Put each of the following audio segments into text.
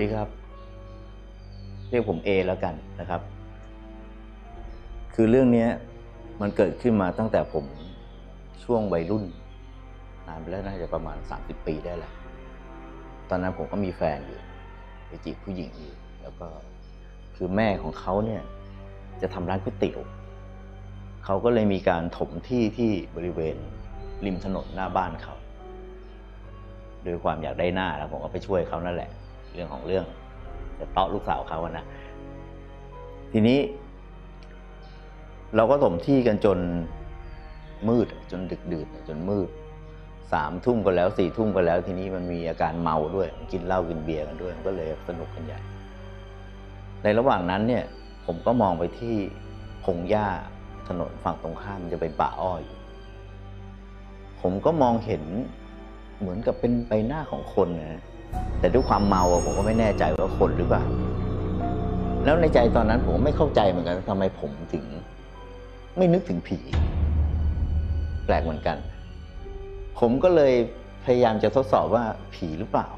ดีครับ เรียกผมเอแล้วกันนะครับ คือเรื่องนี้มันเกิดขึ้นมาตั้งแต่ผมช่วงวัยรุ่นนานไปแล้วน่าจะประมาณ 30 ปีได้แหละตอนนั้นผมก็มีแฟนอยู่ไปจีบผู้หญิงอยู่แล้วก็คือแม่ของเขาเนี่ยจะทำร้านก๋วยเตี๋ยวเขาก็เลยมีการถมที่ที่บริเวณริมถนนหน้าบ้านเขา โดยความอยากได้หน้าแล้วผมก็ไปช่วยเขานั่นแหละ เรื่องของเรื่องจะเตาะลูกสาวเขาอะนะ ทีนี้ เราก็ถมที่กันจนมืดจนดึกดื่นจนมืดสามทุ่มก็แล้วสี่ทุ่มก็แล้ว ทีนี้มันมีอาการเมาด้วย กินเหล้ากินเบียร์กันด้วยก็เลยสนุกกันใหญ่ ในระหว่างนั้นเนี่ย ผมก็มองไปที่พงหญ้าถนนฝั่งตรงข้ามจะเป็นป่าอ้อยผมก็มองเห็นเหมือนกับเป็นใบหน้าของคนนะ แต่ด้วยความเมาผมก็ไม่แน่ใจว่าคนหรือเปล่า แล้วในใจตอนนั้นผมไม่เข้าใจเหมือนกันทำไมผมถึง ไม่นึกถึงผี แปลกเหมือนกัน ผมก็เลยพยายามจะทดสอบว่าผีหรือเปล่า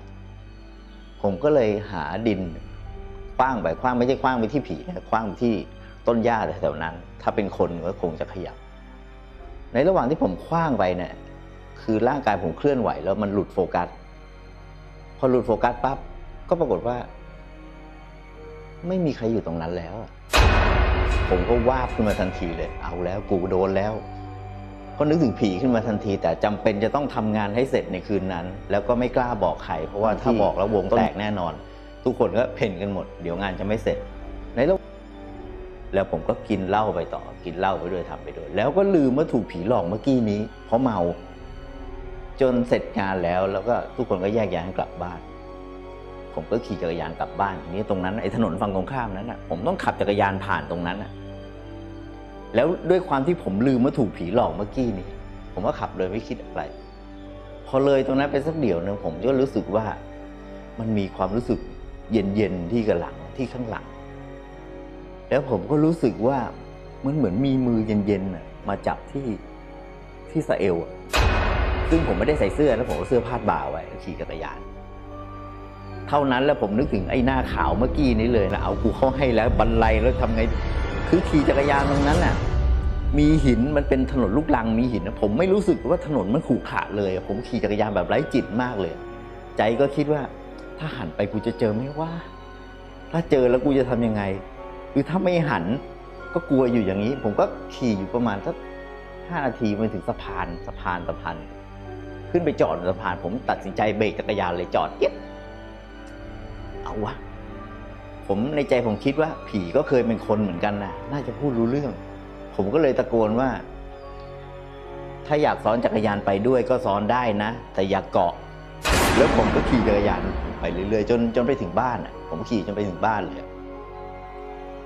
ผมก็เลยหาดินคว้างไปคว้างไม่ใช่คว้างไปที่ผีนะคว้างไปที่ต้นหญ้าแถวๆนั้น ถ้าเป็นคนก็คงจะขยับ ในระหว่างที่ผมคว้างไปเนี่ยคือร่างกายผมเคลื่อนไหวแล้วมันหลุดโฟกัส อหลุดโฟกัสปั๊บก็ปรากฏว่า ไม่มีใครอยู่ตรงนั้นแล้ว ผมก็วาบขึ้นมาทันทีเลย เอาแล้วกูโดนแล้วก็นึกถึงผีขึ้นมาทันที แต่จำเป็นจะต้องทำงานให้เสร็จในคืนนั้น แล้วก็ไม่กล้าบอกใครเพราะว่าถ้าบอกแล้ววงแตกแน่นอน ทุกคนก็เพ่นกันหมด เดี๋ยวงานจะไม่เสร็จในระหว่างแล้วผมก็กินเหล้าไปต่อกินเหล้าไปด้วยทำไปด้วย แล้วก็ลืมว่าถูกผีหลอกเมื่อกี้นี้ เพราะเมา จนเสร็จงานแล้วแล้วก็ทุกคนก็แยกย้ายกลับบ้าน ผมก็ขี่จักรยานกลับบ้านทีนี้ตรงนั้นไอ้ถนนฝั่งตรงข้ามนั้นน่ะผมต้องขับจักรยานผ่านตรงนั้นน่ะแล้วด้วยความที่ผมลืมว่าถูกผีหลอกเมื่อกี้นี้ผมก็ขับเลยไม่คิดอะไร พอเลยตรงนั้นไปสักเดี๋ยวนึงผมก็รู้สึกว่ามันมีความรู้สึกเย็นๆที่กระหลังที่ข้างหลัง แล้วผมก็รู้สึกว่ามันเหมือนมีมือเย็นๆมาจับที่ที่สะเอวอะ ซึ่งผมไม่ได้ใส่เสื้อแล้วผมก็เสื้อพาดบ่าไว้ขี่จักรยาน เท่านั้นแล้วผมนึกถึงไอ้หน้าขาวเมื่อกี้นี้เลยนะเอากูเข้าให้แล้วบันไลแล้วทำไง คือขี่จักรยานตรงนั้นน่ะ มีหินมันเป็นถนนลูกลังมีหินนะผมไม่รู้สึกว่าถนนมันขรุขระเลย ผมขี่จักรยานแบบไร้จิตมากเลย ใจก็คิดว่า ถ้าหันไปกูจะเจอไหมว่า ถ้าเจอแล้วกูจะทำยังไง หรือถ้าไม่หันก็กลัวอยู่อย่างนี้ ผมก็ขี่อยู่ประมาณสักห้านาทีมาถึงสะพานสะพานสะพาน ขึ้นไปจอดสะพานผมตัดสินใจเบรกจักรยานเลยจอดเอี๊ยดเอาวะผมในใจผมคิดว่า ผีก็เคยเป็นคนเหมือนกันนะน่าจะพูดรู้เรื่อง ผมก็เลยตะโกนว่า ถ้าอยากซ้อนจักรยานไปด้วยก็ซ้อนได้นะ แต่อย่าเกาะ แล้วผมก็ขี่จักรยานไปเรื่อยๆจนจนไปถึงบ้านอะ ผมขี่จนไปถึงบ้านเลย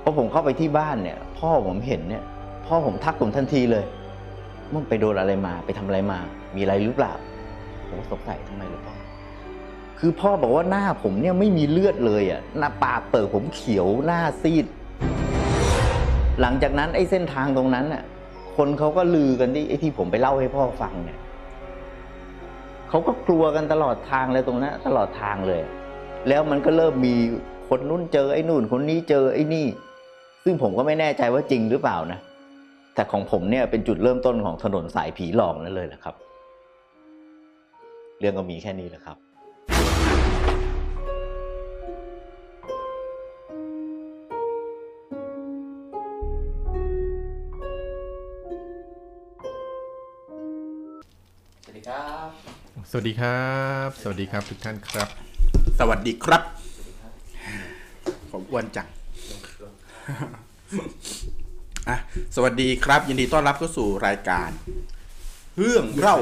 พอผมเข้าไปที่บ้านเนี่ย พ่อผมเห็นเนี่ย พ่อผมทักผมทันทีเลยมึงไปโดนอะไรมาไปทำอะไรมา มีอะไรหรือเปล่า ผมสงสัยทำไมหรือพ่อคือพ่อบอกว่าหน้าผมเนี่ยไม่มีเลือดเลยอะหน้าปากเปิดผมเขียวหน้าซีด หลังจากนั้นไอ้เส้นทางตรงนั้นน่ะ คนเขาก็ลือกันที่ไอ้ที่ผมไปเล่าให้พ่อฟังเนี่ยเขาก็กลัวกันตลอดทางเลยตรงนั้นตลอดทางเลย แล้วมันก็เริ่มมีคนนู้นเจอไอ้นู่น คนนี้เจอไอ้นี่ ซึ่งผมก็ไม่แน่ใจว่าจริงหรือเปล่านะแต่ของผมเนี่ยเป็นจุดเริ่มต้นของถนนสายผีหลอกนั่นเลยแหละครับ เรื่องก็มีแค่นี้แหละครับสวัสดีครับ สวัสดีครับ สวัสดีครับทุกท่านครับ สวัสดีครับ ผมอ้วนจังอะสวัสดีครับ ยินดีต้อนรับเข้าสู่รายการ เรื่องเล่า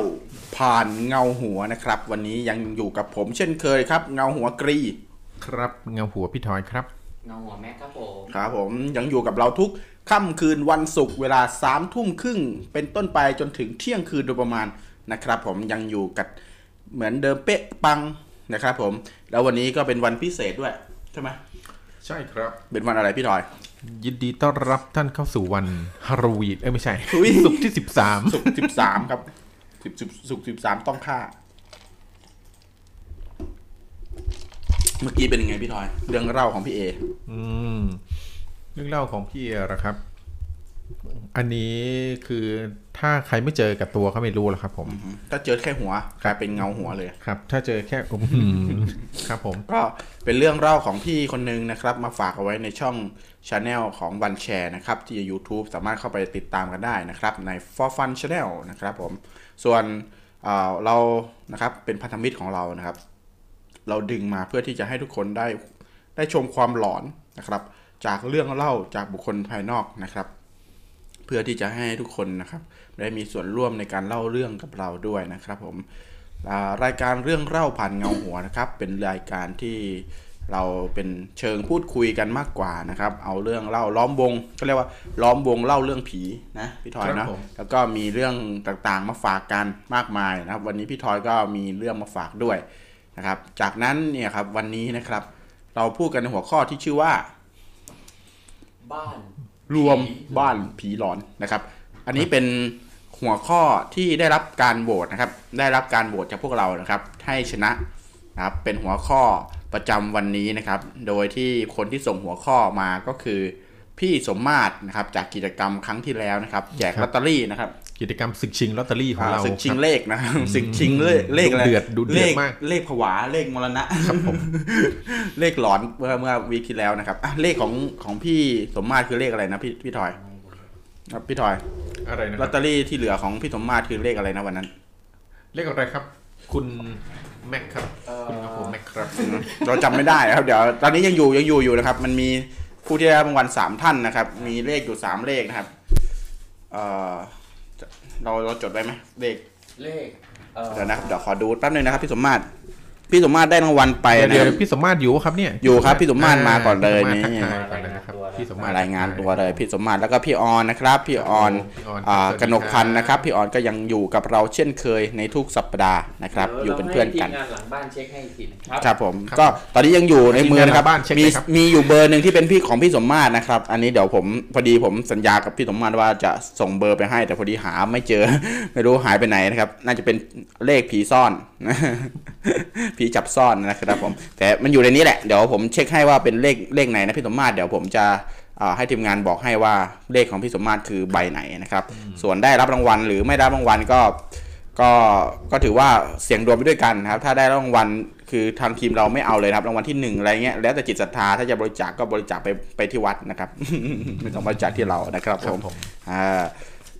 ผ่านเงาหัวนะครับ วันนี้ยังอยู่กับผมเช่นเคยครับ เงาหัวกรี ครับเงาหัวพี่ทอยครับ เงาหัวแม็กครับผมครับผมยังอยู่กับเราทุกค่ำคืนวันศุกร์เวลาสามทุ่มครึ่งเป็นต้นไปจนถึงเที่ยงคืนโดยประมาณนะครับ ผมยังอยู่กับเหมือนเดิมเป๊ะปังนะครับ ผมแล้ววันนี้ก็เป็นวันพิเศษด้วยใช่ไหมใช่ครับ เป็นวันอะไรพี่ทอย ยินดีต้อนรับท่านเข้าสู่วันฮาโลวีนเอ้ยไม่ใช่อุ๊ยศุกร์ที่สิบสามศุกร์สิบสามครับสิบสิบศุกร์สิบสามต้องฆ่า เมื่อกี้เป็นยังไงพี่ทอย เรื่องเล่าของพี่เอ อืมเรื่องเล่าของพี่อะนะครับ อันนี้คือถ้าใครไม่เจอกับตัวเขาไม่รู้หรอกครับ ผม ถ้าเจอแค่หัวกลายเป็นเงาหัวเลยครับ ถ้าเจอแค่อืมครับ ผม ก็เป็นเรื่องเล่าของพี่คนหนึงนะครับ มาฝากเอาไว้ในช่องช anel ของวันแชร์นะครับ ที่ YouTube สามารถเข้าไปติดตามกันได้นะครับ ใน For Fun Channel นะครับผมส่วนเอ่อเรานะครับเป็นพันธมิตรของเรานะครับ เราดึงมาเพื่อที่จะให้ทุกคนได้ได้ชมความหลอนนะครับ จากเรื่องเล่าจากบุคคลภายนอกนะครับ เพื่อที่จะให้ทุกคนนะครับ ได้มีส่วนร่วมในการเล่าเรื่องกับเราด้วยนะครับผมอ่ารายการเรื่องเล่าผ่านเงาหัวนะครับ เป็นรายการที่เราเป็นเชิงพูดคุยกันมากกว่านะครับ เอาเรื่องเล่าล้อมวงก็เรียกว่าล้อมวงเล่าเรื่องผีนะพี่ทอยครันะบผมแล้วก็มีเรื่องต่างๆมาฝากกันมากมายนะครับ วันนี้พี่ทอยก็มีเรื่องมาฝากด้วยนะครับ จากนั้นเนี่ยครับวันนี้นะครับ เราพูดกันในหัวข้อที่ชื่อว่า บ้าน รวมบ้านผีหลอนนะครับ อันนี้เป็นหัวข้อที่ได้รับการโหวตนะครับ ได้รับการโหวตจากพวกเรานะครับ ให้ชนะนะครับเป็นหัวข้อประจำวันนี้นะครับ โดยที่คนที่ส่งหัวข้อมาก็คือ พี่สมมาตรนะครับ จากกิจกรรมครั้งที่แล้วนะครับ แจกครับลอตเตอรี่นะครับ กิจกรรมศึกชิงลอตเตอรี่ของอ่าเราศึกชิงครับเลขนะครับศึกชิงเลขเลขอะไรดุเดือดดุเดือดเลขมากเลขผวาเลขมรณะเลขหลอนเมื่อเมื่อวีคที่แล้วนะครับอะเลขของของพี่สมมาตรคือเลขอะไรนะพี่พี่ทอย ครับพี่ทอยอะไรนะคลอรัตบเตอรี่ที่เหลือของพี่สมมาตรคือเลขอะไรนะวันนั้น เลขอะไรครับ คุณแม็กครับคุณอาโปแม็กครับเราจำไม่ได้ครับเดี๋ยวตอนนี้ยังอยู่ยังอยู่อยู่นะครับ มันมีผู้ที่ได้รับรางวัลสามท่านนะครับ มีเลขอยู่สามเลขนะครับ เออ เราเราจดไว้ไหมเลขเลขเอ่อ เดี๋ยวนะครับเดี๋ยวขอดูแป๊บนึงนะครับพี่สมมาตร พี่สมมาตรได้รางวัลไปเดี๋ยวนะเดี๋ยวพี่สมมาตรอยู่ครับเนี่ยอยู่ครับพี่สมมาตรมาก่อนเลยพี่สมมาตรนี่ทักทายก่อนเลยนะครับพี่สมมาตมารรายงานตัวเลยพี่สมมาตรแล้วก็พี่ออนนะครับ พี่ออนพี่ออนอ่าสวัสดีกนกพันธ์ครับนะครับ พี่ออนก็ยังอยู่กับเราเช่นเคยในทุกสัปดาห์นะครับ อยู่เป็นเพื่อนกันดี๋ยวราให้ทีมงานหลังบ้านเช็คให้อีกทีนะครับครับผมครับก็ตอนนี้ยังอยู่ในมือนะครับทีมงานหลังบ้านเช็คมีเลยครับมีอยู่เบอร์หนึ่งที่เป็นพี่ของพี่สมมาตรนะครับ อันนี้เดี๋ยวผมพอดีผมสัญญากับพี่สมมาตรว่าจะส่งเบอร์ไปให้ แต่พอดีหาไม่เจอไม่รู้หายไปไหนนะครับ น่าจะเป็นเลขผีซ่อนผีจับซ่อนนะครับผม แต่มันอยู่ในนี้แหละ เดี๋ยวผมเช็คให้ว่าเป็นเลขเลขไหนนะพี่สมมาตรเดี๋ยวผมจะอ่าให้ทีมงานบอกให้ว่าเลขของพี่สมมาตรคือใบไหนนะครับ ส่วนได้รับรางวัลหรือไม่ได้รับรางวัลก็ก็ก็ถือว่าเสียงดวงไปด้วยกันนะครับ ถ้าได้รางวัลคือทางทีมเราไม่เอาเลยนะครับรางวัลที่หนึ่งอะไรเงี้ยแล้วแต่จิตศรัทธาถ้าจะบริจาคก็บริจาคไปไปที่วัดนะครับไม่ต้องบริจาคที่เรานะครับครัผบมผมอ่า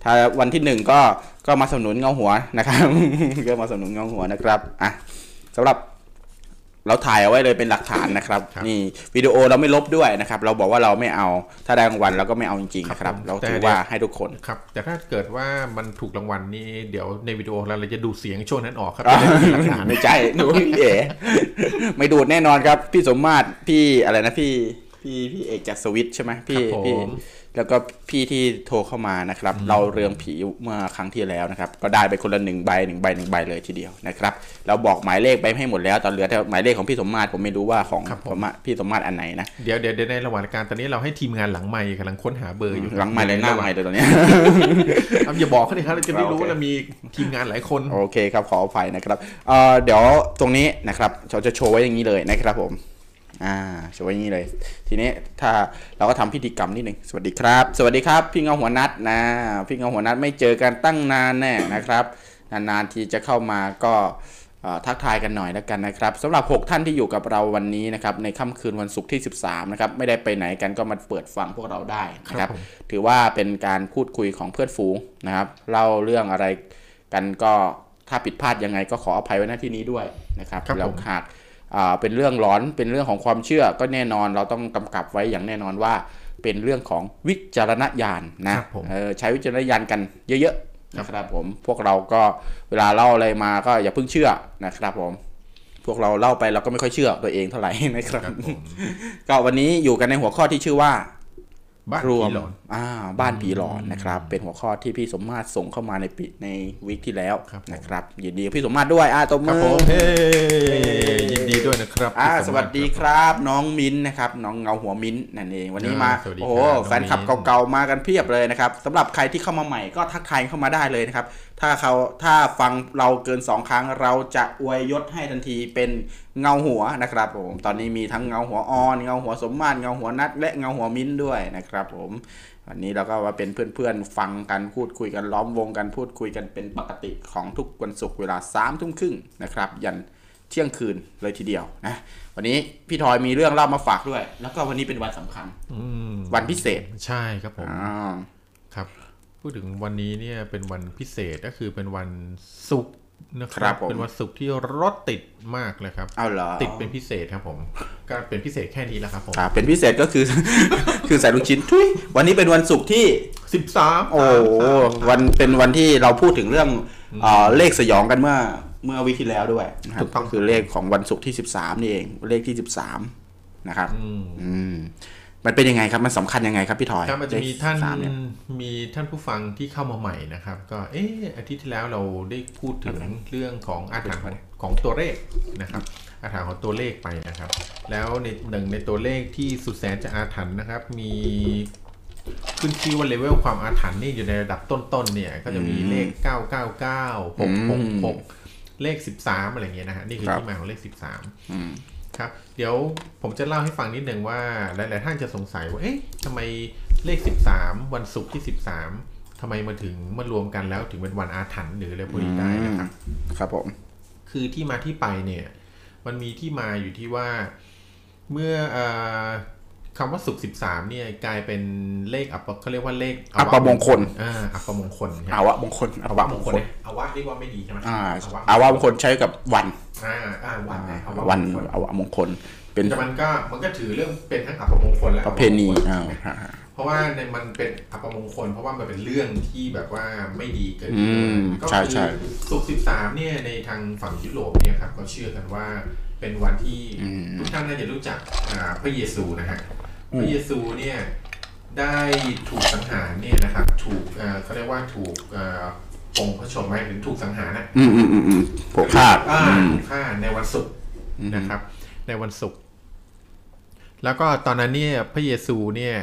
ถ้าวันที่หนึ่งก็ก็มาสนับสนุนเงาหัวนะครับก็มาสนับสนุนเงาหัวนะครับอะ สำหรับเราถ่ายเอาไว้เลยเป็นหลักฐานนะครับครับนี่วิดีโอเราไม่ลบด้วยนะครับ เราบอกว่าเราไม่เอา ถ้าได้รางวัลเราก็ไม่เอาจริงๆนะครับครับผมเราถือแต่ว่าให้ทุกคนครับ แต่ถ้าเกิดว่ามันถูกรางวัลนี่เดี๋ยวในวิดีโอเราเราจะดูเสียงช่วงนั้นออกครับอ่าจะได้มีหลักฐานไม่ใช่หนูพี่เอ๋ไม่ดูดแน่นอนครับ พี่สมมาตรพี่อะไรนะพี่พี่พี่เอกจากสวิตใช่ไหมพี่ครับผมพี่ แล้วก็พี่ที่โทรเข้ามานะครับ เราเรืองผีเมื่อครั้งที่แล้วนะครับ ก็ได้ไปคนละหนึ่งใบหนึ่งใบหนึ่งใบเลยทีเดียวนะครับ เราบอกหมายเลขไปให้หมดแล้วตอนเหลือแต่หมายเลขของพี่สมมาตรผมไม่รู้ว่าของครับผมผมอะพี่สมมาตรอันไหนนะเดี๋ยวเดี๋ยวเดี๋ยวในระหว่างการตอนนี้เราให้ทีมงานหลังไมค์กำลังค้นหาเบอร์อยู่ครับหลังใหม่เลยหน้าใหม่เลยตอนเนี้ยเอาอย่าบอกเขาเลยครับเราจะได้รู้โอเคว่าเรามีทีมงานหลายคนโอเคครับขออภัยนะครับเอ่อเดี๋ยวตรงนี้นะครับเราจะโชว์ไว้อย่างนี้เลยนะครับผม อ่าโชว์ไว้อย่างนี้เลย ทีนี้ถ้าเราก็ทำพิธีกรรมนิดหนึ่งสวัสดีครับ สวัสดีครับ พี่เงาหัวนัดนะ พี่เงาหัวนัดไม่เจอกันตั้งนานแน่นะครับ นานๆทีจะเข้ามาก็เอ่อทักทายกันหน่อยแล้วกันนะครับสำหรับ 6 ท่านที่อยู่กับเราวันนี้นะครับในค่ำคืนวันศุกร์ที่ 13นะครับไม่ได้ไปไหนกันก็มาเปิดฟังพวกเราได้นะครับครับผมถือว่าเป็นการพูดคุยของเพื่อนฝูงนะครับเล่าเรื่องอะไรกันก็ถ้าผิดพลาดยังไงก็ขออภัยไว้ณที่นี้ด้วยนะครับครับผมแล้วหากอ่า เป็นเรื่องหลอนเป็นเรื่องของความเชื่อก็แน่นอนเราต้องกำกับไว้อย่างแน่นอนว่า เป็นเรื่องของวิจารณญาณนะครับผมเออใช้วิจารณญาณกันเยอะๆนะครับผมพวกเราก็เวลาเล่าอะไรมาก็อย่าเพิ่งเชื่อนะครับผมพวกเราเล่าไปเราก็ไม่ค่อยเชื่อตัวเองเท่าไหร่นะครับครับผมก็วันนี้อยู่กันในหัวข้อที่ชื่อว่า บ้านรวมผีหลอนอ่าบ้านผีหลอนนะครับ เป็นหัวข้อที่พี่สมมาตรส่งเข้ามาในปีในวีคที่แล้วครับผมนะครับยินดีกับพี่สมมาตรด้วยอ่าตบครับมืผอมเฮ้ยินดีด้วยนะครับอ่าพี่สวัสดีครับน้องมิ้นนะครับ น้องเงาหัวมิ้นนั่นเองวันนี้มาสวัสดีโอ้ครับโหน้องแฟนคลับมิ้นเก่าๆมากันเพียบเลยนะครับสำหรับใครที่เข้ามาใหม่ก็ทักทายเข้ามาได้เลยนะครับ ถ้าเขาถ้าฟังเราเกิน 2 ครั้งเราจะอวยยศให้ทันทีเป็นเงาหัวนะครับผมตอนนี้มีทั้งเงาหัวออนเงาหัวสมมาตรเงาหัวนัด และเงาหัวมิ้นด้วยนะครับผมวันนี้เราก็มาเป็นเพื่อนๆฟังกันพูดคุยกันล้อมวงกันพูดคุยกันเป็นปกติของทุกวันศุกร์เวลาสามทุ่มครึ่งนะครับ ยันเที่ยงคืนเลยทีเดียวนะวันนี้พี่ทอยมีเรื่องเล่ามาฝากด้วย แล้วก็วันนี้เป็นวันสำคัญอืมวันพิเศษใช่ครับผมอ่าครับ พูดถึงวันนี้เนี่ยเป็นวันพิเศษก็คือเป็นวันศุกร์นะคครัรับบผมเป็นวันศุกร์ที่รถติดมากเลยครับเอาเหรอติดเป็นพิเศษครับผม ก็เป็นพิเศษแค่นี้แหละครับผมอ่าเป็นพิเศษก็คือ คือใส่ลูกชิ้นทุยวันนี้เป็นวันศุกร์ที่สิบสามโอ้วันเป็นวันที่เราพูดถึงเรื่องเอ่อเลขสยองกันเมื่อเมื่อวิคที่แล้วด้วยนะครับก็คือเลขของวันศุกร์ที่13นี่เอง เลขที่13นะครับ อืมอื มมันเป็นยังไงครับ มันสำคัญยังไงครับพี่ทอยครับมันจะมีท่านเลขสามเนี่ยมีท่านผู้ฟังที่เข้ามาใหม่นะครับ ก็เอออาทิตย์ที่แล้วเราได้พูดถึงเรื่องของอาถรรพ์ของของตัวเลขนะครับ อาถรรพ์ของตัวเลขไปนะครับ แล้วในหนึ่งในตัวเลขที่สุดแสนจะอาถรรพ์นะครับ มีขึ้นชื่อว่าเลเวลความอาถรรพ์นี่อยู่ในระดับต้นๆเนี่ย ก็จะมีเลข 999 666 เลข 13 อะไรเงี้ยนะฮะนี่คือที่มาของเลข 13อืม ครับ เดี๋ยวผมจะเล่าให้ฟังนิดหนึ่งว่าหลาย ๆ ท่านจะสงสัยว่า เอ๊ะทำไมเลข 13 วันศุกร์ที่ 13ทำไมมาถึงมารวมกันแล้วถึงเป็นวันอาถรรพ์หรืออะไรพวกนี้ได้นะครับ ครับผม คือที่มาที่ไปเนี่ย มันมีที่มาอยู่ที่ว่าเมื่อเออ คำว่าศุกร์13เนี่ยกลายเป็นเลขอัปเขาเรียกว่าเลขอัปมงคลอ่าอัปมงคลครับอาวะมงคลอัอาปวะมมงงคคลลเนี่ยอาวะเรียกว่าไม่ดีใช่ไหมอ่าอาวะอาวะมงคลใช้กับวันอ่าอ่าวันนะอาวะวันมงคลอาวะมงคล เป็นแต่มันก็มันก็ถือเรื่องเป็นทั้งอัปมงคลและประเพณีอัปมงคลอ่าใช่ไหมฮะฮะเพราะว่าในมันเป็นอัปมงคล เพราะว่ามันเป็นเรื่องที่แบบว่าไม่ดีเกิดอืขึ้นมก็ใช่คืใช่ศุกร์สิบสามเนี่ยในทางฝั่งยุโรปเนี่ยครับเขาเชื่อกันว่า เป็นวันที่อืมทุกท่านน่าจะรู้จักอ่าพระเยซูนะฮะอืมพระเยซูเนี่ยได้ถูกสังหารเนี่ยนะครับถูกเอ่อเขาเรียกว่าถูกเอ่อองค์พระชนม์ไหมหรือถูกสังหารนะอืมอืมอืมอืมโผคาดอ่าอืมถูกฆ่าในวันศุกร์นะครับ ในวันศุกร์แล้วก็ตอนนั้นเนี่ยพระเยซูเนี่ย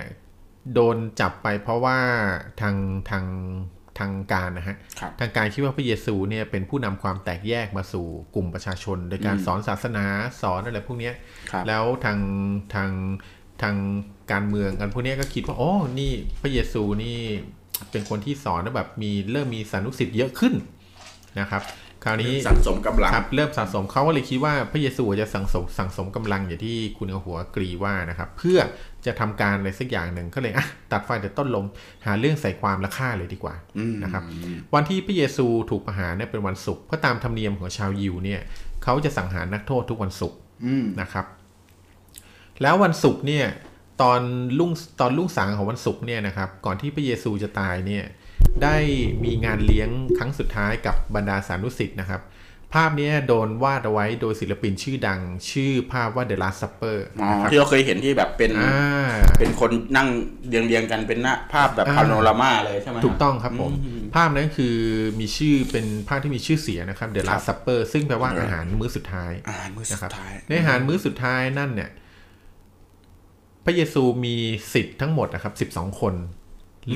โดนจับไปเพราะว่าทางทาง ทางการนะฮะครับทางการคิดว่าพระเยซูเนี่ยเป็นผู้นำความแตกแยกมาสู่กลุ่มประชาชน โดยการสอนศาสนาสอนอะไรพวกเนี้ยครับแล้วทางทางทางการเมืองกันพวกเนี้ยก็คิดว่าโอ้นี่พระเยซูนี่เป็นคนที่สอนแล้วแบบมีเริ่มมีสานุสิทธิ์เยอะขึ้นนะครับคราวนี้สะสมกำลังครับเริ่มสะสมเขาก็เลยคิดว่าพระเยซูจะสั่งสมสั่งสมกำลังอย่างที่คุณเอาหัวกรีว่านะครับ เพื่อ จะทำการอะไรสักอย่างหนึ่งก็เลยอะตัดไฟแต่ต้นลม หาเรื่องใส่ความและฆ่าเลยดีกว่าอืมนะครับวันที่พระเยซูถูกประหารเนี่ยเป็นวันศุกร์เพราะตามธรรมเนียมของชาวยิวเนี่ยเขาจะสังหารนักโทษทุกวันศุกร์อืมนะครับ แล้ววันศุกร์เนี่ยตอนรุ่งตอนรุ่งสางของวันศุกร์เนี่ยนะครับ ก่อนที่พระเยซูจะตายเนี่ยได้มีงานเลี้ยงครั้งสุดท้ายกับบรรดาสานุสิทธ์นะครับ ภาพเนี้ยโดนวาดเอาไว้โดยศิลปินชื่อดัง ชื่อภาพว่า The Last Supper อ๋อนะครับที่เราเคยเห็นที่แบบเป็นอ่าเป็นคนนั่งเรียงเรียงๆกันเป็นหน้าภาพแบบอ่าพาโนรามาเลยใช่ไหมถูกต้องครับผมอืมภาพนั้นคือมีชื่อเป็นภาพที่มีชื่อเสียงนะครับ The ครั Last บ Supper ซึ่งแปลว่าเออออาหารมื้อสุดท้ายอาหารมื้อสุนะครัดบท้ายในอาหารมื้อสุดท้ายนั่นเนี่ย พระเยซูมีสิทธิ์ทั้งหมดนะครับสิบสองคน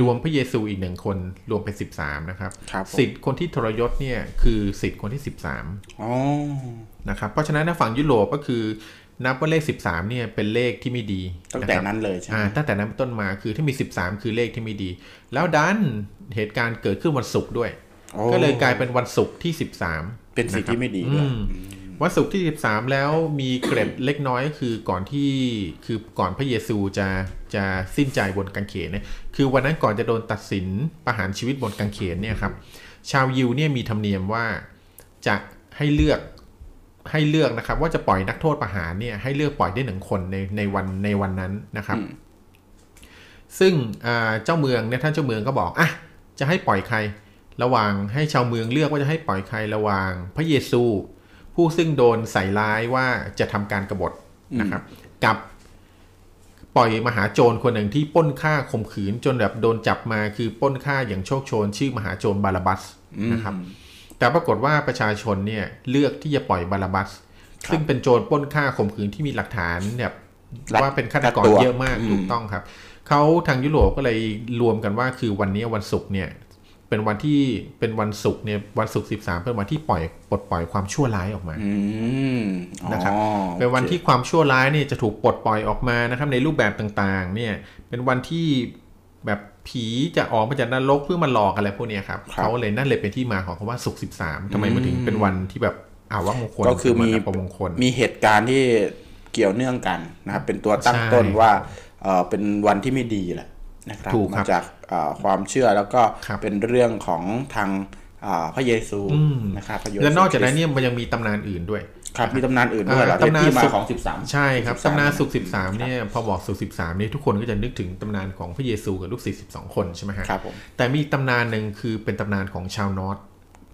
รวมพระเยซูอีกหนึ่งคนรวมเป็นสิบสามนะครับครับผมสิทธิ์คนที่ทรยศเนี่ยคือสิทธิ์คนที่สิบสามอ๋อนะครับ เพราะฉะนั้นในฝั่งยุโรปก็คือนับว่าเลขสิบสามเนี่ยเป็นเลขที่ไม่ดีตั้งแต่ะครับนั้นเลยใช่ไหมอ่าตั้งแต่นั้นเป็นต้นมาคือถ้ามี13คือเลขที่ไม่ดี แล้วดันเหตุการณ์เกิดขึ้นวันศุกร์ด้วยโอ้ก็เลยกลายเป็นวันศุกร์ที่13เป็นสิ่งที่ไม่ดีอืด้วยมวันศุกร์ที่ 13 แล้วมีเกร็ดเล็กน้อยก็คือก่อนที่คือก่อนพระเยซูจะ จะสิ้นใจบนกางเขนเนี่ยคือวันนั้นก่อนจะโดนตัดสินประหารชีวิตบนกางเขนเนี่ยครับชาวยิวเนี่ยมีธรรมเนียมว่าจะให้เลือกให้เลือกนะครับ ว่าจะปล่อยนักโทษประหารเนี่ยให้เลือกปล่อยได้หนึ่งคนในในวันในวันนั้นนะครับอืมซึ่งอ่าเจ้าเมืองเนี่ยท่านเจ้าเมืองก็บอกอะจะให้ปล่อยใคร ระหว่างให้ชาวเมืองเลือกว่าจะให้ปล่อยใครระหว่างพระเยซู ผู้ซึ่งโดนใส่ร้ายว่าจะทำการกบฏนะครับ กับ ปล่อยมหาโจรคนหนึ่งที่ปล้นฆ่าข่มขืนจนแบบโดนจับมาคือปล้นฆ่าอย่างโชคโชน ชื่อมหาโจรบาลาบัสนะครับ แต่ปรากฏว่าประชาชนเนี่ยเลือกที่จะปล่อยบาลาบัส ซึ่งเป็นโจรปล้นฆ่าข่มขืนที่มีหลักฐานแบบรัดว่าเป็นฆาตกรรัดตัวเยอะมากอืมถูกต้องครับเขาทางยุโรปก็เลยรวมกันว่าคือวันนี้วันศุกร์เนี่ย เป็นวันที่เป็นวันศุกร์เนี่ยวันศุกร์สิบสามเป็นวันที่ปล่อยปลดปล่อยความชั่วร้ายออกมาอืมอ๋อนะครับเป็นวันที่ความชั่วร้ายเนี่ยจะถูกปลดปล่อยออกมานะครับ ในรูปแบบต่างๆ เนี่ยเป็นวันที่แบบผีจะออกมาจากนรกเพื่อมาหลอกอะไรพวกเนี้ยครับเขาเลยนั่นเลยเป็นที่มาของคำว่าศุกร์สิบสามทำไมมันถึงเป็นวันที่แบบอ่าว่ามงคลก็คือมีวันอัปมงคลมีเหตุการณ์ที่เกี่ยวเนื่องกันนะครับเป็นตัวตั้งใช่ต้นว่าเออเป็นวันที่ไม่ดีแหละนะครับถูกครับมาจากเอ่อ ความเชื่อแล้วก็ครับเป็นเรื่องของทางอ่าพระเยซูอืมนะครับพระเยซูและนอกจากนั้นเนี่ยมันยังมีตำนานอื่นด้วยครับมีตำนานอื่นด้วยเหรออ่าตำนานที่มาศุกร์ของ 13 ใช่ครับ13ตำนานศุกร์สิบสามเนี่ยพอบอกศุกร์สิบสามเนี่ยทุกคนก็จะนึกถึงตำนานของพระเยซูกับลูกศิษย์สิบสองคนใช่ไหมฮะครับผมแต่มีอีกตำนานหนึ่งคือเป็นตำนานของชาว Norse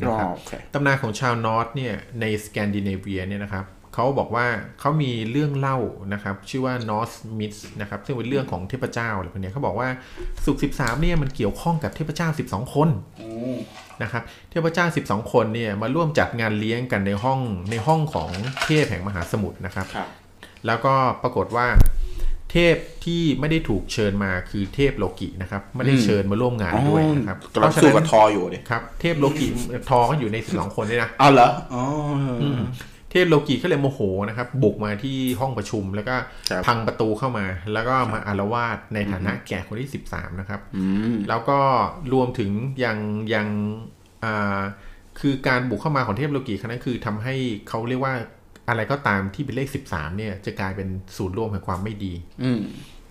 นะอ๋อครับโอเคตำนานของชาว Norse เนี่ยในสแกนดิเนเวียเนี่ยนะครับ เขาบอกว่าเขามีเรื่องเล่านะครับ ชื่อว่านอร์สมิสนะครับ ซึ่งเป็นเรื่องของเทพเจ้าอะไรพวกเนี้ยเขาบอกว่าสุขสิบสามเนี่ยมันเกี่ยวข้องกับเทพเจ้า 12 คนนะครับเทพเจ้า 12 คนเนี่ยมาร่วมจัดงานเลี้ยงกันในห้องในห้องของเทพแห่งมหาสมุทรนะครับครับแล้วก็ปรากฏว่าเทพที่ไม่ได้ถูกเชิญมาคือเทพโลกินะครับไม่ได้เชิญมาร่วมงานด้วยนะครับกำลังสู้กับทออยู่ดิครับ เทพโลกิทอก็อยู่ในสิบสองคนด้วยนะเอาเหรออ๋ออ เทพโลกิก็เลยโมโหนะครับ บุกมาที่ห้องประชุมแล้วก็ครับพังประตูเข้ามา แล้วก็มาอารวาสในฐานะแก่คนที่ 13 นะครับอืมแล้วก็รวมถึงยังยังอ่าคือการบุกเข้ามาของเทพโลกิครั้งนั้นคือทำให้เขาเรียกว่าอะไรก็ตามที่เป็นเลข 13 เนี่ย จะกลายเป็นศูนย์รวมแห่งความไม่ดีอืม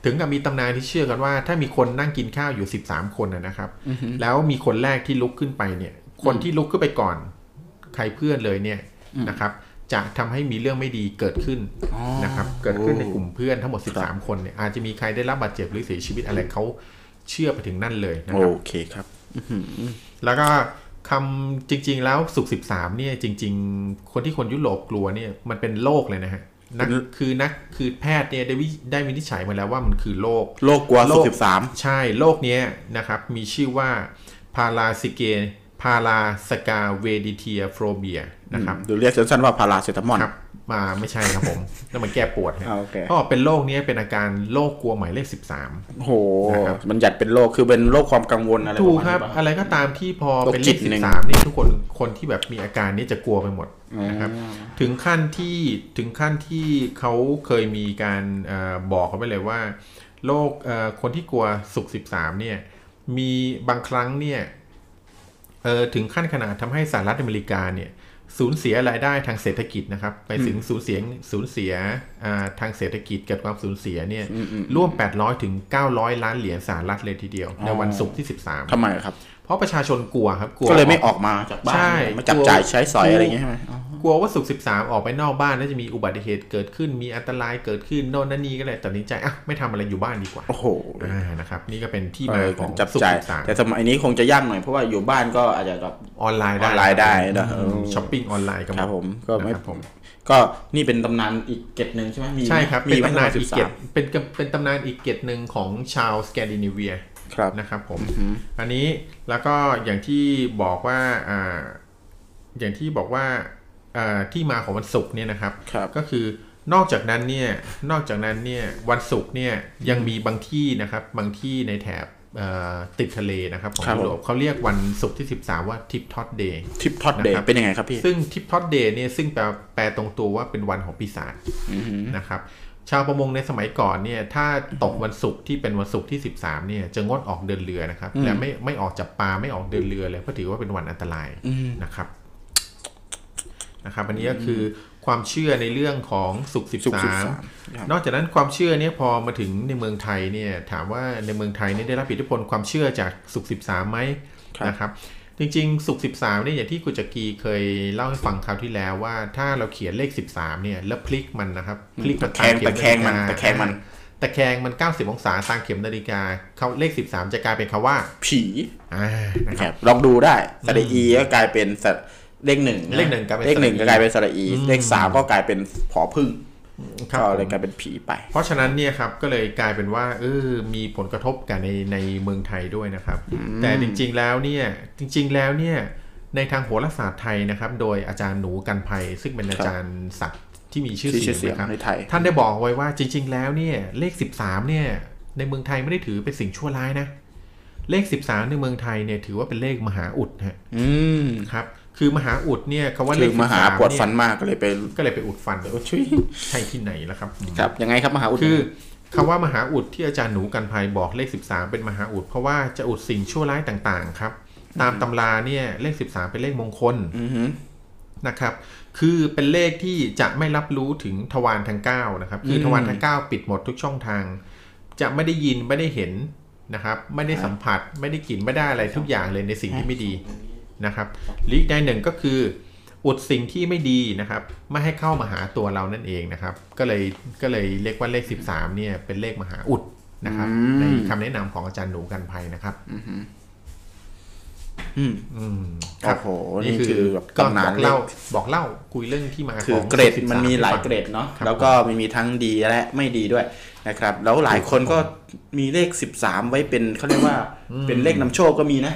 ถึงกับมีตำนานที่เชื่อกันว่า ถ้ามีคนนั่งกินข้าวอยู่ 13 คนนะนะครับ แล้วมีคนแรกที่ลุกขึ้นไปเนี่ย คนที่ลุกขึ้นไปก่อน ใครเพื่อนเลยเนี่ยนะครับ จะทำให้มีเรื่องไม่ดีเกิดขึ้นอ๋อนะครับ เกิดขึ้นในกลุ่มเพื่อนทั้งหมด 13 คนเนี่ยอาจจะมีใครได้รับบาดเจ็บหรือเสียชีวิตอะไรเขาเชื่อไปถึงนั่นเลยนะโอครับเคครับแล้วก็คำจริง ๆ แล้วสุขสิบสามเนี่ยจริง ๆ คนที่คนยุโรปกลัวเนี่ยมันเป็นโรคเลยนะฮะนักเป็นคือนักคือแพทย์เนี่ยได้วิได้วินิจฉัยมาแล้วว่ามันคือโรคโลกกลัวโลสุกสิบสามใช่โรคเนี้ยนะครับ มีชื่อว่าพาราซิเก Paraskevidekatriaphobia นะครับหรือเรียกสั้นๆว่าพาราเซตามอลครับมาไม่ใช่ครับผมนั่นมันแก้ปวดฮะอ่าโอเคก็เป็นโรคเนี้ยเป็นอาการโรคกลัวหมายเลข13โอ้โหนะครับมันจัดเป็นโรคคือเป็นโรคความกังวลอะไรถูกปะมาณครับนี้ปะอะไรก็ตามที่พอเป็นเลขโรคจิตหนึ่ง13นี่ทุกคนคนที่แบบมีอาการนี้จะกลัวไปหมดนะครับ ถึงขั้นที่ถึงขั้นที่เขาเคยมีการเออบอกเขาไปเลยว่าโรคเอ่อคนที่กลัวสุข13เนี่ย มีบางครั้งเนี่ยเออ ถึงขั้นขนาดทำให้สหรัฐอเมริกาเนี่ยสูญเสียรายได้ทางเศรษฐกิจนะครับไปถึงสูญเสียสูญเสียอ่าทางเศรษฐกิจเกิดความสูญเสียเนี่ยร่วม 800 ถึง 900 ล้านเหรียญสหรัฐเลยทีเดียว ในวันศุกร์ที่ 13ทำไมครับเพ ราะประชาชนกลัวครับกลัวก็เลยไม่ออกมาจากบ้านใช่มาจับจ่ายใช้สอยอะไรอย่างเงี้ยใช่ไหมอ๋อกลัวว่าสุกสิบสามออกไปนอกบ้านแล้วจะมีอุบัติเหตุเกิดขึ้นมีอันตรายเกิดขึ้นโน่นนั่นนี่ก็เลยตัดสินใจอะไม่ทำอะไรอยู่บ้านดีกว่าโอ้โหอ่านะครับนี่ก็เป็นที่เอมาอของจับสุกจ่ายสิบสามแต่สมัยนี้คงจะยากหน่อยเพราะว่าอยู่บ้านก็อาจจะแบบออนไลน์ได้ออนไลน์ได้นะอืมช้อปปิ้งออนไลน์กันหครับผมก็ไม่นะครับผมก็นี่เป็นตำนานอีกเกตหนึ่งใช่ไหมมีใช่ครับเป็นไหตำนานสิอีกบสาเกมตเป็นเป็นตำนานอีกเกตหนึ่งของชาวสแกนดิเนเวีย ครับนะครับผมอันนี้แล้วก็อย่างที่บอกว่าอ่าอย่างที่บอกว่าอ่าที่มาของวันศุกร์เนี่ยนะครับครับก็คือนอกจากนั้นเนี่ยนอกจากนั้นเนี่ยวันศุกร์เนี่ยยังมีบางที่นะครับบางที่ในแถบเอ่อติดทะเลนะครับของครับยุโรปเขาเรียกวันศุกร์ที่ 13 ว่าทิปทอด Day ทิปท็อตเดย์นะครับเป็นยังไงครับพี่ ซึ่งทิปทอด Day เนี่ยซึ่งแปลแปลตรงตัวว่าเป็นวันของปีศาจอือหือนะครับ ชาวประมงในสมัยก่อนเนี่ยถ้าตกวันศุกร์ที่เป็นวันศุกร์ที่ 13เนี่ยจะงดออกเดินเรือนะครับและไม่ไม่ออกจับปลาไม่ออกเดินเรือเลยเพราะถือว่าเป็นวันอันตรายอืมนะครับนะครับอันนี้ก็คือความเชื่อในเรื่องของศุกร์ศุกร์13 13ครับนอกจากนั้นความเชื่อเนี่ยพอมาถึงในเมืองไทยเนี่ยถามว่าในเมืองไทยเนี่ยได้รับอิทธิพลความเชื่อจากศุกร์13ไหมครับนะครับ จริงๆศุกร์13เนี่ยอย่างที่กุจกีเคยเล่าให้ฟังคราวที่แล้วว่าถ้าเราเขียนเลข 13เนี่ยแล้วพลิกมันนะครับพลิกตะแคงามเข็ตะแคงมันนาฬิกาตะแคงมันตะแคงมัน 90 องศาตามเข็มนาฬิกาเขาเลข 13 จะกลายเป็นคำว่า ผีอ่านะนะคครับรับลองดูได้สระอีก็กลายเป็นสระเลขหนึ่งะเลขหนึ่งกลายเป็นเลขหนึ่งสระอีก็กลายเป็นสระอี เลขสามก็กลายเป็นผอพึ่งครับ ก็ผมเลยกลายเป็นผีไป เพราะฉะนั้นเนี่ยครับก็เลยกลายเป็นว่าเออมีผลกระทบกันในในเมืองไทยด้วยนะครับ แต่จริงๆแล้วเนี่ยจริง ๆแล้วเนี่ยในทางโหราศาสตร์ไทยนะครับ โดยอาจารย์หนูกันภัย ซึ่งเป็นอาจารย์ศักดิ์ที่มีชื่อที่ชื่เสีอยงนะครับเสียงในไทย ท่านได้บอกไว้ว่าจริง ๆ แล้วเนี่ยเลข 13เนี่ยในเมืองไทยไม่ได้ถือเป็นสิ่งชั่วร้ายนะ เลข 13 ในเมืองไทยเนี่ยถือว่าเป็นเลขมหาอุดฮะอืมครับ คือมหาอุดเนี่ยคำว่าเลคืขอมหา13ปวดเยฟันมากก็เลยไปก็เลยไปอุดฟันช่วยใช่ที่ไหนล่ะครับ ครับยังไงครับมหาอุดคือคำว่ามหาอุดที่อาจารย์หนูกันภัยบอกเลข 13 เป็นมหาอุดเพราะว่าจะอุดสิ่งชั่วร้ายต่างๆครับ ตามตำราเนี่ยเลข 13 เป็นเลขมงคลอือหือนะครับ คือเป็นเลขที่จะไม่รับรู้ถึงทวารทั้ง9นะครับ คืออมทวารทั้ง9 ปิดหมดทุกช่องทาง จะไม่ได้ยินไม่ได้เห็นนะครับ ไม่ได้สัมผัส ไม่ได้กลิ่นไม่ได้อะไรทุกอย่างเลยในสิ่งที่ไม่ดี นะครับลีกได้หนึ่งก็คือ อุดสิ่งที่ไม่ดีนะครับไม่ให้เข้ามาหาตัวเรานั่นเองนะครับ ก็เลยก็เลยเรียกว่าเลข 13เนี่ยเป็นเลขมหาอุดนะครับในคำแนะนำของอาจารย์หนูกันภัยนะครับ อืมอืมโอ้โหนี่คือแบบก็ตำนาบนอกเลเล่าขบอกเล่าคุยเรื่องที่มาคือของเกรด13มันมีหลายให้ฟังเกรดเนาะครับแล้วก็มันมีทั้งดีและไม่ดีด้วยนะครับ แล้วหลายคนก็มีเลข13ไว้เป็นเขาเรียกว่าเป็นเลขนำโชคก็มีนะ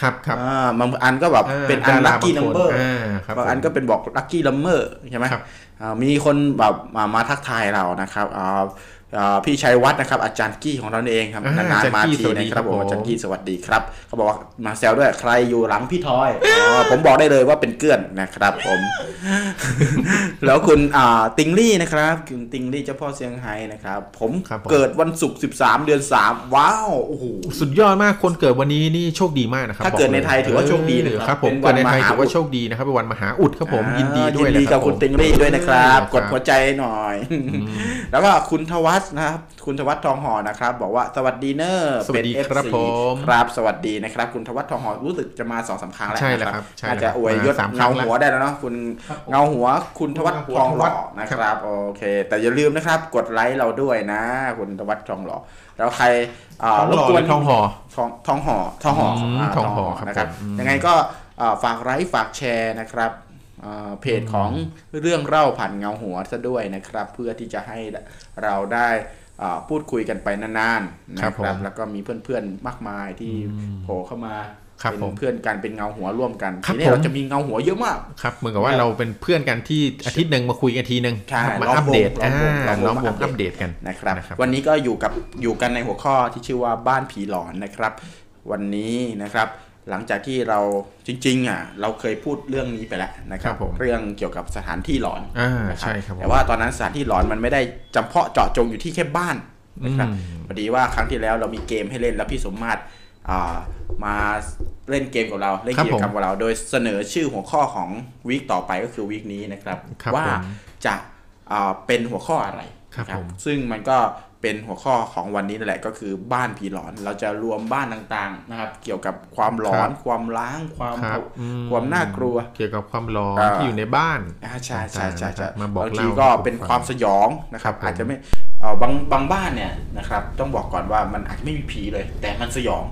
ครับครับอ่าบางอันก็แบบเป็นอันดาลัราคกี้บานังมคนเบอร์อ่าครับบางอันก็เป็นบอกลัคกี้ลัมเมอร์ใช่ไหมครับอ่ามีคนแบบมามาทักทายเรานะครับอ่าอ่า พี่ชัยวัฒน์นะครับ อาจารย์กี้ของเราเองครับอ่านานอาจารย์ๆมากี้ทีสวัสดีนะครับผมครับผมอาจารย์กี้สวัสดีครับเขาบอกว่ามาแซวด้วยใครอยู่หลังพี่ทอยอ๋อผมบอกได้เลยว่าเป็นเกื้อนนะครับผม แล้วคุณอ่าติงลี่นะครับคุณติงลี่เจ้าพ่อเซียงไฮ้นะครับ ผมครับผมเกิดวันศุกร์13 เดือน 3 ว้าวโอ้โหสุดยอดมากคนเกิดวันนี้นี่โชคดีมากนะครับถ้าบอกเกิดในลไทยถือว่าโชคดีนะครับครับผมเป็นวัเกินดในไทยมหาถือว่าอุดโชคดีนะครับเป็นวันมหาอุดครับผมอ่ายินดีด้วยยินดีนะกับคุณผมติงลี่ด้วยนะครับครับ กดหัวใจหน่อย แล้วก็คุณทวัฒน์นะครับ คุณทวัฒน์ทองหอนะครับ บอกว่าสวัสดีเนอร์สวัสดีเป็นครับ FC ผมครับสวัสดีนะครับ คุณทวัฒน์ทองหอรู้สึกจะมาสองสามครั้งแล้วใช่แล้วนะครับใช่อาจแล้วจะอวยยศมาสามครั้เงางแล้วหัวได้แล้วเนาะคุณเงาหัวคุณทวัฒน์หัวทองหล่อทวัฒน์นะครับโอเค แต่อย่าลืมนะครับ กดไลค์เราด้วยนะ คุณทวัฒน์ทองหล่อแล้วใครอ่าทองหล่อรบกวนหรือทองห่อทองทองห่อทองห่ออืมอ่าทองห่อครับนะครับผมอืมยังไงก็อ่าฝากไลค์ฝากแชร์นะครับอ่า เพจของเรื่องเล่าผ่านเงาหัวซะด้วยนะครับ เพื่อที่จะให้เราได้อ่าพูดคุยกันไปนานๆนะครับผมแล้วก็มีเพื่อนๆมากมายที่โผล่เข้ามาครับเป็ผมนเพื่อนกันเป็นเงาหัวร่วมกันครับทีนี้ผมเราจะมีเงาหัวเยอะมากครับเหมือนกับว่าเราเป็นเพื่อนกันที่อาทิตย์หนึ่งมาคุยกันทีหนึ่งใช่มาล้อมวงอัปเดตล้อมวงอ่าล้ล้ออมมววงงอัปเดตกันนะครับนะครับ วันนี้ก็อยู่กับอยู่กันในหัวข้อที่ชื่อว่าบ้านผีหลอนนะครับ วันนี้นะครับ หลังจากที่เราจริงๆอะเราเคยพูดเรื่องนี้ไปแล้วนะครัครับบผมเรื่องเกี่ยวกับสถานที่หลอนอ่านะใช่ครับผมแต่ว่าตอนนั้นสถานที่หลอนมันไม่ได้จำเพาะเจาะจงอยู่ที่แค่บ้านนะครับอืมพอดีว่าครั้งที่แล้วเรามีเกมให้เล่นแล้วพี่สมมาตรอ่ามาเล่นเกมกับเราเล่นครับกิจกรรมผมกับเรา โดยเสนอชื่อหัวข้อของวีคต่อไปก็คือวีคนี้นะครับครับว่าผมจะอ่าเป็นหัวข้ออะไรครับนะผมซึ่งมันก็ เป็นหัวข้อของวันนี้นั่นแหละก็คือบ้านผีหลอน เราจะรวมบ้านต่างๆนะครับ เกี่ยวกับความหลอน ความล้าง ความครับอืความน่ากลัว เกี่ยวกับความร้อนอ่าที่อยู่ในบ้านอ่าใช่ใช่ใช่ใช่มาบอกบางเล่าทีก็ให้ผมเป็นฟังความสยองนะครับครับผมอาจจะไม่เอ่อบางบางบ้านเนี่ยนะครับ ต้องบอกก่อนว่ามันอาจจะไม่มีผีเลย แต่มันสยอง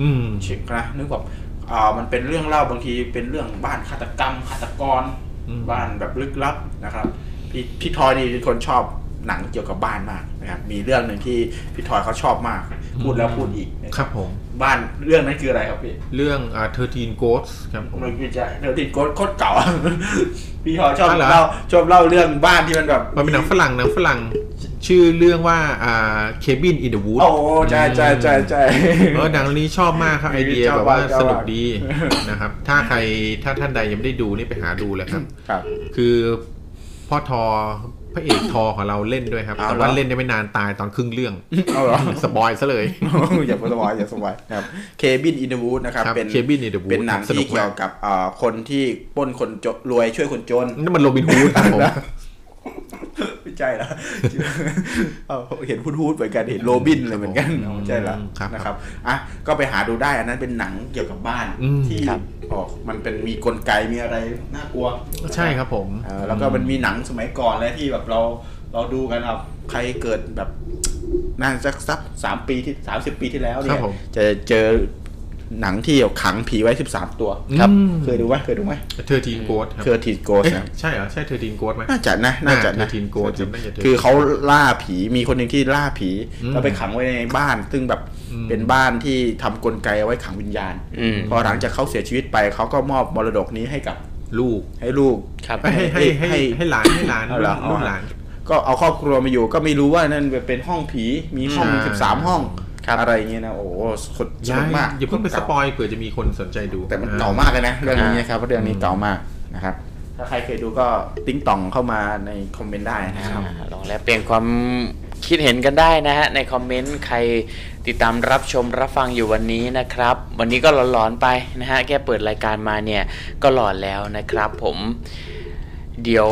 อืมชิคนะนึกแบบอ่ามันเป็นเรื่องเล่าบางทีเป็นเรื่องบ้านฆาตกรรมฆาตกรอืมบ้านแบบลึกลับนะครับ พี่พี่ทอยนี่เป็นคนชอบ หนังเกี่ยวกับบ้านมากนะครับมีเรื่องหนึ่งที่พี่ทอยเขาชอบมาก พูดแล้วพูดอีกนะคครับรับผมบ้านเรื่องนั้นคืออะไรครับพี่เรื่องอ่า13 Ghosts ครับผมมันคือจะเดี๋ยวติดโกดโคตรเก่าพี่ทอยชอบอ๋อเหรอเล่าชอบเล่าเรื่องบ้านที่มันแบบมันเป็นหนังฝรั่งหนังฝรั่งชื่อเรื่องว่าอ่า Cabin in the Woods โอ้ใช่ใช่ใช่ใช่เออหนังเรื่องนี้ชอบมากครับไอเดียชอบแบบว่าชอบสนุกดีนะครับ ถ้าใครถ้าท่านใดยังไม่ได้ดูนี่ไปหาดูเลยครับครับคือพ่อทอ พระเอกทอของเราเล่นด้วยครับเอาแต่ว่าเหรอเล่นได้ไม่นานตายตอนครึ่งเรื่องเอาเหรอ spoil ซะเลยอย่า spoil อย่า spoil นะครับ Cabin in Wood นะครับครับเป็น Cabin in the Woods เป็นหนังสนุที่กเกี่มากยวกับอ่าคนที่ปล้นคนจนรวยช่วยคนจนนั่นมันโรบินฮูดครับผมไม่ ใช่ละเอาเห็นพูดพูดเหมือนกันเห็นโรบินเลยเหมือนกันเอาไม่ใช่ละครับนะครับอะก็ไปหาดูได้อันนั้นเป็นหนังเกี่ยวกับบ้านอืมที่ครับออกมันเป็นมีกลไกมีอะไรน่ากลัว ใช่ครับผมเออแล้วก็มันมีหนังสมัยก่อนเลยที่แบบเราเราดูกันครับใครเกิดแบบน่าจะสักสามปีที่สามสิบปีที่แล้วเนี่ครัยบผมจะเจอ หนังที่ขังผีไว้ 13 ตัว ครับ เคยดูไหมเคยดูไหม Thirteen Ghosts ครับ Thirteen Ghosts เอ๊ะนะใช่เหรอ ใช่ Thirteen Ghosts ไหมน่าจะนะ น่าจะนะอ่า13 Ghost จำได้จะ13คือเขาล่าผีมีคนหนึ่งที่ล่าผีอืมแล้วไปขังไว้ในบ้าน ซึ่งแบบอืมเป็นบ้านที่ทำกลไกเอาไว้ขังวิญญาณอืมพอหลังจากเขาเสียชีวิตไปเขาก็มอบมรดกนี้ให้กับลูกให้ลูกครับให้ให้ให้ให้ให้หลานให้หลานเอาเหรอลูกหลาน ก็เอาครอบครัวมาอยู่ก็ไม่รู้ว่านั่นเป็นห้องผีมีห้องใช่สิบสามห้องครับ อะไรอย่างเงี้ยนะโอ้โหสุดสย้านุยกมากอย่าเพิ่งไปสปอยเผื่อจะมีคนสนใจดู แต่มันอ่เก่ามากเลยนะเรื่องนี้นะครับเพราะเรื่องนี้เก่ามากนะครับถ้าใครเคยดูก็ติ้งต่องเข้ามาในคอมเมนต์ได้นะครับอ่าลองแลกเปลี่ยนความคิดเห็นกันได้นะฮะในคอมเมนต์ใครติดตามรับชมรับฟังอยู่วันนี้นะครับ วันนี้ก็หลอนๆไปนะฮะแค่เปิดรายการมาเนี่ยก็หลอนแล้วนะครับผม เดี๋ยว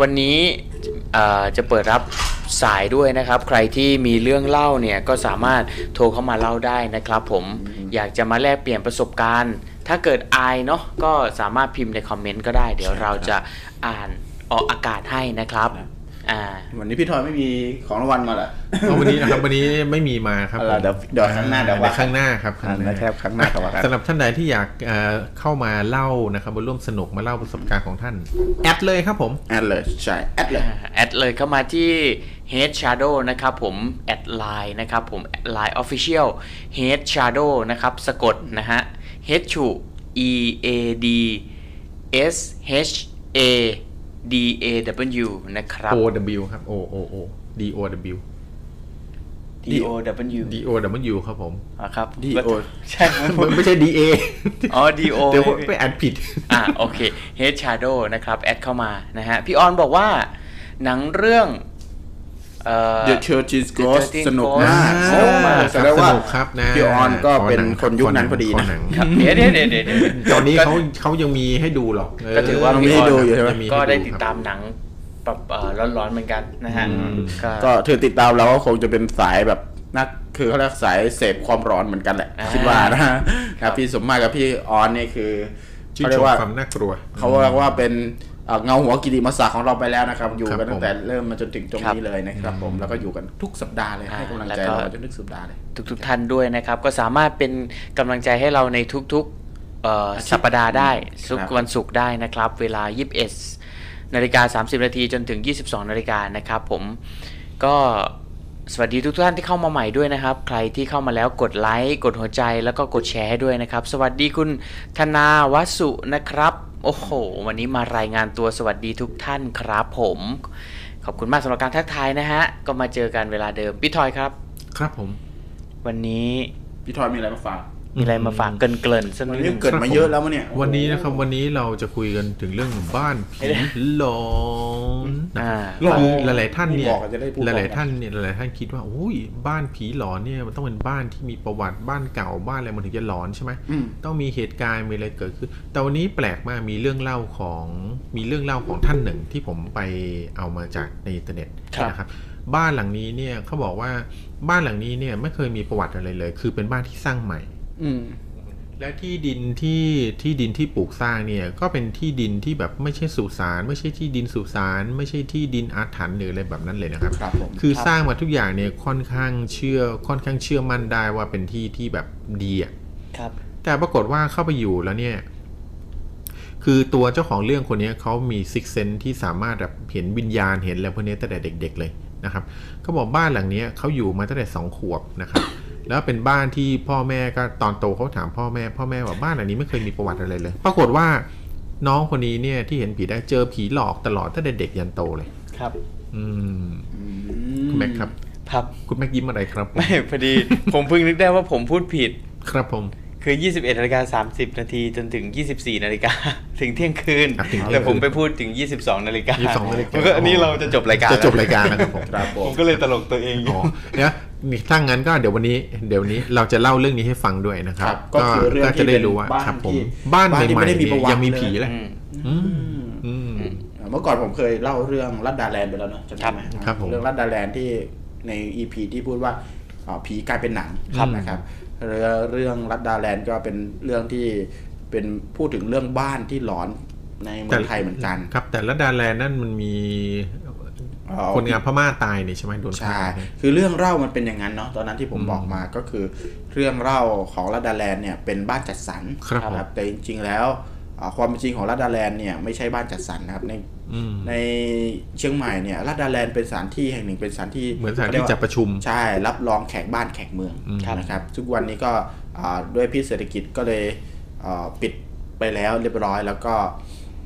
วันนี้เอ่อ จะเปิดรับสายด้วยนะครับ ใครที่มีเรื่องเล่าเนี่ยก็สามารถโทรเข้ามาเล่าได้นะครับผมอยากจะมาแลกเปลี่ยนประสบการณ์ ถ้าเกิดอายเนาะก็สามารถพิมพ์ในคอมเมนต์ก็ได้ เดี๋ยวเราจะอ่านออกอากาศให้นะครับ อ่าวันนี้พี่ทอยไม่มีของรางวัลมาเหรอเอาวันนี้นะครับวันนี้ไม่มีมาครับเอาล่ะเดี๋ยวเดี๋ยวครั้งหน้าเดี๋ยวว่าข้างหน้าครับอ่านะครับครั้งหน้าครับว่ากันสำหรับท่านใดที่อยากเอ่อเข้ามาเล่านะครับมาร่วมสนุกมาเล่าประสบการณ์ของท่านแอดเลยครับผมแอดเลยใช่แอดเลยแอดเลยเข้ามาที่ Head Shadow นะครับผมแอดไลน์นะครับผมแอดไลน์ Official Head Shadow นะครับสะกดนะฮะ Head ชู E A D S H A D A W นะครับ O W ครับ O O O D O W D O W D O W ครับผมอะครับ D O ใช่ไหมมันไม่ใช่ D A อ๋อ D O เดี๋ยวไปอ่านผิด อะโอเค Head Shadow นะครับ แอดเข้ามานะฮะ พี่ออนบอกว่า หนังเรื่อง เอ่อ The Church's Ghost The สนุก Ghost มากสนุกมากแสดงว่าสนุกครับนะพี่ออนก็เป็นขหงคนยุคนั้นพอดีขนะหงครับเดี๋ยวเดี๋ยวเดี๋ยวเดี๋ยวเดี๋ยวตอนนี้เขาเขายังมีให้ดูหรอกเก็ถือว่ามีให้ดูอยู่ใช่ไหมงก็ได้ให้ติดครับตามหนังแบบเอ่อร้อนๆเหมือนกันนะฮะอืมก็ก็เธอติดตามเราก็คงจะเป็นสายแบบนักคือเขาเรียกสายเสพความร้อนเหมือนกันแหละอ่าคิดว่านะคครับรับพี่สมมาตรกับพี่ออนนี่คือชื่นเขาเรีชยมกว่าความน่ากลัวเขาเรียกว่าเป็น เอ่อเงาหัวกิติมศักดิ์ของเราไปแล้วนะครับ อยู่ครับกันตั้งแต่ผมเริ่มมาจนถึงตรงนี้เลยนะครับผมแล้วก็อยู่กันทุกสัปดาห์เลยอ่าให้กำลังใจแล้วก็เราจนทุกสัปดาห์เลยทุกๆท่านด้วยนะครับ ก็สามารถเป็นกำลังใจให้เราในทุกๆเอ่ออาทิตย์สัปดาห์ได้ครับทุกวันศุกร์ได้นะครับ เวลา 21นาฬิกา30นาทีจนถึง 22นาฬิกานะครับ ผมก็สวัสดีทุกท่านที่เข้ามาใหม่ด้วยนะครับ ใครที่เข้ามาแล้วกดไลค์กดหัวใจแล้วก็กดแชร์ให้ด้วยนะครับ สวัสดีคุณธนาวสุนะครับ โอ้โห วันนี้มารายงานตัวสวัสดีทุกท่านครับผม ขอบคุณมากสำหรับการทักทายนะฮะ ก็มาเจอกันเวลาเดิม พี่ทอยครับ ครับผม วันนี้ พี่ทอยมีอะไรมาฝาก มีอะไรมาฝากเกรินๆสักวันนิดนี้นึงเกิดมาเยอะแล้วมั้งเนี่ย วันนี้นะครับวันนี้เราจะคุยกันถึงเรื่องบ้านผีหลอนนะอ่าหลอนหลายๆท่านเนี่ยบอกกันจะได้พูดหพร้อมลายกันๆท่านเนี่ยหลายๆท่านคิดว่าโอ้ยบ้านผีหลอนเนี่ยมันต้องเป็นบ้านที่มีประวัติบ้านเก่าบ้านอะไรมันถึงจะหลอนใช่ไหมอืมต้องมีเหตุการณ์มีอะไรเกิดขึ้นแต่วันนี้แปลกมากมีเรื่องเล่าของมีเรื่องเล่าของท่านหนึ่งที่ผมไปเอามาจากในอินเทอร์เน็ตครับนะครับบ้านหลังนี้เนี่ยเขาบอกว่าบ้านหลังนี้เนี่ยไม่เคยมีประวัติอะไรเลย คือเป็นบ้านที่สร้างใหม่อืม และที่ดินที่ที่ดินที่ปลูกสร้างเนี่ยก็เป็นที่ดินที่แบบไม่ใช่สุสานไม่ใช่ที่ดินสุสานไม่ใช่ที่ดินอาถรรพ์หรืออะไรแบบนั้นเลยนะครับครับผมคือสร้างมาทุกอย่างเนี่ยค่อนข้างเชื่อค่อนข้างเชื่อมั่นได้ว่าเป็นที่ที่แบบดีอะครับ แต่ปรากฏว่าเข้าไปอยู่แล้วเนี่ย คือตัวเจ้าของเรื่องคนเนี้ยเขามีซิกเซนที่สามารถแบบเห็นวิญญาณเห็นอะไรพวกนี้ตั้งแต่เด็ก ๆ เลยนะครับเขาบอกบ้านหลังเนี้ยเขาอยู่มาตั้งแต่สองขวบนะครับ แล้วเป็นบ้านที่พ่อแม่ก็ตอนโตเขาถามพ่อแม่ พ่อแม่ว่าบ้านหลังนี้ไม่เคยมีประวัติอะไรเลย ปรากฏว่าน้องคนนี้เนี่ยที่เห็นผีได้เจอผีหลอกตลอดตั้งแต่เด็กยันโตเลย ครับ อืมอืมคุณแม็กครับ ครับ คุณแม็กยิ้มอะไรครับผมไม่พอดี ผมเพิ่งนึกได้ว่าผมพูดผิด ครับผม คือ 21นาฬิกา30 นาทีจนถึง 24 นาฬิกาถึงเที่ยงคืนอะถึงเที่ยงคืนแต่ผมไปพูดถึง 22 นาฬิกา22นาฬิกามันก็อันนี้เราจะจบรายการจะจบแล้วรายการนะครับผมครับผผมมก็เลยตลกตัวเองอยู่อ๋อเนี่ยนี่ถ้างั้นก็เดี๋ยววันนี้เดี๋ยวนี้เราจะเล่าเรื่องนี้ให้ฟังด้วยนะคครัรับบก็คือเรื่องก็ที่จะได้เป็นรู้ว่าบ้านครับผมที่บ้านบ้านที่ใหไม่ม่ได้ๆมีเนี่ประยวัติยังมีเลยผีเลยอืมอืมอืมอ่าเมื่อก่อนผมเคยเล่าเรื่องรัดดาแลนด์ไปแล้วเนอะจำได้ไหมครับผมเรื่องรัดดาแลนด์ที่ในอีพีที่พูดว่าอ่าผีกลายเป็นหนังครับนะครับ เรื่องเรื่องรัดดาแลนด์ก็เป็นเรื่องที่เป็นพูดถึงเรื่องบ้านที่หลอนในเมืองไทยเหมือนกัน ครับ แต่ลัดดาแลนด์นั่นมันมีอ๋อคนงานพม่าตายนี่ใช่ไหมโดนฆ่าใช่คือเรื่องเล่ามันเป็นอย่างนั้นเนาะตอนนั้นที่ผมบอกมาก็คือเรื่องเล่าของลัดดาแลนด์เนี่ยเป็นบ้านจัดสรรครับผมนะแต่จริงๆแล้วอ่าความเป็นจริงของลัดดาแลนด์เนี่ยไม่ใช่บ้านจัดสรรนะครับในอืม ในเชียงใหม่เนี่ยลัดดาแลนด์เป็นสถานที่แห่งหนึ่งเป็นสถานที่เหมือนสถานขรีที่ยกว่าจัดประชุมใช่รับรองแขกบ้านแขกเมืองอืมนะครับทุกวันนี้ก็อ่าด้วยพิษเศรษฐกิจก็เลยอ่าปิดไปแล้วเรียบร้อยแล้วก็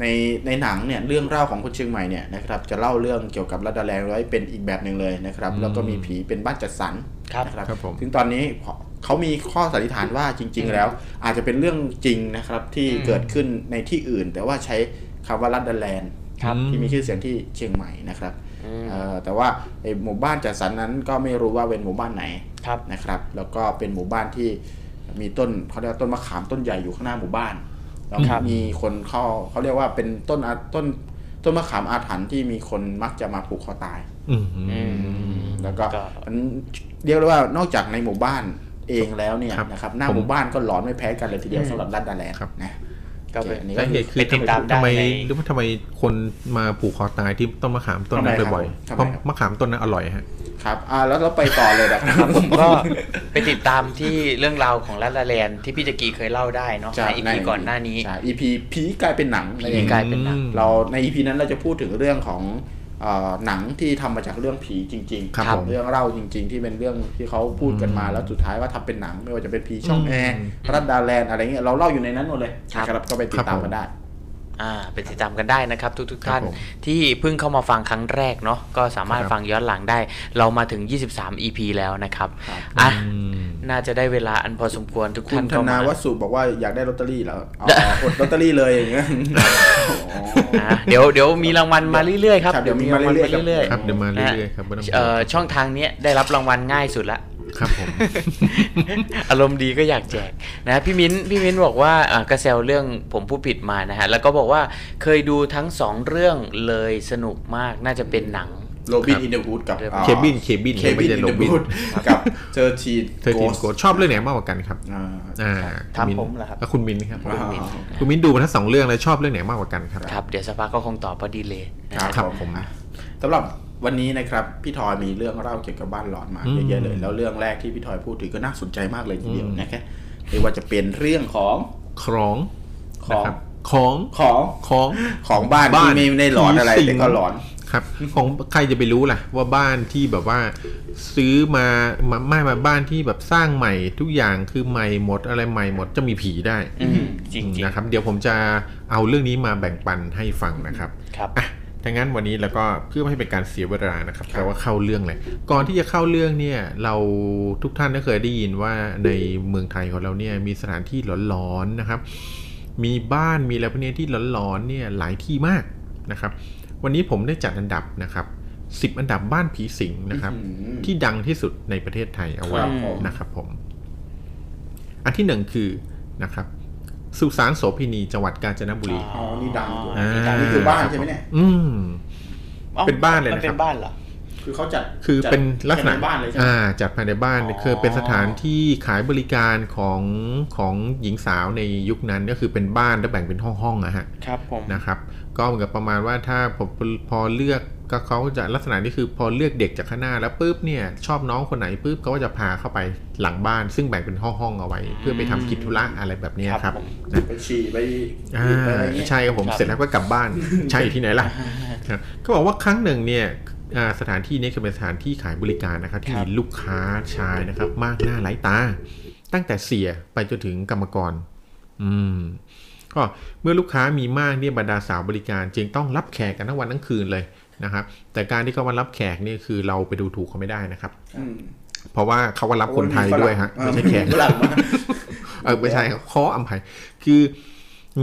ในในหนังเนี่ยเรื่องเล่าของคนเชียงใหม่เนี่ยนะครับจะเล่าเรื่องเกี่ยวกับรัดดาแลนด์ไว้เป็นอีกแบบหนึ่งเลยนะครับแล้วก็มีผีเป็นบ้านจัดสรรครับนะครับครับผมถึงตอนนี้เขามีข้อสันนิษฐานว่าจริง ๆ แล้ว อาจจะเป็นเรื่องจริงนะครับที่อืมเกิดขึ้นในที่อื่น แต่ว่าใช้คำว่ารัดดาแลนด์ครับ ที่มีชื่อเสียงที่เชียงใหม่นะครับอืมเอ่อแต่ว่าไอ้หมู่บ้านจัดสรรนั้นก็ไม่รู้ว่าเป็นหมู่บ้านไหนครับนะครับ แล้วก็เป็นหมู่บ้านที่มีต้นเขาเรียกว่าต้นมะขามต้นใหญ่อยู่ข้างหน้าหมู่บ้านแล้วครับมีคนเข้าเขาเรียกว่าเป็นต้นอาต้นต้นมะขามอาถรรพ์ที่มีคนมักจะมาผูกคอตายอืมอืมแล้วก็ก็มันเรียกได้ว่านอกจากในหมู่บ้านเองแล้วเนี่ยครับนะครับหน้าผมหมู่บ้านก็หลอนไม่แพ้กันเลยทีเดียวสำหรับรัดดาแลนด์ครับนะ ก็เป็นโอเคอันนี้สาเหตุคือไปติดตามได้ทำไมในหรือว่าทำไมคนมาผูกคอตายที่ต้นมะขามต้นนั้นทำไมครับบ่อยทำๆไมเพราะครับมะขามต้นนั้นอร่อยฮะครับอ่าแล้วเราไปต่อเลยนะครับผมก็ไปติดตามที่เรื่องราวของลัดลาแลนด์ที่พี่จักรีเคยเล่าได้เนาะใช่ในอีพีก่อนหน้านี้ใช่ EP ผีกลายเป็นหนังนั่นเองผีกลายเป็นหนังเราใน EP นั้นเราจะพูดถึงเรื่องของเอ่อ หนังที่ทำมาจากเรื่องผีจริงๆครับผมเรื่องเล่าจริง ๆ ที่เป็นเรื่องที่เขาพูดกันมาแล้วสุดท้ายว่าทำเป็นหนังไม่ว่าจะเป็นผีช่องอืมแอร์รัดดาแลนด์อะไรเงี้ยเราเล่าอยู่ในนั้นหมดเลยครับนะครับก็ไปติดตามกันได้ อ่าไปติดตามกันได้นะครับ ทุกๆท่านครับผมที่เพิ่งเข้ามาฟังครั้งแรกเนาะก็สามารถครับฟังย้อนหลังได้ เรามาถึง 23 EP แล้วนะครับครับอะอืมน่าจะได้เวลาอันพอสมควรทุกคุท่าณนธก็นามาวัสุบอกว่าอยากได้ลอตเตอรี่แล้วเอาอดลอตเตอรี่เลยอย่างเงี้ยอ๋ออะเดี๋ยวเดี๋ยวมีรางวัลมาเรื่อยๆครับครับเดี๋ยวมีมาเรื่อยๆครับเรื่อยครับเดี๋ยวมาๆเรื่นะอยๆครับไม่ต้องกลัวเอ่อช่องทางเนี้ยได้รับรางวัลง่ายสุดละ ครับผม อารมณ์ดีก็อยากแจกนะพี่มิ้นพี่มิ้นบอกว่าอะกระแซวเรื่องผมผู้ผิดมานะฮะ แล้วก็บอกว่าเคยดูทั้งสองเรื่องเลยสนุกมากน่าจะเป็นหนังโรบินอินเดอะวูดกับเคบินเคบินเคไม่บินใช่อินโรเดอะบินวูดกับเจอทีนเธอทีมโกชอบเรื่องไหนมากกว่ากันครับอ่าอ่าถามมิ้นผมเหรอครับแล้วคุณมินครับอ่าคุณมินดูมาทั้งสองเรื่องแล้วชอบเรื่องไหนมากกว่ากันครับครับเดี๋ยวสภาก็คงตอบพอดีเลยนะคฮะรับครับผมผมอะสำหรับ วันนี้นะครับพี่ทอยมีเรื่องเล่าเกี่ยวกับบ้านหลอนมาอืมเยอะๆเลย แล้วเรื่องแรกที่พี่ทอยพูดถึงก็น่าสนใจมากเลยทีเดียวนะครับไม่ว่าจะเป็นเรื่องของของของนะครับของของของของบ้านบ้านที่ไม่ได้หลอนอะไรผีสิงแต่ก็หลอนครับของใครจะไปรู้ล่ะ ว่าบ้านที่แบบว่าซื้อมามาไม่มาบ้านที่แบบสร้างใหม่ทุกอย่างคือใหม่หมดอะไรใหม่หมดจะมีผีได้อืมจริงๆนะครับ เดี๋ยวผมจะเอาเรื่องนี้มาแบ่งปันให้ฟังนะครับครับอะ ถ้างั้นวันนี้แล้วก็เพื่อไม่ให้เป็นการเสียเวลานะครับครับแต่ว่าเข้าเรื่องเลย ก่อนที่จะเข้าเรื่องเนี่ยเราทุกท่านก็เคยได้ยินว่าในเมืองไทยของเราเนี่ยมีสถานที่หลอนๆนะครับ มีบ้านมีอะไรพวกนี้ที่หลอนๆเนี่ยหลายที่มากนะครับ วันนี้ผมได้จัดอันดับนะครับสิบอันดับบ้านผีสิงนะครับอื้อหือที่ดังที่สุดในประเทศไทยเอาไว้ครับผมนะครับผม อันที่หนึ่งคือนะครับ สุสานโสพินีจังหวัดกาญจนบุรีอ๋อนี่ดังอยู่อ่า นี่ดังนี่คือบ้านใช่ไหมเนี่ยอืม อ้เป็นบ้านเลยมันนะครับเป็นบ้านเหรอ คือเขาจัดคือจัดเป็นลักษณะในบ้านเลยใช่ไหม อ่าจัดภายในบ้านอ๋อ คือเป็นสถานที่ขายบริการของของหญิงสาวในยุคนั้นก็คือเป็นบ้านแล้วแบ่งเป็นห้องๆนะฮะ ครับผม นะครับก็เหมือนกับประมาณว่าถ้าผมพอเลือก ก็เขาจะลักษณะนี้คือพอเลือกเด็กจากข้างหน้าแล้วปุ๊บเนี่ยชอบน้องคนไหนปุ๊บเขาก็จะพาเข้าไปหลังบ้าน ซึ่งแบ่งเป็นห้องๆเอาไว้ เพื่อไปทำกิจธุระอะไรแบบเนี้ยครับผมไปฉี่ไปอ่ไปอะไราเงี้ยใช่ครับผมครับเสร็จแล้วก็กลับบ้านใช่อยู่ที่ไหนล่ะครับก็บอกว่าครั้งหนึ่งเนี่ยอ่าสถานที่นี้คือเป็นสถานที่ขายบริการนะครับ ที่ครัมีบลูกค้าชายนะครับ มากหน้าหลายตา ตั้งแต่เสียไปจนถึงกรรมกร อืมก็เมื่อลูกค้ามีมากเนี่ยบรรดาสาวบริการ จึงต้องรับแขกกันทั้งวันทั้งคืนเลย นะครับ แต่การที่เขามารับแขกนี่คือเราไปดูถูกเขาไม่ได้นะครับอืมเพราะว่าเขาก็รับคนไทยด้วยฮะไม่ใช่แขกฝรั่งมาเออไม่ใช่ครับข้ออภัยคือ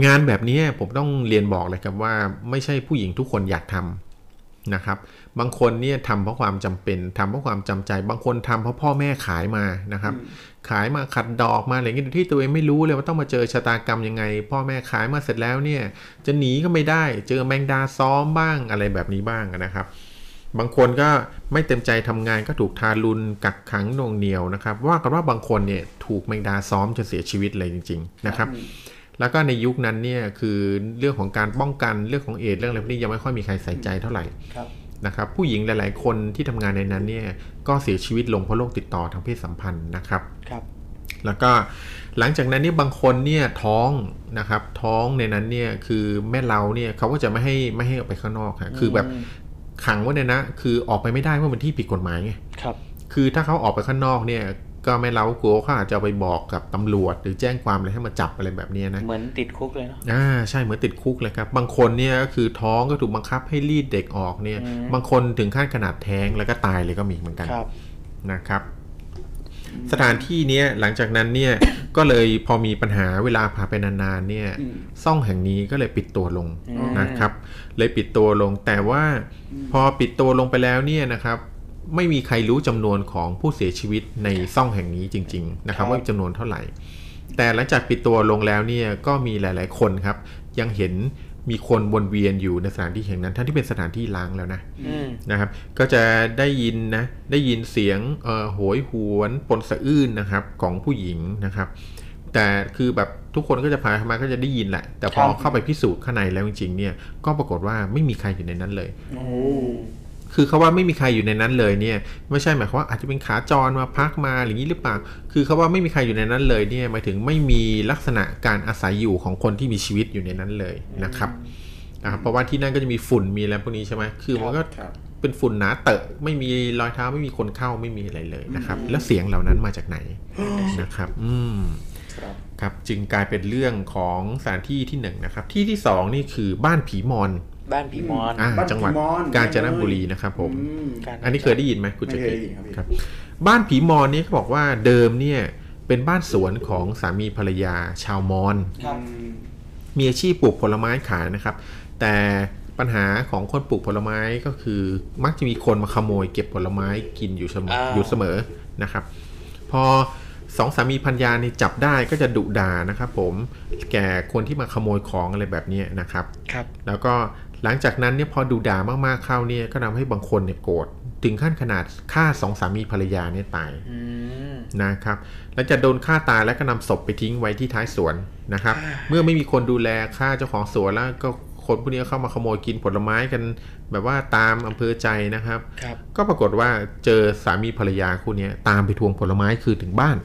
งานแบบนี้ผมต้องเรียนบอกเลยครับว่าไม่ใช่ผู้หญิงทุกคนอยากทำนะครับ บางคนเนี่ยทำเพราะความจำเป็นทำเพราะความจำใจ บางคนทำเพราะพ่อแม่ขายมานะครับ ขายมาขัดดอกมาอะไรอย่างเงี้ยโดยที่ตัวเองไม่รู้เลยว่าต้องมาเจอชะตากรรมยังไง พ่อแม่ขายมาเสร็จแล้วเนี่ย จะหนีก็ไม่ได้ เจอแมงดาซ้อมบ้างอะไรแบบนี้บ้างนะครับบางคนก็ไม่เต็มใจทำงานก็ถูกทารุณกักขังหน่วงเหนียวนะครับ ว่ากันว่าบางคนเนี่ยถูกแมงดาซ้อมจนเสียชีวิตเลยจริง ๆ นะครับ แล้วก็ในยุคนั้นเนี่ยคือเรื่องของการป้องกันเรื่องของเอดส์เรื่องอะไรพวกนี้ยังไม่ค่อยมีใครใส่ใจเท่าไหร่ครับ นะครับผู้หญิงหลาย ๆ คนที่ทำงานในนั้นเนี่ยก็เสียชีวิตลงเพราะโรคติดต่อทางเพศสัมพันธ์นะครับครับ แล้วก็หลังจากนั้นเนี่ยบางคนเนี่ยท้องนะครับท้องในนั้นเนี่ยคือแม่เราเนี่ยเขาก็จะไม่ให้ไม่ให้ออกไปข้างนอกฮะคือแบบขังไว้ในนะคือออกไปไม่ได้เพราะมันที่ผิดกฎหมายไงครับ คือถ้าเขาออกไปข้างนอกเนี่ย ก็แม่เรากลัวเขาอาจจะเอาไปบอกกับตำรวจ หรือแจ้งความอะไรให้มาจับอะไรแบบเนี้ยนะเหมือนติดคุกเลยเนาะอ่าใช่เหมือนติดคุกเลยครับ บางคนเนี่ยก็คือท้องก็ถูกบังคับให้รีดเด็กออกเนี่ย บางคนถึงขั้นขนาดแท้งแล้วก็ตายเลยก็มีเหมือนกันครับนะครับ สถานที่เนี้ยหลังจากนั้นเนี่ยก็เลยพอมีปัญหาเวลาผ่านไปนานๆเนี่ยอืมซ่องแห่งนี้ก็เลยปิดตัวลงอืมนะครับ เลยปิดตัวลงแต่ว่าพอปิดตัวลงไปแล้วเนี่ยนะครับ ไม่มีใครรู้จำนวนของผู้เสียชีวิตในซ่องแห่งนี้จริง ๆ นะครับว่าจำนวนเท่าไหร่ แต่หลังจากปิดตัวลงแล้วเนี่ยก็มีหลาย ๆ คนครับ ยังเห็นมีคนวนเวียนอยู่ในสถานที่แห่งนั้นทั้งที่เป็นสถานที่ล้างแล้วนะอืมนะครับ ก็จะได้ยินนะได้ยินเสียงเอ่อโหยหวนปนสะอื้นนะครับของผู้หญิงนะครับ แต่คือแบบทุกคนก็จะพามาก็จะได้ยินแหละ แต่พอครับเข้าไปพิสูจน์ข้างในแล้วจริงๆเนี่ยก็ปรากฏว่าไม่มีใครอยู่ในนั้นเลยโอ้ คือเขาว่าไม่มีใครอยู่ในนั้นเลยเนี่ยไม่ใช่หมายความว่าอาจจะเป็นขาจรมาพักมาหรืออย่างนี้หรือเปล่า คือเขาว่าไม่มีใครอยู่ในนั้นเลยเนี่ยหมายถึงไม่มีลักษณะการอาศัยอยู่ของคนที่มีชีวิตอยู่ในนั้นเลยนะครับอ่าเพราะว่าที่นั่นก็จะมีฝุ่นมีอะไรพวกนี้ใช่ไหมคือมันก็ครับเป็นฝุ่นหนาเตอะไม่มีรอยเท้าไม่มีคนเข้าไม่มีอะไรเลยนะครับ แล้วเสียงเหล่านั้นมาจากไหนนะครับ อืมครับครับจึงกลายเป็นเรื่องของสถานที่ที่หนึ่งนะครับ ที่ที่สองนี่คือบ้านผีมอน บ้านผีมอนอ่าบ้านผีจังหวัดมอนกาญจนบุรีนะครับผม อืม การอันนี้เคยได้ยินไหมคุณไม่จักเคยรีได้ยินครับพี่ ครับ บ้านผีมอนนี่เขาบอกว่าเดิมเนี่ยเป็นบ้านสวนของสามีภรรยาชาวมอญ ครับอืมมีอาชีพปลูกผลไม้ขายนะครับ แต่ปัญหาของคนปลูกผลไม้ก็คือ มักจะมีคนมาขโมยเก็บผลไม้กินอยู่เสมออ่าอยู่เสมอนะครับ พอสองสามีพันยานี่จับได้ก็จะดุด่านะครับผมแก่คนที่มาขโมยของอะไรแบบเนี้ยนะครับ ครับ แล้วก็ หลังจากนั้นเนี่ยพอดูด่ามากๆเข้าเนี่ยก็ทำให้บางคนเนี่ยโกรธถึงขั้นขนาดฆ่าสองสามีภรรยาเนี่ยตายอืมนะครับหลังจากโดนฆ่าตายแล้วก็นำศพไปทิ้งไว้ที่ท้ายสวนนะครับ เมื่อไม่มีคนดูแลฆ่าเจ้าของสวนแล้วก็คนพวกนี้เข้ามาขโมยกินผลไม้กัน แบบว่าตามอำเภอใจนะครับครับก็ปรากฏว่าเจอสามีภรรยาคู่เนี้ยตามไปทวงผลไม้คืนถึงบ้าน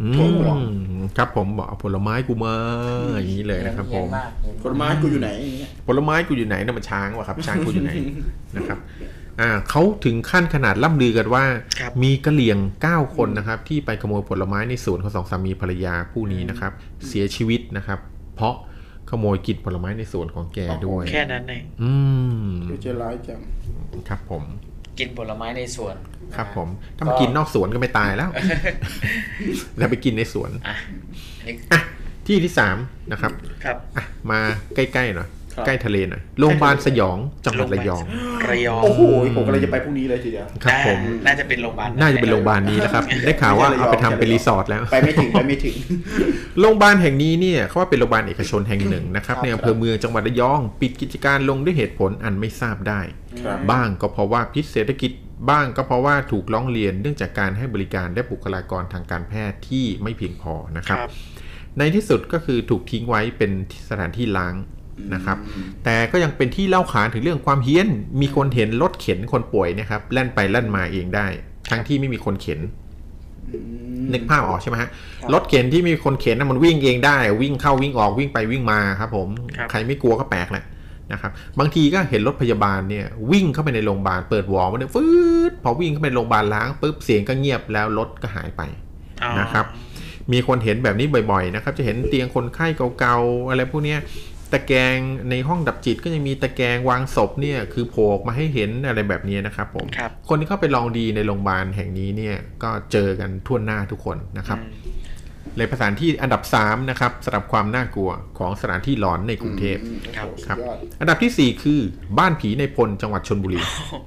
อืโอ้มอืทวงเหรอมครับผมบอกเอาผลไม้กูมาอย่างนี้เลยนะครับผมเย็นากเย็นผลไม้กูอยู่ไหนอย่างเงี้ยผลไม้กูอยู่ไหนนะมันช้างวะครับ ช้างกูอยู่ไหนนะครับอ่าเขาถึงขั้นขนาดล่ำลือกันว่าครับมีกะเหลี่ยง 9 คนนะครับ ที่ไปขโมยผลไม้ในสวนของสองสามีภรรยาผู้นี้นะครับ เสียชีวิตนะครับ เพราะขโมยกินผลไม้ในสวนของแกด้วย แค่นั้นเองอืมเดี๋ยวจะร้ายจังครับผม กินผลไม้ในสวนครับนะฮะผม ถ้ามากินนอกสวนก็ไม่ตายแล้วแล้วไปกินในสวนอะอันนี้อะที่ที่สามนะครับ ครับอะมาใกล้ๆหน่อยครับ ใกล้ทะเลหน่อยโรงพยาบาลสยองจังหวัดระยองระยองโอ้โหผมกำลังจะไปพรุ่งนี้เลยทีเดียวครับผมอ่าน่าจะเป็นโรงพยาบาลน่าจะเป็นโรงพยาบาลนี้แล้วครับได้ข่าวว่าเอาไปทำเป็นรีสอร์ทแล้วไปไม่ถึงไปไม่ถึงโรงพยาบาลแห่งนี้เนี่ยเขาว่าเป็นโรงพยาบาลเอกชนแห่งหนึ่งนะครับครับในอำเภอเมืองจังหวัดระยอง ปิดกิจการลงด้วยเหตุผลอันไม่ทราบได้ครับบ้างก็เพราะว่าพิษเศรษฐกิจบ้างก็เพราะว่าถูกร้องเรียนเนื่องจากการให้บริการและบุคลากรทางการแพทย์ที่ไม่เพียงพอนะครับครับในที่สุดก็คือถูกทิ้งไว้เป็นสถานที่ล้าง นะครับ แต่ก็ยังเป็นที่เล่าขานถึงเรื่องความเฮี้ยน มีคนเห็นรถเข็นคนป่วยเนะครับแล่นไปแล่นมาเองได้ ทั้งที่ไม่มีคนเข็นนึกภาพออกใช่ไหมฮะรถเข็นที่มีคนเข็นน่ะมันวิ่งเองได้ วิ่งเข้าวิ่งออกวิ่งไปวิ่งมาครับ ผมครับใครไม่กลัวก็แปลกแหละนะครับบางทีก็เห็นรถพยาบาลเนี่ยวิ่งเข้าไปในโรงพยาบาลเปิดวอลมาเนี่ยฟืดพอวิ่งเข้าไปในโรงพยาบาลล้างปุ๊บเสียงก็เงียบแล้วรถก็หายไปอ๋อนะครับ มีคนเห็นแบบนี้บ่อยๆนะครับ จะเห็นเตียงคนไข้เก่าๆอะไรพวกเนี้ย ตะแกรงในห้องดับจิตก็ยังมีตะแกรงวางศพเนี่ยคือโผล่ออกมาให้เห็นอะไรแบบนี้นะครับผมครับคนที่เข้าไปลองดีในโรงพยาบาลแห่งนี้เนี่ยก็เจอกันทั่วหน้าทุกคนนะครับอืมเลยสถานที่อันดับ 3 นะครับสำหรับความน่ากลัวของสถานที่หลอนในกรุงเทพครับครับสุดยอดอันดับทีสี่ 4 คือบ้านผีในพลจังหวัดชนบุรี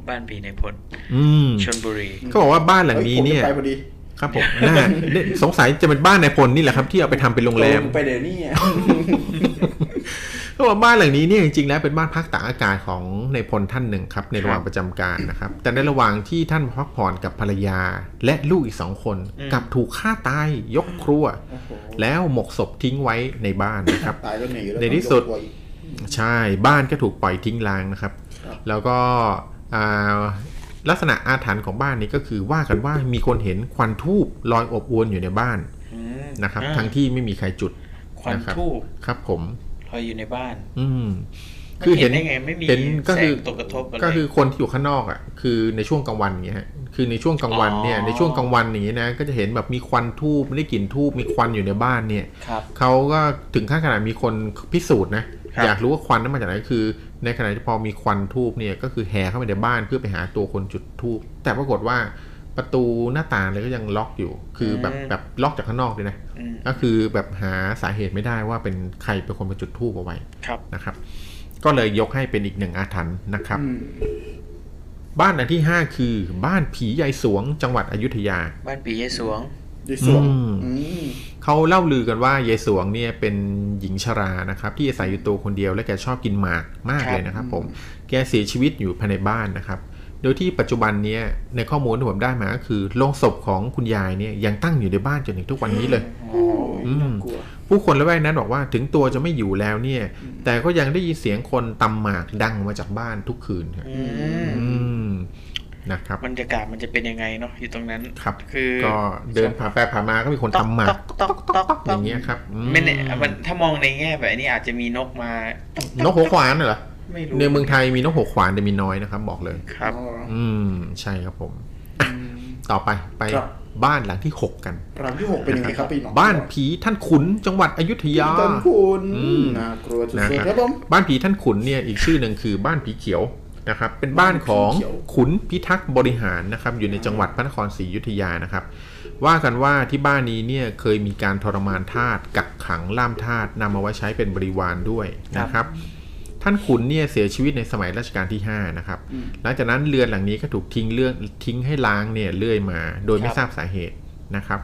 บ้านผีในพลอืมชลบุรีเขาบอกว่าบ้านหลังนี้เนี่ยฮ้ผมจะไปพอดีครับผมน่าเนี่ยสงสัยจะเป็นบ้านในพลนี่แหละครับ ที่เอาไปทำเป็นโรงแรมเออไปเดี๋ยวนี้ อะเขาบอกว่าบ้านหลังนี้เนี่ยจริงๆแล้วเป็นบ้านพักตากอากาศของในพลท่านหนึ่งครับในระหว่างประจำการนะครับ แต่ในระหว่างที่ท่านพักผ่อนกับภรรยา และลูกอีกสองคนอืมกลับถูกฆ่าตายยกครัวโอ้โหแล้วหมกศพทิ้งไว้ในบ้านนะครับตายแล้วไงอยู่แล้วในที่สุดต้องยกตัวอีกใช่บ้านก็ถูกปล่อยทิ้งร้างนะครับครับแล้วก็อ่าลักษณะอาถรรพ์ของบ้านนี้ก็คือว่ากันว่ามีคนเห็นควันทูบลอยอบอวนอยู่ในบ้านอืมนะครับอ่าทั้งที่ไม่มีใครจุดควันนะครับทูบครับผมล อยอยู่ในบ้าน อืมมันเห็นได้ไงไม่มีเห็นก็คือแสงตกกระทบอะไรก็คือคนที่อยู่ข้างนอกอะ คือในช่วงกลางวันอย่างเงี้ยฮะคือในช่วงกลางวันเนี่ยอ๋อในช่วงกลางวันอย่างเงี้ยนะก็จะเห็นแบบมีควันทูบไม่ได้กลิ่นทูบมีควันอยู่ในบ้านเนี่ยครับเขาก็ถึงขั้นขนาดมีคนพิสูจน์นะครับอยากรู้ว่าควันนั้นมาจากไหนคือ ในขณะที่พอมีควันทูบเนี่ยก็คือแห่เข้าไปในบ้านเพื่อไปหาตัวคนจุดทูบแต่ปรากฏว่า ประตูหน้าต่างเลยก็ยังล็อกอยู่ คือแบบแบบล็อกจากข้างนอกเลยนะอืมก็คือแบบหาสาเหตุไม่ได้ว่าเป็นใครเป็นคนมาจุดทูบเอาไว้ครับนะครับ ก็เลยยกให้เป็นอีกหนึ่งอาถรรพ์นะครับอืมบ้านอันที่5คือ บ้านผียายสวง จังหวัดอยุธยา บ้านปีเยสวงดีสวงอืมอืมเขาเล่าลือกันว่ายายสวงเนี่ยเป็นหญิงชรานะครับ ที่อาศัยอยู่ตัวคนเดียวและแกชอบกินหมากมากครับเลยนะครับ ผม แกเสียชีวิตอยู่ภายในบ้านนะครับ โดยที่ปัจจุบันเนี้ในข้อมูลที่ผมได้มาก็คือโลงศพของคุณยายเนี่ยยังตั้งอยู่ในบ้านจนถึงทุกวันนี้เลยโอ้ยอืมน่ากลัวผู้คนละแวกนั้นบอกว่าถึงตัวจะไม่อยู่แล้วเนี่ย แต่ก็ยังได้ยินเสียงคนตำหมากดังออกมาจากบ้านทุกคืนครับอืมอืมนะครับบรรยากาศมันจะเป็นยังไงเนาะอยู่ตรงนั้นครับคือก็เดินผ่านไปผ่านมาก็มีคนต๊อกตำหมากต๊อกต๊อกต๊อกอต๊อกย่างเงี้ยครับอืไม่แน่มันถ้ามองในแง่แบบนี้อาจจะมีนกมานกหัวขวานเหรอ ไม่รู้ในเมืองไทยมีนกหัวขวานแต่มีน้อยนะครับ บอกเลย ครับอ๋ออืม ใช่ครับผมอะต่อไปไปครับ บ้านหลังที่หกกันรังที่หกเป็นยังไงครับพี่หน้องบ้านผีท่านขุนจังหวัดอยุธยา ต้นคุณอืม น่ากลัวสุนะดครับๆครับผม บ้านผีท่านขุนเนี่ยอีกชื่อหนึ่งคือบ้านผีเขียวนะครับ เป็นบ้านของบ้านผีเขียว ขุนพิทักษ์บริหารนะครับ อยู่ในจังหวัดพระนครศรีอยุธยานะครับ ว่ากันว่าที่บ้านนี้เนี่ยเคยมีการทรมานทาสกักขังล่ามทาสนำมาไว้ใช้เป็นบริวารด้วยนะครับ ท่านขุนเนี่ยเสียชีวิตในสมัยรัชกาลที่ 5 นะครับ หลังจากนั้นเรือนหลังนี้ก็ถูกทิ้งเรื่องทิ้งให้ล้างเนี่ยเรื่อยมา โดยไม่ครับทราบสาเหตุนะครับ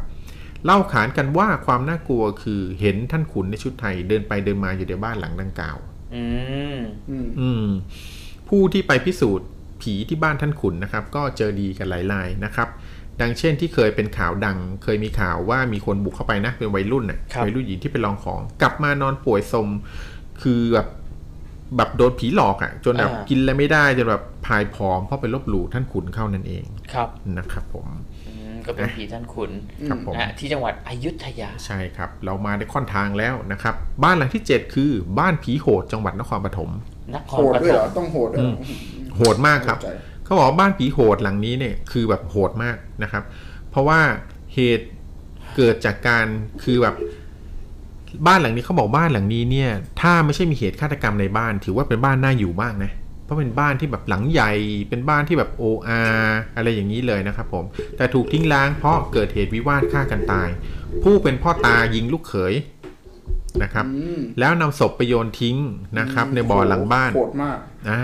เล่าขานกันว่าความน่ากลัวคือเห็นท่านขุนในชุดไทยเดินไปเดินมาอยู่ในบ้านหลังดังกล่าวอืมอืมอืมผู้ที่ไปพิสูจน์ผีที่บ้านท่านขุนนะครับ ก็เจอดีกันหลายรายนะครับ ดังเช่นที่เคยเป็นข่าวดัง เคยมีข่าวว่ามีคนบุกเข้าไปนะเป็นวัยรุ่นน่ะครับวัยรุ่นหญิงที่ไปลองของ กลับมานอนป่วยสมคือแบบ แบบโดนผีหลอกอะ่ะ จนแบบอ่ากินอะไรไม่ได้จนแบบพายผอมเพราะไปลบหลู่ท่านขุนเข้านั่นเองครับนะครับผมอืมก็เป็นผีท่านขุนครับผมนะที่จังหวัดอยุธยาใช่ครับ เรามาได้ค่อนทางแล้วนะครับ บ้านหลังที่ 7 คือบ้านผีโหดจังหวัดนครปฐมนคโหรดปด้วยฐเหรอมต้องโหดด้วยเหรอโหดมากครับเข้าใจเขาบอกว่าบ้านผีโหดหลังนี้เนี่ยคือแบบโหดมากนะครับ เพราะว่าเหตุเกิดจากการคือแบบ บ้านหลังนี้เขาบอกบ้านหลังนี้เนี่ย ถ้าไม่ใช่มีเหตุฆาตกรรมในบ้าน ถือว่าเป็นบ้านน่าอยู่มากนะเพราะเป็นบ้านที่แบบหลังใหญ่เป็นบ้านที่แบบโออาอะไรอย่างนี้เลยนะครับผม แต่ถูกทิ้งร้างเพราะเกิดเหตุวิวาทฆ่ากันตาย ผู้เป็นพ่อตายิงลูกเขยนะครับอืมแล้วนำศพไปโยนทิ้งนะครับ ในบ่อหลังบ้านโหดมากอ่า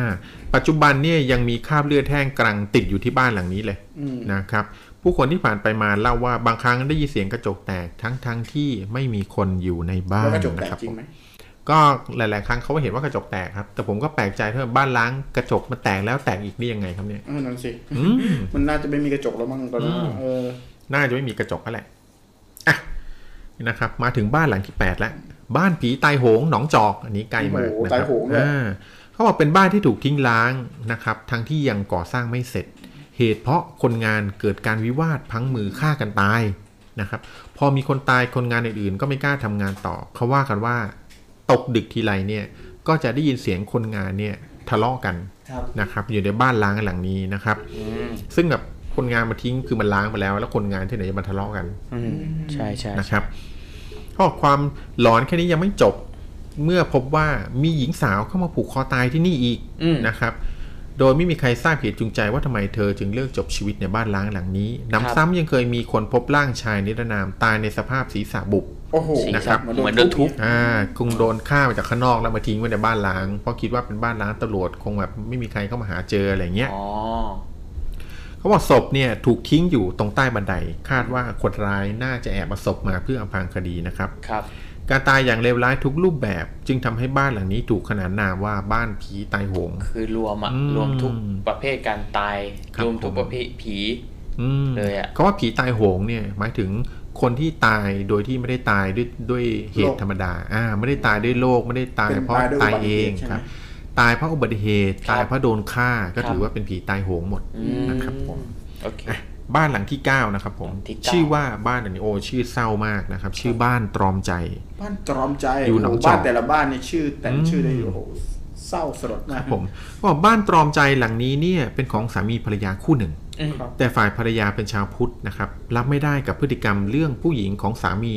ปัจจุบันเนี่ยยังมีคราบเลือดแห้งกรังติดอยู่ที่บ้านหลังนี้เลยอืมนะครับ ผู้คนที่ผ่านไปมาเล่าว่าบางครั้งได้ยินเสียงกระจกแตกทั้งทั้งที่ไม่มีคนอยู่ในบ้าแล้วนกระจกแตนะกครับจริงผมไหมก็หลาย ๆ ครั้งเขาก็เห็นว่ากระจกแตกครับ แต่ผมก็แปลกใจที่ว่าบ้านล้างกระจกมันแตกแล้วแตกอีกนี่ยังไงครับเนี่ยเออนั่นสิอืมมันน่าจะไม่มีกระจกแล้วมั้งตอนนั้นอืมเออน่าจะไม่มีกระจกก็แหละอะนี่นะครับ มาถึงบ้านหลังที่8แล้วบ้านผีตายโหงหนองจอก อันนี้ใกล้มากโอ้โหนะคตายรับโหงเลยอ่าเขาบอกเป็นบ้านที่ถูกทิ้งร้างนะครับ ทั้งที่ยังก่อสร้างไม่เสร็จ เหตุเพราะคนงานเกิดการวิวาทพลังมือฆ่ากันตายนะครับ พอมีคนตายคนงานอื่นๆ ก็ไม่กล้าทำงานต่อ เขาว่ากันว่า ตกดึกทีไรเนี่ยก็จะได้ยินเสียงคนงานเนี่ยทะเลาะกันครับนะครับ อยู่ในบ้านล้างหลังนี้นะครับอืมซึ่งแบบคนงานมาทิ้งคือมันล้างไปแล้ว แล้วคนงานที่ไหนจะมาทะเลาะกันอืมใช่ใช่นะครับเพราะความหลอนแค่นี้ยังไม่จบ เมื่อพบว่ามีหญิงสาวเข้ามาผูกคอตายที่นี่อีกอืมนะครับ โดยไม่มีใครทราบเหตุจูงใจว่าทำไมเธอจึงเลือกจบชีวิตในบ้านล้างหลังนี้หนำซ้ำยังเคยมีคนพบร่างชายนิรนามตายในสภาพศีรษะบุบโอ้โหสีนะครับสันเหมือนโดนทุบอ่าคงโดนฆ่ามาจากข้างนอกแล้วมาทิ้งไว้ในบ้านล้างเพราะคิดว่าเป็นบ้านล้างตำรวจคงแบบไม่มีใครเข้ามาหาเจออะไรเงี้ยอ๋อเขาบอกศพเนี่ยถูกทิ้งอยู่ตรงใต้บันได คาดว่าคนร้ายน่าจะแอบมาศพมาเพื่ออำพรางคดีนะครับครับ การตายอย่างเลวร้ายทุกรูปแบบ จึงทำให้บ้านหลังนี้ถูกขนานนามว่าบ้านผีตายโหง คือรวมอะอืมรวมทุกประเภทการตายครับรวมทุกผมประเภทผีอืมเลยอะเขาว่าผีตายโหงเนี่ยหมายถึงคนที่ตายโดยที่ไม่ได้ตายด้วยด้วยเหตุธรรมดา อ่า ไม่ได้ตายด้วยโรคไม่ได้ตายเป็นเพราะตายด้วยตายอุบัติเอเหงตุใช่ไหมครับ ตายเพราะอุบัติเหตุครับตายเพราะโดนฆ่าก็ครับถือว่าเป็นผีตายโหงหมดอืมนะครับผมโอเคอะ บ้านหลังที่เก้านะครับผมหลังที่เก้าชื่อว่าบ้านอันนี้โอชื่อเศร้ามากนะครับ ชื่อบ้านตรอมใจ บ้านตรอมใจอยู่หนองโโจอกบ้านแต่ละบ้านเนี่ยชื่อแต่ละชื่อได้อืมโอ้โหเศร้าสลดมากผมก็บอกบ้านตรอมใจหลังนี้เนี่ยเป็นของสามีภรรยาคู่หนึ่งครับแต่ฝ่ายภรรยาเป็นชาวพุทธนะครับรับไม่ได้กับพฤติกรรมเรื่องผู้หญิงของสามี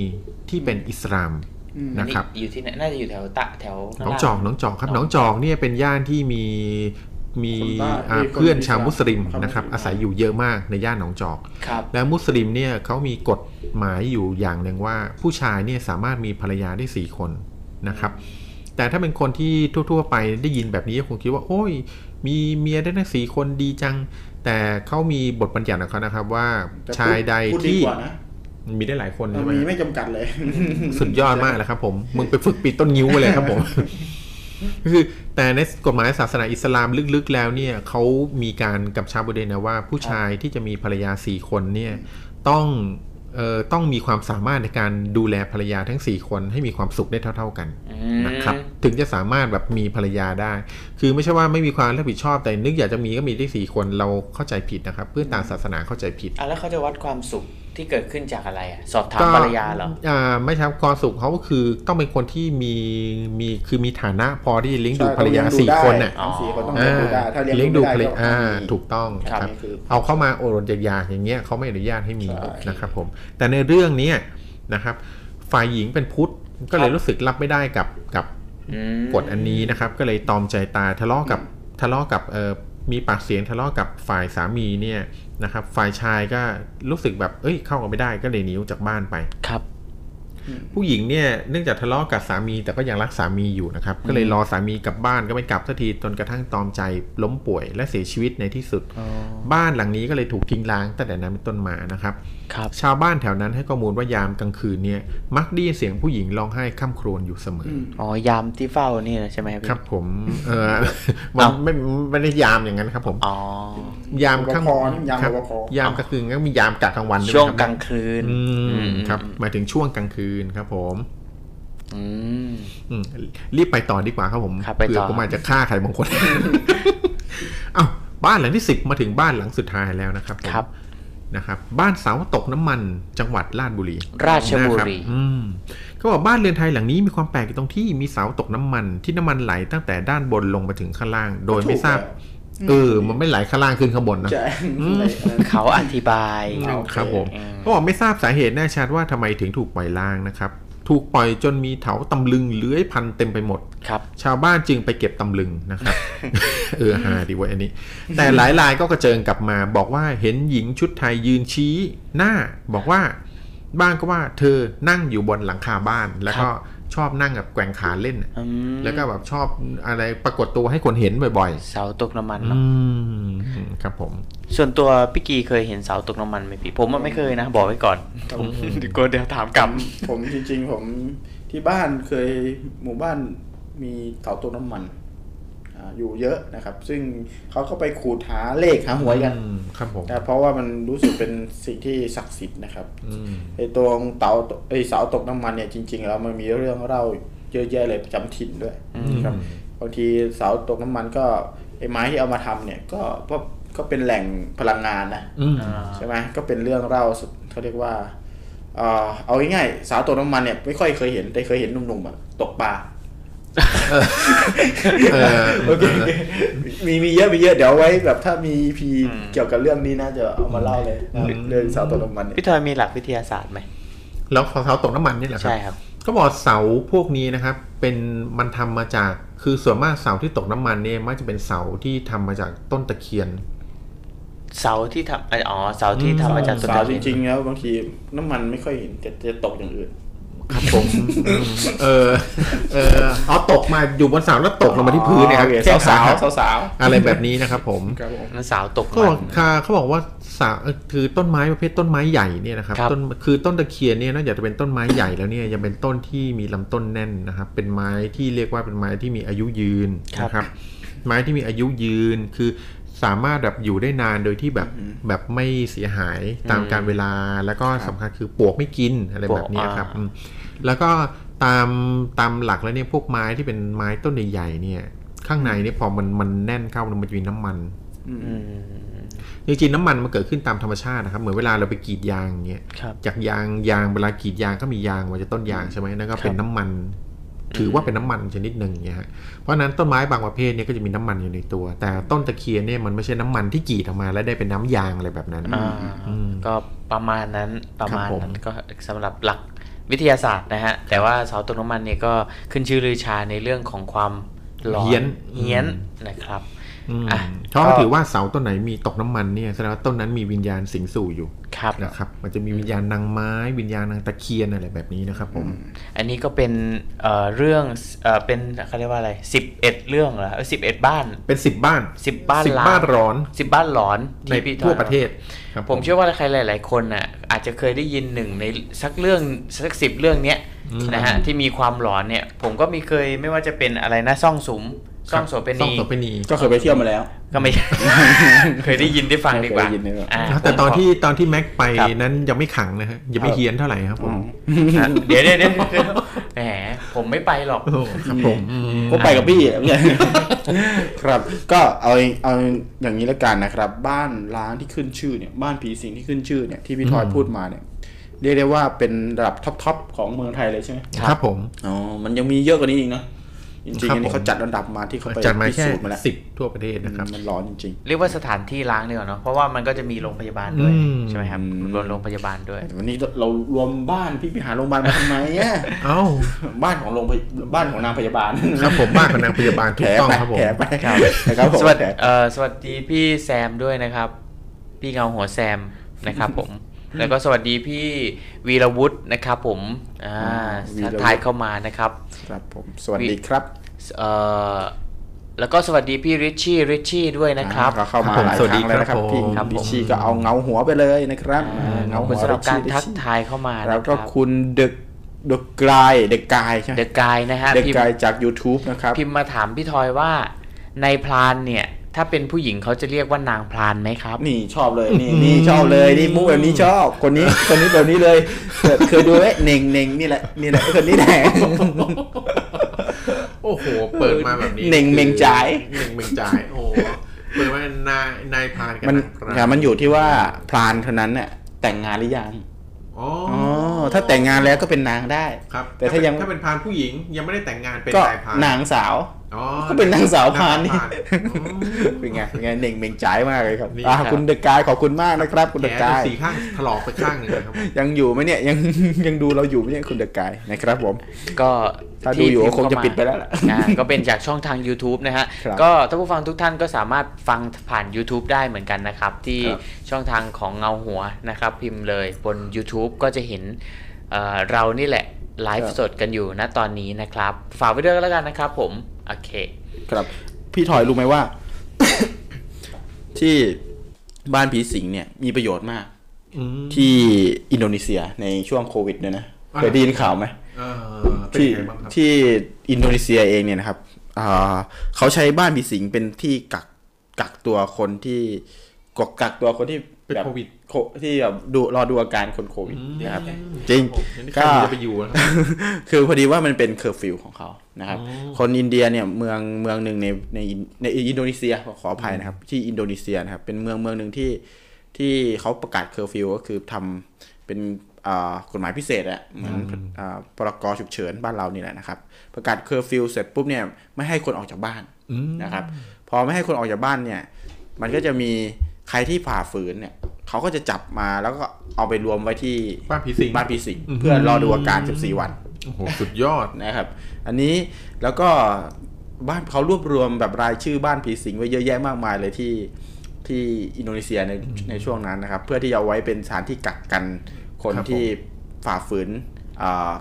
ที่เป็นอิสลามอืมนะครับอยู่ที่ไหนน่าจะอยู่แถวตะแถวหน้องจอกหน้องจอกครับหน้องจอกเนี่ยเป็นย่านที่มี มีคนบ้าอ่ามีคนเพื่อนชาวมุสลิมครับนะครับมุสลิมอาศัยอยู่เยอะมากในย่านหนองจอกครับแล้วมุสลิมเนี่ยเขามีกฎหมายอยู่อย่างหนึ่งว่า ผู้ชายเนี่ยสามารถมีภรรยาได้สี่คนนะครับแต่ถ้าเป็นคนที่ทั่ว ๆ ไปได้ยินแบบนี้ก็คงคิดว่า โอ้ย มีเมียได้ทั้งสี่คนดีจัง แต่เขามีบทบัญญัติของเขานะครับว่าแต่ชายใดพูดดีที่กว่านะมีได้หลายคนเออใช่ไหมมีไม่จำกัดเลย สุดยอดมากเลยครับผม มึงไปฝึกปีดต้นงิ้วไปเลยครับผม คือแต่ในกฎหมายศาสนาอิสลามลึกๆแล้วเนี่ยเขามีการกับชาวบุเดนะว่า ผู้ชายที่จะมีภรรยาสี่คนเนี่ยต้องเอ่อต้องมีความสามารถในการดูแลภรรยาทั้งสี่คนให้มีความสุขได้เท่า ๆกันอืมนะครับถึงจะสามารถแบบมีภรรยาได้ คือไม่ใช่ว่าไม่มีความรับผิดชอบแต่นึกอยากจะมีก็มีได้สี่คนเราเข้าใจผิดนะครับ เพื่อนต่างศาสนาเข้าใจผิดอะแล้วเขาจะวัดความสุขที่เกิดขึ้นจากอะไรอะสอบถามภรรยาเหรออ่าไม่ครับความสุขเขาก็คือต้องเป็นคนที่มีมีคือมีฐานะพอที่จะเลี้ยงดูใช่ภรรยาต้องเลี้ยงดูสี่ได้คนน่ะทั้งสี่คนต้องอ่าเลี้ยงดูได้ถ้าเลี้เลี้ยยงงดูดูไม่ภรรได้ยาก็อ่ามีถูกต้องครับครับนี่คือเอาเข้ามาโอรสอยากอย่างเงี้ยเขาไม่อนุญาตให้มีใช่นะครับผม แต่ในเรื่องเนี้ยนะครับ ฝ่ายหญิงเป็นพุทธก็เลยรู้สึกรับไม่ได้กับกับอืมกฎอันนี้นะครับ ก็เลยตอมใจตายทะเลาะกับทะเลาะกับเอ่อมีปากเสียงทะเลาะกับฝ่ายสามีเนี่ย นะครับ ฝ่ายชายก็รู้สึกแบบเอ้ย เข้ากันไม่ได้ก็เลยหนีออกจากบ้านไปครับ ผู้หญิงเนี่ยเนื่องจากทะเลาะกับสามีแต่ก็ยังรักสามีอยู่นะครับ ก็เลยรอสามีกลับบ้านก็ไม่กลับสักทีจนกระทั่งตอมใจล้มป่วยและเสียชีวิตในที่สุด บ้านหลังนี้ก็เลยถูกทิ้งร้างตั้งแต่นั้นเป็นต้นมานะครับครับ ชาวบ้านแถวนั้นให้ข้อมูลว่ายามกลางคืนเนี่ยมักได้ยินเสียงผู้หญิงร้องไห้ข้ามครวญอยู่เสมอออ๋อยามที่เฝ้านี่นะใช่ไหมครับพี่ครับผมเออมันเอ้าไม่ไม่ได้ยามอย่างนั้นครับผมอ๋อยามข้างรปภนี่ยามครับรปภยามกลางคืนก็มียามกะกลางวันด้วยช่วงครับกลางคืนอืมอืมครับหมายถึงช่วงกลางคืนครับผมอืมอืมรีบไปต่อดีกว่าครับผมครับไปต่อเผื่อผมอาจจะฆ่าใครบางคน เอ้าบ้านหลังที่สิบมาถึงบ้านหลังสุดท้ายแล้วนะครับผมครับ นะครับบ้านเสาตกน้ำมันจังหวัดราชบุรี ราชบุนะครีอืมเขาบอกบ้านเรือนไทยหลังนี้มีความแปลกอยู่ตรงที่มีเสาตกน้ำมันที่น้ำมันไหลตั้งแต่ด้านบนลงมาถึงข้างล่าง โดยไม่ทราบเออ มันไม่ไหลข้างล่างขึ้นข้างบนนะใช่อืมเขาอธิบายอืมครับผมอืมเขาบอกไม่ทราบสาเหตุแน่ชัดว่าทำไมถึงถูกปล่อยล่างนะครับ ถูกปล่อยจนมีเถาตำลึงเลื้อยพันเต็มไปหมดครับชาวบ้านจึงไปเก็บตำลึงนะครับ เออฮาดีเว้ยอันนี้ แต่หลายรายก็กระเจิงกลับมา บอกว่าเห็นหญิงชุดไทยยืนชี้หน้าบอกว่าบ้างก็ว่าเธอนั่งอยู่บนหลังคาบ้านแล้วก็ ชอบนั่งกับแกว่งขาเล่นน่ะอืมแล้วก็แบบชอบอะไรปรากฏตัวให้คนเห็นบ่อยเสาตกน้ำมันๆเนาะอืมครับผม ส่วนตัวพี่กีเคยเห็นเสาตกน้ำมันไหมพี่ผมว่าไม่เคยนะ บอกไว้ก่อนผมเดี๋ยวกลัวเดี๋ยวถามกลับผมจริง ๆ ผมที่บ้านเคยหมู่บ้านมีเสาตกน้ำมัน อ่าอยู่เยอะนะครับ ซึ่งเขาก็ไปขูดหาเลขหาหวยกันอืมครับผมแต่เพราะว่ามันรู้สึกเป็นสิ่งที่ศักดิ์สิทธิ์นะครับอืมไอ้ตรงเตาไอ้เสาตกน้ำมันเนี่ยจริงๆแล้วมันมีเรื่องเล่าเยอะแยะเลยประจำถิ่นด้วยครับบางทีเสาตกน้ำมันก็ไอ้ไม้ที่เอามาทำเนี่ยก็ก็ก็เป็นแหล่งพลังงานนะอืมใช่ไหมก็เป็นเรื่องเล่าสุดเขาเรียกว่าเอ่อเอาง่ายๆสาวตกน้ำมันเนี่ยไม่ค่อยเคยเห็นแต่เคยเห็นหนุ่มๆอะตกปลาเออ โอเคมีมีเยอะมีเยอะเดี๋ยวไว้แบบถ้ามีพีเกี่ยวกับเรื่องนี้น่าจะเอามาเล่าเลยนะครับเรื่องสาวตกน้ำมันเนี่ยพี่ทอยมีหลักวิทยาศาสตร์ไหมแล้วเสาตกน้ำมันนี่แหละครับใช่ครับ ก็บอกเสาพวกนี้นะครับ เป็นมันทำมาจากคือส่วนมากเสาที่ตกน้ำมันเนี่ยมักจะเป็นเสาที่ทำมาจากต้นตะเคียนเสาที่ทำเอ่ออ๋อเสาที่ทำมาจากต้นสาวตะจเคียนริงๆแล้วบางทีน้ำมันไม่ค่อยเห็นจะจะตกอย่างอื่น ครับผมอืมเออ เออเอาตกมาอยู่บนเสาแล้วตกลงมาที่พื้นเนี่ยครับโอเคแค่สาวขาสาวสาวอะไรแบบนี้นะครับผมๆครับผมนั่นเสาตกเขาบมัอกนค่ะเขาบอกว่าสาคือต้นไม้ประเภทต้นไม้ใหญ่เนี่ยนะครับครับต้นคือต้นตะเคียนเนี่ยนอกจากจะเป็นต้นไม้ใหญ่แล้วเนี่ยยังเป็นต้นที่มีลำต้นแน่นนะครับ เป็นไม้ที่เรียกว่าเป็นไม้ที่มีอายุยืนนะครับ ไม้ที่มีอายุยืนคือสามารถแบบอยู่ได้นานโดยที่แบบแบบไม่เสียหายตามการเวลาแล้วก็สำคัญคือปลวกไม่กินอะไรแบบเนี้ยครับปลวกอ่าอืม แล้วก็ตามตามหลักแล้วเนี่ยพวกไม้ที่เป็นไม้ต้นใหญ่ๆเนี่ย ข้างในเนี่ยพอมันมันแน่นเข้ามันจะมีน้ำมันอืมจริงๆน้ำมันมันเกิดขึ้นตามธรรมชาตินะครับเหมือนเวลาเราไปกรีดยางอย่างเงี้ยครับจากยางยางเวลากรีดยางก็มียางมาจากต้นยางใช่ไหมนั่นก็เป็นครับน้ำมัน ถือว่าเป็นน้ำมันชนิดหนึ่งอย่างเงี้ยฮะเพราะฉะนั้นต้นไม้บางประเภทเนี่ยก็จะมีน้ำมันอยู่ในตัว แต่ต้นตะเคียนเนี่ยมันไม่ใช่น้ำมันที่กรีดออกมา แล้วได้เป็นน้ำยางอะไรแบบนั้นอ่าอืมก็ประมาณนั้นประมาณครับผมนั้นก็สำหรับหลัก วิทยาศาสตร์นะฮะ แต่ว่าเสาตกน้ำมันเนี่ยก็ขึ้นชื่อลือชาในเรื่องของความหลอนเฮี้ยนเฮี้ยนนะครับ อืมอะเพราะก็ถือว่าเสาต้นไหนมีตกน้ำมันเนี่ยแสดงว่าต้นนั้นมีวิญญาณสิงสู่อยู่ครับนะครับ มันจะมีวิญญาณนางไม้ วิญญาณนางตะเคียนอะไรแบบนี้นะครับผม อันนี้ก็เป็นเอ่อเรื่องเอ่อเป็นเขาเรียกว่าอะไรสิบเอ็ดเรื่องเหรอสิบเอ็ดบ้าน เป็นสิบบ้านสิบบ้านสิบล้างบ้านร้อนสิบบ้านหลอนในที่พี่ทั่วทอยประเทศครับผมเชื่อว่าใครหลาย ๆ คนน่ะอาจจะเคยได้ยินหนึ่งในสักเรื่องสักสิบเรื่องเนี้ยนะฮะที่มีความหลอนเนี่ย ผมก็มีเคยไม่ว่าจะเป็นอะไรนะซ่องสุม ซ่องโสเปซ่องนีโสเปนีก็เคยไปเที่ยวมาแล้ว ก็ไม่ เคยได้ยินได้ฟังดีกว่าเคยได้ยินได้ฟังอ่าแต่ตอนผมขที่ตอนที่แม็กไปครับนั้นยังไม่ขังนะฮะยังไม่เฮี้ยนเท่าไหร่ครับผมอะเดี๋ยวเดี๋ยวเดี๋ยวเดี๋ยวแหมผมไม่ไปหรอกโอ้ครับผมอืมก็ไปกับพี่อะเนี่ยครับ ก็เอาเอาอย่างนี้แล้วกันนะครับ บ้านล้างที่ขึ้นชื่อเนี่ยบ้านผีสิงที่ขึ้นชื่อเนี่ยที่พี่ทอยพูดมาเนี่ยเรียกได้ว่าเป็นระดับท็อปๆของเมืองไทยเลยใช่ไหมครับผมอ๋อมันยังมีเยอะกว่านี้อีกนะ จริงครัๆบอันนี้ผมเขาจัดอันดับมาที่เขาไปจัดมาพิแค่สูจน์มาแล้วสิบทั่วประเทศนะครับมันร้อนจริง เรียกว่าสถานที่ล้างดีกว่าเนาะเพราะว่ามันก็จะมีโรงพยาบาลด้วยอืมใช่ไหมครับรวมโรงพยาบาลด้วยๆแต่วันนี้เรารวมบ้านพี่ไปหาโรงพยาบาลมาทำไมอะเอ้าบ้านของโรงพยบ้านของนางพยาบาลครับผมบ้านของนางพยาบาลถูแผลกต้องไปครับผมแผลไปนะครับผมสวัสดีแผลเอ่อสวัสดีพี่แซมด้วยนะครับ พี่เงาหัวแซมนะครับผม แล้วก็สวัสดีพี่วีรวุฒินะครับผมอ่าวีรวุฒิทักทายเข้ามานะครับ ครับผม สวัสดีครับเอ่อแล้วก็สวัสดีพี่ริชชี่ริชชี่ด้วยนะครับอ่าเข้ามาครับผมหลายสวัสคดีรั้งแล้วนะครับครับผมพี่ครับผมดิชี่ก็เอาเงาหัวไปเลยนะครับเงาขอบหัคุณวสำหรับการดิชี่ทักทายเข้ามาแล้วนะคก็รับคุณเดอะเดอะกายเดอะกายใช่ไหมเดอะกายนะฮะเดอะพิมกายพ์จาก YouTube นะครับ พิมพ์มาถามพี่ทอยว่าในพรานเนี่ย ถ้าเป็นผู้หญิงเขาจะเรียกว่านางพรานไหมครับ นี่ชอบเลยนี่นี่ชอบเลยนี่มุกแบบนี้ชอบคนนี้คนนี้แบบนี้เลยเคยเคยดูไหมเน่งเน่งนี่แหละนี่แหละคนนี้แหละโอ้โหเปิดมาแบบนี้เหน่งเมงจ่ายเหน่งเมงจ่ายโอ้โหเปิดมานายนายพรานกับมันนางพรานค่ะมันอยู่ที่ว่าพรานเท่านั้นเนี่ยแต่งงานหรือยังอ๋ออ๋อถ้าแต่งงานแล้วก็เป็นนางได้ครับ แต่ถ้ายังถ้าเป็นพรานผู้หญิงยังไม่ได้แต่งงานเป็นก็นายพรานนางสาวอ๋อ ก็เป็นนางสาวพรานนี่งสวพรอ๋อเป็นไงเป็นไงเน่งเมงจ่ายมากเลยครับนี่อ่าครับคุณเดอะกายขอบคุณมากนะครับ คุณแขเดอะนกายสี่ข้างถลอกไปข้างหนึงนะครับยังอยู่ไหมเนี่ยยังยังดูเราอยู่ไหมเนี่ยคุณเดอะกายนะครับผม ก็ถ้าดูอยู่ที่ก็คงจะพิปิมดพ์ไปแล้วล่ะเข้ามาอ่าก็เป็นจากช่องทาง YouTube นะฮะครับก็ท่านผู้ฟังทุกท่านก็สามารถฟังผ่าน YouTube ได้เหมือนกันนะครับ ที่ครับช่องทางของเงาหัวนะครับ พิมพ์เลยบน YouTube ก็จะเห็นเอ่อเรานี่แหละ ไลฟ์สดกันอยู่ณตอนนี้นะครับ ฝากไว้ด้วยก็แล้วกันนะครับผม โอเค ครับ พี่ถอยรู้ไหมว่า ที่บ้านผีสิงเนี่ยมีประโยชน์มากอืมที่อินโดนีเซียในช่วงโควิดเนี่ยนะอ่าเคยได้ยินข่าวไหมเออเป็นที่ยังไงบ้างครับที่อินโดนีเซียเองเนี่ยนะครับอ่าเขาใช้บ้านผีสิงเป็นที่กักกักตัวคนที่กกักตัวคนที่ เป็นแบบโควิดโคที่แบบดูรอดูอาการคนโควิดนะครับอืมจริงโอ้โหนี่ใครก็จะไปอยู่นะครับคือพอดีว่ามันเป็นเคอร์ฟิวของเขานะครับ คนอินเดียเนี่ยเมืองเมืองหนึ่งในในในอินโดนีเซียขอขออภัยนะครับ ที่อินโดนีเซียนะครับ เป็นเมืองเมืองหนึ่งที่ที่เขาประกาศเคอร์ฟิวก็คือทำเป็นอ่ากฎหมายพิเศษอะเหมือนอ่าพรกฉุกเฉินบ้านเรานี่แหละนะครับ ประกาศเคอร์ฟิวเสร็จปุ๊บเนี่ยไม่ให้คนออกจากบ้านอืมนะครับ พอไม่ให้คนออกจากบ้านเนี่ย มันก็จะมี ใครที่ฝ่าฝืนเนี่ยเขาก็จะจับมาแล้วก็เอาไปรวมไว้ที่บ้านผีสิงบ้านผีสิงอืมเพื่อรอดูอาการ 14 วันโอ้โหสุดยอดนะครับ อันนี้แล้วก็บ้านเขารวบรวมแบบรายชื่อบ้านผีสิงไว้เยอะแยะมากมายเลยที่ที่อินโดนีเซียในในช่วงนั้นนะครับ เพื่อที่จะเอาไว้เป็นสถานที่กักกันคนครับผมที่ฝ่าฝืนอ่า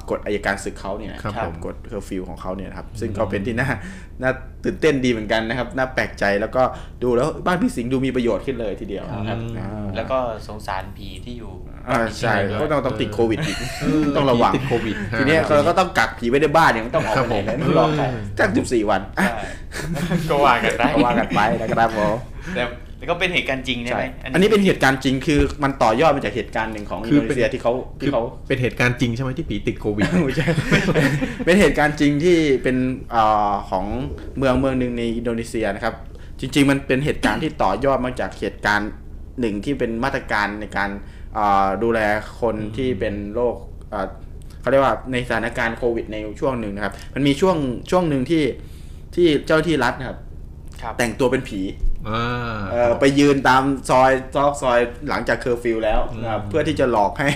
กฎอัยการศึกเขาเนี่ยนะครับผมกฎเคอร์ฟิวของเขาเนี่ยนะครับซึ่งก็เป็นที่น่าน่าตื่นเต้นดีเหมือนกันนะครับน่าแปลกใจแล้วก็ดูแล้วบ้านผีสิงดูมีประโยชน์ขึ้นเลยทีเดียวนะครับอ่าแล้วก็สงสารผีที่อยู่อ่าใช่ก็ต้องต้องติดโควิดอีกต้องระวังติดโควิดทีเนี้ยเราก็ต้องกักผีไว้ในบ้านเนี่ยมันต้องออกครับไปไหนผมเลยไม่รอใครตั้งสิบสี่วันอะก็ว่ากันได้ก็ว่ากันไปนะครับผมแต่แล้ว ก็เป็นเหตุการณ์จริงใช่ใช่ไหมอันนี้เป็นเหตุการณ์จริงคือมันต่อยอดมาจากเหตุการณ์หนึ่งของอินคือโดเป็นีนเซียที่เขาคืที่อเขาเป็นเหตุการณ์จริงใช่ไหมที่ผีติดโควิดไม่ใช่เป็นเหตุการณ์จริงที่เป็นเอ่อของเมืองเมืองหนึ่งในอินโดนีเซียนะครับ จริง ๆ มันเป็นเหตุการณ์ที่ต่อยอดมาจากเหตุการณ์หนึ่งที่เป็นมาตรการในการเอ่อดูแลคนที่เป็นโรคเอ่อเขาเรียกว่าในสถานการณ์โควิดในช่วงหนึ่งนะครับ มันมีช่วงช่วงหนึ่งที่ที่เจ้าหน้าที่รัฐนะครับครับแต่งตัวเป็นผีอ่าเอ่อ ไปยืนตามซอยซอกซอยหลังจากเคอร์ฟิวแล้วนะครับเพื่อที่จะหลอกให้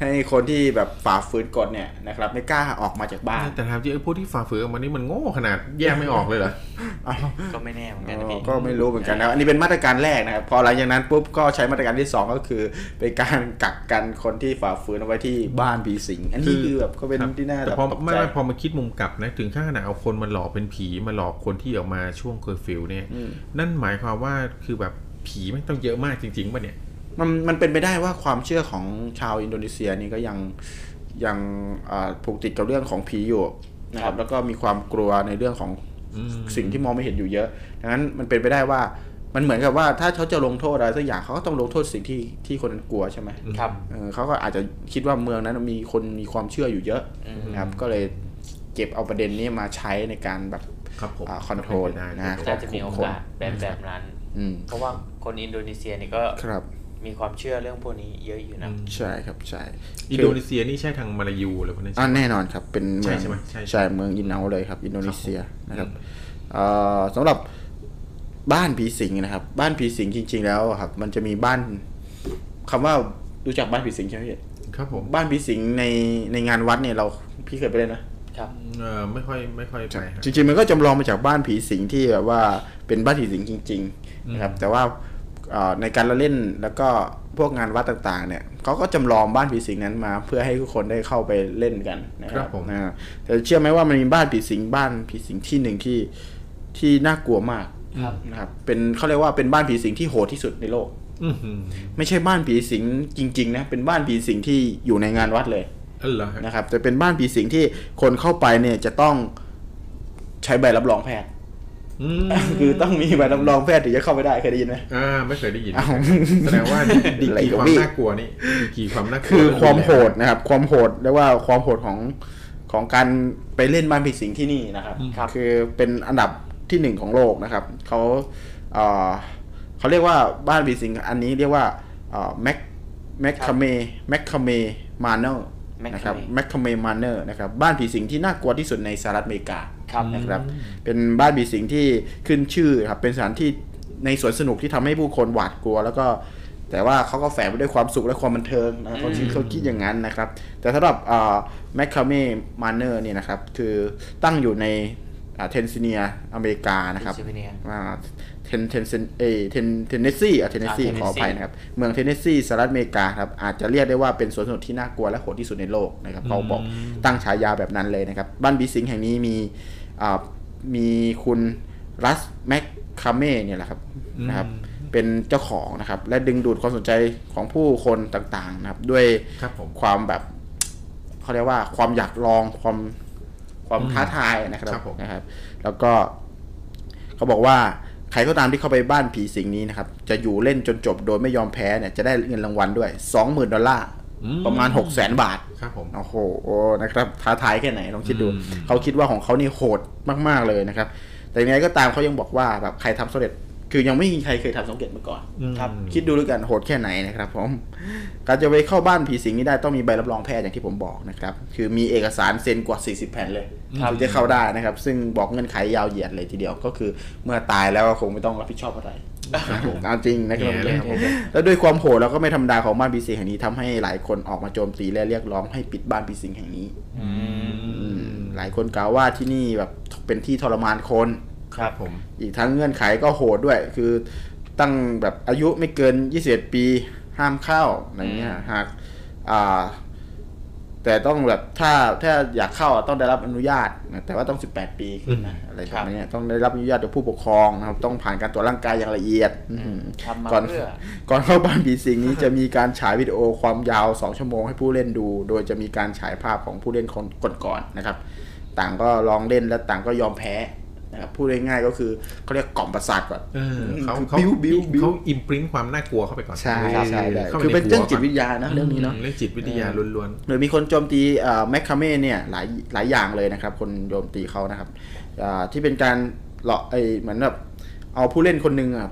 ให้คนที่แบบฝ่าฝืนกฎเนี่ยนะครับไม่กล้าออกมาจากบ้าน แต่ถามจริงไอ้พวกที่ฝ่าฝืนออกมานี่มันโง่ขนาดแยกไม่ออกเลยเหรอก็ไม่แน่เหมือนกันอ๋นะอพี่ก็ไม่รู้เหมือนกันนะอันนี้เป็นมาตรการแรกนะครับพอหลังจากนั้นปุ๊บก็ใช้มาตรการที่สองก็คือ เป็นการกักกันคนที่ฝ่าฝืนเอาไว้ที่บ้านผีสิง อันนี้คือแบบก็เป็นครับที่น่าแต่แบบพอตกไม่ใจไม่พอมาคิดมุมกลับนะถึงขั้นขนาดเอาคนมาหลอกเป็นผีมาหลอกคนที่ออกมาช่วงเคอร์ฟิวเนี่ยอืมนั่นหมายความว่าคือแบบผีไม่งต้องเยอะมากจริงๆป่ะเนี่ย มันมันเป็นไปได้ว่าความเชื่อของชาวอินโดนีเซียนี่ก็ยังยังอ่าผูกติดกับเรื่องของผีอยู่นะครับ แล้วก็มีความกลัวในเรื่องของอืมสิ่งที่มองไม่เห็นอยู่เยอะดังนั้นมันเป็นไปได้ว่ามันเหมือนกับว่าถ้าเขาจะลงโทษอะไรสักอย่างเขาก็ต้องลงโทษสิ่งที่ที่คนนั้นกลัวใช่ไหมครับเออเขาก็อาจจะคิดว่าเมืองนั้นมีคนมีความเชื่ออยู่เยอะอืมนะครับ ก็เลยเก็บเอาประเด็นนี้มาใช้ในการแบบ ครับผมคอนโทรลได้นะน่าจะมีโอกาสแบบแบบนั้นอืมเพราะว่าคนอินโดนีเซียนี่ก็ครับมีความเชื่อเรื่องพวกนี้เยอะอยู่นะ ใช่ครับใช่อินโดนีเซียนี่ใช่ทางมาลายูหรือเปล่าเนี่ยอ่าแน่นอนครับ เป็นเมืองใช่ใช่ไหมใช่ใช่ใช่เมืองอินเนาเลยครับ อินโดนีเซียนะครับเอ่อสำหรับบ้านผีสิงนะครับ บ้านผีสิงจริง ๆ แล้วอะครับ มันจะมีบ้านคำว่ารู้จักบ้านผีสิงใช่ไหมพี่ครับผมบ้านผีสิงในในงานวัดเนี่ยเราพี่เคยไปเล่นนะ ครับเออไม่ค่อยไม่ค่อยไปฮะจริงๆมันก็จำลองมาจากบ้านผีสิงที่แบบว่าเป็นบ้านผีสิงจริงๆนะครับแต่ว่าเอ่อในการละเล่นแล้วก็พวกงานวัดต่างๆ เนี่ยเขาก็จำลองบ้านผีสิงนั้นมา เพื่อให้ทุกคนได้เข้าไปเล่นกันนะคครัรับบผมนะแต่เชื่อไหมว่ามันมีบ้านผีสิงบ้านผีสิงที่หนึ่งที่ที่น่ากลัวมากครับนะครับ เป็นเขาเรียกว่าเป็นบ้านผีสิงที่โหดที่สุดในโลกอือหือไม่ใช่บ้านผีสิงจริง ๆ นะ เป็นบ้านผีสิงที่อยู่ในงานวัดเลย เออเหรอฮะนะครับแต่เป็นบ้านผีสิงที่คนเข้าไปเนี่ยจะต้องใช้ใบรับรองแพทย์อืมคือต้องมีใบรับรองแพทย์ถึงจะเข้าไปได้เคยได้ยินไหมอ่าไม่เคยได้ยินอ้าวแสดงว่าดีดีอะไรกีกับความพี่น่ากลัวนี่ดีกีความน่ากลัวคือความโหดเนะครับ ความโหดเรียกว่าความโหดของของการไปเล่นบ้านผีสิงที่นี่นะครับครับคือเป็นอันดับที่หนึ่งของโลกนะครับเขาเอ่อเขาเรียกว่าบ้านผีสิงอันนี้เรียกว่าแม็กแม็กคาเมแม็กคาเมมาเนอร์ นะครับ McCamey แม็กคาเมมาเนอร์นะครับบ้านผีสิงที่น่ากลัวที่สุดในสหรัฐอเมริกาครับนะครับเป็นบ้านผีสิงที่ขึ้นชื่อครับเป็นสถานที่ในสวนสนุกที่ทำให้ผู้คนหวาดกลัว แล้วก็แต่ว่าเขาก็แฝงไปด้วยความสุขและความบันเทิงนะเขาคิดเขาคิดอย่างนั้นนะครับ แต่สำหรับ McKamey Manor เนี่ยนะครับคือตั้งอยู่ใน เทนซิเนียอเมริกานะครับ Pennsylvania เทนเทนเซนเอเทน Tennessee อะ Tennessee อ่า Tennessee ขออภัยนะครับ เมือง Tennessee สหรัฐอเมริกาครับ อาจจะเรียกได้ว่าเป็นสวนสนุกที่น่ากลัวและโหดที่สุดในโลกนะครับเขาบอกตั้งฉายาแบบนั้นเลยนะครับ บ้านผีสิงแห่งนี้มีอ่ามีคุณ Russ McKamey เนี่ยแหละครับนะครับเป็นเจ้าของนะครับ และดึงดูดความสนใจของผู้คนต่างๆนะครับ ด้วยครับผมความแบบเขาเรียกว่าความอยากลองความ ความท้าทายนะครับครับผมนะครับ แล้วก็เขาบอกว่าใครก็ตามที่เข้าไปบ้านผีสิงนี้นะครับ จะอยู่เล่นจนจบโดยไม่ยอมแพ้เนี่ยจะได้เงินรางวัลด้วย20,000ดอลลาร์อืมประมาณ6 0 0 0 0 0บาทครับผมโอ้โหนะครับท้าทายแค่ไหนลองคิดดูอืมเขาคิดว่าของเขานี่โหดมาก ๆเลยนะครับ แต่ยังไงก็ตามเขายังบอกว่าแบบใครทำสำเร็จ คือยังไม่มีใครเคยทำสำเร็จมาก่อนครับ คิดดูด้วยกันโหดแค่ไหนนะครับผมการจะไปเข้าบ้านผีสิงนี้ได้ต้องมีใบรับรองแพทย์อย่างที่ผมบอกนะครับ คือมีเอกสารเซ็นกว่า 40 แผ่นเลยครับถึงจะเข้าได้นะครับ ซึ่งบอกเงื่อนไขยาวเหยียดเลยทีเดียวก็คือเมื่อตายแล้วก็คงไม่ต้องรับผิดชอบอะไรเอาจริงนะครับแย่เลยครับผมแล้วด้วยความโหดแล้วก็ไม่ธรรมดาของบ้านผีสิงแห่งนี้ทำให้หลายคนออกมาโจมตีและเรียกร้องให้ปิดบ้านผีสิงแห่งนี้อืมอืมหลายคนกล่าวว่าที่นี่แบบเป็นที่ทรมานคน ครับผมอีกทั้งเงื่อนไขก็โหดด้วย คือตั้งแบบอายุไม่เกิน21ปีห้ามเข้าอะไรเงี้ยหากอ่าแต่ต้องแบบถ้าถ้าอยากเข้าอะต้องได้รับอนุญาตนะแต่ว่าต้อง 18 ปีขึ้นนะอะไรแบบนี้ต้องได้รับอนุญาตจากผู้ปกครองนะครับ ต้องผ่านการตรวจร่างกายอย่างละเอียดอืมทำมาก่อนเพื่อก่อนเข้าบ้านผีสิงนี้จะมีการฉายวิดีโอความยาว 2 ชั่วโมงให้ผู้เล่นดู โดยจะมีการฉายภาพของผู้เล่นคนก่อนๆนะครับ ต่างก็ลองเล่นและต่างก็ยอมแพ้ นะครับพูดง่ายๆก็คือเขาเรียกกล่อมประสาทก่อนเออเขาคือเขาบิ้วบิ้วบิ้วเขาอิมพรินความน่ากลัวเข้าไปก่อนใช่เออใช่ได้ข้าไคือเป็นเรื่องใหัจิตวิทก่ยานะเรื่องนี้เนาะมเรื่องจิตวิทยาล้วนหรือมีคนโจมตีแมคคาเม่เนี่ยหลายหลายอย่างเลยนะครับ คนโจมตีเขานะครับอ่าที่เป็นการหลอกไอเหมือนแบบเอาผู้เล่นคนหนึ่งอะ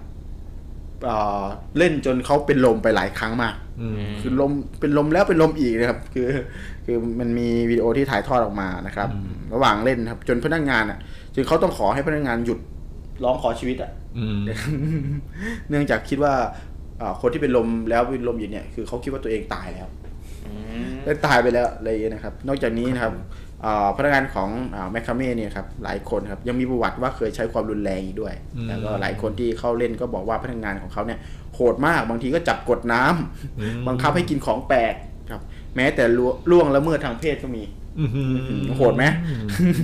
อ่าเล่นจนเขาเป็นลมไปหลายครั้งมากๆอืมคือลมเป็นลมแล้วเป็นลมอีกนะครับ คือ คือมันมีวิดีโอที่ถ่ายทอดออกมานะครับ ระหว่างเล่นนะครับ จนพนักงานอะ จนเขาต้องขอให้พนักงานหยุดร้องขอชีวิตอะอืมเนื่องจากคิดว่าอ่าคนที่เป็นลมแล้วเป็นลมอยู่เนี่ยคือเขาคิดว่าตัวเองตายแล้วอืมได้ตายไปแล้วอะไรอย่างเงี้ยนะครับ นอกจากนี้นะครับอ่าพนักงานของแมคคาเม่เนี่ยครับหลายคนครับยังมีประวัติว่าเคยใช้ความรุนแรงอีกด้วยอืมแล้วก็หลายคนที่เข้าเล่นก็บอกว่าพนักงานของเขาเนี่ยโหดมากบางทีก็จับกดน้ำอืมบังคับให้กินของแปลกครับ แม้แต่ล่วล่วงละเมิดทางเพศก็มีอื้อหือ โหดไหม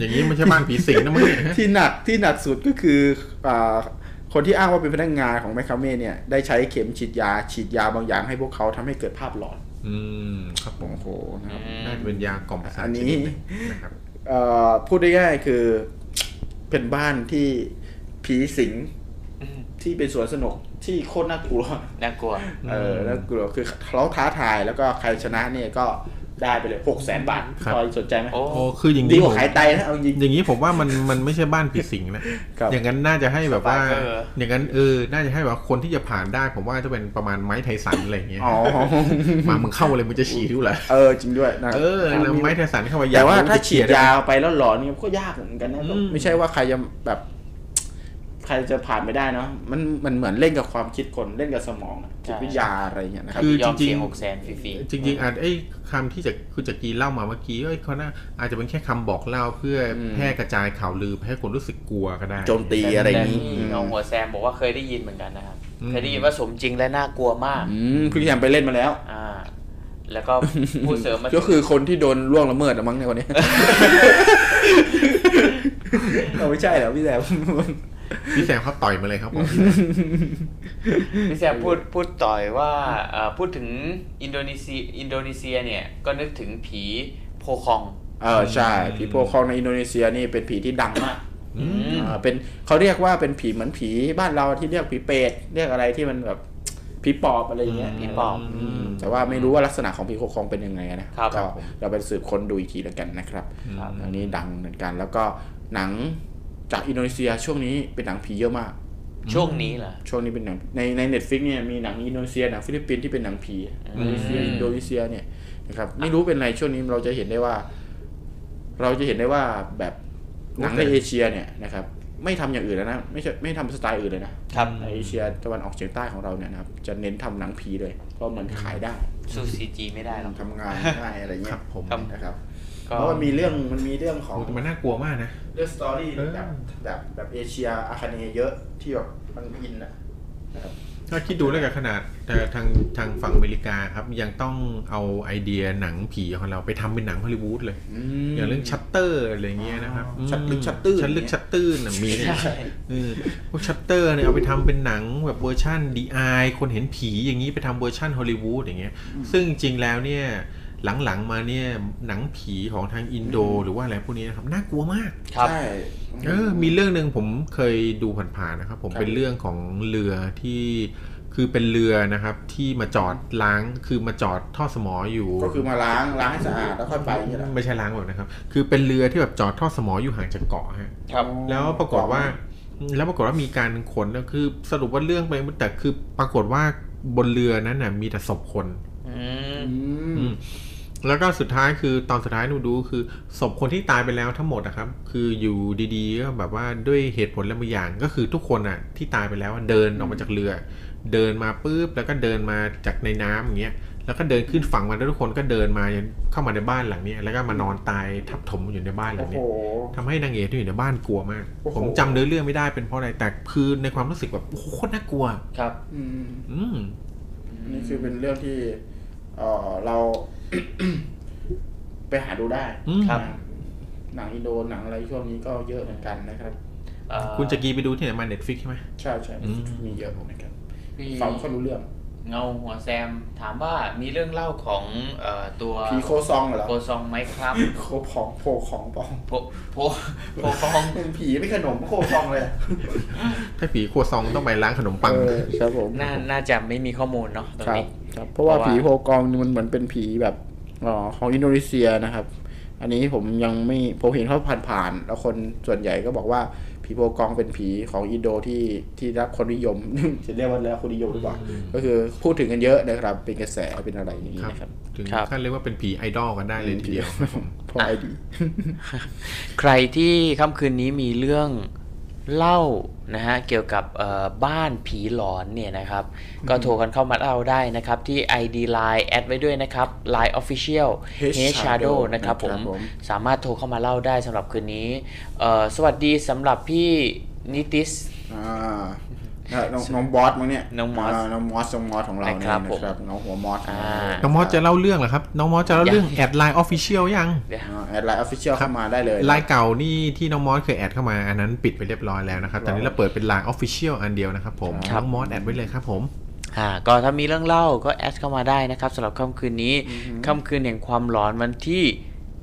อย่างนี้ไม่ใช่บ้านผีสิงนะมึงเนี่ยที่หนักที่หนักสุดก็คืออาคนที่อ้างว่าเป็นพนักงานของแมคคาเม่เนี่ยได้ใช้เข็มฉีดยาฉีดยาบางอย่างให้พวกเขาทำให้เกิดภาพหลอน อืมครับผมโอ้โหนะครับน่าจะเป็นยากล่อมประสาทอันนี้ชดหงนะครับเอ่อพูดได้ง่ายๆคือเป็นบ้านที่ผีสิงที่เป็นสวนสนุกที่โคตรน่ากลัวน่ากลัวเออน่ากลัวคือเขาท้าทายแล้วก็ใครชนะเนี่ยก็ ได้ไปเลยหกแสนบาทครับพอสนใจไหมโอ้โอ้คืออย่างดีนี้กผว่ามขายไตนะเอาจริงอย่างนี้ผมว่ามันมันไม่ใช่บ้านผีสิงนะครับอย่างนั้นน่าจะให้แบบว่าสบายเอออย่างนั้นเออน่าจะให้แบบว่าคนที่จะผ่านได้ผมว่าจะเป็นประมาณไม้ไทสันอะไรอย่างเงี้ยอ๋อมามึงเข้าเลยมึงจะฉี่ด้วยเหรอเออจริงด้วยนะเออแล้วไม้ไทสันเข้ามาแต่ว่าอยกรู้ถ้าจะฉีดเขี่ยาได้ไปแล้วหลอนนี่ก็ยากเหมือนกันนะอืมไม่ใช่ว่าใครจะแบบใครจะผ่านไม่ได้เนาะมันมันเหมือนเล่นกับความคิดคนเล่นกับสมองอะจิตวิทยาอะไรอย่างเงี้ยนะครับคือยอมจริงๆเสียหกแสนฟรีๆจริงๆอาจไอ้คำที่จะคุณจักรีเล่ามาเมื่อกี้เอ้ยเขาน่าอาจจะเป็นแค่คำบอกเล่าเพื่ออมแพร่กระจายข่าวลือให้คนรู้สึกกลัวก็ได้โจมตีอะไรอย่างนี้แต่นี่น้องหัวแซมบอกว่าเคยได้ยินเหมือนกันนะครับอืมเคยได้ยินว่าสมจริงและน่ากลัวมากอืมพี่แยมไปเล่นมาแล้วอ่าแล้วก็ผู้เสริมมาก็คือคนที่โดนล่วงละเมิดอะมั้งในยคนนี้เราไม่ใช่เหรอพี่แซม พี่แซมเขาต่อยมาเลยครับผมพี่แซมพูดพูดต่อยว่าเอ่อพูดถึงอินโดนีเซียอินโดนีเซียเนี่ยก็นึกถึงผีโพคองเออใช่ผีโพคองในอินโดนีเซียนี่เป็นผีที่ดังมากอืมอ่าเป็นเขาเรียกว่าเป็นผีเหมือนผีบ้านเราที่เรียกผีเปรตเรียกอะไรที่มันแบบผีปอบอะไรอย่างเงี้ยผีปอบอืมแต่ว่าไม่รู้ว่าลักษณะของผีโพคองเป็นยังไงนะครับก็เราไปสืบค้นดูอีกทีแล้วกันนะครับครับอันนี้ดังเหมือนกันแล้วก็หนัง จากอินโดนีเซียช่วงนี้เป็นหนังผีเยอะมาก ช่วงนี้เหรอช่วงนี้เป็นหนังในใน Netflix เนี่ยมีหนังอินโดนีเซียหนังฟิลิปปินส์ที่เป็นหนังผีอินโดนีเซียอินโดนีเซียเนี่ยนะครับไม่รู้เป็นไรช่วงนี้เราจะเห็นได้ว่า เราจะเห็นได้ว่าแบบหนังในเอเชียเนี่ยนะครับไม่ทำอย่างอื่นแล้วนะไม่ใช่ไม่ทำสไตล์อื่นเลยนะครับในเอเชียตะวันออกเฉียงใต้ของเราเนี่ยนะครับจะเน้นทำหนังผีเลยเพราะมันขายได้สู้ CG ไม่ได้หรอกทำงานง่ายอะไรเงี้รับผมครับนะครับ ก็เพราะมันมีเรื่องมันมีเรื่องของโอ้แต่มันน่ากลัวมากนะเรื่อง story เออแบบแบบแบบเอเชียอาคาเนย์เยอะที่แบบมันอินอะนะครับถ้าคิดดูแล้วกับขนาดแต่ทางทางฝั่งอเมริกาครับ ยังต้องเอาไอเดียหนังผีของเราไปทำเป็นหนังฮอลลีวูดเลย อย่างเรื่องชัตเตอร์อะไรเงี้ยนะครับอ๋อชัตลึกชัตตื้นชัตลึกชัตตื้นน่ะมีเนี่ยใช่เออพวกชัตเตอร์เนี่ยเอาไปทำเป็นหนังแบบเวอร์ชั่น The Eyeคนเห็นผีอย่างนี้ไปทำเวอร์ชั่นฮอลลีวูดอย่างเงี้ยซึ่งจริงแล้วเนี่ย หลังๆมาเนี่ยหนังผีของทางอินโด หรือว่าอะไรพวกนี้นะครับน่ากลัวมากครับใช่เออมีเรื่องหนึ่งผมเคยดูผ่านๆนะครับ ผมครับเป็นเรื่องของเรือที่คือเป็นเรือนะครับที่มาจอดล้างคือมาจอดท่อสมออยู่ ก็คือมาล้างล้างให้สะอาดแล้วค่อยไปอย่างเงี้ยเหรอไม่ใช่ล้างแบบนะครับ คือเป็นเรือที่แบบจอดท่อสมออยู่ห่างจากเกาะฮะครับ แล้วปรากฏว่า แล้วปรากฏว่ามีการขนนะคือสรุปว่าเรื่องไปแต่คือปรากฏว่าบนเรือนั้นน่ะมีแต่ศพคน อืมอืมอืม แล้วก็สุดท้ายคือตอนสุดท้ายหนูดูคือศพคนที่ตายไปแล้วทั้งหมดนะครับ คืออยู่ดีๆก็แบบว่าด้วยเหตุผลและบางอย่างก็คือทุกคนอะที่ตายไปแล้วอะเดินออกมาจากเรือ เดินมาปุ๊บแล้วก็เดินมาจากในน้ำอย่างเงี้ยแล้วก็เดินขึ้นฝั่งมาแล้วทุกคนก็เดินมาเข้ามาในบ้านหลังเนี้ยแล้วก็มานอนตายทับถมอยู่ในบ้านหลัโอ้งโหเนี้ยทำให้นางเอกที่อยู่ในบ้านกลัวมากโอ้โหผมจำเนื้อเรื่องไม่ได้เป็นเพราะอะไรแต่คือในความรู้สึกแบบโอ้โหโคตรน่ากลัวครับอืมอืมนี่คือเป็นเรื่องที่เออเรา ไปหาดูได้อืมครับ หนังอินโดหนังอะไรช่วงนี้ก็เยอะเหมือนกันนะครับเอ่อคุณจะกีไปดูที่ไหนมาเน็ตฟิกใช่ไหมใช่ใช่อืมมีเยอะเหมือนกันมีฟังไม่ค่อยรู้เรื่อง เงาหัวแซมถามว่ามีเรื่องเล่าของเอ่อตัวผีโคซองเหรอโคซองไหมครับ โคผองโพของปองโพโพโพฟองเป็นผีไม่ขนมโคซองเลยถ้าผีครัวซองต้องไปร้านขนมปังเออครับผมน่าน่าจะไม่มีข้อมูลเนาะตรงครับนี้ครับเพราะว่าเพราะว่าผีโพกองนี่มันเหมือนเป็นผีแบบอ๋อของอินโดนีเซียนะครับ อันนี้ผมยังไม่ผมเห็นเขาผ่านๆแล้วคนส่วนใหญ่ก็บอกว่า ผีโพกองเป็นผีของอินโดที่ที่รับคนนิยม จะเรียกว่าแล้วคนนิยมหรือเปล่าก็คือพูดถึงกันเยอะนะครับ เป็นกระแสเป็นอะไรอย่างนี้นะครับถึงครับขั้นเรียกว่าเป็นผีไอดอลกันได้เลยทีเดียวพอไอดีใครที่ค่ำคืนนี้มีเรื่องเล่า นะฮะเกี่ยวกับเอ่อบ้านผีหลอนเนี่ยนะครับ ก็โทรกันเข้ามาเล่าได้นะครับ ที่ ID Line แอดไว้ด้วยนะครับ Line Official H H Shadow นะครับผมนะครับผมสามารถโทรเข้ามาเล่าได้สำหรับคืนนี้เอ่อสวัสดีสำหรับพี่นิติสอ่าแล้ว น้องน้องบอสมั้งเนี่ยน้องมอสาน้องมอสน้องมอสของเราเนี่ยนะครับผมนะครับน้องหัวมอสของเราอ่าน้องมอสจะเล่าเรื่องเหรอครับน้องมอสจะเล่าเรื่อง add ไลน์ official ยังเดี๋ยวอ่า add ไลน์ official เข้ามาได้เลยไลน์เก่านี่ที่น้องมอสเคย add เข้ามาอันนั้นปิดไปเรียบร้อยแล้วนะครับตอนนี้เราเปิดเป็นไลน์ official อันเดียวนะครับผมครับน้องมอส add ไว้เลยครับผมอ่าก็ถ้ามีเรื่องเล่าก็ add เข้ามาได้นะครับสำหรับค่ำคืนนี้ค่ำคืนแห่งความหลอนวันที่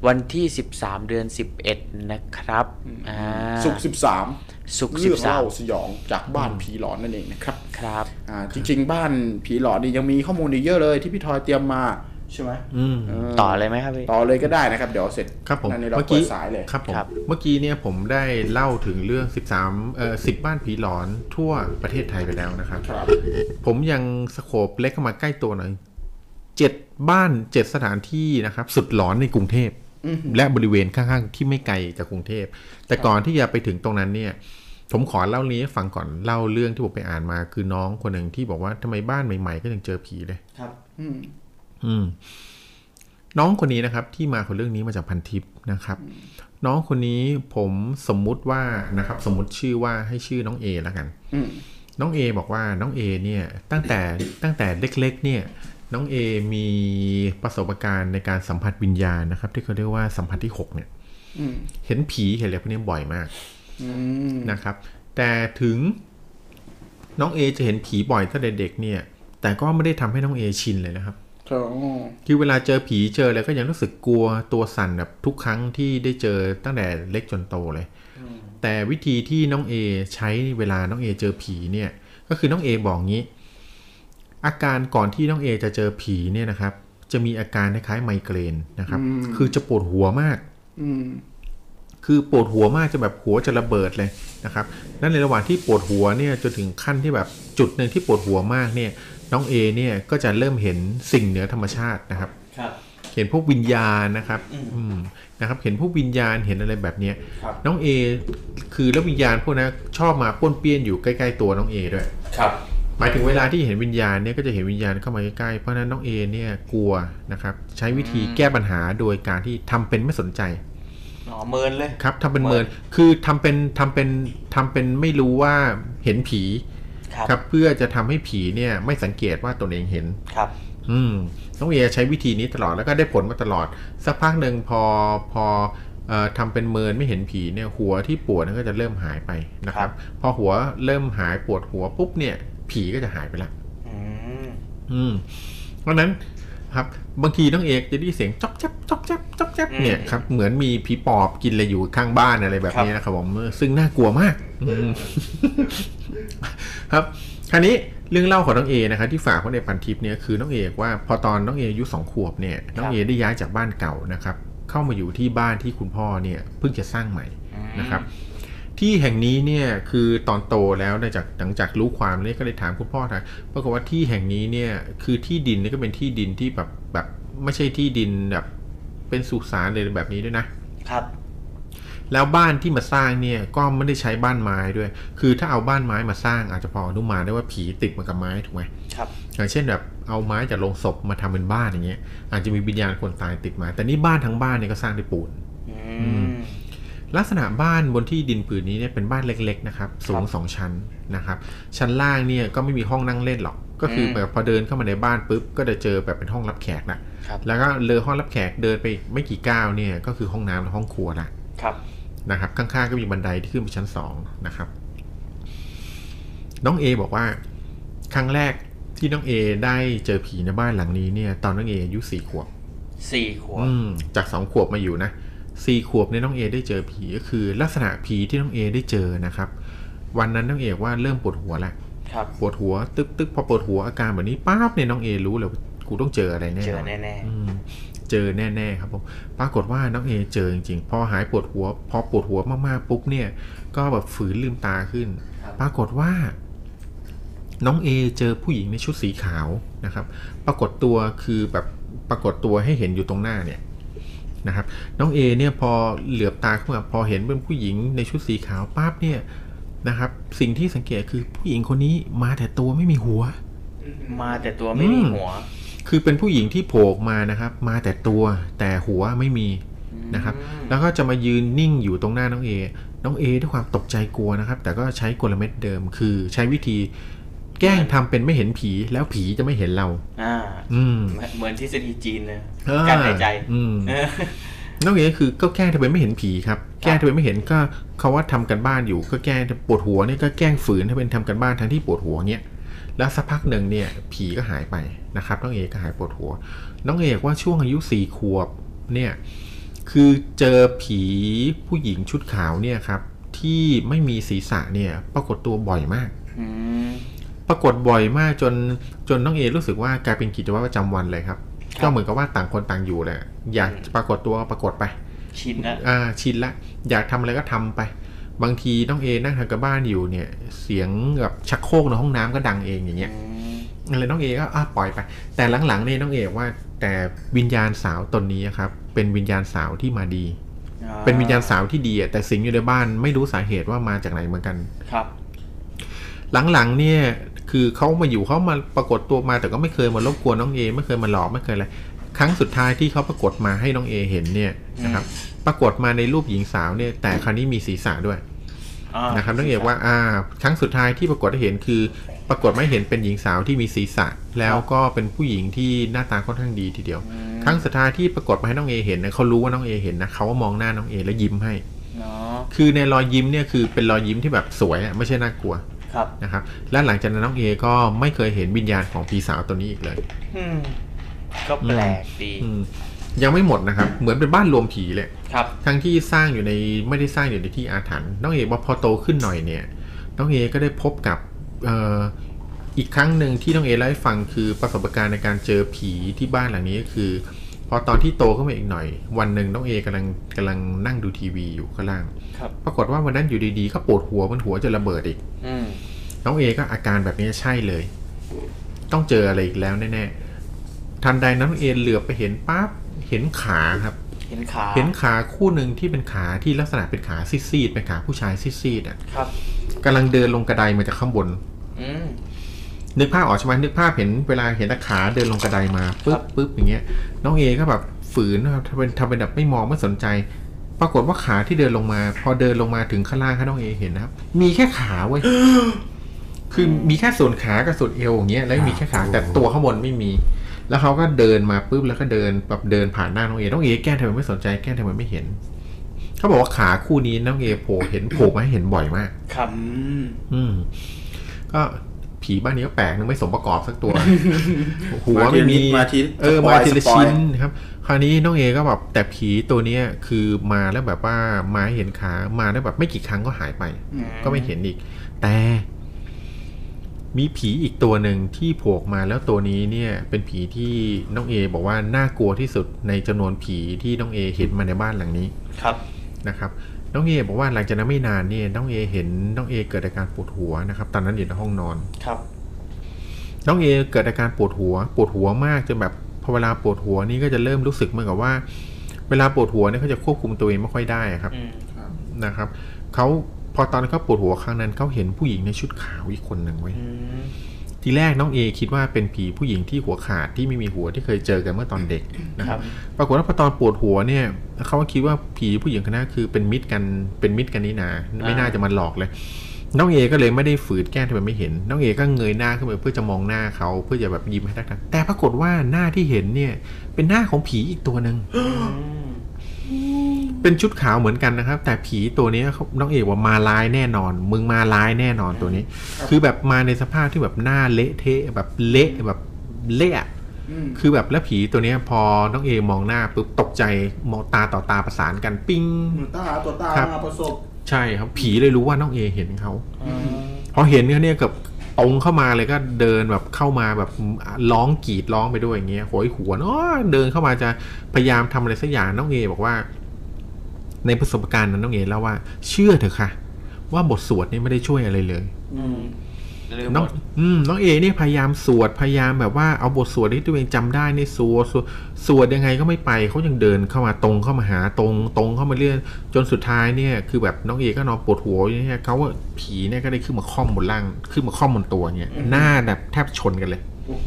วันที่ 13 เดือน 11 นะครับอ่าสุกสิบ สามศุกร์เรื่องเล่า13สยองจากบ้านผีหลอนนั่นเองนะครับครับอ่าจริง ๆ บ้านผีหลอนนี่ยังมีข้อมูลอีกเยอะเลยที่พี่ทอยเตรียมมาใช่ไหมอืมเต่อเลยไหมครับพี่ต่อเลยก็ได้นะครับ เดี๋ยวเสร็จครับผมนั่นนี่เราเมื่อเปิกี้ดสายเลยครับผมครับเมื่อกี้เนี่ยผมได้เล่าถึงเรื่อง 13เอ่อ10 บ้านผีหลอนทั่วประเทศไทยไปแล้วนะครับครับ ผมยังสโคปเล็กเข้ามาใกล้ตัวหน่อยเจ็ดบ้านเจ็ดสถานที่นะครับ สุดหลอนในกรุงเทพ และบริเวณข้างๆที่ไม่ไกลจากกรุงเทพ แต่ก่อนที่จะไปถึงตรงนั้นเนี่ย ผมขอเล่านี้ให้ฟังก่อนเล่าเรื่องที่ผมไปอ่านมา คือน้องคนหนึ่งที่บอกว่าทำไมบ้านใหม่ ๆ ก็ยังเจอผีเลย ครับ อืม อืม น้องคนนี้นะครับ ที่มาของเรื่องนี้มาจากพันทิปนะครับ น้องคนนี้ผมสมมุติว่านะครับ สมมุติชื่อว่าให้ชื่อน้องเอแล้วกันอืมน้องเอบอกว่าน้องเอเนี่ย ตั้งแต่ตั้งแต่เล็ก ๆ เนี่ย น้องเอมีประสบการณ์ในการสัมผัสวิญญาณนะครับ ที่เขาเรียกว่าสัมผัสที่หกเนี่ยอืมเห็นผีเห็นอะไรพวกนี้บ่อยมากอืมนะครับ แต่ถึงน้องเอจะเห็นผีบ่อยตั้งแต่เด็กเนี่ย แต่ก็ไม่ได้ทำให้น้องเอชินเลยนะครับโอ้คือเวลาเจอผีเจออะไรก็ยังรู้สึกกลัวตัวสั่นแบบทุกครั้งที่ได้เจอตั้งแต่เล็กจนโตเลย แต่วิธีที่น้องเอใช้เวลาน้องเอเจอผีเนี่ย ก็คือน้องเอบอกงี้ อาการก่อนที่น้องเอจะเจอผีเนี่ยนะครับ จะมีอาการคล้ายๆไมเกรนนะครับ คือจะปวดหัวมากอืมคือปวดหัวมากจะแบบหัวจะระเบิดเลยนะครับนั่นในระหว่างที่ปวดหัวเนี่ยจนถึงขั้นที่แบบจุดหนึ่งที่ปวดหัวมากเนี่ย น้องเอเนี่ยก็จะเริ่มเห็นสิ่งเหนือธรรมชาตินะครับครับเห็นพวกวิญญาณนะครับ อืมนะครับ เห็นพวกวิญญาณเห็นอะไรแบบเนี้ยครับน้องเอคือแล้ววิญญาณพวกนั้นชอบมาป้วนเปี้ยนอยู่ใกล้ ๆ ตัวน้องเอด้วย ครับ หมายถึงเวลาที่เห็นวิญญาณเนี่ยก็จะเห็นวิญญาณเข้ามาใกล้ๆ เพราะฉะนั้นน้องเอเนี่ยกลัวนะครับ ใช้วิธีแก้ปัญหาโดยการที่ทำเป็นไม่สนใจอ๋อเมินเลยครับทำเป็นเมินคือทำเป็นทำเป็นทำเป็นไม่รู้ว่าเห็นผีครับครับเพื่อจะทำให้ผีเนี่ยไม่สังเกตว่าตนเองเห็นครับ อืมน้องเอใช้วิธีนี้ตลอดแล้วก็ได้ผลมาตลอด สักพักหนึ่งพอพอเอ่อทำเป็นเมินไม่เห็นผีเนี่ยหัวที่ปวดนั้นก็จะเริ่มหายไปนะครับ พอหัวเริ่มหายปวดหัวปุ๊บเนี่ย ผีก็จะหายไปละอืมอืมเพราะฉะนั้นครับบางทีน้องเอกจะได้ยินเสียงจ๊อกแจ๊บจ๊อกแจ๊บจ๊อกแจ๊บเนี่ยครับเหมือนมีผีปอบกินอะไรอยู่ข้างบ้านอะไรแบบนี้นะครับผมซึ่งน่ากลัวมากอืมครับคราวนี้เรื่องเล่าของน้องเอนะครับที่ฝากไว้ในพันทิปเนี่ยคือน้องเอกว่าพอตอนน้องเออายุสองขวบเนี่ยน้องเอได้ย้ายจากบ้านเก่านะครับ เข้ามาอยู่ที่บ้านที่คุณพ่อเนี่ยเพิ่งจะสร้างใหม่นะครับ ที่แห่งนี้เนี่ยคือตอนโตแล้วเนี่ยจากหลังจากรู้ความเนี่ยก็เลยถามคุณพ่อนะปรากฏว่าที่แห่งนี้เนี่ยคือที่ดินนี่ก็เป็นที่ดินที่แบบแบบไม่ใช่ที่ดินแบบเป็นสุสานเลยแบบนี้ด้วยนะครับ แล้วบ้านที่มาสร้างเนี่ยก็ไม่ได้ใช้บ้านไม้ด้วย คือถ้าเอาบ้านไม้มาสร้างอาจจะพออนุมานได้ว่าผีติดมากับไม้ถูกไหมครับอย่างเช่นแบบเอาไม้จากโรงศพมาทำเป็นบ้านอย่างเงี้ยอาจจะมีวิญญาณคนตายติดมา แต่นี่บ้านทั้งบ้านเนี่ยก็สร้างด้วยปูนอืม ลักษณะบ้านบนที่ดินผืนนี้เนี่ยเป็นบ้านเล็ก ๆ นะครับ สูงสองชั้นนะครับ ชั้นล่างเนี่ยก็ไม่มีห้องนั่งเล่นหรอก ก็คือแบบพอเดินเข้ามาในบ้านปุ๊บก็จะเจอแบบเป็นห้องรับแขกนะครับแล้วก็เลยห้องรับแขกเดินไปไม่กี่ก้าวเนี่ยก็คือห้องน้ำและห้องครัวละครับนะครับ ข้างๆก็มีบันไดที่ขึ้นไปชั้นสองนะครับ น้องเอบอกว่า ครั้งแรกที่น้องเอได้เจอผีในบ้านหลังนี้เนี่ย ตอนน้องเออายุสี่ขวบสี่ขวบอืมจากสองขวบมาอยู่นะ สี่ขวบเนี่ยน้องเอได้เจอผีก็คือ ลักษณะผีที่น้องเอได้เจอนะครับ วันนั้นน้องเอว่าเริ่มปวดหัวแล้วครับปวดหัว ตึกตึกพอปวดหัวอาการแบบนี้ปั๊บเนี่ยน้องเอรู้เลยว่ากูต้องเจออะไรแน่เจนออนแน่อืมเจอแน่ๆครับผมปรากฏว่าน้องเอเจอจริงๆ พอหายปวดหัว พอปวดหัวมากๆปุ๊บเนี่ย ก็แบบฝืนลืมตาขึ้น ปรากฏว่า น้องเอเจอผู้หญิงในชุดสีขาวนะครับ ปรากฏตัวคือแบบปรากฏตัวให้เห็นอยู่ตรงหน้าเนี่ย นะครับ น้องเอเนี่ยพอเหลือบตาขึ้นมาพอเห็นเป็นผู้หญิงในชุดสีขาวปั๊บเนี่ยนะครับ สิ่งที่สังเกตคือผู้หญิงคนนี้มาแต่ตัวไม่มีหัวๆมาแต่ตัวไม่มีหัว คือเป็นผู้หญิงที่โผล่ออกมานะครับ มาแต่ตัวแต่หัวไม่มีนะครับ แล้วก็จะมายืนนิ่งอยู่ตรงหน้าน้องเอน้องเอด้วยความตกใจกลัวนะครับ แต่ก็ใช้กลเม็ดเดิม คือใช้วิธี แกล้งทำเป็นไม่เห็นผีแล้วผีจะไม่เห็นเรา อ่า อืม เหมือนทฤษฎีจีนเลยเออการหายใจ อืมเออน้องเอคือก็แกล้งทำเป็นไม่เห็นผีครับ แกล้งทำเป็นไม่เห็นก็เขาว่าทำกันบ้านอยู่ ก็แกล้งปวดหัวเนี่ยก็แกล้งฝืนทำเป็นทำกันบ้านทั้งที่ปวดหัวเนี่ยแล้วสักพักหนึ่งเนี่ย ผีก็หายไปนะครับน้องเอก็หายปวดหัว น้องเอกว่าช่วงอายุสี่ขวบเนี่ยคือเจอผีผู้หญิงชุดขาวเนี่ยครับ ที่ไม่มีศีรษะเนี่ย ปรากฏตัวบ่อยมากอืม ปรากฏบ่อยมากจนจนน้องเอรู้สึกว่ากลายเป็นกิจวัตรประจำวันเลยครับครับก็เหมือนกับว่าต่างคนต่างอยู่แหละอยากปรากฏตัวก็ปรากฏไป ชินนะอ่าชินละ อยากทำอะไรก็ทำไป บางทีน้องเอนั่งทำกับบ้านอยู่เนี่ย เสียงแบบชักโครกในห้องน้ำก็ดังเองอย่างเงี้ยอืมอะไรน้องเอก็อะปล่อยไป แต่หลังๆเนี่ยน้องเอว่า แต่วิญญาณสาวตนนี้ครับ เป็นวิญญาณสาวที่มาดีอ่เป็นวิญญาณสาวที่ดีอะแต่สิงอยู่ในบ้านไม่รู้สาเหตุว่ามาจากไหนเหมือนกันครับ หลังๆเนี่ย คือเขามาอยู่เขามาปรากฏตัวมาแต่ก็ไม่เคยมารบกวนน้องเอไม่เคยมาหลอกไม่เคยอะไรครั้งสุดท้ายที่เขาปรากฏมาให้น้องเอเห็นเนี่ยนะครับ ปรากฏมาในรูปหญิงสาวเนี่ย แต่คราวนี้มีศีรษะด้วยอ่านะครับน้องเอกว่าอ่า ครั้งสุดท้ายที่ปรากฏให้เห็นคือ ปรากฏไม่เห็นเป็นหญิงสาวที่มีศีรษะ แล้วก็เป็นผู้หญิงที่หน้าตาค่อนข้างดีทีเดียว ครั้งสุดท้ายที่ปรากฏมาให้น้องเอเห็นนะเขารู้ว่าน้องเอเห็นนะเขาก็มองหน้าน้องเอแล้วยิ้มให้เนาะคือในรอยยิ้มเนี่ยคือเป็นรอยยิ้มที่แบบสวยอะไม่ใช่น่ากลัวครับ นะครับและหลังจากนั้นน้องเอก็ไม่เคยเห็นวิญญาณของผีสาวตัวนี้อีกเลยอืมก็แปลกดีอืมยังไม่หมดนะครับ เหมือนเป็นบ้านรวมผีเลยครับ ทั้งที่สร้างอยู่ในไม่ได้สร้างอยู่ในที่อาถรรพ์น้องเอว่าพอโตขึ้นหน่อยเนี่ย น้องเอก็ได้พบกับเอ่ออีกครั้งหนึ่งที่น้องเอเล่าให้ฟังคือประสบการณ์ในการเจอผีที่บ้านหลังนี้ก็คือ พอตอนที่โตขึ้นมาอีกหน่อย วันหนึ่งน้องเอกำลังกำลังนั่งดูทีวีอยู่ข้างล่างครับปรากฏว่าวันนั้นอยู่ดีๆก็ปวดหัวมันหัวจะระเบิดอีกอืม น้องเอก็อาการแบบนี้ใช่เลย ต้องเจออะไรอีกแล้วแน่ๆทันใดนั้นน้องเอเหลือบไปเห็นปั๊บเห็นขาครับ เห็นขาเห็นขาคู่หนึ่งที่เป็นขาที่ลักษณะเป็นขาซีดๆเป็นขาผู้ชายซีดๆอะครับกำลังเดินลงกระไดมาจากข้างบนอืมนึกภาพออกใช่ไหมนึกภาพเห็นเวลาเห็นตะขาเดินลงกระไดมาปึ๊ครับบปึ๊บอย่างเงี้ย น้องเอก็แบบฝืนนะครับทำเป็นทำเป็นแบบไม่มองไม่สนใจ ปรากฏว่าขาที่เดินลงมา พอเดินลงมาถึงข้างล่างให้น้องเอเห็นนะครับ มีแค่ขาเว้ย คือมีแค่ส่วนขากับส่วนเอวอย่างเงี้ยแล้วมีแค่ขาแต่ตัวข้างบนไม่มี แล้วเขาก็เดินมาปุ๊บแล้วก็เดินแบบเดินผ่านหน้าน้องเอน้องเอแกล้งทำไมไม่สนใจแกล้งทำไมไม่เห็นเขาบอกว่าขาคู่นี้น้องเอโผล่เห็นโผล่มาให้เห็นบ่อยมากครับอืมอืมก็ผีบ้านนี้ก็แปลกนึงไม่สมประกอบสักตัว หัวไม่มีมาทีเออสปมายทีละสปอยชิ้นครับ คราวนี้น้องเอก็แบบแต่ผีตัวเนี้ยคือมาแล้วแบบว่ามาให้เห็นขามาแล้วแบบไม่กี่ครั้งก็หายไป ก็ไม่เห็นอีก แต่ มีผีอีกตัวหนึ่งที่โผล่ออกมาแล้วตัวนี้เนี่ยเป็นผีที่น้องเอบอกว่าน่ากลัวที่สุดในจำนวนผีที่น้องเอเห็นมาในบ้านหลังนี้ครับนะครับ น้องเอบอกว่าหลังจากนั้นไม่นานเนี่ยน้องเอเห็นน้องเอเกิดอาการปวดหัวนะครับตอนนั้นอยู่ในห้องนอนครับ น้องเอเกิดอาการปวดหัว ปวดหัวมากจนแบบพอเวลาปวดหัวนี่ก็จะเริ่มรู้สึกเหมือนกับว่า เวลาปวดหัวเนี่ยเขาจะควบคุมตัวเองไม่ค่อยได้อะครับอืมนะครับเขา พอตอนเขาปวดหัวครั้งนั้นเขาเห็นผู้หญิงในชุดขาวอีกคนหนึ่งไว้ยอืมทีแรกน้องเอคิดว่าเป็นผีผู้หญิงที่หัวขาดที่ไม่มีหัวที่เคยเจอกันเมื่อตอนเด็กนะคครัรับบปรากฏว่าพอตอนปวดหัวเนี่ยเขาก็คิดว่าผีผู้หญิงคนนั้นคือเป็นมิตรกันเป็นมิตรกันนี่นาไม่น่าจะมาหลอกเลย น้องเอก็เลยไม่ได้ฝืนแกล้งทำไมไม่เห็น น้องเอก็เงยหน้าขึ้นไปเพื่อจะมองหน้าเขาเพื่อจะแบบยิ้มให้ทักๆแต่ปรากฏว่าหน้าที่เห็นเนี่ยเป็นหน้าของผีอีกตัวหนึ่งอืม เป็นชุดขาวเหมือนกันนะครับ แต่ผีตัวเนี้ยเขาน้องเอกว่ามาร้ายแน่นอน มึงมาร้ายแน่นอนตัวนี้ คือแบบมาในสภาพที่แบบหน้าเละเทะแบบเละแบบเละอะอืมคือแบบแล้วผีตัวเนี้ยพอน้องเอมองหน้าปุ๊บตกใจมองตาต่อตาประสานกันปิ้งเหมือนตาตัวตาครับมาประสบ ใช่ครับผีเลยรู้ว่าน้องเอเห็นเขาพอเห็นเขาเนี่ยกับตรงเข้ามาเลยก็เดินแบบเข้ามาแบบร้องกรีดร้องไปด้วยอย่างเงี้ยโหยหวนอ๋อเดินเข้ามาจะพยายามทำอะไรสักอย่างน้องเอบอกว่า ในประสบการณ์นั้นน้องเอเล่าว่า เชื่อเถอะค่ะ ว่าบทสวดนี่ไม่ได้ช่วยอะไรเลยอืมลืมหน้องมดอืมน้องเอเนี่ยพยายามสวดพยายามแบบว่าเอาบทสวดที่ตัวเองจำได้นี่สวดสวดสวดยังไงก็ไม่ไปเขายังเดินเข้ามาตรงเข้ามาหาตรงตรงเข้ามาเรื่อยจนสุดท้ายเนี่ยคือแบบน้องเอก็นอนปวดหัวอยู่เนี่ยเขาว่าผีเนี่ยก็ได้ขึ้นมาค่อมบนล่างขึ้นมาค่อมบนตัวเนี่ยหน้าแบบแทบชนกันเลยโอ้โห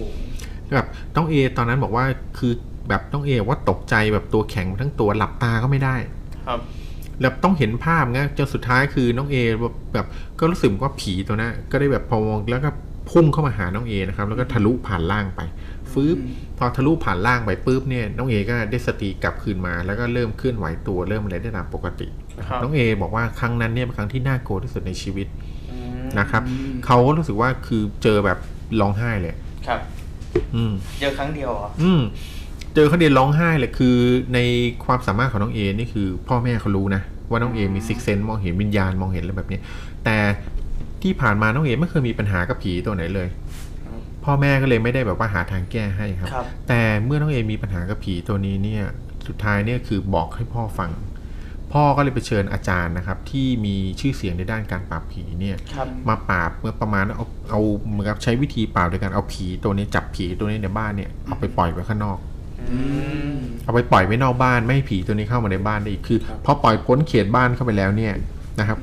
แบบน้องเอตอนนั้นบอกว่าคือแบบน้องเอว่าตกใจแบบตัวแข็งทั้งตัวหลับตาก็ไม่ได้ ครับแล้วต้องเห็นภาพนะจนสุดท้ายคือน้องเอแบบแบบก็รู้สึกว่าผีตัวนั้นก็ได้แบบพอมองแล้วก็พุ่งเข้ามาหาน้องเอนะครับ แล้วก็ทะลุผ่านล่างไปฟืบพอทะลุผ่านล่างไปปุ๊บเนี่ยน้องเอก็ได้สติกลับคืนมาแล้วก็เริ่มเคลื่อนไหวตัวเริ่มอะไรได้ตามปกติครับน้องเอบอกว่าครั้งนั้นเนี่ยเป็นครั้งที่น่ากลัวที่สุดในชีวิตอืมนะครับเขาก็รู้สึกว่าคือเจอแบบร้องไห้เลยครับ อืมเจอครั้งเดียวเหรออืม เจอเขาเดียนร้องไห้เลยคือในความสามารถของน้องเอนี่คือ พ่อแม่เขารู้นะว่าน้องเอมีซิกเซนมองเห็นวิญญาณมองเห็นอะไรแบบนี้แต่ที่ผ่านมาน้องเอไม่เคยมีปัญหากับผีตัวไหนเลย พ่อแม่ก็เลยไม่ได้แบบว่าหาทางแก้ให้ครับครับแต่เมื่อน้องเอมีปัญหากับผีตัวนี้เนี่ย สุดท้ายเนี่ยคือบอกให้พ่อฟัง พ่อก็เลยไปเชิญอาจารย์นะครับ ที่มีชื่อเสียงในด้านการปราบผีเนี่ยครับมาปราบเมื่อประมาณเอาเอาเหมือนกับใช้วิธีปราบโดยการเอาผีตัวนี้จับผีตัวนี้ในบ้านเนี่ยเอาไปปล่อยไว้ข้างนอกอืม เอาไปปล่อยไว้นอกบ้านไม่ให้ผีตัวนี้เข้ามาในบ้านได้อีกคือครับพอปล่อยพ้นเขตบ้านเข้าไปแล้วเนี่ยนะครับ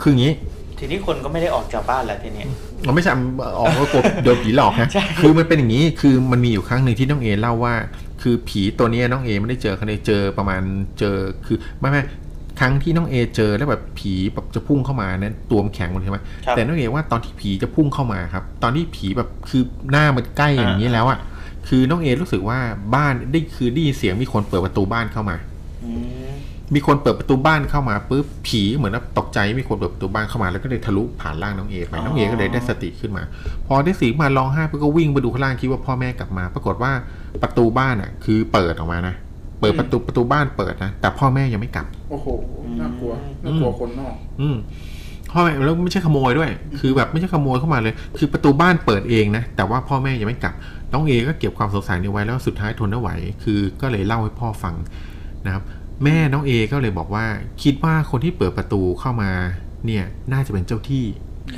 คืออย่างนี้ ทีนี้คนก็ไม่ได้ออกจากบ้านแล้วทีนี้เราไม่ใช่ออกว่ากลัวโดนผีหลอกนะใช่คือมันเป็นอย่างนี้คือมันมีอยู่ครั้งหนึ่งที่น้องเอเล่าว่า คือผีตัวเนี้ยน้องเอไม่ได้เจอครั้งเดียวเจอประมาณเจอคือไม่ไม่ครั้งที่น้องเอเจอแล้วแบบผีแบบจะพุ่งเข้ามาเนี่ยตัวมันแข็งหมดใช่ไหมครับแต่น้องเอว่าตอนที่ผีจะพุ่งเข้ามาครับ ตอนที่ผีแบบคือหน้ามันใกล้อย่างนี้แล้วอะ คือน้องเอรู้สึกว่าบ้านได้คือได้ยินเสียงมีคนเปิดประตูบ้านเข้ามาอืมมีคนเปิดประตูบ้านเข้ามาปุ๊บผีเหมือนว่าตกใจมีคนเปิดประตูบ้านเข้ามาแล้วก็เลยทะลุผ่านร่างน้องเอไปน้องเอก็เลยได้สติขึ้นมา พอได้สติมาร้องไห้ปุ๊บก็วิ่งไปดูข้างล่างคิดว่าพ่อแม่กลับมา ปรากฏว่าประตูบ้านอะ คือเปิดออกมานะเปิดประตูประตูบ้านเปิดนะแต่พ่อแม่ยังไม่กลับ โอ้โหน่ากลัวน่ากลัวคนนอก อืมพ่อแม่แล้วไม่ใช่ขโมยด้วย คือแบบไม่ใช่ขโมยเข้ามาเลย คือประตูบ้านเปิดเองนะแต่ว่าพ่อแม่ยังไม่กลับ น้องเอก็เก็บความสงสัยนี้ไว้แล้วสุดท้ายทนไม่ไหว คือก็เลยเล่าให้พ่อฟังนะครับ แม่น้องเอก็เลยบอกว่า คิดว่าคนที่เปิดประตูเข้ามาเนี่ยน่าจะเป็นเจ้าที่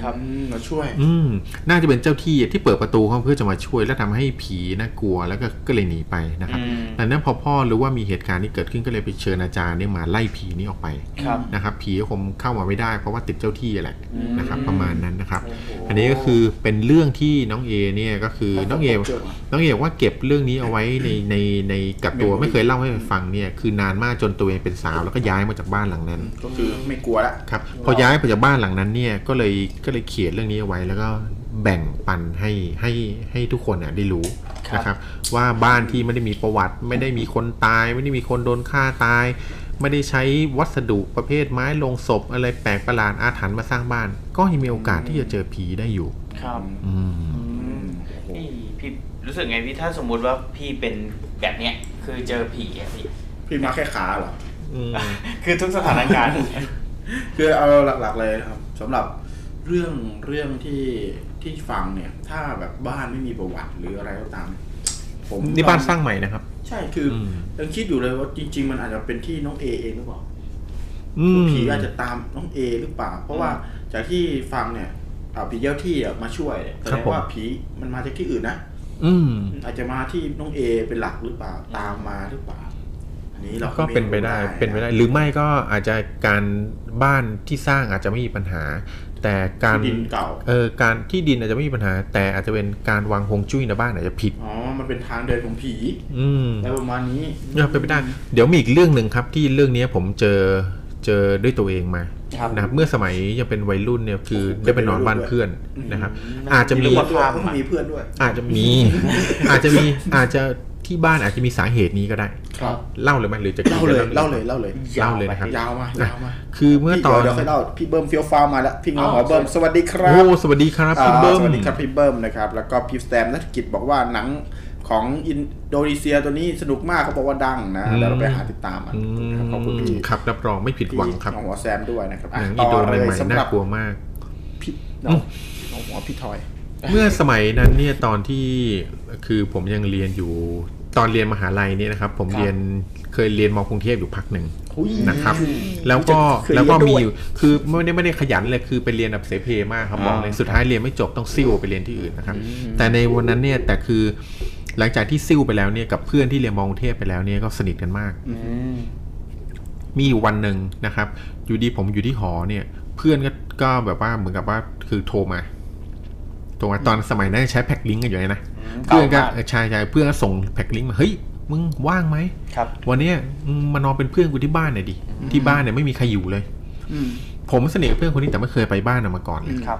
ครับอืมมาช่วย อืมน่าจะเป็นเจ้าที่ที่เปิดประตูเข้าเพื่อจะมาช่วย และทำให้ผีน่ากลัวแล้วก็ก็เลยหนีไปนะครับอืมดังนั้นพอพ่อรู้ว่ามีเหตุการณ์ที่เกิดขึ้นก็เลยไปเชิญอาจารย์เนี่ยมาไล่ผีนี้ออกไปครับนะครับผีก็คงเข้ามาไม่ได้ เพราะว่าติดเจ้าที่แหละอืมนะครับ ประมาณนั้นนะครับโอ้โหอันนี้ก็คือเป็นเรื่องที่น้องเอเนี่ยก็คือน้องเอเจอมาน้องเอบอกว่าเก็บเรื่องนี้เอาไว้ในในในกับตัว Memory ไม่เคยเล่าให้ฟังเนี่ยคือนานมากจนตัวเองเป็นสาวแล้วก็ย้ายมาจากบ้านหลังนั้น ก็คือไม่กลัวละครับพอย้ายไปจากบ้านหลังนั้นเนี่ยก็เลยก็เลยเขียนเรื่องนี้เอาไว้แล้วก็แบ่งปันให้ให้ให้ทุกคนน่ะได้รู้ครับนะครับ ว่าบ้านที่ไม่ได้มีประวัติ ไม่ได้มีคนตาย ไม่ได้มีคนโดนฆ่าตาย ไม่ได้ใช้วัสดุประเภทไม้ลงศพ อะไรแปลกประหลาดอาถรรพ์มาสร้างบ้าน ก็ยังมีโอกาสที่จะเจอผีได้อยู่ ครับอืมอืมพี่พี่รู้สึกไงพี่ถ้าสมมุติว่าพี่เป็นแบบเนี้ยคือเจอผีอะพี่พี่มาแค่ขาเหรอ อืม คือทุกสถานการณ์ คือเอาหลักๆเลยนะครับสำหรับ เรื่องเรื่องที่ที่ฟังเนี่ย ถ้าแบบบ้านไม่มีประวัติหรืออะไรก็ตาม ผมนี่บ้านสร้างใหม่นะครับ ใช่คืออมยังคิดอยู่เลยว่าจริง ๆ มันอาจจะเป็นที่น้องเอเองหรือเปล่าอืมผีอาจจะตามน้องเอหรือเปล่า เพราะว่าจากที่ฟังเนี่ยอ่าผีเจ้าที่อะมาช่วยแสดงว่าผีมันมาจากที่อื่นนะอืมอาจจะมาที่น้องเอเป็นหลักหรือเปล่าตามมาหรือเปล่า อันนี้เราก็เป็นไปได้ม่รู้เป็นไปได้ หรือไม่ก็อาจจะการบ้านที่สร้างอาจจะไม่มีปัญหา แต่การที่ดินเก่าเออการที่ดินอาจจะไม่มีปัญหา แต่อาจจะเป็นการวางฮวงจุ้ยในบ้านอาจจะผิดอ๋อมันเป็นทางเดินของผีอืมอะไรประมาณนี้เออเป็นไปได้เดี๋ยวมีอีกเรื่องหนึ่งครับ ที่เรื่องนี้ผมเจอเจอด้วยตัวเองมาครับนะครับเมื่อสมัยยังเป็นวัยรุ่นเนี่ยคือได้ไปนอนบ้านเพื่อนนะครับอืมอาจจะมีเพื่อนด้วยต้องมีเพื่อนด้วยอาจจะมีอาจจะมีอาจจะ ที่บ้านอาจจะมีสาเหตุนี้ก็ได้ ครับเล่าเลยไหมหรือจะเล่าเลยเล่าเลยเล่าเลยเล่าเลยนะครับยาวมายาวมาคือเมื่อตอนพี่เดี๋ยวค่อยเล่าพี่เบิ้มเฟี้ยวฟ้าวมาแล้วพี่เงาหัวเบิ้มสวัสดีครัโอ้บสวัสดีครับอ่าพี่เบิ้มสวัสดีครับพี่เบิ้มนะครับแล้วก็พี่สแตมนักกิจบอกว่าหนังของอินโดนีเซียตัวนี้สนุกมากเขาบอกว่าดังนะแล้วเราไปหาติดตามมันอืมขอบคุณพี่ครับรับรองไม่ผิดหวังครับน้องหัวแซมด้วยนะครับหอะนังต่อีโดอเลยใหม่ๆสำหน่ารับกลัวมากพี่น้องน้องหัวพี่ทอย เมื่อสมัยนั้นเนี่ยตอนที่คือผมยังเรียนอยู่ตอนเรียนมหาลัยเนี่ยนะครับ ผมครับเรียนเคยเรียนมกรุงเทพอยู่พักหนึ่งหุ้ยนะครับ แล้วก็เคยเรียนแล้วก็มีด้วยอยู่คือไม่ได้ไม่ได้ขยันเลยคือไปเรียนแบบเสเพมากครับบอกเลยสุดท้ายเรียนไม่จบต้องซิ่วไปเรียนที่อื่นนะครับ แต่ในวันนั้นเนี่ยแต่คือหลังจากที่ซิ่วไปแล้วเนี่ยกับเพื่อนที่เรียนมอกรุงเทพไปแล้วเนี่ยก็สนิทกันมากอืมมีอยู่วันหนึ่งนะครับ อยู่ดีผมอยู่ที่หอเนี่ย เพื่อนก็ก็แบบว่าเหมือนกับว่าคือโทรมา โทรมาตอนสมัยนั้นใช้แพ็คลิงก์กันอยู่เลยนะเพื่อนก็เออใช่ใช่เพื่อนก็ส่งแพ็คลิงก์มาเฮ้ยมึงว่างไหมครับ วันเนี้ยมึงมานอนเป็นเพื่อนกูที่บ้านหน่อยดิที่บ้านเนี่ยไม่มีใครอยู่เลยอืมผมสนิทกับเพื่อนคนนี้แต่ไม่เคยไปบ้านน่ะมาก่อนเลยครับ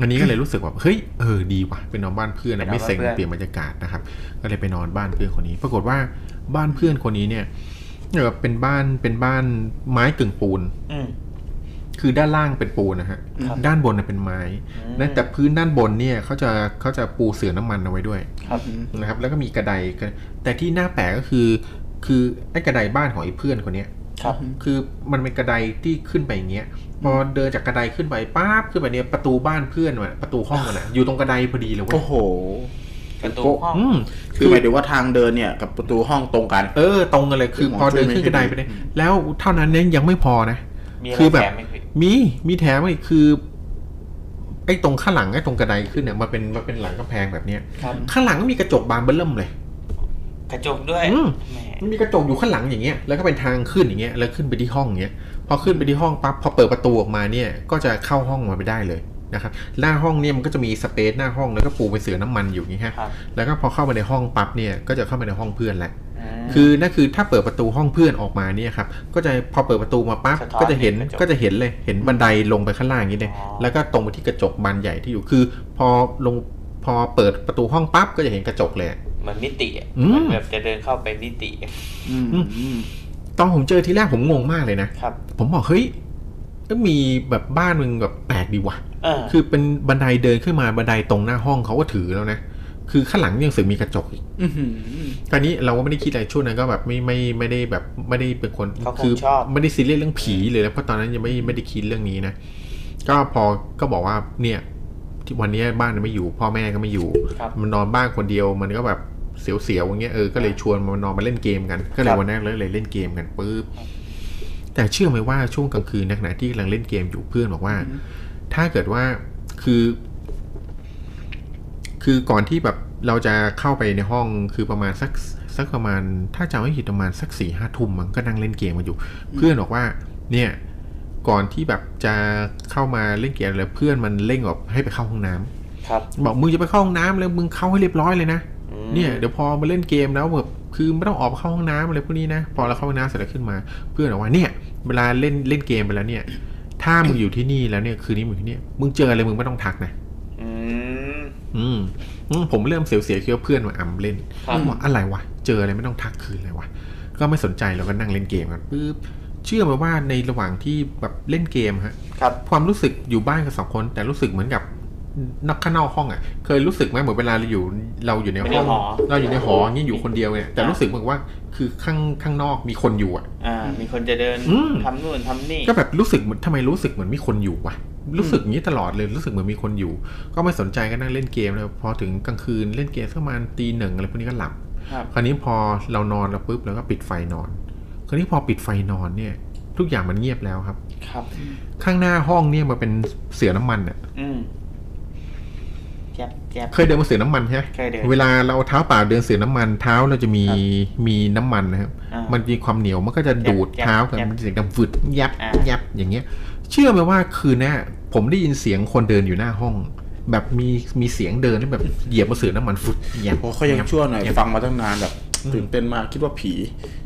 อันนี้ก็เลยรู้สึกว่าเฮ้ยเออดีว่ะไปนอนบ้านเพื่อนไปนะนอนไม่เซ็งบ้านเพื่อนเปลี่ยนบรรยากาศนะครับ ก็เลยไปนอนบ้านเพื่อนคนนี้ ปรากฏว่าบ้านเพื่อนคนนี้เนี่ยเออเป็นบ้านเป็นบ้านไม้กึ่งปูนอืม คือด้านล่างเป็นปูนนะฮะ ครับด้านบนน่ะเป็นไม้อืมและแต่พื้นด้านบนเนี่ยเขาจะเขาจะปูเสื่อน้ำมันเอาไว้ด้วยครับ นะครับ แล้วก็มีกระไดกระแต่ที่น่าแปลกก็คือ คือไอ้กระไดบ้านของไอ้เพื่อนคนเนี้ย ครับ คือมันเป็นกระไดที่ขึ้นไปอย่างเงี้ย พอเดินจากกระไดขึ้นไปปั๊บขึ้นไปเนี่ยประตูบ้านเพื่อนมันประตูห้องมันอะอยู่ตรงกระไดพอดีเลยเว้ยโอ้โห ประตูห้อง อืม คือหมายถึงว่าทางเดินเนี่ยกับประตูห้องตรงกัน เออตรงกันเลยคือหมอพอเดินช่วยไม่ขึ้นกระไดไปเนี่ยอืมแล้วเท่านั้นเนี่ยยังไม่พอนะ มีอะไรคือแบบ แถมไหมพี่ มีมีแถมอีกคือ ไอ้ตรงข้างหลังไอ้ตรงกระไดขึ้นเนี่ยมันเป็นมันเป็นหลังกำแพงแบบเนี้ยครับ ข้างหลังก็มีกระจกบานเบิ้ลเริ่มเลย กระจกด้วยอืม แหมมันมีกระจกอยู่ข้างหลังอย่างเงี้ย แล้วก็เป็นทางขึ้นอย่างเงี้ย แล้วขึ้นไปที่ห้องอย่างเงี้ย พอขึ้นไปที่ห้องปั๊บ พอเปิดประตูออกมาเนี่ย ก็จะเข้าห้องมาไปได้เลยนะครับ หน้าห้องเนี่ยมันก็จะมีสเปซหน้าห้องแล้วก็ปูเป็นเสือน้ำมันอยู่อย่างงี้ฮะ ครับ แล้วก็พอเข้ามาในห้องปั๊บเนี่ย ก็จะเข้ามาในห้องเพื่อนแหละม คือนั่นคือถ้าเปิดประตูห้องเพื่อนออกมาเนี่ยครับก็จะพอเปิดประตูมาปั๊บสะท้อนก็จะเห็นเห็นกระจกก็จะเห็นเลยเห็นบันไดลงไปข้างล่างอย่างนี้เลยอ๋อแล้วก็ตรงไปที่กระจกบานใหญ่ที่อยู่คือ พอลงพอเปิดประตูห้องปั๊บก็จะเห็นกระจกเลยเหมือนมิติอะอืมเหมือนแบบจะเดินเข้าไปมิติอะอืมอืมตอนผมเจอทีแรกผมงงมากเลยนะครับ ผมบอกเฮ้ยก็มีแบบบ้านมึงแบบแปลกดีว่ะเออคือเป็นบันไดเดินขึ้นมาบันไดตรงหน้าห้องเขาก็ถือแล้วนะ คือข้างหลังยังสึกมีกระจกอีกอื้อหือตอนนี้เราก็ไม่ได้คิดอะไรช่วงนั้นก็แบบไม่ไม่ไม่ได้แบบไม่ได้เป็นคนเขาคคืงชอบไม่ได้ซีเรียสเรื่องผีเลยนะเพราะตอนนั้นยังไม่ไม่ได้คิดเรื่องนี้นะก็พอก็บอกว่าเนี่ยที่วันนี้บ้านไม่อยู่ พ่อแม่ก็ไม่อยู่ครับมันนอนบ้านคนเดียวมันก็แบบเสียวๆอย่างเงี้ยเออก็เลยชวนมานอนมาเล่นเกมกัน ก็เลคยรับวันแรกเลยเลยเล่นเกมกันปุ๊บแต่เชื่อไหมว่าช่วงกลางคืนในขณะที่กำลังเล่นเกมอยู่เพื่อนบอกว่า ถ้าเกิดว่าคือ คือก่อนที่แบบเราจะเข้าไปในห้องคือประมาณสักสักประมาณ ถ้าจำไม่ผิดประมาณสักสี่ห้าทุ่มมันก็นั่งเล่นเกมกันอยู่ เพื่อนบอกว่า เนี่ยก่อนที่แบบจะเข้ามาเล่นเกมแล้วเพื่อนมันเร่งแบบให้ไปเข้าห้องน้ำครับ บอกมึงจะไปเข้าห้องน้ำแล้วมึงเข้าให้เรียบร้อยเลยนะอืมเนี่ยเดี๋ยวพอมาเล่นเกมแล้วแบบคือไม่ต้องออกไปเข้าห้องน้ำอะไรพวกนี้นะพอเราเข้าห้องน้ำเสร็จแล้วขึ้นมา เพื่อนบอกว่าเนี่ย เวลาเล่นเล่นเกมไปแล้วเนี่ย ถ้ามึงอยู่ที่นี่แล้วเนี่ยคืนนี้มึงอยู่ที่เนี่ยมึงเจออะไรมึงไม่ต้องทักนะ อืมอืมอืมผมเริ่มเสียวๆคิดว่าเพื่อนมาอ่ำเล่นครับผมบอกอะไรวะ เจออะไรไม่ต้องทักคืนอะไรวะ ก็ไม่สนใจเราก็นั่งเล่นเกมกันปุ๊บ เชื่อไหมว่าในระหว่างที่แบบเล่นเกมฮะครับความรู้สึกอยู่บ้านกันสองคน แต่รู้สึกเหมือนกับนักข้างนอกห้องอะ เคยรู้สึกไหมเหมือนเวลาเราอยู่เราอยู่ในไม่ห้ได้องหอเราอยู่ในหออย่างนี้อยู่คนเดียวเนี่ยแต่รู้สึกเหมือนว่าคือข้างข้างนอกมีคนอยู่อะ อ่า มีคนจะเดินอืมทำนู่นทำนี่ ก็แบบรู้สึกเหมือนทำไมรู้สึกเหมือนมีคนอยู่วะ รู้สึกอย่างนี้ตลอดเลยรู้สึกเหมือนมีคนอยู่ ก็ไม่สนใจก็นั่งเล่นเกมแล้วพอถึงกลางคืนเล่นเกมสักประมาณตีหนึ่งอะไรพวกนี้ก็หลับครับคราวนี้พอเรานอนแล้วปุ๊บเราก็ปิดไฟนอน คราวนี้พอปิดไฟนอนเนี่ย ทุกอย่างมันเงียบแล้วครับ ครับ ข้างหน้าห้องเนี่ยมันเป็นเสือน้ำมันอะอืมแจ๊บแจ๊บเคยเดินบนเสือน้ำมันใช่ไหมเคยเดินเวลาเราเอาเท้าเปล่าเดินเสือน้ำมันเท้าเราจะมีมีน้ำมันนะครับอ่ามัมันมีความเหนียวมันก็จะดูดแยบเท้ากันแยบมันจะเสียงดังฟึดยับอ่ายับอย่างเงี้ย เชื่อไหมว่าคืนน่ะผมได้ยินเสียงคนเดินอยู่หน้าห้อง แบบมีมีเสียงเดินที่แบบเหยียบบนเสือน้ำมันฟึดยับโอ้เขายังชั่วหน่อยยับฟังมาตั้งนานแบบตื่นเต้นมากคิดว่าผี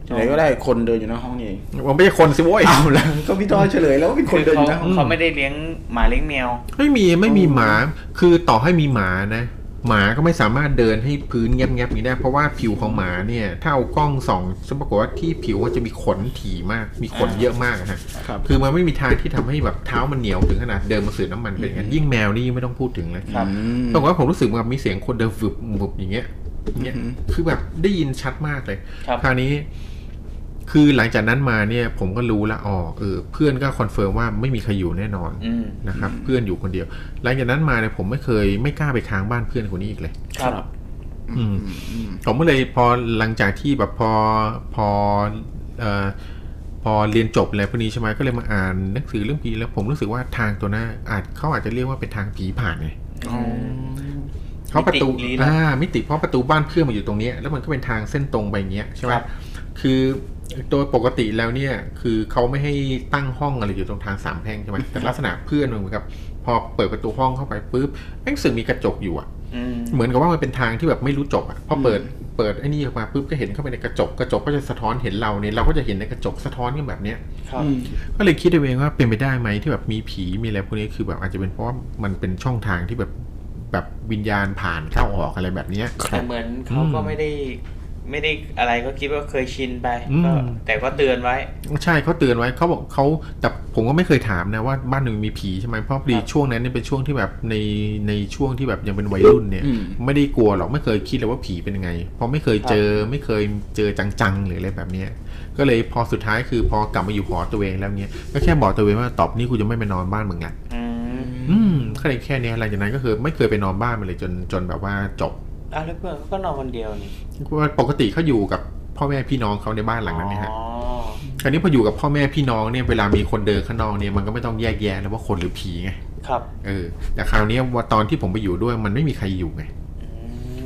ไหนก็ได้คนเดินอยู่หน้าห้องนี่เองมันไม่ใช่คนสิโว้ยเอาแล้วก็พี่ต้อยเฉลยแล้วว่าเป็นคนเดินอยู่หน้าห้องเขาไม่ได้เลี้ยงหมาเลี้ยงแมวไม่มีไม่มีหมาคือต่อให้มีหมานะ หมาก็ไม่สามารถเดินให้พื้นแงบๆอย่างนี้ได้เพราะว่าผิวของหมาเนี่ยถ้าเอากล้องส่องจะปรากฏว่าที่ผิวมันจะมีขนถี่มาก มีขนเยอะมากอะฮะครับ คือมันไม่มีทางที่ทำให้แบบเท้ามันเหนียวถึงขนาดเดินมาสื่อน้ำมันเป็นอย่างนั้นยิ่งแมวนี่ยิ่งไม่ต้องพูดถึงเลยอืมปรากฏว่าผมรู้สึกว่ามีเสียงคนเดินฟึบฟึบอย่างเงี้ยอย่างเงี้ยอือหือคือแบบได้ยินชัดมากเลยครับคราวนี้ คือหลังจากนั้นมาเนี่ยผมก็รู้แล้วอ๋อเออเพื่อนก็ confirm ว่าไม่มีใครอยู่แน่นอนอืมนะครับ เพื่อนอยู่คนเดียว หลังจากนั้นมาเนี่ยผมไม่เคยไม่กล้าไปค้างบ้านเพื่อนคนนี้อีกเลย ครับอืมผมก็เลยพอหลังจากที่แบบพอพอเอ่อพอเรียนจบอะไรพวกนี้ใช่ไหมก็เลยมาอ่านหนังสือเรื่องผีแล้วผมรู้สึกว่าทางตัวหน้าอาจเขาอาจจะเรียกว่าเป็นทางผีผ่านไงอ๋อเพราะประตูมิติลี้ลับอ่ามิติเพราะประตูบ้านเพื่อนมันอยู่ตรงเนี้ยแล้วมันก็เป็นทางเส้นตรงไปอย่างเงี้ยใช่ไหมครับคือ โดยปกติแล้วเนี่ย คือเขาไม่ให้ตั้งห้องอะไรอยู่ตรงทางสามแพร่งใช่ไหมแต่ลักษณะเพื่อนมันเหมือนกับพอเปิดประตูห้องเข้าไปปุ๊บแม่งสึกมีกระจกอยู่อะอืมเหมือนกับว่ามันเป็นทางที่แบบไม่รู้จบอะพอเปิดเปิดไอ้นี่ออกมาปุ๊บก็เห็นเข้าไปในกระจกกระจกก็จะสะท้อนเห็นเราเนี่ยเราก็จะเห็นในกระจกสะท้อนกันแบบเนี้ยครับอืมก็เลยคิดเอาเองว่าเป็นไปได้ไหมที่แบบมีผีมีอะไรพวกนี้คือแบบอาจจะเป็นเพราะว่ามันเป็นช่องทางที่แบบแบบวิญญาณผ่านเข้าออกอะไรแบบเนี้ยแต่เหมือนเขาก็อืมไม่ได้ ไม่ได้อะไรก็คิดว่าเคยชินไปอืมก็แต่ก็เตือนไว้ ใช่เขาเตือนไว้เขาบอกเขาแต่ผมก็ไม่เคยถามนะว่าบ้านหนึ่งมีผีใช่ไหมเพราะพอดีครับช่วงนั้นเนี่ยเป็นช่วงที่แบบในในช่วงที่แบบยังเป็นวัยรุ่นเนี่ย อืม ไม่ได้กลัวหรอกไม่เคยคิดเลยว่าผีเป็นยังไงเพราะไม่เคยเจอไม่เคยเจอจังๆหรืออะไรแบบเนี้ยก็เลยพอสุดท้ายคือพอกลับมาอยู่หอตัวเองแล้วเนี้ยก็แค่บอกตัวเองว่าตอบนี่กูจะไม่ไปนอนบ้านมึงละอืมอืมก็เลยแค่เนี้ยหลังจากนั้นก็คือไม่เคยไปนอนบ้านมันเลยจนจนแบบว่าจบ อ้าวแล้วเพื่อนเขาก็นอนคนเดียวนี่เพราะว่า ปกติเขาอยู่กับพ่อแม่พี่น้องเขาในบ้านหลังนั้นเนี่ยฮะอ๋อคราวนี้พออยู่กับพ่อแม่พี่น้องเนี่ยเวลามีคนเดินข้างนอกเนี่ยมันก็ไม่ต้องแยกแยะแล้วว่าคนหรือผีไงครับ เออ แต่คราวนี้ว่าตอนที่ผมไปอยู่ด้วยมันไม่มีใครอยู่ไงอื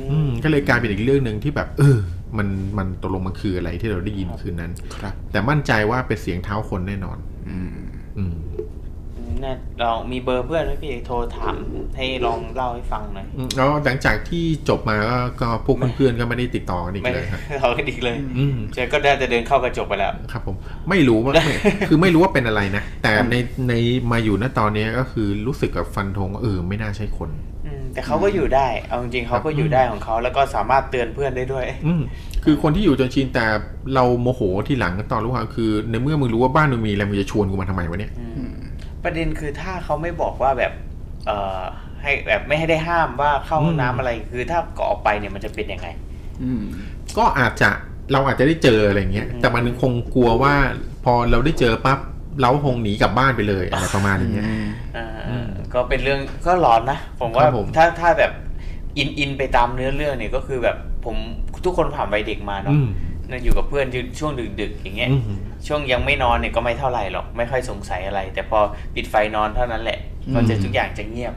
อืมมก็เลยกลายเป็นอีกเรื่องหนึ่งที่แบบ เออ มันมันตกลงมันคืออะไรที่เราได้ยินคืนนั้นครับ แต่มั่นใจว่าเป็นเสียงเท้าคนแน่นอน อืมอืม น่าลองมีเบอร์เพื่อนไหมพี่โทรถามให้ลองเล่าให้ฟังหน่อยอืมแล้วหลังจากที่จบมาก็ก็พวกเพื่อนๆก็ไม่ได้ติดต่อกันอีกไม่เลยครับเราก็ดีเลยอืมเจอก็ได้จะเดินเข้ากระจกไปแล้วครับผมไม่รู้ว่าคือไม่รู้ว่าเป็นอะไรนะ แต่ในในมาอยู่ณตอนนี้ก็คือรู้สึกกับฟันธงว่าเออไม่น่าใช่คนอืมแต่เขาก็อยู่ได้ เอาจริงๆเขาก็อยู่ได้ของเขาแล้วก็สามารถเตือนเพื่อนได้ด้วย อืมคือคนที่อยู่จนชินแต่เราโมโหทีหลังตอนรู้ความคือ ในเมื่อมึงรู้ว่าบ้านมึงมีอะไรมึงจะชวนกูมาทำไมวะเนี่ย ประเด็นคือถ้าเขาไม่บอกว่าแบบเอ่อให้แบบไม่ให้ได้ห้ามว่าเข้าห้องน้ำอะไรคือถ้าก่ออกไปเนี่ยมันจะเป็นยังไง อืมก็อาจจะเราอาจจะได้เจออะไรเงี้ย แต่มันคงกลัวว่าพอเราได้เจอปั๊บเราคงหนีกลับบ้านไปเลยอะไรประมาณอย่างเงี้ยอ่าก็เป็นเรื่องก็หลอนนะ ผมว่าครับผมถ้าถ้าแบบอินอินไปตามเนื้อเรื่องเนี่ยก็คือแบบผมทุกคนผ่านวัยเด็กมาเนาะ อืมเนี่ยอยู่กับเพื่อนช่วงดึกๆอย่างเงี้ยอืมช่วงยังไม่นอนเนี่ยก็ไม่เท่าไหร่หรอก ไม่ค่อยสงสัยอะไร แต่พอปิดไฟนอนเท่านั้นแหละ ก็จะอืมทุกอย่างจะเงียบ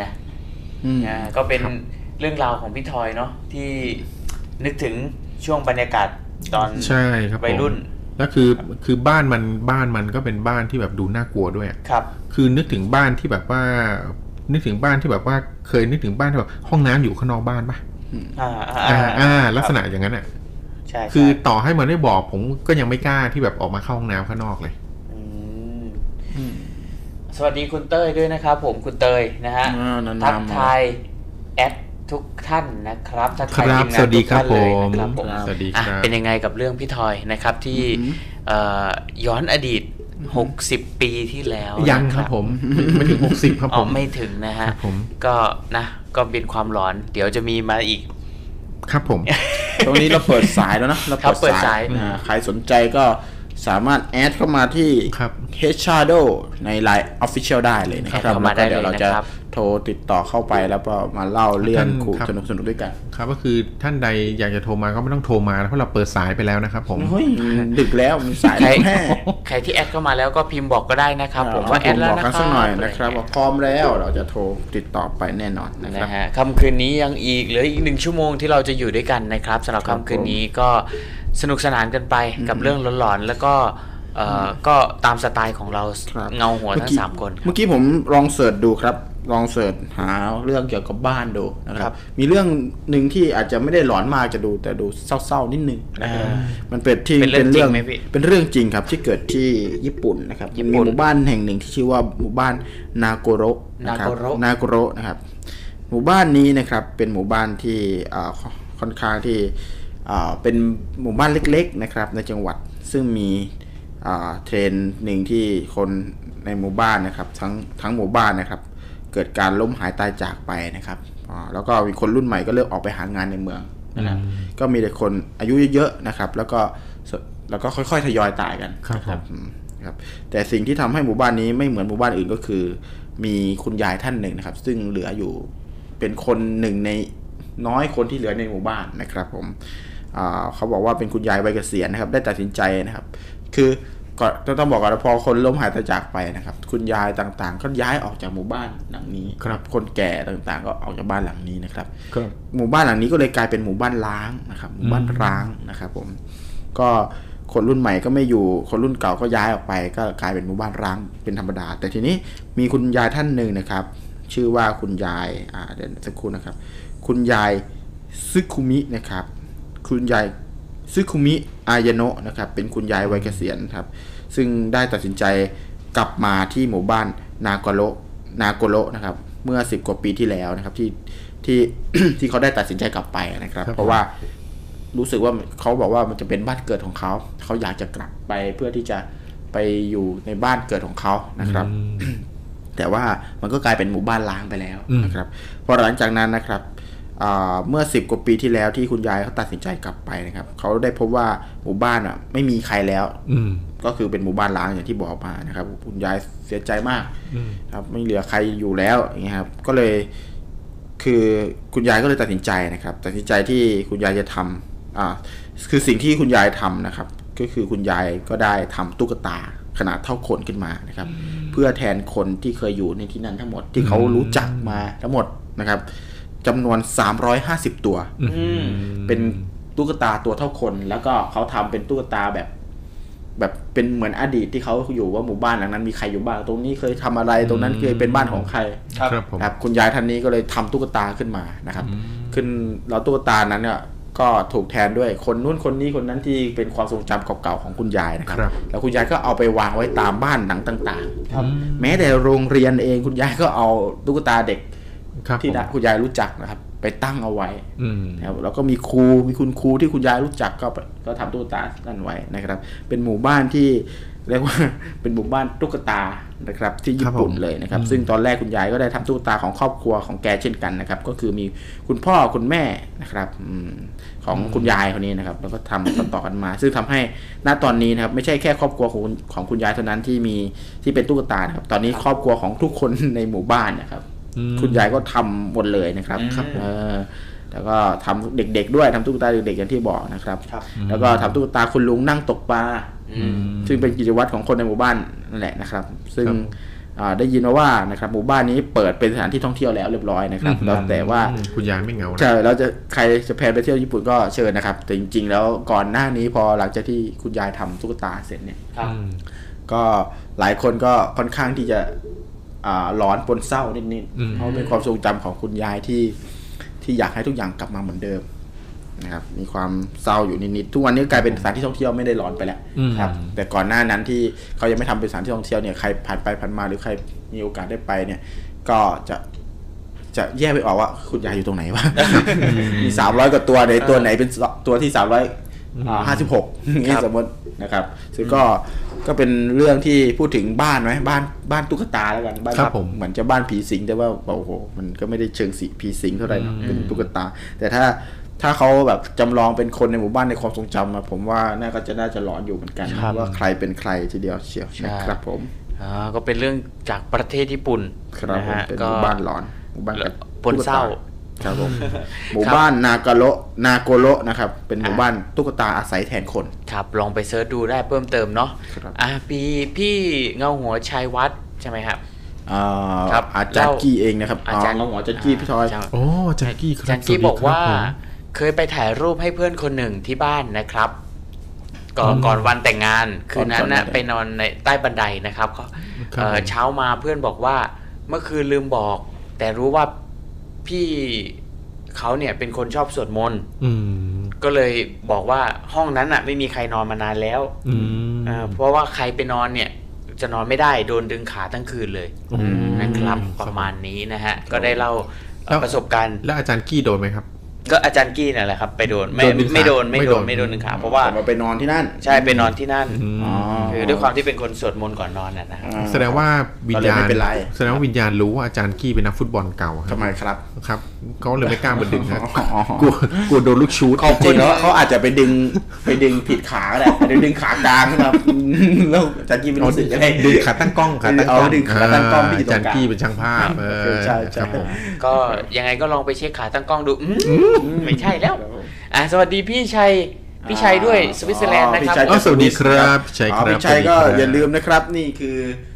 นะอืมอ่าก็เป็นครับเรื่องราวของพี่ทอยเนาะที่นึกถึงช่วงบรรยากาศตอนใช่ครับผมวัยรุ่นแล้วคือคือบ้านมันบ้านมันก็เป็นบ้านที่แบบดูน่ากลัวด้วยครับ คือนึกถึงบ้านที่แบบว่า นึกถึงบ้านที่แบบว่าเคยนึกถึงบ้านที่แบบห้องน้ำอยู่ข้างนอกบ้านปะอ่าอ่าอ่าอ่าลักษครับณะอย่างนั้นอะ ใช่คือใช่ต่อให้มันไม่บอกผมก็ยังไม่กล้าที่แบบออกมาเข้าห้องน้ำข้างนอกเลยมสวัสดีคุณเต้ยด้วยนะครับ ผมคุณเตยนะฮะอ่านานๆทักมาทายแอดทุกท่านนะครับทักคทายรับทีมงานสวัสดีครับทุกท่านเลยผมนะครับผมสวัสดีอะครับเป็นยังไงกับเรื่องพี่ทอยนะครับที่อือหือเอ่อย้อนอดีต60ปีที่แล้วยังนะครับผมไม่ไม่ถึงหกสิบครับอ๋ผอมไม่ถึงนะฮะครับผมก็นะก็เป็นความหลอน เดี๋ยวจะมีมาอีก ครับผม ตรงนี้เราเปิดสายแล้วนะเราครับเปิดสายอ่ใครสนใจก็ สามารถแอดเข้ามาที่ครับ Head Shadow ใน Line Official ได้เลยนะคแอรับดเข้ามาได้แล้วก็เดี๋ยวเราเลยจะนะครับโทรติดต่อเข้าไปแล้วก็มาเล่าเรื่องท่านขู่ครับสนุกสนุกๆด้วยกัน ครับก็คือท่านใดอยากจะโทรมาก็ไม่ต้องโทรมาเพราะเราเปิดสายไปแล้วนะครับผมเฮ้ยดึกแล้วมีสายใครแห่ใครที่แอดเข้ามาแล้วก็พิมพ์บอกก็ได้นะครับผมว่าแอดแล้วบอกนะกันคสัรักบหน่อยนะครับว่าพร้อมแล้วเราจะโทรติดต่อไปแน่นอนนะครันะบฮะค่ำคืนนี้ยังอีกเหลืออีกหนึ่งชั่วโมงที่เราจะอยู่ด้วยกันนะครับสำหรับครับค่ำคืนนี้ก็ สนุกสนานกันไปกับเรื่องหลอนๆแล้วก็เอ่ออก็ตามสไตล์ของเราครับเงาหัวทั้งสามคน เมื่อกี้ผมลองเสิร์ชดูครับ ลองเสิร์ชหาเรื่องเกี่ยวกับบ้านดูนะคครัรับบมีเรื่องหนึ่งที่อาจจะไม่ได้หลอนมากจะดูแต่ดูเศร้าๆนิดนึงนะครับอ่ามันเป็นที่เป็นเรื่องจริงไหมพี่เป็นเรื่องจริงครับที่เกิดที่ญี่ปุ่นนะครับญี่มันปุ่มีนหมู่บ้านแห่งหนึ่งที่ชื่อว่าหมู่บ้านนาโกโระนะครับนาโกโระนาโกโระนะครับ หมู่บ้านนี้นะครับเป็นหมู่บ้านที่อ่าค่ค่อนข้างที่อ่า เป็นหมู่บ้านเล็กๆนะครับในจังหวัดซึ่งมีอ่าเทรนด์หนึ่งที่คนในหมู่บ้านนะครับทั้งทั้งหมู่บ้านนะครับ เกิดการล้มหายตายจากไปนะครับอ่าแล้วก็มีคนรุ่นใหม่ก็เริ่มออกไปหางานในเมืองนะครับก็มีแต่คนอายุเยอะๆนะครับ แล้วก็สแล้วก็ค่อยๆทยอยตายกันครับนะอืมครับแต่สิ่งที่ทำให้หมู่บ้านนี้ไม่เหมือนหมู่บ้านอื่นก็คือ มีคุณยายท่านหนึ่งนะครับ ซึ่งเหลืออยู่เป็นคนหนึ่งในน้อยคนที่เหลือในหมู่บ้านนะครับ ผมอ่า เขาบอกว่าเป็นคุณยายวัยเกษียณนะครับได้ตัดสินใจนะครับ คือก่อนต้องต้องบอกก่อนนะพอคนล้มหายตายจากไปนะครับ คุณยายต่างๆ ก็ย้ายออกจากหมู่บ้านหลังนี้ครับคนแก่ต่างๆ ก็ออกจากบ้านหลังนี้นะครับครับหมู่บ้านหลังนี้ก็เลยกลายเป็นหมู่บ้านร้างนะครับ หมู่บ้านร้างนะครับผมก็คนรุ่นใหม่ก็ไม่อยู่คนรุ่นเก่าก็ย้ายออกไป ก็กลายเป็นหมู่บ้านร้างเป็นธรรมดา แต่ทีนี้มีคุณยายท่านหนึ่งนะครับ ชื่อว่าคุณยายอ่าเดี๋ยวสักครู่นะครับ คุณยายซึคุมินะครับ คุณยายซึคุมิอายโนะนะครับเป็นคุณยายวัยเกษียณครับซึ่งได้ตัดสินใจกลับมาที่หมู่บ้านนาโกโรนาโกโรนะครับเมื่อ 10 กว่าปีที่แล้วนะครับที่ที่ที่เขาได้ตัดสินใจกลับไปนะครับครับ เพราะว่ารู้สึกว่าเขาบอกว่ามันจะเป็นบ้านเกิดของเขา เขาอยากจะกลับไปเพื่อที่จะไปอยู่ในบ้านเกิดของเขานะครับ แต่ว่ามันก็กลายเป็นหมู่บ้านล้างไปแล้วอืมนะครับ พอหลังจากนั้นนะครับอ่า เมื่อ 10 กว่าปีที่แล้วที่คุณยายเขาตัดสินใจกลับไปนะครับเขาได้พบว่าหมู่บ้านอะ ไม่มีใครแล้ว อืมก็คือเป็นหมู่บ้านล้างอย่างที่บอกมานะครับ คุณยายเสียใจมากอืมครับ ไม่เหลือใครอยู่แล้วอย่างเงี้ยครับ ก็เลยคือคุณยายก็เลยตัดสินใจนะครับ ตัดสินใจที่คุณยายจะทำอ่าคือสิ่งที่คุณยายทำนะครับ ก็คือคุณยายก็ได้ทำตุ๊กตาขนาดเท่าคนขึ้นมานะครับ เพื่อแทนคนที่เคยอยู่ในที่นั้นทั้งหมดที่เขารู้จักมาทั้งหมดนะครับ จำนวน 350 ตัว เป็นตุ๊กตาตัวเท่าคน แล้วก็เขาทำเป็นตุ๊กตาแบบ แบบเป็นเหมือนอดีตที่เขาอยู่ว่าหมู่บ้านหลังนั้นมีใครอยู่บ้าง ตรงนี้เคยทำอะไร ตรงนั้นเคยเป็นบ้านของใคร ครับผมครับ คุณยายท่านนี้ก็เลยทำตุ๊กตาขึ้นมานะครับ ขึ้นแล้วตุ๊กตานั้นเนี่ยก็ถูกแทนด้วยคนนู้นคนนี้คนนั้นที่เป็นความทรงจำเก่าๆของคุณยายนะครับครับแล้วคุณยายก็เอาไปวางไว้ตามบ้านหนังต่างๆแม้แต่โรงเรียนเองคุณยายก็เอาตุ๊กตาเด็กครับ ที่ผมคุณยายรู้จักนะครับ ไปตั้งเอาไว้อืมนะครับแล้วก็มีครูมีคุณครูที่คุณยายรู้จักก็ไปก็ทำตุ๊กตานั่นไว้นะครับ เป็นหมู่บ้านที่เรียกว่าเป็นหมู่บ้านตุ๊กตานะครับ ที่ญี่ปุ่นเลยนะครับ ซึ่งตอนแรกคุณยายก็ได้ทำตุ๊กตาของครอบครัวของแกเช่นกันนะครับ ก็คือมีคุณพ่อคุณแม่นะครับอืมของคุณยายคนนี้นะครับ แล้วก็ทำต่อๆกันมา ซึ่งทำให้ณตอนนี้นะครับ ไม่ใช่แค่ครอบครัวของคุณของคุณยายเท่านั้นที่มีที่เป็นตุ๊กตานะครับ ตอนนี้ครอบครัวของทุกคนในหมู่บ้านนะครับอืม คุณยายก็ทำหมดเลยนะครับเออแล้วก็ทำเด็กๆด้วยทำตุ๊กตาเด็กๆอย่างที่บอกนะครับ แล้วก็ทำตุ๊กตาคุณลุงนั่งตกปลาซึ่งเป็นกิจวัตรของคนในหมู่บ้านนั่นแหละนะครับ ซึ่งครับอ่าได้ยินมาว่านะครับหมู่บ้านนี้เปิดเป็นสถานที่ท่องเที่ยวแล้วเรียบร้อยนะครับแล้วแต่ว่าอืมคุณยายไม่เหงานะใช่เราจะใครจะแพลนไปเที่ยวญี่ปุ่นก็เชิญนะครับ แต่จริง ๆ แล้วก่อนหน้านี้พอหลังจากที่คุณยายทำตุ๊กตาเสร็จเนี่ยครับอืมก็หลายคนก็ค่อนข้างที่จะ อ่าร้อนปนเศร้านิดอืมๆเพราะเป็นความทรงจำของคุณยายที่ที่อยากให้ทุกอย่างกลับมาเหมือนเดิมนะครับมีความเศร้าอยู่นิดๆทุกวันนี้กลายเป็นสถานที่ท่องเที่ยวไม่ได้ร้อนไปแล้วอืมครับ แต่ก่อนหน้านั้นที่เขายังไม่ทำเป็นสถานที่ท่องเที่ยวเนี่ยใครผ่านไปผ่านมาหรือใครมีโอกาสได้ไปเนี่ย ก็จะจะแยกไม่ออกว่าคุณยายอยู่ตรงไหนวะมีสามร้อยกว่าตัวในตัวไหนเป็นตัวที่สามร้อยห้าสิบหกนี่สมมตินะครับ ซึ่งก็ ก็เป็นเรื่องที่พูดถึงบ้านไหมบ้านบ้านตุ๊กตาแล้วกันบ้านครับผมเหมือนจะบ้านผีสิงแต่ว่าโอ้โหมันก็ไม่ได้เชิงสีผีสิงเท่าไหร่นะเป็นตุ๊กตา แต่ถ้าถ้าเขาแบบจำลองเป็นคนในหมู่บ้านในความทรงจำอะผมว่าน่าก็จะน่าจะหลอนอยู่เหมือนกันครับว่าใครเป็นใครทีเดียวเชียวใช่นะครับผมอ่าก็เป็นเรื่องจากประเทศญี่ปุ่นครับนะผมฮะเป็นหก็มู่บ้านหลอนหมู่บ้านกับปนเศร้า ครับผมหมู่บ้านนากาโระนาโกโระนะครับเป็นหมู่บ้านตุ๊กตาอาศัยแทนคน ครับ ลองไปเซิร์ชดูได้เพิ่มเติมเนาะครับอ่าปีพี่เงาหัวชัยวัฒน์ใช่ไหมครับอ่าครับอาจารย์กี้เองนะครับอาจารย์น้องหมออาจารย์กี้พี่ทอยาจารย์โอ้แจ็คกี้ครับอาจารย์กี้สสดีบอกว่าครับผมเคยไปถ่ายรูปให้เพื่อนคนหนึ่งที่บ้านนะครับก่อนก่อนวันแต่งงานคืนนั้นนะไปนอนในใต้บันไดนะครับก็ครับเอ่อผมเช้ามาเพื่อนบอกว่าเมื่อคืนลืมบอก แต่รู้ว่า พี่เขาเนี่ยเป็นคนชอบสวดมนต์อืมก็เลยบอกว่าห้องนั้นอะ ไม่มีใครนอนมานานแล้วอืมอ่าเพราะว่าใครไปนอนเนี่ยจะนอนไม่ได้โดนดึงขาทั้งคืนเลยอืมนะครับครับประมาณนี้นะฮะ ก็ได้เล่าเอ่อประสบการณ์แล้วอาจารย์กี้โดนไหมครับ ก็อาจารย์กี้นั่นแหละครับ ไปโดนไม่โดนดึงขาไม่โดนไม่โดนไม่ไม่โดโดนนดึงขาเพราะว่าแต่มาไปนอนที่นั่น ใช่ไปนอนที่นั่นอ๋อคือด้วยความที่เป็นคนสวดมนต์ก่อนนอนน่ะนะอ่าแสดงว่าวิญก็เลยญาไม่ณเป็นไรแสดงว่าวิญญาณรู้ว่าอาจารย์กี้เป็นนักฟุตบอลเก่าครัทำบไมครับครับเขาเลยไม่กล้ามาดึงครับอ๋อกลัวกลัวโดนลูกชูดจริงแล้วเขาอาจจะไปดึงไปดึงผิดขาก็ได้อาจจะดึงขากลางขึ้นมาแล้วอาจารย์กี้ไม่รู้สึกอะไรดึงขาตั้งกล้องขาตั้งกล้องเอาดึงขาตั้งกล้องที่อยู่อาตรงกลางจารย์กี้เป็นช่างภาพเออใช่ใช่ครับผมก็ยังไงก็ลองไปเช็คขาตั้งกล้องดูอืมไม่ใช่แล้วอะสวัสดีพี่ชัยพี่ชัยด้วยสวิตเซอร์แลนด์นะครับพี่ชัยอ๋อสวัสดีครับพี่ชัยอ๋อครับพี่ชัยก็สวัสดีครับอย่าลืมนะครับนี่คืออ่า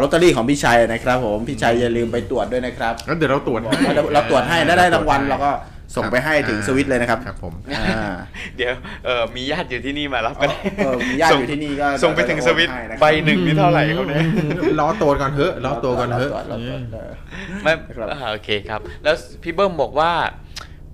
ลอตเตอรี่ของพี่ชัยนะครับผมพี่ชัยอย่าลืมไปตรวจด้วยนะครับแล้วเดี๋ยวเราตรวจให้เราเราตรวจให้ได้ได้รางวัลเราก็ส่งไปให้ถึงอ่าสวิตเลยนะครับครับผมอ่าเดี๋ยวเออมีญาติอยู่ที่นี่มารับก็ได้เออมีญาติอยู่ที่นี่ก็ส่งไปถึงสวิตโอนให้นะครับใบหนึ่งนี่เท่าไหร่ครับเนี่ยล้อตัวก่อนเถอะล้อตัวก่อนเถอะรตรวจรตรวจเออไม่ครับอ่าโอเคครับ แล้วพี่เบิ้มบอกว่า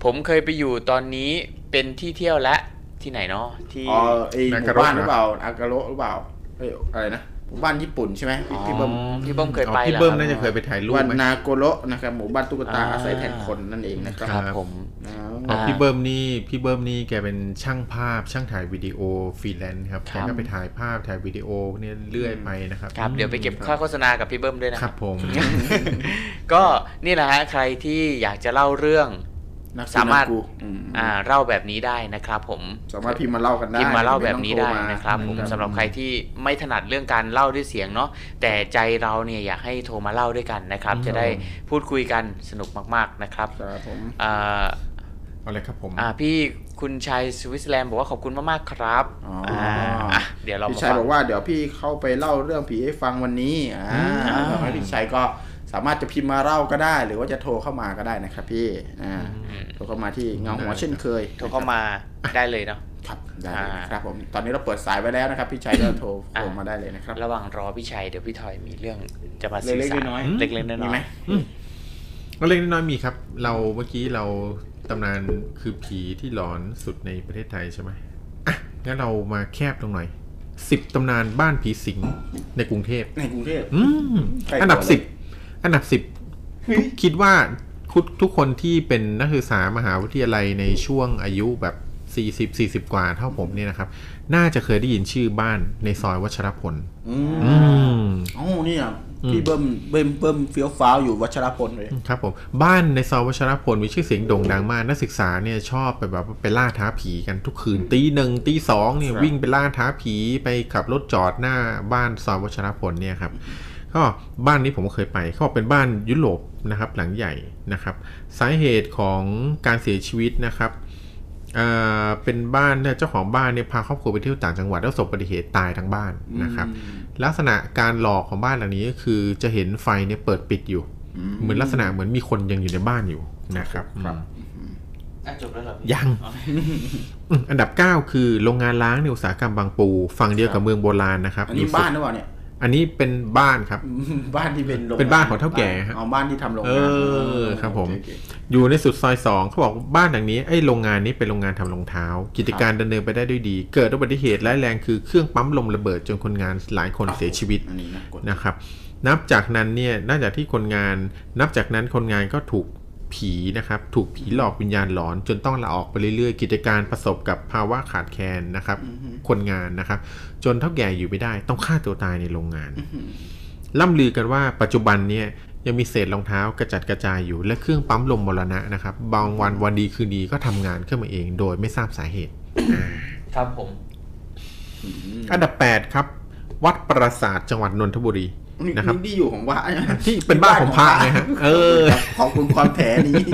ผมเคยไปอยู่ตอนนี้เป็นที่เที่ยวและที่ไหนเนาะที่อ๋อไอหนามู่การะบ้านหรือเปล่าอากาโระหรือเปล่าเอ้ยอะไรนะ หมู่บ้านญี่ปุ่นใช่ไหมพี่เบิ้มอ๋อพี่เบิ้มเคยอ๋อไปพี่หรอเบิ้มครับน่าจะเคยไปถ่ายรูปวันไหมนาโกโระนะครับหมู่บ้านตุ๊กตาอ่าอาศัยแทนคนนั่นเองนะคครัรับบผมอ๋ออ๋ออ่าพี่เบิ้มนี่พี่เบิ้มนี่แกเป็นช่างภาพช่างถ่ายวิดีโอฟรีแลนซ์ครับคแกรับก็ไปถ่ายภาพถ่ายวิดีโอเนี่ยเรื่อยไปนะครับครับเดี๋ยวไปเก็บค่าโฆษณากับพี่เบิ้มด้วยนะคครัรับบผม ก็นี่แหละฮะใครที่อยากจะเล่าเรื่องนัก สามารถนักกูอืมอ่าเล่าแบบนี้ได้นะครับ ผมสามารถพิมพ์มาเล่ากันได้พิมพ์มาเล่าแบบนี้ได้ม่ต้องโทมานะครับผมครับสำหรับใครที่ไม่ถนัดเรื่องการเล่าด้วยเสียงเนาะแต่ใจเราเนี่ยอยากให้โทรมาเล่าด้วยกันนะครับ จะได้พูดคุยกันสนุกมาก ๆนะครับครับผมอ่าเอาเลยครับผมอ่าพี่คุณชัยสวิตเซอร์แลนด์บอกว่าขอบคุณมากๆครับอ๋ออ่าอะเดี๋ยวเราพี่มาชัยฟังบอกว่าเดี๋ยวพี่เข้าไปเล่าเรื่องผีให้ฟังวันนี้อ่าอ่าแล้วให้พี่ชัยก็ สามารถจะพิมพ์มาเล่าก็ได้ หรือว่าจะโทรเข้ามาก็ได้นะครับพี่อ่าโทรเข้ามาที่เงาหัวเช่นเคย โทรเข้ามาได้เลยเนาะครับได้เลยอ่านะครับผมตอนนี้เราเปิดสายไว้แล้วนะครับพี่ชัยก็โทรอ่าโทรมาได้เลยนะครับ ระหว่างรอพี่ชัยเดี๋ยวพี่ทอยมีเรื่องจะมาสื่อเล็กสารๆน้อยเล็กๆน้อยๆมีไหมก็เล็กน้อยๆมีครับ เราเมื่อกี้เราตำนานคือผีที่หลอนสุดในประเทศไทยใช่ไหมอะงั้นเรามาแคบตรงหน่อยสิบตำนานบ้านผีสิงในกรุงเทพในกรุงเทพอืมใกล้อันดับตัวเลยสิบ อันดับสิบคิดว่าทุกทุกคนที่เป็นนักศึกษามหาวิทยาลัยในช่วงอายุแบบ40 40กว่าเท่าผมเนี่ยนะครับ น่าจะเคยได้ยินชื่อบ้านในซอยวัชรพล อืมอืมอ๋อนี่อะพี่เบิ้มเบิ้มเบิ้มเฟี้ยวฟ้าวอยู่วัชรพลเลยครับผมบ้านในซอยวัชรพลมีชื่อเสียงโด่งดังมากนักศึกษาเนี่ยชอบไปแบบว่าไปล่าท้าผีกันทุกคืนตีหนึ่งตีสองเนี่ยครับวิ่งไปล่าท้าผีไปขับรถจอดหน้าบ้านซอยวัชรพลเนี่ยครับ ก็บ้านนี้ผมก็เคยไปเขาบอกเป็นบ้านยุโรปนะครับหลังใหญ่นะครับ สาเหตุของการเสียชีวิตนะครับเอ่อเป็นบ้านเนี่ยเจ้าของบ้านเนี่ยพาครอบครัวไปเที่ยวต่างจังหวัดแล้วประสบอุบัติเหตุตายทั้งบ้านนะครับลักษณะการหลอกของบ้านหลังนี้ก็คือจะเห็นไฟเนี่ยเปิดปิดอยู่ เหมือนลักษณะเหมือนมีคนยังอยู่ในบ้านอยู่นะครับครับอืมอะจบแล้วเหรอพี่ยังอืมอันดับ 9 คือโรงงานล้างในอุตสาหกรรมบางปู ฝั่งเดียวกับเมืองโบราณนะครับอันนี้ยู่สุดบ้านหรือเปล่าเนี่ย อันนี้เป็นบ้านครับ บ้านที่เป็นโรงเป็นบ้านของเท่าแก่ฮะอ๋อบ้านที่ทำโรงงานเออครับผมโอเโอเคอยู่ในสุดซอยสองเขาบอกบ้านหลังนี้ไอ้โรงงานนี้เป็นโรงงานทำรองเท้า กิจการดำเนินไปได้ด้วยดี เกิดอุบัติเหตุร้ายแรงคือเครื่องปั๊มลมระเบิดจนคนงานหลายคนเสียชีวิตอันนี้นะกดนะครับ นับจากนั้นเนี่ยน่าจากที่คนงาน นับจากนั้นคนงานก็ถูก ผีนะครับถูกผีหลอกวิญญาณหลอน จนต้องลาออกไปเรื่อยๆ กิจการประสบกับภาวะขาดแคลนนะครับคนงานนะครับ จนเท่าแก่อยู่ไม่ได้ ต้องฆ่าตัวตายในโรงงานล่ำลือกันว่าปัจจุบันเนี่ยยังมีเศษรองเท้ากระจัดกระจายอยู่และเครื่องปั๊มลมมรณะนะครับ บางวันวันดีคืนดีก็ทำงานขึ้นมาเอง โดยไม่ทราบสาเหตุครับผม อันดับ 8 ครับ วัดปราสาทจังหวัดนนทบุรีนี่ นะครับนี่ที่อยู่ของว่าที่เป็นบ้านของพระนะฮะเออขอบคุณความแถนี้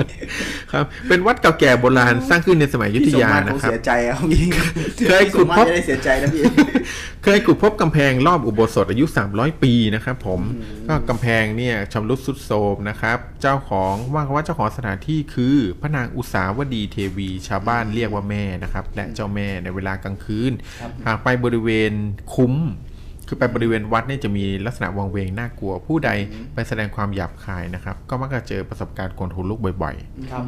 ครับ เป็นวัดเก่าแก่โบราณสร้างขึ้นในสมัยอยุธพี่สมยามาตรนะคงครับเสียใจครับพี่เคยพี่สขุดมมาพตบรจะได้เสียใจนะพี่เคยขุดพบกำแพงรอบอุโบสถอายุ 300 ปีนะครับ ผมก็กำแพงเนี่ยชำรุดสุดโทรมนะครับ เจ้าของว่ากันว่าเจ้าของสถานที่คือพระนางอุสาวดีเทวี ชาวบ้านเรียกว่าแม่นะครับ และเจ้าแม่ในเวลากลางคืนหากไปบริเวณคุ้ม คือไปบริเวณวัดเนี่ยจะมีลักษณะวังเวงน่ากลัว ผู้ใดไปแสดงความหยาบคายนะครับ ก็มักจะเจอประสบการณ์คนหูลุกบ่อยๆครับ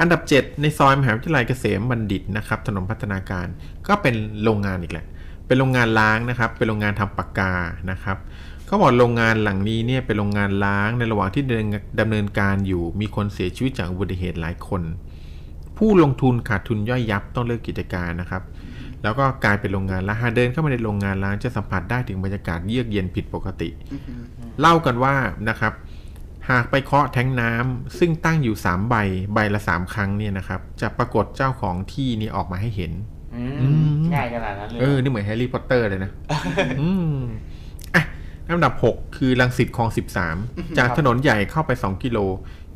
อันดับ 7 ในซอยมหาวิทยาลัยเกษมบัณฑิตนะครับถนนพัฒนาการก็เป็นโรงงานอีกแหละ เป็นโรงงานล้างนะครับ เป็นโรงงานทำปากกานะครับเขาบอกโรงงานหลังนี้เนี่ยเป็นโรงงานล้างในระหว่างที่ดำเนินดำเนินการอยู่ มีคนเสียชีวิตจากอุบัติเหตุหลายคน ผู้ลงทุนขาดทุนย่อยยับต้องเลิกกิจการนะครับ แล้วก็กลายเป็นโรงงานร้างหากเดินเข้ามาในโรงงานร้างจะสัมผัสได้ถึงบรรยากาศเยือกเย็นผิดปกติ เล่ากันว่านะครับ หากไปเคาะแทงน้ำซึ่งตั้งอยู่ 3 ใบใบละ 3 ครั้งเนี่ยนะครับ จะปรากฏเจ้าของที่นี่ออกมาให้เห็นอืมอืมง่ายขนาดนั้นเลยเออนี่เหมือนแฮร์รี่พอตเตอร์เลยนะอืมอะลำดับ 6 คือรังสิตคลอง 13 จากถนนใหญ่เข้าไป 2 กิโล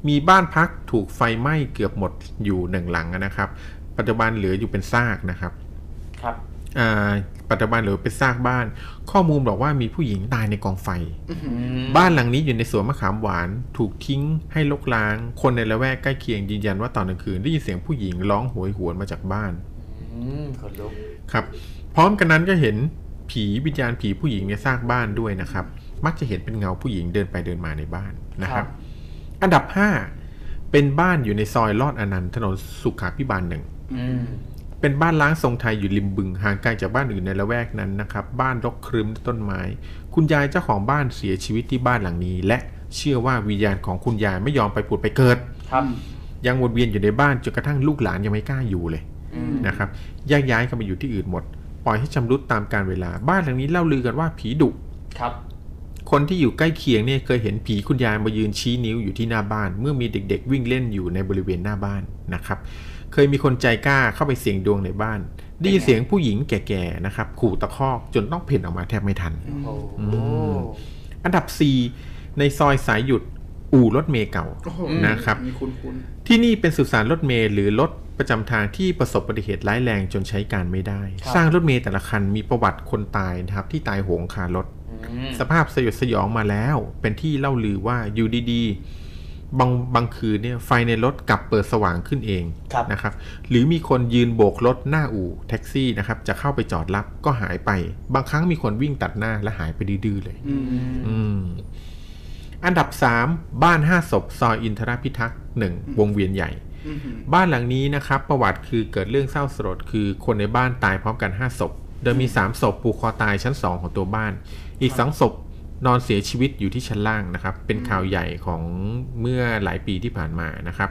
มีบ้านพักถูกไฟไหม้เกือบหมดอยู่หนึ่งหลังนะครับ ปัจจุบันเหลืออยู่เป็นซากนะครับ ครับอ่าปัจจุบันเหลือเป็นซากบ้าน ข้อมูลบอกว่ามีผู้หญิงตายในกองไฟอืมบ้านหลังนี้อยู่ในสวนมะขามหวาน ถูกทิ้งให้ลกล้าง คนในละแวกใกล้เคียงยืนยันว่าตอนกลางคืนได้ยินเสียงผู้หญิงร้องโหยหวนมาจากบ้านอืมขนลุกครับ พร้อมกันนั้นก็เห็นผีวิญญาณผีผู้หญิงในซากบ้านด้วยนะครับ มักจะเห็นเป็นเงาผู้หญิงเดินไปเดินมาในบ้านนะครับ อันดับ5เป็นบ้านอยู่ในซอยลอดอนันต์ถนนสุขาพิบาลหนึ่งอืม เป็นบ้านล้างทรงไทยอยู่ริมบึงห่างไกลจากบ้านอื่นในละแวกนั้นนะครับ บ้านรกครึมด้วยต้นไม้ คุณยายเจ้าของบ้านเสียชีวิตที่บ้านหลังนี้ และเชื่อว่าวิญญาณของคุณยายไม่ยอมไปผุดไปเกิดครับยังวนเวียนอยู่ในบ้านจนกระทั่งลูกหลานยังไม่กล้าอยู่เลยอืมนะครับแยกย้ายกันไปอยู่ที่อื่นหมด ปล่อยให้ชำรุดตามการเวลาบ้านหลังนี้เล่าลือกันว่าผีดุครับ คนที่อยู่ใกล้เคียงเนี่ยเคยเห็นผีคุณยายมายืนชี้นิ้วอยู่ที่หน้าบ้าน เมื่อมีเด็กๆ วิ่งเล่นอยู่ในบริเวณหน้าบ้านนะครับ เคยมีคนใจกล้าเข้าไปเสี่ยงดวงในบ้าน ได้ยินเสียงผู้หญิงแก่ๆนะครับขู่ตะคอกจนต้องเพ่นออกมาแทบไม่ทันโอ้โหอืมอันดับ 4 ในซอยสายหยุดอู่รถเมย์เก่าโอ้โหนะครับมีคุณคุณที่นี่เป็นสุสานรถเมล์หรือรถประจำทางที่ประสบอุบัติเหตุร้ายแรงจนใช้การไม่ได้ครับสร้างรถเมล์แต่ละคันมีประวัติคนตายนะครับ ที่ตายโหงคารถอืมสภาพสยดสยองมาแล้ว เป็นที่เล่าลือว่าอยู่ดีๆ บางบางคืนเนี่ยไฟในรถกลับเปิดสว่างขึ้นเองครับนะครับ หรือมีคนยืนโบกรถหน้าอู่แท็กซี่นะครับ จะเข้าไปจอดรับก็หายไป บางครั้งมีคนวิ่งตัดหน้าและหายไปดื้อๆเลยอืมอืมอันดับ 3 บ้าน 5 ศพ ซอยอินทรพิทักษ์หนึ่งวงเวียนใหญ่อืมบ้านหลังนี้นะครับ ประวัติคือเกิดเรื่องเศร้าสลดคือคนในบ้านตายพร้อมกัน 5 ศพ โดยมี 3 ศพผูกคอตายชั้น 2 ของตัวบ้าน อีก 2 ศพ นอนเสียชีวิตอยู่ที่ชั้นล่างนะครับ เป็นข่าวใหญ่ของเมื่อหลายปีที่ผ่านมานะครับ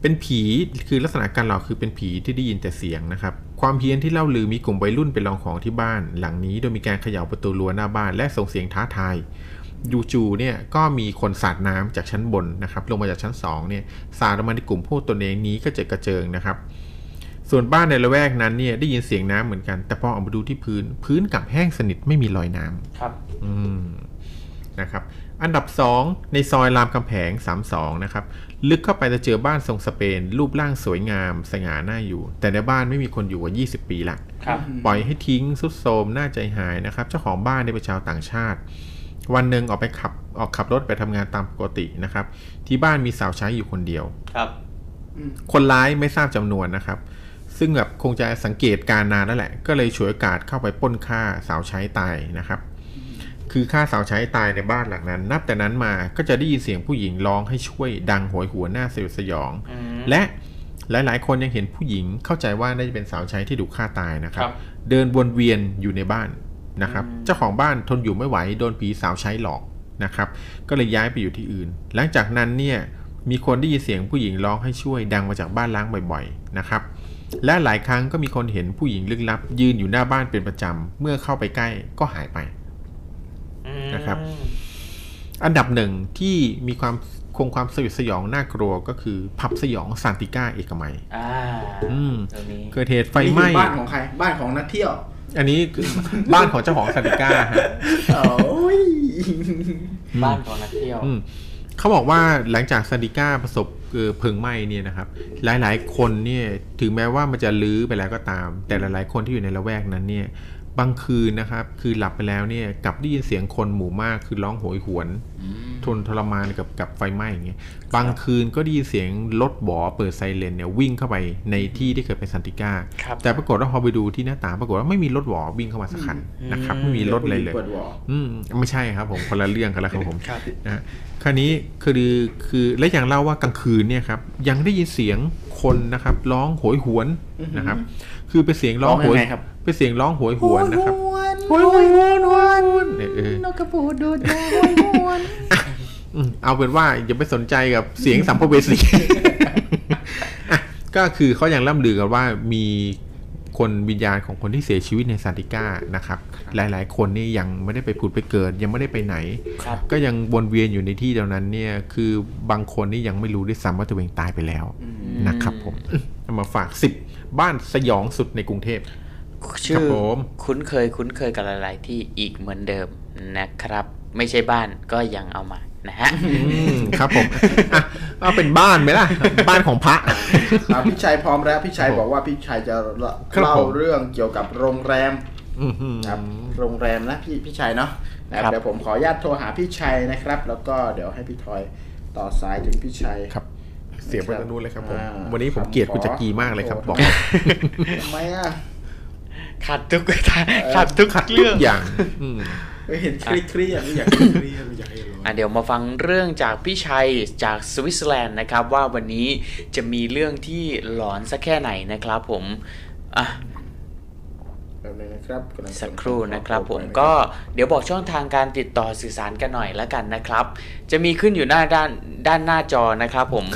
เป็นผีคือลักษณะการหลอกคือเป็นผีที่ได้ยินแต่เสียงนะครับ ความเพี้ยนที่เล่าลือมีกลุ่มวัยรุ่นไปลองของที่บ้าน หลังนี้โดยมีการเขย่าประตูรั้วหน้าบ้านและส่งเสียงท้าทายยูจูเนี่ยก็มีคนสาดน้ำจากชั้นบนนะครับ ลงมาจากชั้นสองเนี่ยสาดลงมาในกลุ่มพวกตนเองนี้ก็จดกระเจิงนะครับ ส่วนบ้านในละแวกนั้นเนี่ยได้ยินเสียงน้ำเหมือนกัน แต่พอเอามาดูที่พื้น พื้นกลับแห้งสนิทไม่มีรอยน้ำครับ อืมนะครับ อันดับ 2 ในซอยรามคำแหง32 นะครับ ลึกเข้าไปจะเจอบ้านทรงสเปน รูปร่างสวยงาม สง่าหน้าอยู่ แต่ในบ้านไม่มีคนอยู่กว่า 20 ปีละครับปล่อยให้ทิ้งสุดโทรมน่าใจหายนะครับ เจ้าของบ้านเนี่ยเป็นชาวต่างชาติ วันหนึ่งออกไปขับออกขับรถไปทำงานตามปกตินะครับ ที่บ้านมีสาวใช้อยู่คนเดียวครับ คนร้ายไม่ทราบจำนวนนะครับ ซึ่งแบบคงจะสังเกตการนานแล้วแหละ ก็เลยฉวยโอกาสเข้าไปปล้นฆ่าสาวใช้ตายนะครับ คือฆ่าสาวใช้ตายในบ้านหลังนั้น นับแต่นั้นมาก็จะได้ยินเสียงผู้หญิงร้องให้ช่วยดังโหยหวนหน้าสยดสยองอืมและหลาย ๆ คนยังเห็นผู้หญิงเข้าใจว่าน่าจะเป็นสาวใช้ที่ถูกฆ่าตายนะครับครับเดินวนเวียนอยู่ในบ้านนะครับอืมเจ้าของบ้านทนอยู่ไม่ไหวโดนผีสาวใช้หลอกนะครับ ก็เลยย้ายไปอยู่ที่อื่น หลังจากนั้นเนี่ยมีคนได้ยินเสียงผู้หญิงร้องให้ช่วยดังมาจากบ้านล้างบ่อย ๆ นะครับ และหลายครั้งก็มีคนเห็นผู้หญิงลึกลับ ยืนอยู่หน้าบ้านเป็นประจำ เมื่อเข้าไปใกล้ก็หายไปอืมนะครับ อันดับหนึ่งที่มีความคงความสยดสยองน่ากลัวก็คือ ผับสยองซานติก้าเอกมัยอ่าอืมตรงนี้เกิดเหตุไฟนี่ไหคืม้อบ้านของใคร บ้านของนักเที่ยว อันนี้คือบ้านของเจ้าของซานติก้าฮะโอ้ยบ้านของนักเที่ยวอืม เขาบอกว่าหลังจากซานดิก้าประสบเอ่อเพลิงไหม้เนี่ยนะครับ หลายๆ คนเนี่ยถึงแม้ว่ามันจะลื้อไปแล้วก็ตาม แต่หลายๆ คนที่อยู่ในละแวกนั้นเนี่ย บางคืนนะครับ คือหลับไปแล้วเนี่ยกลับได้ยินเสียงคนหมู่มากคือร้องโหยหวน ทนทรมานกับกับไฟไหม้อย่างเงี้ยบางคืนก็ได้ยินเสียงรถบอเปิดไซเรนเนี่ยวิ่งเข้าไปในที่ที่เคยเป็นซันติก้าครับแต่ปรากฏว่าพอไปดูที่หน้าต่างปรากฏว่าไม่มีรถหวอวิ่งเข้ามาสักคันนะครับไม่มีรถเลยเลยเปิดวอลอืมไม่ใช่ครับผมคนละเรื่องกันแล้วครับผมครับนะฮะคราวนี้คือคือและอย่างเล่าว่ากลางคืนเนี่ยครับยังได้ยินเสียงคนนะครับร้องโหยหวนนะครับ คคือเป็นเสียงร้องร้องโหยังยไงครับเป็นเสียงร้องโหยหวนนะครับโหยหวนหวนหวนเนี่ยเออนกกระปูดดูดยาโหยหวนอืมเอาเป็นว่าอย่าไปสนใจกับเสียงสัมภเวสีอะก็คือเขายังล่ำลือกันว่ามีคนวิญญาณของคนที่เสียชีวิตในซานติก้านะครับ หลายๆ คนนี่ยังไม่ได้ไปผุดไปเกิด ยังไม่ได้ไปไหนครับก็ยังวนเวียนอยู่ในที่เดียวนั้นเนี่ยคือบางคนนี่ยังไม่รู้ด้วยซ้ำว่าตัวเองตายไปแล้วนะครับผมเอามาฝากสิบ บ้านสยองสุดในกรุงเทพชื่อครับผมคุ้นเคยคุ้นเคยกับหลายๆที่อีกเหมือนเดิมนะครับ ไม่ใช่บ้านก็ยังเอามานะฮะอืมครับผมอะเอาเป็นบ้านไหมล่ะ บ้านของพระอะพี่ชัยพร้อมแล้วพี่ชัยบอกว่าพี่ชัยจะครับเล่าผมเรื่องเกี่ยวกับโรงแรมอื้อหือครับโรงแรมนะพี่พี่ชัยเนาะนะครับครับเดี๋ยวผมขออนุญาตโทรหาพี่ชัยนะครับ แล้วก็เดี๋ยวให้พี่ทอยต่อสายถึงพี่ชัยครับ เสียบไปตรงนู้นเลยครับผมอ่าวันนี้ผมเกลียดคุณจักรีมากเลยครับโอ้บอกทำไมอะขาดทุกขาดทุกเรื่องอย่างอืมไม่เห็นเครียดเครียดไม่อยากให้เครียดไม่อยากให้ร้อนอะเดี๋ยวมาฟังเรื่องจากพี่ชัยจากสวิตเซอร์แลนด์นะครับ ว่าวันนี้จะมีเรื่องที่หลอนสักแค่ไหนนะครับผมอะ แป๊บนึงนะครับกำลังสักครู่นะครับผมไปก็เดี๋ยวบอกช่องทางการติดต่อสื่อสารกันหน่อยแล้วกันนะครับ จะมีขึ้นอยู่หน้าด้านด้านหน้าจอนะครับผม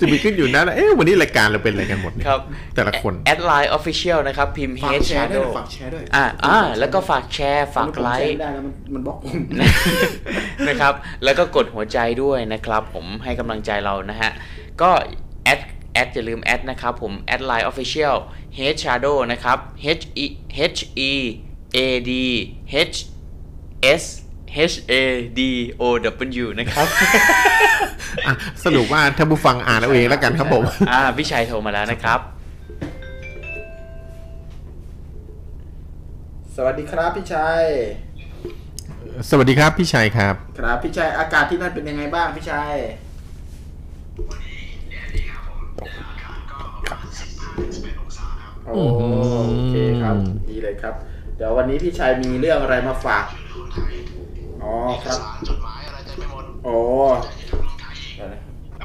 จะมีขึ้นอยู่นะเอ๊ะวันนี้รายการเราเป็นอะไรกันหมดเนี่ยครับแต่ละคนแอดไลน์ออฟฟิเชียลนะครับพิมพ์ฝาก Head แชร์ด้วย Shadow ฝากแชร์ด้วยอ่าอ่าแล้วก็ฝากแชร์ ฝากไลผมแชร์ค์ไม่ได้แล้วมันมันบล็อกผมนะครับ แล้วก็กดหัวใจด้วยนะครับ ผมให้กำลังใจเรานะฮะ ก็แอดแอ ดอย่าลืมแอดนะครับผมแอดไลน์ Official Head Shadow นะครับ H E H E A D H S H A D O W นะครับอะสรุปว่าท่านผู้ฟังอ่านเอาเองแล้วกันครับผม อ่าพี่ชัยโทรมาแล้วนะครับ สวัสดีครับพี่ชัย สวัสดีครับพี่ชัยครับ ครับพี่ชัยอากาศที่นั่นเป็นยังไงบ้างพี่ชัย โอ้โอเคครับดีเลยครับ เดี๋ยววันนี้พี่ชัยมีเรื่องอะไรมาฝาก อ๋อครับจดหมายอะไรเต็มไปหมดโอ้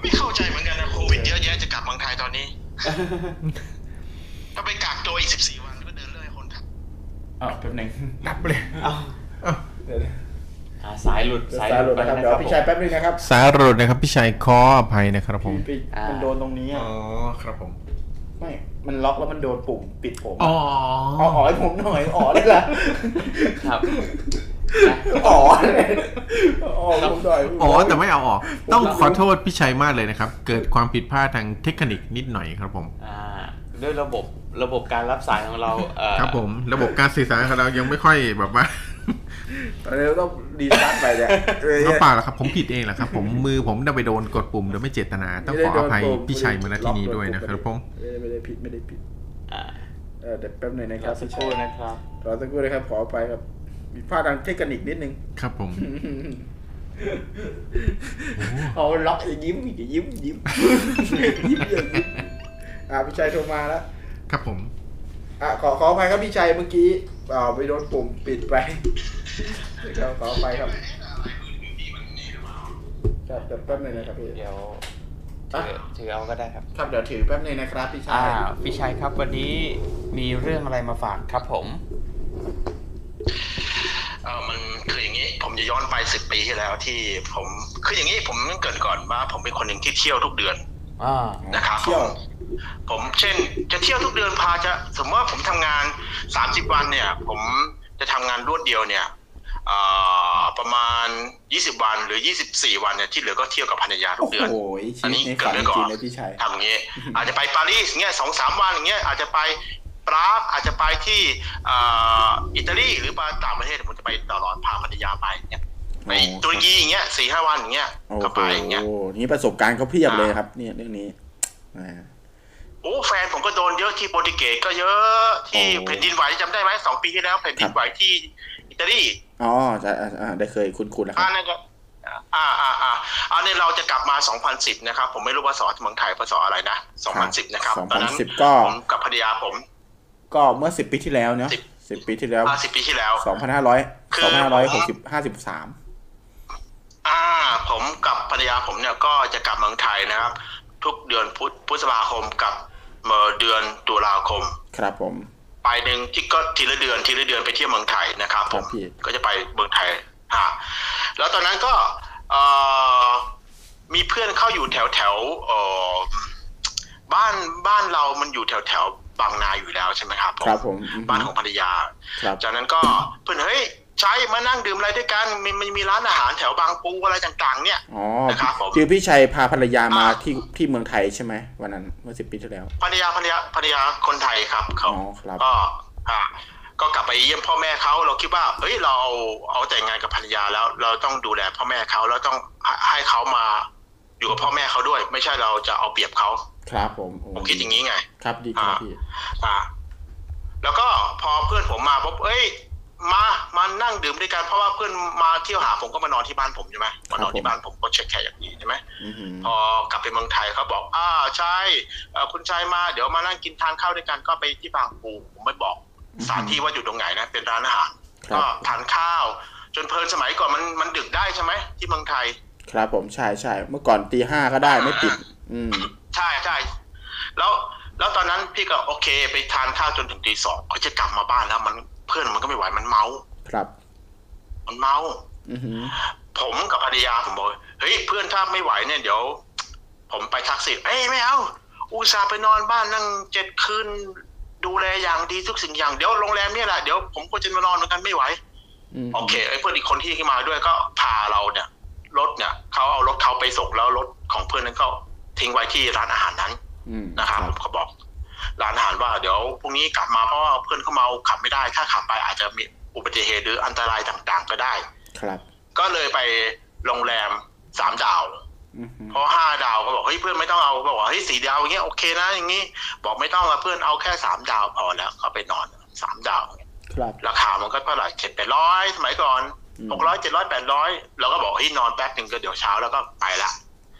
ไม่เข้าใจเหมือนกันนะโควิดเยอะแยะจะกลับเมืองไทยตอนนี้ ถ้าไปกักตัวอีก 14 วันก็เดินเรื่องให้คนขับอ้าวแป๊บหนึงรับเลยเดี๋ยวอ่าสายหลุดสายหลุดนะครับเดี๋ยวพี่ชัยแป๊บหนึงนะครับ สารรดนะครับพี่ชัยขออภัยนะครับผมพี่มันโดนตรงนี้อ๋อะอครับผม ไม่ มันล็อกแล้วมันโดนปุ่มปิดผมอ๋อเอาอ๋อให้ผมหน่อยอ๋อได้ละครับอ๋อเลยอ๋อให้ผมหน่อยอ๋อแต่ไม่เอาออก ต้องขอโทษพี่ชัยมากเลยนะครับ เกิดความผิดพลาดทางเทคนิคนิดหน่อยครับผมอ่าด้วยระบบระบบการรับสายของเราเอ่อครับผม ระบบการสื่อสารของเรายังไม่ค่อยแบบว่า ตอนนี้ต้องดีสตาร์ทไปเนี่ยเออก็เปล่าหรอกครับ ผมผิดเองแหละครับ ผมมือผมได้ไปโดนกดปุ่มโดยไม่เจตนา ต้องขออภัยพี่ชัยมาณที่นี้ด้วยนะครับผมไม่ได้ไม่ได้ผิดไม่ได้ผิดอ่าเออเดี๋ยวแป๊บหนึงนะครรัอบสักครู่นะครับรอสักครู่นะครับขอไปครับ มีพลาดทางเทคนิคนิดนึง ครับผมเอาล็อกอย่ายิ้มอย่ายิ้มยิ้มยิ้มอย่ายิ้มอ่าพี่ชัยโทรมาแล้ว ครับผม อะขอขออภัยครับพี่ชัยเมื่อกี้อ่าไปโดนปุ่มปิดไปครับขออภัยครับครับเดี๋ยวแป๊บหนึงนะครับพี่ เดี๋ยวอะ ถือถือเอาก็ได้ครับครับเดี๋ยวถือแป๊บหนึงนะครับพี่ชัอ่ายพี่ชัยครับวันนี้มีเรื่องอะไรมาฝากครับผม เออมันคืออย่างนี้ ผมจะย้อนไป10ปีที่แล้วที่ผมคืออย่างนี้ผมต้องเกรินก่อนว่าผมเป็นคนหนึ่งที่เที่ยวทุกเดือน อ่านะครับเที่ยว ผมเช่น จะเที่ยวทุกเดือนพาจะ สมมติว่าผมทำงาน30วันเนี่ย ผมจะทำงานรวดเดียวเนี่ยเอ่อประมาณ20วันหรือ24วันเนี่ยที่เหลือก็เที่ยวกับภรรยาทุโอ้กเดือนโหชีวิตในฝันจริงๆเลยพี่ชัย ทำอย่างนี้ อาจจะไปปารีสเงี้ยสองสามวันอย่างเงี้ยอาจจะไปปรากอาจจะไปที่เอ่ออิตาลีหรือไปต่างประเทศผมจะไปตลอดพาภรรยาไปเนี่ย ไปอ๋อตุรกีอย่างเงี้ยสี่ห้าวันอย่างเงี้ยโอ้ก็โหไปอย่างเงี้ยนี่ประสบการณ์เขาเพียบเลยครับ เนี่ยเรื่องนี้อ่าโอ้แฟนผมก็โดนเยอะที่โปรตุเกสก็เยอะที่โอ้แผ่นดินไหวจำได้ไหมสองปีที่แล้วแผ่นดินไหวที่อิตาลีอ๋อจะอ่าอ่าได้เคยคุ้นๆแล้วคอ่ารับนั่นก็อ่าอ่าอ่าอันนี้เราจะกลับมา 2010 นะครับ ผมไม่รู้ว่าสอเมืองไทยภาษาอะไรนะ 2010 นะครับตอนนั้น2010ก็ผมกับภรรยาผม ก็เมื่อสิบปีที่แล้วเนาะสิบสิบปีที่แล้วอ่าสิบปีที่แล้วสองพันห้าร้ อยคือสองพันห้าร้อยหกสิบห้าสิบสามอ่า ผมกับภรรยาผมเนี่ยก็จะกลับเมืองไทยนะครับ ทุกเดือนพุธพฤษภาคมกับเมื่อเดือนตุลาคม ครับผม ไปหนึ่งที่ก็ทีละเดือนทีละเดือนไปเที่ยวเมืองไทยนะครับผครัมบพี่ก็จะไปเมืองไทยฮะแล้วตอนนั้นก็เอ่อมีเพื่อนเข้าอยู่แถวแถวๆเอ่อบ้านบ้านเรามันอยู่แถวแถวๆบางนาอยู่แล้วใช่ไหมครับผมครับผมอืมบ้านของภรรยาครับจากนั้นก็เพื่อนเฮ้ย ใช้มานั่งดื่มอะไรด้วยกันมีมันมีร้านอาหารแถวบางปูอะไรต่างๆ เนี่ยอ๋อนะครับผมคือพี่ชัยพาภรรยามาอ่าที่ที่เมืองไทยใช่ไหมวันนั้นเมื่อสิบปีที่แล้วภรรยาภรรยาภรรยาคนไทยครับเขาอ๋อครับก็อ่าก็กลับไปเยี่ยมพ่อแม่เขาเราคิดว่าเฮ้ยเราเอาแต่งงานกับภรรยาแล้ว เราต้องดูแลพ่อแม่เขาแล้วต้องให้ให้เขามาอยู่กับพ่อแม่เขาด้วย ไม่ใช่เราจะเอาเปรียบเขาครับ ผมโผมคิดอย่างนี้ไง ครับดีครับอ่าพี่อ่า แล้วก็พอเพื่อนผมมาปุ๊บเอ้ย มามานั่งดื่มด้วยกันเพราะว่าเพื่อนมาเที่ยวหาผมก็มานอนที่บ้านผมใช่ไหมมานอนที่บ้านผมก็เช็คแขกอย่างดีใช่ไหมอือหือพอกลับไปเมืองไทยเขาบอกอ่าใช่เอ่อคุณชายมาเดี๋ยวมานั่งกินทานข้าวด้วยกันก็ไปที่บางปูผมไม่บอกสถานที่ว่าอยู่ตรงไหนนะเป็นร้านอาหารครัก็บทานข้าว จนเพลินสมัยก่อนมันมันดึกได้ใช่ไหมที่เมืองไทย ครับผมใช่ใช่เมื่อก่อนตีห้าก็ได้ไม่ติด อืมใช่ใช่แล้วแล้วตอนนั้นพี่ก็โอเค ไปทานข้าวจนถึงตีสองเขาจะกลับมาบ้านแล้วมัน เพื่อนมันก็ไม่ไหวมันเมาครับ มันเมาอือหือผมกับภรรยาผมบอกเฮ้ยเพื่อนถ้าไม่ไหวเนี่ยเดี๋ยว ผมไปทักซี่เอ้ยไม่เอาอุตส่าห์ไปนอนบ้านนั่งเจ็ดคืนดูแลอย่างดีทุกสิ่งอย่างเดี๋ยวโรงแรมเนี่ยแหละเดี๋ยวผมก็จะมานอนเหมือนกันไม่ไหวอืมโอเคไอ้เพื่อนอีกคนที่มาด้วยก็พาเราเนี่ยรถเนี่ยเขาเอารถเขาไปส่งแล้วรถของเพื่อนนั้นก็ทิ้งไว้ที่ร้านอาหารนั้นอืมนะครับผมก็บอก ร้านอาหารว่าเดี๋ยวพรุ่งนี้กลับมาเพราะว่าเพื่อนเขาเมาขับไม่ได้ถ้าขับไปอาจจะมีอุบัติเหตุหรืออันตรายต่างๆ ก็ได้ ครับ ก็เลยไปโรงแรมสามดาวอือหือเพราะห้าดาวเขาบอกเฮ้ยเพื่อนไม่ต้องเอาบอกว่าเฮ้ยสี่ดาวอย่างเงี้ยโอเคนะอย่างงี้ บอกไม่ต้องอะเพื่อนเอาแค่สามดาวพอแล้วก็ไปนอนสามดาวครับราคามันก็เท่าไหร่เจ็ดแปดร้อยสมัยก่อนอืมหกร้อยเจ็ดร้อยแปดร้อยเราก็บอกเฮ้ยนอนแป๊บหนึ่งก็เดี๋ยวเช้าแล้วก็ไปละ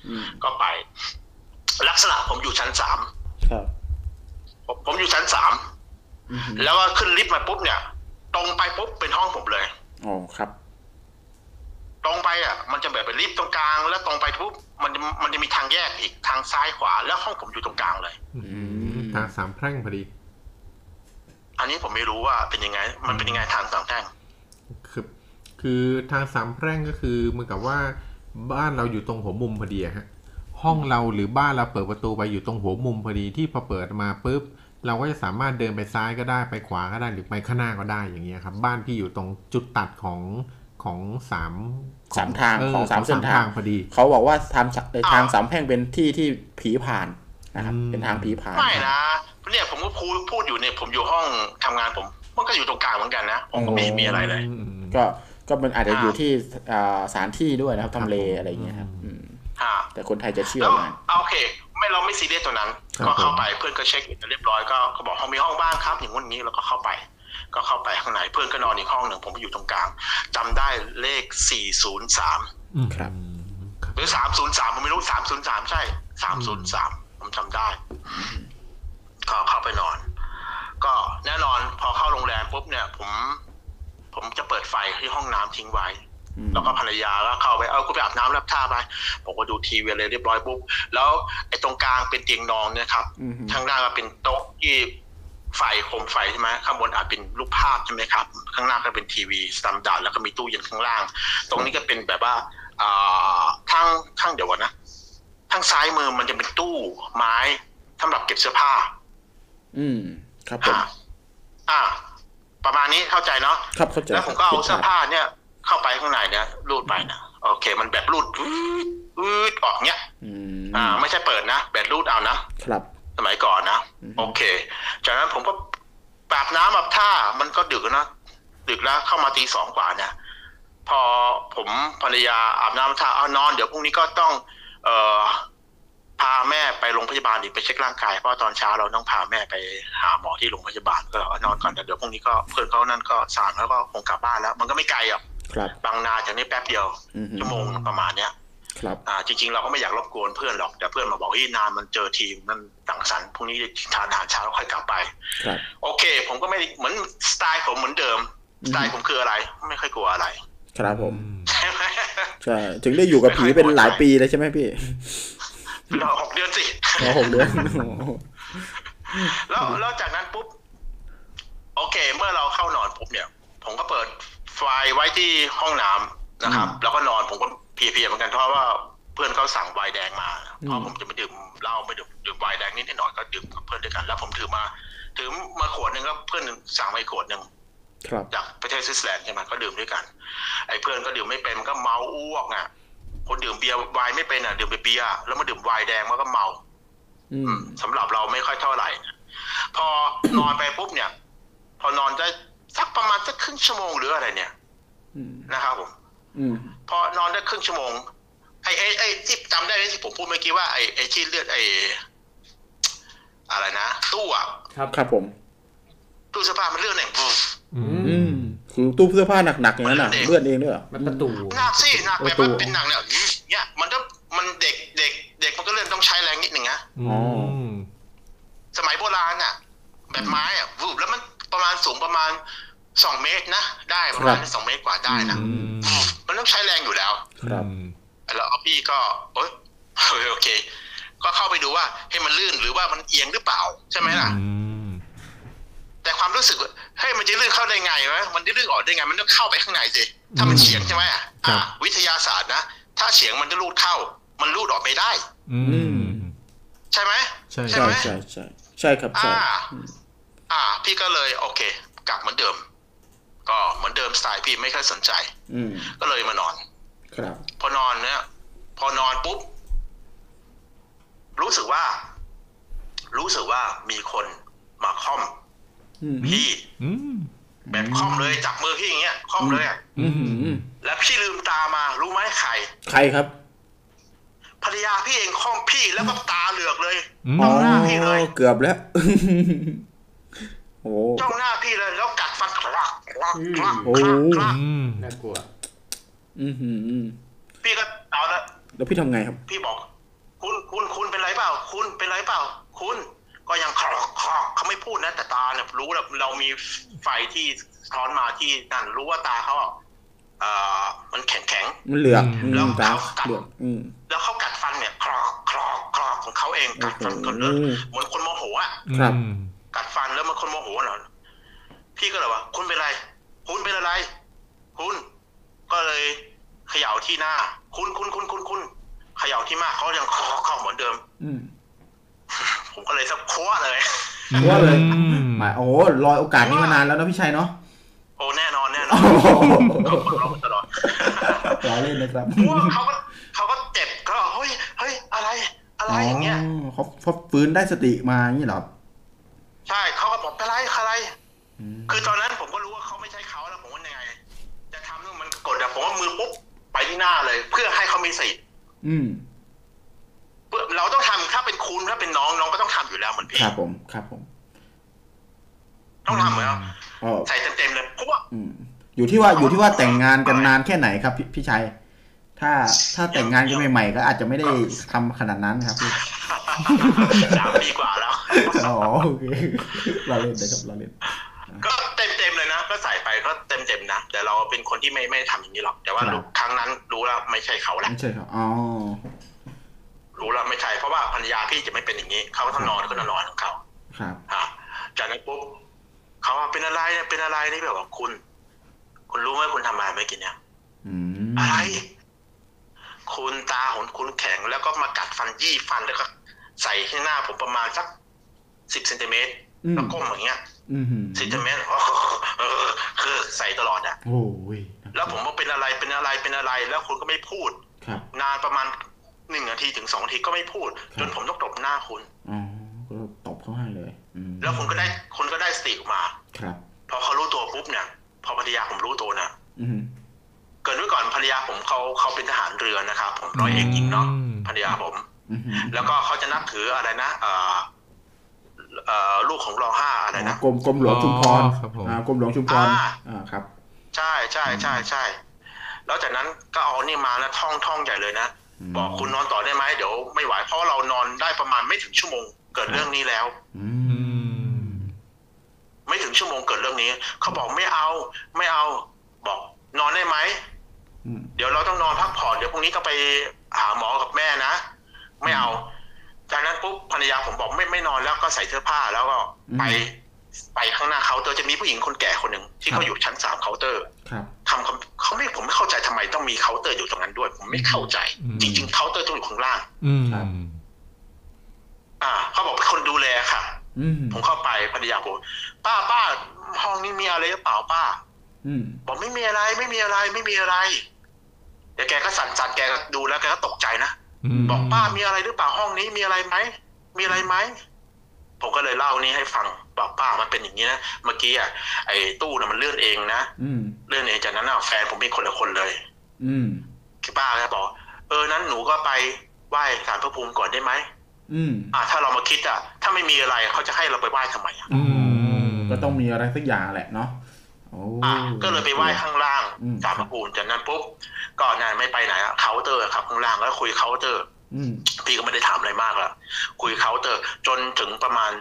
อืมก็ไป ลักษณะผมอยู่ชั้นสามครับ ผมผมอยู่ชั้นสามอือหือแล้วก็ขึ้นลิฟต์มาปุ๊บเนี่ย ตรงไปปุ๊บเป็นห้องผมเลยอ๋อครับ ตรงไปอะ มันจะแบบเป็นลิฟต์ตรงกลาง แล้วตรงไปปุ๊บมันจะมันจะมีทางแยกอีกทางซ้ายขวา แล้วห้องผมอยู่ตรงกลางเลยอืมทางสามแพร่งพอดี อันนี้ผมไม่รู้ว่าเป็นยังไง มันเป็นยังไงทางสามแท่งคือคือทางสามแพร่งก็คือเหมือนกับว่าบ้านเราอยู่ตรงหัวมุมพอดีอะฮะ ห้องเราหรือบ้านเราเปิดประตูไปอยู่ตรงหัวมุมพอดีที่พอเปิดมาปุ๊บเราก็จะสามารถเดินไปซ้ายก็ได้ไปขวาก็ได้หรือไปข้างหน้าก็ได้อย่างเงี้ยครับบ้านพี่อยู่ตรงจุดตัดของของสามสามทางเของสามเส้นทางพอดี เขาบอกว่าทางสเอ่อทางอ้าวสามแพร่งเป็นที่ที่ผีผ่านนะครับอืมเป็นทางผีผ่านไม่นะเนี่ยผมก็พูดพูดอยู่เนี่ยผมอยู่ห้องทำงานผม มันก็อยู่ตรงกลางเหมือนกันนะผมก็ไม่เห็นมีอะไรเลยอืมก็ก็มันอาจจะอ่าอยู่ที่อ่าสถานที่ด้วยนะครับครับทำเลผมอะไรอย่างเงี้ยครับอืมฮะ แต่คนไทยจะเชื่อแล้วมากเอาโอเค ไม่เราไม่ซีเรียสตัวนั้นครับก็เข้าผมไปเพื่อนก็เช็คเรียบร้อยก็ก็บอกห้องมีห้องบ้างครับ อย่างงู้นอย่างนี้แล้วก็เข้าไป ก็เข้าไปข้างในเพื่อนก็นอนอีกห้องหนึ่งผมอยู่ตรงกลางจำได้เลข403อืมครับครับหรือ303ผมไม่รู้303ใช่303ผมจำได้ก็เข้าไปนอน ก็แน่นอนพอเข้าโรงแรมปุ๊บเนี่ย ผม ผมจะเปิดไฟที่ห้องน้ำทิ้งไว้อืม แล้วก็ภรรยาก็เข้าไปเออกูไปอาบน้ำอาบท่าไปผมก็ดูทีวีเลยเรียบร้อยปุ๊บแล้วไอ้ตรงกลางเป็นเตียงนอนเนี่ยครับอืมข้างหน้าก็เป็นโต๊ะที่ไฟโคมไฟใช่ไหมข้างบนอาจเป็นรูปภาพใช่ไหมครับ ข้างหน้าก็เป็นทีวี standard แล้วก็มีตู้เย็นข้างล่าง ตรงนี้ก็เป็นแบบว่าอ่าข้างข้างเดี๋ยวก่อนนะทางซ้ายมือมันจะเป็นตู้ไม้สำหรับเก็บเสื้อผ้า อืม ครับผมอ่าอ่า ประมาณนี้เข้าใจเนาะครับเข้าใจแล้วผมก็เอาคิดเสื้อภาพผ้าเนี่ย เข้าไปข้างในเนี่ยรูดไปนะโอเค มันแบบรูดอืดอืดออกเนี้ยอืมอ่า ไม่ใช่เปิดนะแบบรูดเอานะครับ สมัยก่อนนะอืมโอเค จากนั้นผมก็ปอาบน้ำอาบท่ามันก็ดึกนะดึกแล้วเข้ามาตีสองกว่าเนี่ยพอผมภรรยาอาบน้ำอาบท่าเอานอน เดี๋ยวพรุ่งนี้ก็ต้อง เอ่อพาแม่ไปโรงพยาบาลอีกไปเช็คร่างกายเพราะตอนเช้าเราต้องพาแม่ไปหาหมอที่โรงพยาบาลก็เอานอนก่อนแต่เดี๋ยวพรุ่งนี้ก็เพื่อนเขานั่นก็สั่งแล้วก็คงกลับบ้านแล้ว มันก็ไม่ไกลหรอก ครับ บางนาจากนี้แป๊บเดียวอืม ชั่วโมงประมาณเนี้ยครับ อ่าจริง ๆ เราก็ไม่อยากรบกวนเพื่อนหรอกแต่เพื่อนมาบอกเฮ้ยนานมันเจอทีมมันสังสรรค์พรุ่งนี้ทานอาหารเช้าแล้วค่อยกลับไป ครับ โอเค ผมก็ไม่ได้เหมือนสไตล์ผมเหมือนเดิมอืมสไตล์ผมคืออะไร ไม่ค่อยกลัวอะไร ครับผม ใช่ไหมใช่ ถึงได้อยู่กับผีเป็นหลายปีเลยใช่ไหมพี่รอหกเดือนสิ รอหกเดือนโอ้โหแล้วแล้วจากนั้นปุ๊บ โอเค เมื่อเราเข้านอนปุ๊บเนี่ย ผมก็เปิด ไฟไว้ที่ห้องน้ำนะครับอืมแล้วก็นอนผมก็เพลียๆเหมือนกันเพราะว่าเพื่อนเขาสั่งไวน์แดงมาอืมเพราะผมจะไม่ดื่มเหล้าไม่ดื่มดื่มไวน์แดงนิดหน่อยก็ดื่มกับเพื่อนด้วยกัน แล้วผมถือมาถือมาขวดหนึ่งแล้วเพื่อนสั่งมาอีกขวดหนึ่งครับจากประเทศสวิตเซอร์แลนด์ใช่ไหมก็ดื่มด้วยกัน ไอ้เพื่อนก็ดื่มไม่เป็นมันก็เมาอ้วกอะคนดื่มเบียร์ไวน์ไม่เป็นอะดื่มเบียร์แล้วมาดื่มไวน์แดงมันก็เมาอืมสำหรับเราไม่ค่อยเท่าไหร่ พอนอนไปปุ๊บเนี่ย พอนอนได้ สักประมาณสักครึ่งชั่วโมงหรืออะไรเนี่ยอืมนะครับผมอืมพอนอนได้ครึ่งชั่วโมงไอ้ไอ้ไอ้ที่จำได้ที่ผมพูดเมื่อกี้ว่าไอ้ไอ้ที่เลือดไอ้อะไรนะตู้อะครับครับผม ตู้เสื้อผ้ามันเลือดเนี่ยวูฟอืมอืมคือตู้เสื้อผ้าหนักๆอย่างนั้นน่ะเด็กเลือดเองด้วยเหรอมันประตูหนักสิหนักไปประตูมันเป็นหนักเนี่ยเนี่ยมันต้องมันเด็กเด็ก เด็กมันก็เลื่อนต้องใช้แรงนิดหนึ่งนะอ๋อสมัยโบราณอะ แบบไม้อะวูบแล้วมัน ประมาณสูงประมาณสองเมตรนะ ได้ประมาณสองเมตรกว่าได้นะอืมวูบมันต้องใช้แรงอยู่แล้วครับแล้วเอาพี่ก็โอ๊ยโอเค ก็เข้าไปดูว่าให้มันลื่นหรือว่ามันเอียงหรือเปล่า ใช่ไหมล่ะอืมแต่ความรู้สึกว่าเฮ้ยมันจะลื่นเข้าได้ไงวะมันจะลื่นออกได้ไง มันต้องเข้าไปข้างในสิถ้ามันเฉียงใช่ไหมอะอะวิทยาศาสตร์นะถ้าเฉียงมันจะลูดเข้า มันลูดออกไม่ได้ อืมใช่ไหมใช่ใช่ใช่ไหมใช่ใช่ใช่ครับใช่ อ่าอืมอ่า พี่ก็เลยโอเค กลับเหมือนเดิม ก็เหมือนเดิมสไตล์พี่ไม่ค่อยสนใจ อืมก็เลยมานอน ครับ พอนอนเนี่ย พอนอนปุ๊บ รู้สึกว่า รู้สึกว่ามีคนมาค่อมอืมพี่อืมแบบค่อมเลยจับมือพี่อย่างเงี้ยค่อมเลยอะอืมอืมแล้วพี่ลืมตามารู้ไหมใคร ใครครับภรรยาพี่เองค่อมพี่แล้วก็ตาเหลือกเลยอืมมองหน้าพี่เลยเกือบแล้ว โอ้จ้องหน้าพี่เลยแล้วกัดฟันคลักคลักคลักโอ้คลักคลักอืมน่ากลัว อืมอืมอืมพี่ก็เอาละแล้วพี่ทำไงครับ พี่บอก คุณคุณคุณเป็นไรเปล่า คุณเป็นไรเปล่า คุณก็ยังคลอกคลอกเขาไม่พูดนะแต่ตาเนี่ยรู้แล้วเรามีไฟที่สะท้อนมาที่นั่นรู้ว่าตาเขาอะเอ่อมันแข็งแข็งมันเหลือกอืแล้วมตาเขากัดเหลือกอืมๆแล้วเขากัดฟันเนี่ยคลอกคลอกคลอกของเขาเองกัดฟันคนโอ้โหเหมือนคนโมโหอะครับอืม กัดฟันแล้วมันคนโมโหเหรอพี่ก็เลยว่าคุณเป็นไร คุณเป็นอะไร คุณ ก็เลยเขย่าที่หน้า คุณคุณคุณคุณคุณเขย่าที่หน้าเขายังคอคอเหมือนเดิม อืมผมก็เลยสักโคว้าเลยว่าเลยอืมหมายโอ้โหรอยโอกาสนี้มานานแล้วนะพี่ชัยเนาะโอ้แน่นอนแน่นอนเขาคนร้องตลอดรอเล่นนะครับเพราะว่าเขาก็เขาก็เจ็บก็เฮ้ยเฮ้ยอะไร อะไรอย่างเงี้ยเขาเขาฟื้นได้สติมาอย่างนี้เหรอ ใช่เขาก็บอกอะไรอะไรอืมคือตอนนั้นผมก็รู้ว่าเขาไม่ใช่เขาแล้วผมว่ายังไง จะทำนู่นมันกดอะผมว่ามือปุ๊บไปที่หน้าเลย เพื่อให้เขามีสติอืมเพื่อเราต้องทำถ้าเป็นคุณถ้าเป็นน้องน้องก็ต้องทำอยู่แล้วเหมือนพี่ครับผมครับผม ต้องทำเหมือนอ๋อใส่เต็มๆเลยเพราะว่าอืมอยู่ที่ว่าอยู่ที่ว่าแต่งงานกันนานแค่ไหนครับพี่พี่ชัย ถ้าถ้าแต่งงานกันใหม่ๆก็อาจจะไม่ได้ทำขนาดนั้นครับพี่สามปีกว่าแล้ว อ๋อโอเคเราเล่นนะครับเราเล่น ก็เต็มๆเลยนะ ก็ใส่ไปก็เต็มๆนะ แต่เราเป็นคนที่ไม่ไม่ทำอย่างนี้หรอก แต่ว่าครับ ครั้งนั้นรู้แล้วไม่ใช่เขาแล้วไม่ใช่ครับ อ๋อ รู้แล้วไม่ใช่ เพราะว่าภรรยาพี่จะไม่เป็นอย่างนี้ เขาต้องนอนก็นอนของเขาครับฮะจากนั้นปุ๊บเขาว่าเป็นอะไรเนี่ยเป็นอะไรนี่แบบว่าคุณ คุณรู้ไหมคุณทำอะไรเมื่อกี้เนี่ย อืมอะไร คุณตาของคุณแข็งแล้วก็มากัดฟันยี่ฟันแล้วก็ใส่ที่หน้าผมประมาณสักสิบเซนติเมตรอืมแล้วก้มอย่างเงี้ยอืมสิบเซนติเมตรเออคือใส่ตลอดอะโอ้ยแล้วผมว่าเป็นอะไรเป็นอะไรเป็นอะไร แล้วคุณก็ไม่พูดครับนานประมาณหนึ่งนาทีถึงสองนาทีก็ไม่พูดครับจนผมต้องตบหน้าคุณอ๋อก็ตบเขาให้เลยอืมแล้วคุณก็ได้คุณก็ได้สติออกมา ครับ พอเขารู้ตัวปุ๊บเนี่ย พอภรรยาผมรู้ตัวนะอืม เกิดไว้ก่อนภรรยาผมเขาเขาเป็นทหารเรือนะครับผมร้อยเอกหญิงเนาะอืมภรรยาผมอืมแล้วก็เขาจะนับถืออะไรนะเอ่อเอ่อลูกของรอห้าอะไรนะกรมกรมหลวงชุมพรอ๋อครับผมอ่ากรมหลวงชุมพรอ่าอ่าครับ ใช่ใช่ใช่ใช่แล้วจากนั้นก็เอานี่มานะท่องท่องใหญ่เลยนะอืมบอกคุณนอนต่อได้ไหมเดี๋ยวไม่ไหวเพราะเรานอนได้ประมาณไม่ถึงชั่วโมง เกิดเรื่องนี้แล้วอือืมมไม่ถึงชั่วโมงเกิดเรื่องนี้ เขาบอกไม่เอา ไม่เอา บอกนอนได้ไหมอืม เดี๋ยวเราต้องนอนพักผ่อนเดี๋ยวพรุ่งนี้ต้องไปหาหมอกับแม่นะ ไม่เอา จากนั้นปุ๊บภรรยาผมบอกไม่ไม่นอนแล้วก็ใส่เสื้อผ้าแล้วก็ไปไปข้างหน้าเคาน์เตอร์จะมีผู้หญิงคนแก่คนหนึ่งที่เขาอยู่ชั้นสามเคาน์เตอร์ครับทำคำเขาไม่ผมไม่เข้าใจทำไมต้องมีเคาน์เตอร์อยู่ตรงนั้นด้วย ผมไม่เข้าใจอืมจริง ๆเคาน์เตอร์ต้องอยู่ข้างล่าง อืมครับอ่าเขาบอกเป็นคนดูแลค่ะอืมผมเข้าไปภรรยาผมป้าป้าห้องนี้มีอะไรหรือเปล่าป้าอืมบอกไม่มีอะไร ไม่มีอะไร ไม่มีอะไร เดี๋ยวแกก็สั่นสั่นๆแกก็ดูแล้วแกก็ตกใจนะมบอกป้ามีอะไรหรือเปล่าห้องนี้มีอะไรไหมมีอะไรไหมผมก็เลยเล่านี้ให้ฟังบอกป้ามันเป็นอย่างนี้นะเมื่อกี้อะไอ้ตู้น่ะมันเลื่อนเองนะอืมเลื่อนเองจากนั้นอะแฟนผมเป็นคนละคนเลย อืมคือป้าก็บอก เออนั้นหนูก็ไปไหว้ศาลพระภูมิก่อนได้ไหมอืมอ่าถ้าเรามาคิดอะ ถ้าไม่มีอะไรเขาจะให้เราไปไหว้ทำไมอะอืมก็ต้องมีอะไรสักอย่างแหละเนาะโอ้อ่าก็เลยไปไหว้ข้างล่างอืมศาลพระภูมิจากนั้นปุ๊บก็นายไม่ไปไหนอะเคาน์เตอร์ครับข้างล่างแล้วคุยเคาน์เตอร์อืมพี่ก็ไม่ได้ถามอะไรมากแล้วคุยเคาน์เตอร์ จนถึงประมาณ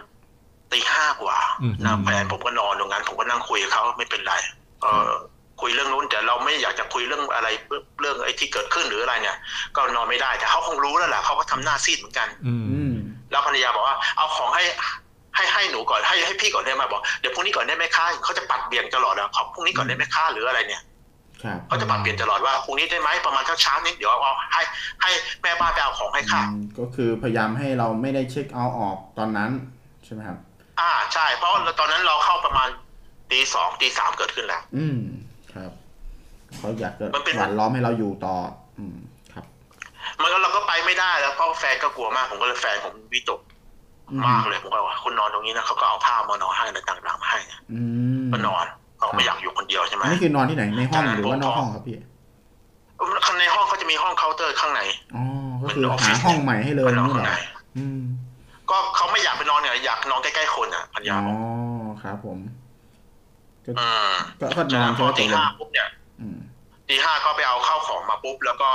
ตีห้ากว่าอืมนะแฟนผมก็นอนตรงนั้น ผมก็นั่งคุยกับเขาไม่เป็นไร เออคุยเรื่องนู้นแต่เราไม่อยากจะคุยเรื่องอะไรเรื่องไอ้ที่เกิดขึ้นหรืออะไรเนี่ย ก็นอนไม่ได้แต่เขาคงรู้แล้วแหละเขาก็ทำหน้าซีดเหมือนกัน อืมอืมแล้วภรรยาบอกว่าเอาของให้ ให้ให้หนูก่อนให้ให้พี่ก่อนได้ไหมบอกเดี๋ยวพรุ่งนี้ก่อนได้ไหมคะเขาจะปัดเบี่ยงตลอดแล้วขอพรุ่งนี้ก่อนได้ไหมคะหรืออะไรเนี่ยครับเขาจะปัดเปลี่ยนตลอดว่าพรุ่งนี้ได้ไหมประมาณเช้าเช้าๆนี้เดี๋ยวเอาให้ให้แม่บ้านไปเอาของให้ค่ะอืมก็คือพยายามให้เราไม่ได้เช็คเอาท์ออกตอนนั้นใช่ไหมครับ อ่าใช่ เพราะตอนนั้นเราเข้าประมาณตีสองตีสามเกิดขึ้นแล้ว อืมครับเขาอยากจะมันเป็นหวานล้อมให้เราอยู่ต่อ อืมครับ มันก็เราก็ไปไม่ได้แล้วเพราะแฟนก็กลัวมากผมก็เลยแฟนผมวิตกอื มมากเลยผมก็ว่าคุณนอนตรงนี้นะเขาก็เอาผ้ามานอนให้อะไรต่างๆมาให้นะอืมก็นอนเขาก็ไม่อยากอยู่คนเดียวใช่ไหมอันนี้คือนอนที่ไหนในห้องใช่หรือว่านอกผมห้องครับพี่ข้างในห้องเขาจะมีห้องเคาน์เตอร์ข้างในอ๋อก็คือมันออฟฟิหาศห้องใหม่ให้เลยมันนอนนี่ข้างเหรในออืมก็เขาไม่อยากไปนอนเนี่ยอยากนอนใกล้ๆคนอะพันยาอ๋อบอกครับผมก็อืมก็ก็นอนพใช่อไหมตตีกลงห้าปุ๊บเนี่ยอืมตีห้าก็ไปเอาข้าวของมาปุ๊บแล้วก็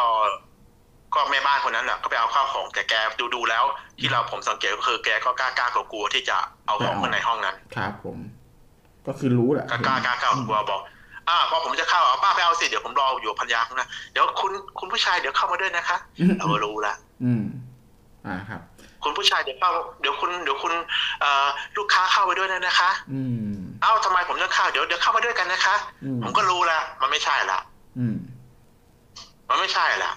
ก็แม่บ้านคนนั้นแหละก็ไปเอาข้าวของแต่แกดูดูๆแล้ว ที่เราผมสังเกตก็คือแกก็กล้ากล้ากลัวกลัวๆที่จะเอาของข้างในห้องนั้น ครับผม ก็คือรู้แหละกล้ากล้ากล้ากล้ากลัวบอกอ่าพอผมจะเข้าเอาป้าไปเอาสิเดี๋ยวผมรออยู่พันยาข้างหน้าเดี๋ยวคุณคุณผู้ชายเดี๋ยวเข้ามาด้วยนะคะอืมเราก็รู้ละอืม อ่าครับ คุณผู้ชายเดี๋ยวเข้าเดี๋ยวคุณเดี๋ยวคุณเอ่อลูกค้าเข้าไปด้วยนะนะคะ อืมเอ้าทำไมผมต้องเข้าเดี๋ยวเดี๋ยวเข้ามาด้วยกันนะคะอืมผมก็รู้ละมันไม่ใช่ละอืม มันไม่ใช่ละ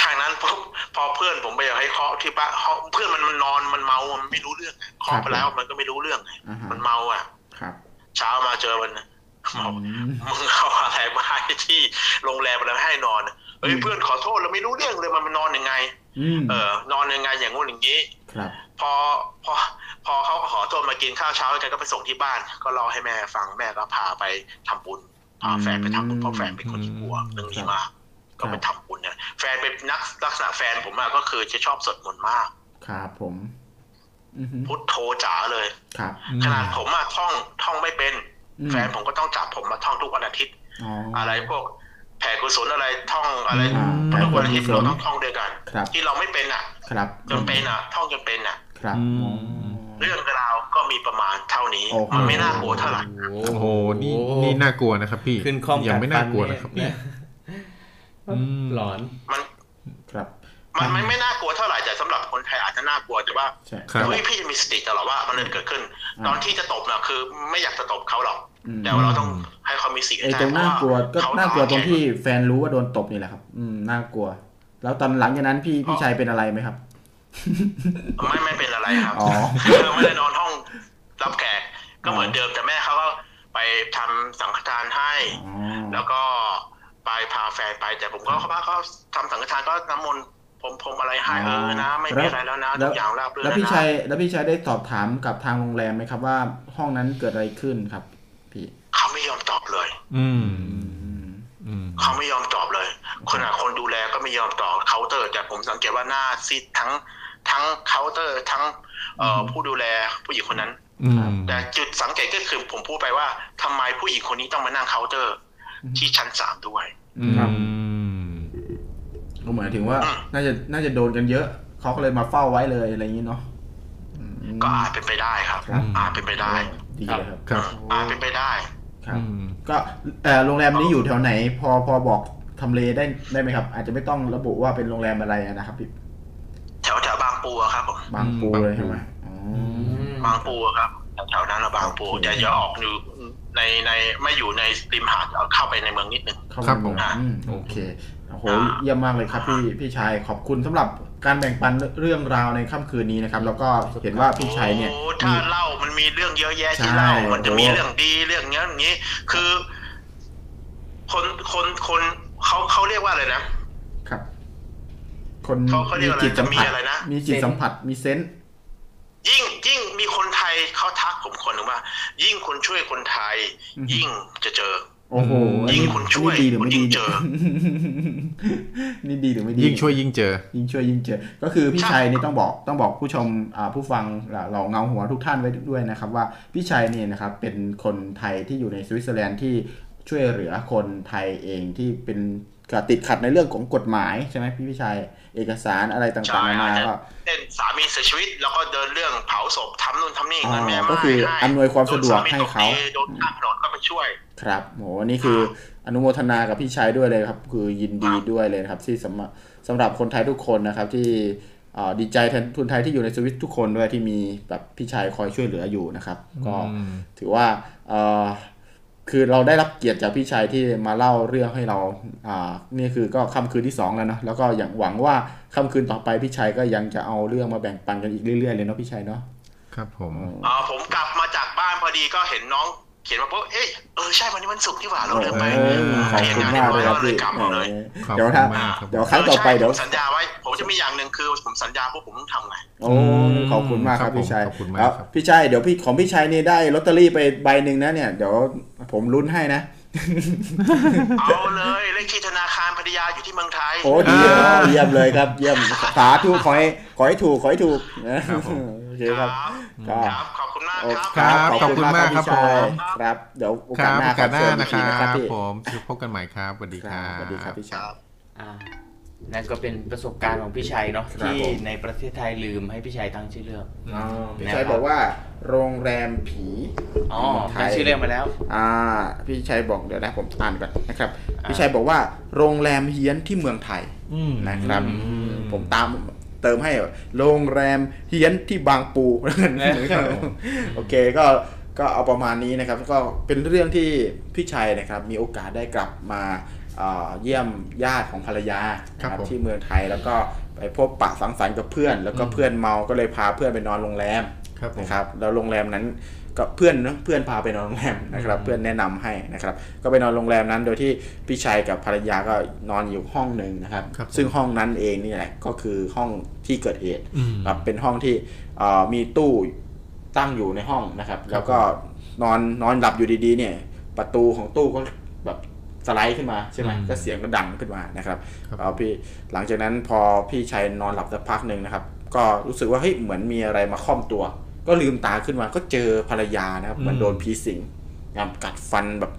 ครับจากนั้นปุ๊บพอเพื่อนผมไปให้เคาะที่บ้านเคาะเพื่อนมันมันนอนมันเมามันไม่รู้เรื่องไงเคาะไปแล้วมันก็ไม่รู้เรื่องไงอ่าฮะมันเมาอะครับ เช้ามาเจอมันเมาอืมมึงเอาอะไรมาให้ที่โรงแรมอะไรมาให้นอนเฮ้ยอืมเพื่อนขอโทษเราไม่รู้เรื่องเลยมันมันนอนยังไงอืมเออนอนยังไงอย่างงู้นอย่างนี้ครับพอพอพอเขาขอโทษมากินข้าวเช้ากันก็ไปส่งที่บ้าน ก็รอให้แม่ฟังแม่ก็พาไปทำบุญพาแฟนไปทำบุญเพราะแฟนเป็นคนที่กลัวเรื่องนี้มาก ก็ไปทำบุญเนี่ยแฟนเป็นนักลักษณะแฟนผมอะก็คือจะชอบสวดมนต์มาก ครับผมอือฮึพุทโธจ๋าเลยครับขนาดผมอะท่องท่องไม่เป็นอืมแฟนผมก็ต้องจับผมมาท่องทุกวันอาทิตย์อ๋อออะไรพวกแผ่กุศลอะไรท่องอะไรอืมทุกวันอาทิตย์แผ่กุศลเราต้องท่องด้วยกันครับที่เราไม่เป็นอะครับจนเป็นอะท่องจนเป็นอะครับอืมอ๋อเรื่องราวก็มีประมาณเท่านี้โอ้โหมันไม่น่ากลัวเท่าไหร่โอ้โหนี่นี่น่ากลัวนะครับพี่ขึ้นคล่อมยังกัดไม่น่ากลัวนะครับพี่เนี่ยอืม หลอนมันครับ มันไม่ไม่น่ากลัวเท่าไหร่แต่สำหรับคนไทยอาจจะน่ากลัวแต่ว่าใช่ครับเฮ้ยพี่จะมีสติตลอดว่ามันเกิดขึ้นอ่าตอนที่จะตบน่ะคือ ไม่อยากจะตบเขาหรอกอืมแต่ว่าเราต้องให้เขามีสติไอ้ตรงน่ากลัวก็เพระน่ากลัวตรงเขที่แฟนรู้ว่าโดนตบนี่แหละครับ อืมน่ากลัว แล้วตอนหลังจากนั้นพี่พี่ชายเป็นอะไรไหมครับ ไม่ไม่เป็นอะไรครับอ๋อคือไม่ได้นอนห้องรับแขกก็เหมือนเดิมแต่แม่เขาก็ไปทำสังฆทานให้อ๋อแล้วก็ ไปพาแฟนไปแต่ผมก็เขาบ้าเขาทำสังฆทานก็น้ำมนต์ผมผมอะไรให้เออนะ ไม่มีอะไรแล้วนะทุกอย่างราบรื่นแล้วนะพี่ชายแล้วพี่ชายได้สอบถามกับทางโรงแรมไหมครับว่าห้องนั้นเกิดอะไรขึ้นครับ พี่เขาไม่ยอมตอบเลยอืมอืมอืมเขาไม่ยอมตอบเลยขนาดคนดูแลก็ไม่ยอมตอบเคาน์เตอร์แต่ผมสังเกตว่าหน้าซีดทั้งทั้งเคาน์เตอร์ทั้งเอ่ออมผู้ดูแลผู้หญิงคนนั้นอืมแต่จุดสังเกตก็คือผมพูดไปว่าทำไมผู้หญิงคนนี้ต้องมานั่งเคาน์เตอร์ ที่ชั้นสามด้วยครับอืมก็หมายถึงว่าอืมน่าจะน่าจะโดนกันเยอะ เขาก็เลยมาเฝ้าไว้เลยอะไรอย่างนี้เนาะอืมก็อาจเป็นไปได้ครับครับอาจเป็นไปได้ดีเลยครับครับอาจเป็นไปได้ครับอืมก็เอ่อโรงแรมนี้อยู่แถวไหน พอพอบอกทำเลได้ได้ไหมครับ อาจจะไม่ต้องระบุว่าเป็นโรงแรมอะไรนะครับพี่แถวแถวบางปูปูอะครับผมบางปูอืมเลยใช่ไหมบางปูอ๋อบางปูอะครับ แถวๆนั้นอะบางปูโอเคจะจะออกอยู่ในในไม่อยู่ในริมหาดเอาเข้าไปในเมืองนิดนึงเข้าครับมาผมอืมโอเคโอ้โหอ่าเยี่ยมมากเลยครับพี่พี่ชายขอบคุณสำหรับการแบ่งปันเรื่องราวในค่ำคืนนี้นะครับ แล้วก็เห็นว่าพี่ชัยเนี่ยโอ้มีถ้าเล่ามันมีเรื่องเยอะแยะที่ใช่เล่ามันจะมีโอ้เรื่องดีเรื่องเงี้ยอย่างนี้ คือ คนคนคนเขาเขาเรียกว่าอะไรนะ ครับ คนเขาเขาเรียกอะไรจิตสัมผัสจะมีอะไรนะมีจิตสัมผัสมีเซนส์ ยิ่งยิ่งมีคนไทยเขาทักผมคนหนึ่งว่า ยิ่งคนช่วยคนไทย ยิ่งจะเจอโอ้โหอันยิ่นี้งคุณช่วยอันนี้ดีหรือไม่คุณยิ่ดีงเจอ นี่ดีหรือไม่ดี ยิ่งช่วยยิ่งเจอ ยิ่งช่วยยิ่งเจอ ก็คือพี่ใช่ชัยนี่ต้องบอกต้องบอกผู้ชมอ่าผู้ฟังเราเงาหัวทุกท่านไว้ด้วยนะครับ ว่าพี่ชัยเนี่ยนะครับเป็นคนไทยที่อยู่ในสวิตเซอร์แลนด์ที่ช่วยเหลือคนไทยเองที่เป็นติดขัดในเรื่องของกฎหมายใช่ไหมพี่พี่ชัย เอกสารอะไรต่างๆนานาก็เช่นสามีเสียชีวิต แล้วก็เดินเรื่องเผาศพทำนู่นทำนี่อ๋อเงินแม่ก็ไม้คือให้อำนวยความสะดวกให้เขาโดนสมีตบตีโดนข้ามถนนก็ไปช่วย ครับโหนี่คืออนุโมทนากับพี่ชัยด้วยเลยครับ คือยินดีด้วยเลยนะครับ ที่สำหรับสำหรับคนไทยทุกคนนะครับที่เอ่อดีใจแทนทุนไทยที่อยู่ในสวิตทุกคนด้วยที่มีแบบพี่ชัยคอยช่วยเหลืออยู่นะครับ ก็อืมถือว่าเอ่อ คือเราได้รับเกียรติจากพี่ชัยที่มาเล่าเรื่องให้เราอ่านี่คือก็ค่ำคืนที่สองแล้วเนอะแล้วก็อย่างหวังว่าค่ำคืนต่อไปพี่ชัยก็ยังจะเอาเรื่องมาแบ่งปันกันอีกเรื่อยๆเลยเนาะพี่ชัยเนาะครับผมอ่าผมกลับมาจากบ้านพอดีก็เห็นน้องเขียนมาปุ๊บเอ๊ะเออใช่วันนี้วันศุกร์ที่หว่าเราลืมไปเออขอบคุณมากเลยครับเลพี่ยกลับมาเลยขอบเดี๋ยวคุณถ้ามากครับเดี๋ยวครั้งต่อไปเดี๋ยวผมสัญญาไว้ผมจะมีอย่างหนึ่งคือผมสัญญาพวกผมต้องทำไงโอ้ขอบคุณมากครับครับผมพี่ชัยขอบคุณมากแล้วครับพี่ชัยเดี๋ยวพี่ของพี่ชัยนี่ได้ลอตเตอรี่ไปใบหนึ่งนะเนี่ยเดี๋ยวผมลุ้นให้นะเอาเลยเลขที่ธนาคารภริยาอยู่ที่เมืองไทยโอ้ดีเลยอ๋อเยี่ยมเลยครับเยี่ยมสาธุขอให้ขอให้ถูกขอให้ถูก นะครับผมโอเคครับก็ครับขอบคุณมากโอครับครับขอบคุณมากครับพี่ชัยผมครับเดี๋ยวโอคกาสรับหน้าโอกาสหน้าเชิญนะคอีกทีรับพี่ผมจะพบกันใหม่ครับสวัสดีคครัรับบสวัสดีครับพี่ชัยอ่านั่นก็เป็นประสบการณ์ของพี่ชัยเนาะครับที่ผมในประเทศไทยลืมให้พี่ชัยตั้งชื่อเรื่องอ๋อพี่นะครับชัยบอกว่า โรงแรมผีอ๋อไทตั้งยชื่อเรื่องมาแล้ว อ่า พี่ชัยบอกเดี๋ยวนะผมอ่านก่อนนะครับ พี่ชัยบอกว่า โรงแรมเฮียนที่เมืองไทยอืมนะครับอืมผมตาม เติมให้โรงแรมเฮียนที่บางปูโอเคก็ก็เอาประมาณนี้นะครับ ก็เป็นเรื่องที่พี่ชัยนะครับ มีโอกาสได้กลับมาเอ่อเยี่ยมญาติของภรรยานะครับผมที่เมืองไทยแล้วก็ไปพบปะสังสรรค์กับเพื่อน แล้วก็อืมเพื่อนเมาก็เลยพาเพื่อนไปนอนโรงแรมครับผมนะครับ แล้วโรงแรมนั้น ก็เพื่อนนะเพื่อนพาไปนอนโรงแรมนะครับอืมเพื่อนแนะนำให้นะครับ ก็ไปนอนโรงแรมนั้น โดยที่พี่ชัยกับภรรยาก็นอนอยู่ห้องหนึ่งนะครับครับผมซึ่งห้องนั้นเองนี่แหละก็คือห้องที่เกิดเหตุอืมครับเป็นห้องที่เอ่อมีตู้ตั้งอยู่ในห้องนะครับ แล้วก็นอนนอนหลับอยู่ดีๆ เนี่ย ประตูของตู้ก็แบบสไลด์ขึ้นมาใช่ไหมอืมก็เสียงก็ดังขึ้นมานะครับครับเอาพี่หลังจากนั้นพอพี่ชัยนอนหลับสักพักหนึ่งนะครับ ก็รู้สึกว่าเฮ้ยเหมือนมีอะไรมาค่อมตัว ก็ลืมตาขึ้นมาก็เจอภรรยานะครับเหมือนโดนผีสิงนะครับกัดฟันแบบ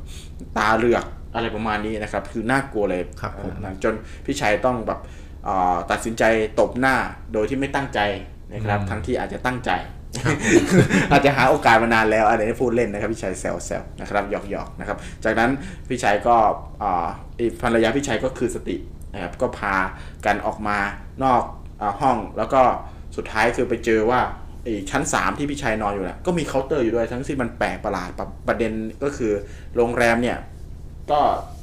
ตาเหลือกอะไรประมาณนี้นะครับ คือน่ากลัวเลยครับผมเอ่อจนพี่ชัยต้องแบบเอ่อตัดสินใจตบหน้าโดยที่ไม่ตั้งใจนะครับอืมทั้งที่อาจจะตั้งใจ อาจจะหาโอกาสมานานแล้วอะไรนี้พูดเล่นนะครับพี่ชัยแซวๆนะครับหยอกๆนะครับ จากนั้นพี่ชัยก็อ่าอีกภรรยาพี่ชัยก็คือสตินะครับก็พากันออกมานอกอาห้องแล้วก็สุดท้ายคือไปเจอว่าไอ้ ชั้น 3 ที่พี่ชัยนอนอยู่น่ะก็มีเคาน์เตอร์อยู่ด้วยทั้งที่มันแปลกประหลาดประประเด็นก็คือโรงแรมเนี่ย ก็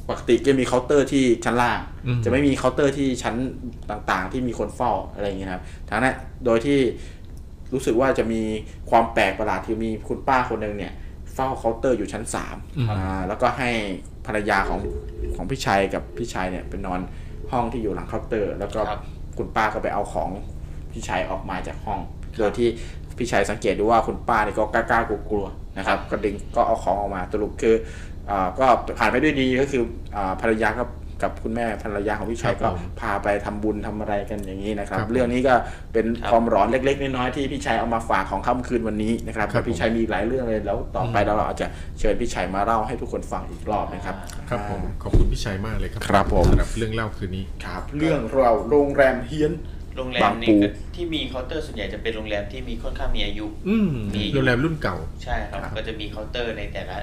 ปกติจะมีเคาน์เตอร์ที่ชั้นล่างอืมจะไม่มีเคาน์เตอร์ที่ชั้นต่างๆ ที่มีคนเฝ้าอะไรอย่างเงี้ยครับทางนั้นโดยที่รู้สึกว่าจะมีความแปลกประหลาดที่มีคุณป้าคนหนึ่งเนี่ย เฝ้าเคาน์เตอร์อยู่ชั้นสามอืมอ่าแล้วก็ให้ภรรยาของของพี่ชัยกับพี่ชัยเนี่ยไปนอนห้องที่อยู่หลังเคาน์เตอร์ แล้วก็ครับคุณป้าก็ไปเอาของพี่ชัยออกมาจากห้อง โดยที่พี่ชัยสังเกตดูว่าคุณป้าเนี่ยก็กล้าๆกลัวๆนะครับก็ดึงก็เอาของออกมาสรุปคืออ่าก็ผ่านไปด้วยดีก็คืออาภรรยาก็กับคุณแม่ภรรยาของพี่ชัยก็ครับผมพาไปทำบุญทำอะไรกันอย่างนี้นะครับครับผมเรื่องนี้ก็เป็นครับความหลอนเล็ก ๆ น้อยๆที่พี่ชัยเอามาฝากของค่ำคืนวันนี้นะครับครับแล้วพี่ชัยมีอีกหลายเรื่องเลยแล้วต่อไปอืมเราอาจจะเชิญพี่ชัยมาเล่าให้ทุกคนฟังอีกรอบนะครับ ครับผมขอบคุณพี่ชัยมากเลยครับครับผมสำหรับเรื่องเล่าคืนนี้ครับ เรื่องราวโรงแรมเฮี้ยน โรงแรมบางนี้ปูก็ที่มีเคาน์เตอร์ส่วนใหญ่จะเป็นโรงแรมที่มีค่อนข้างมีอายุอืมมีโรงแรมรุ่นเก่า ใช่ครับครับ ก็จะมีเคาน์เตอร์ในแต่ละ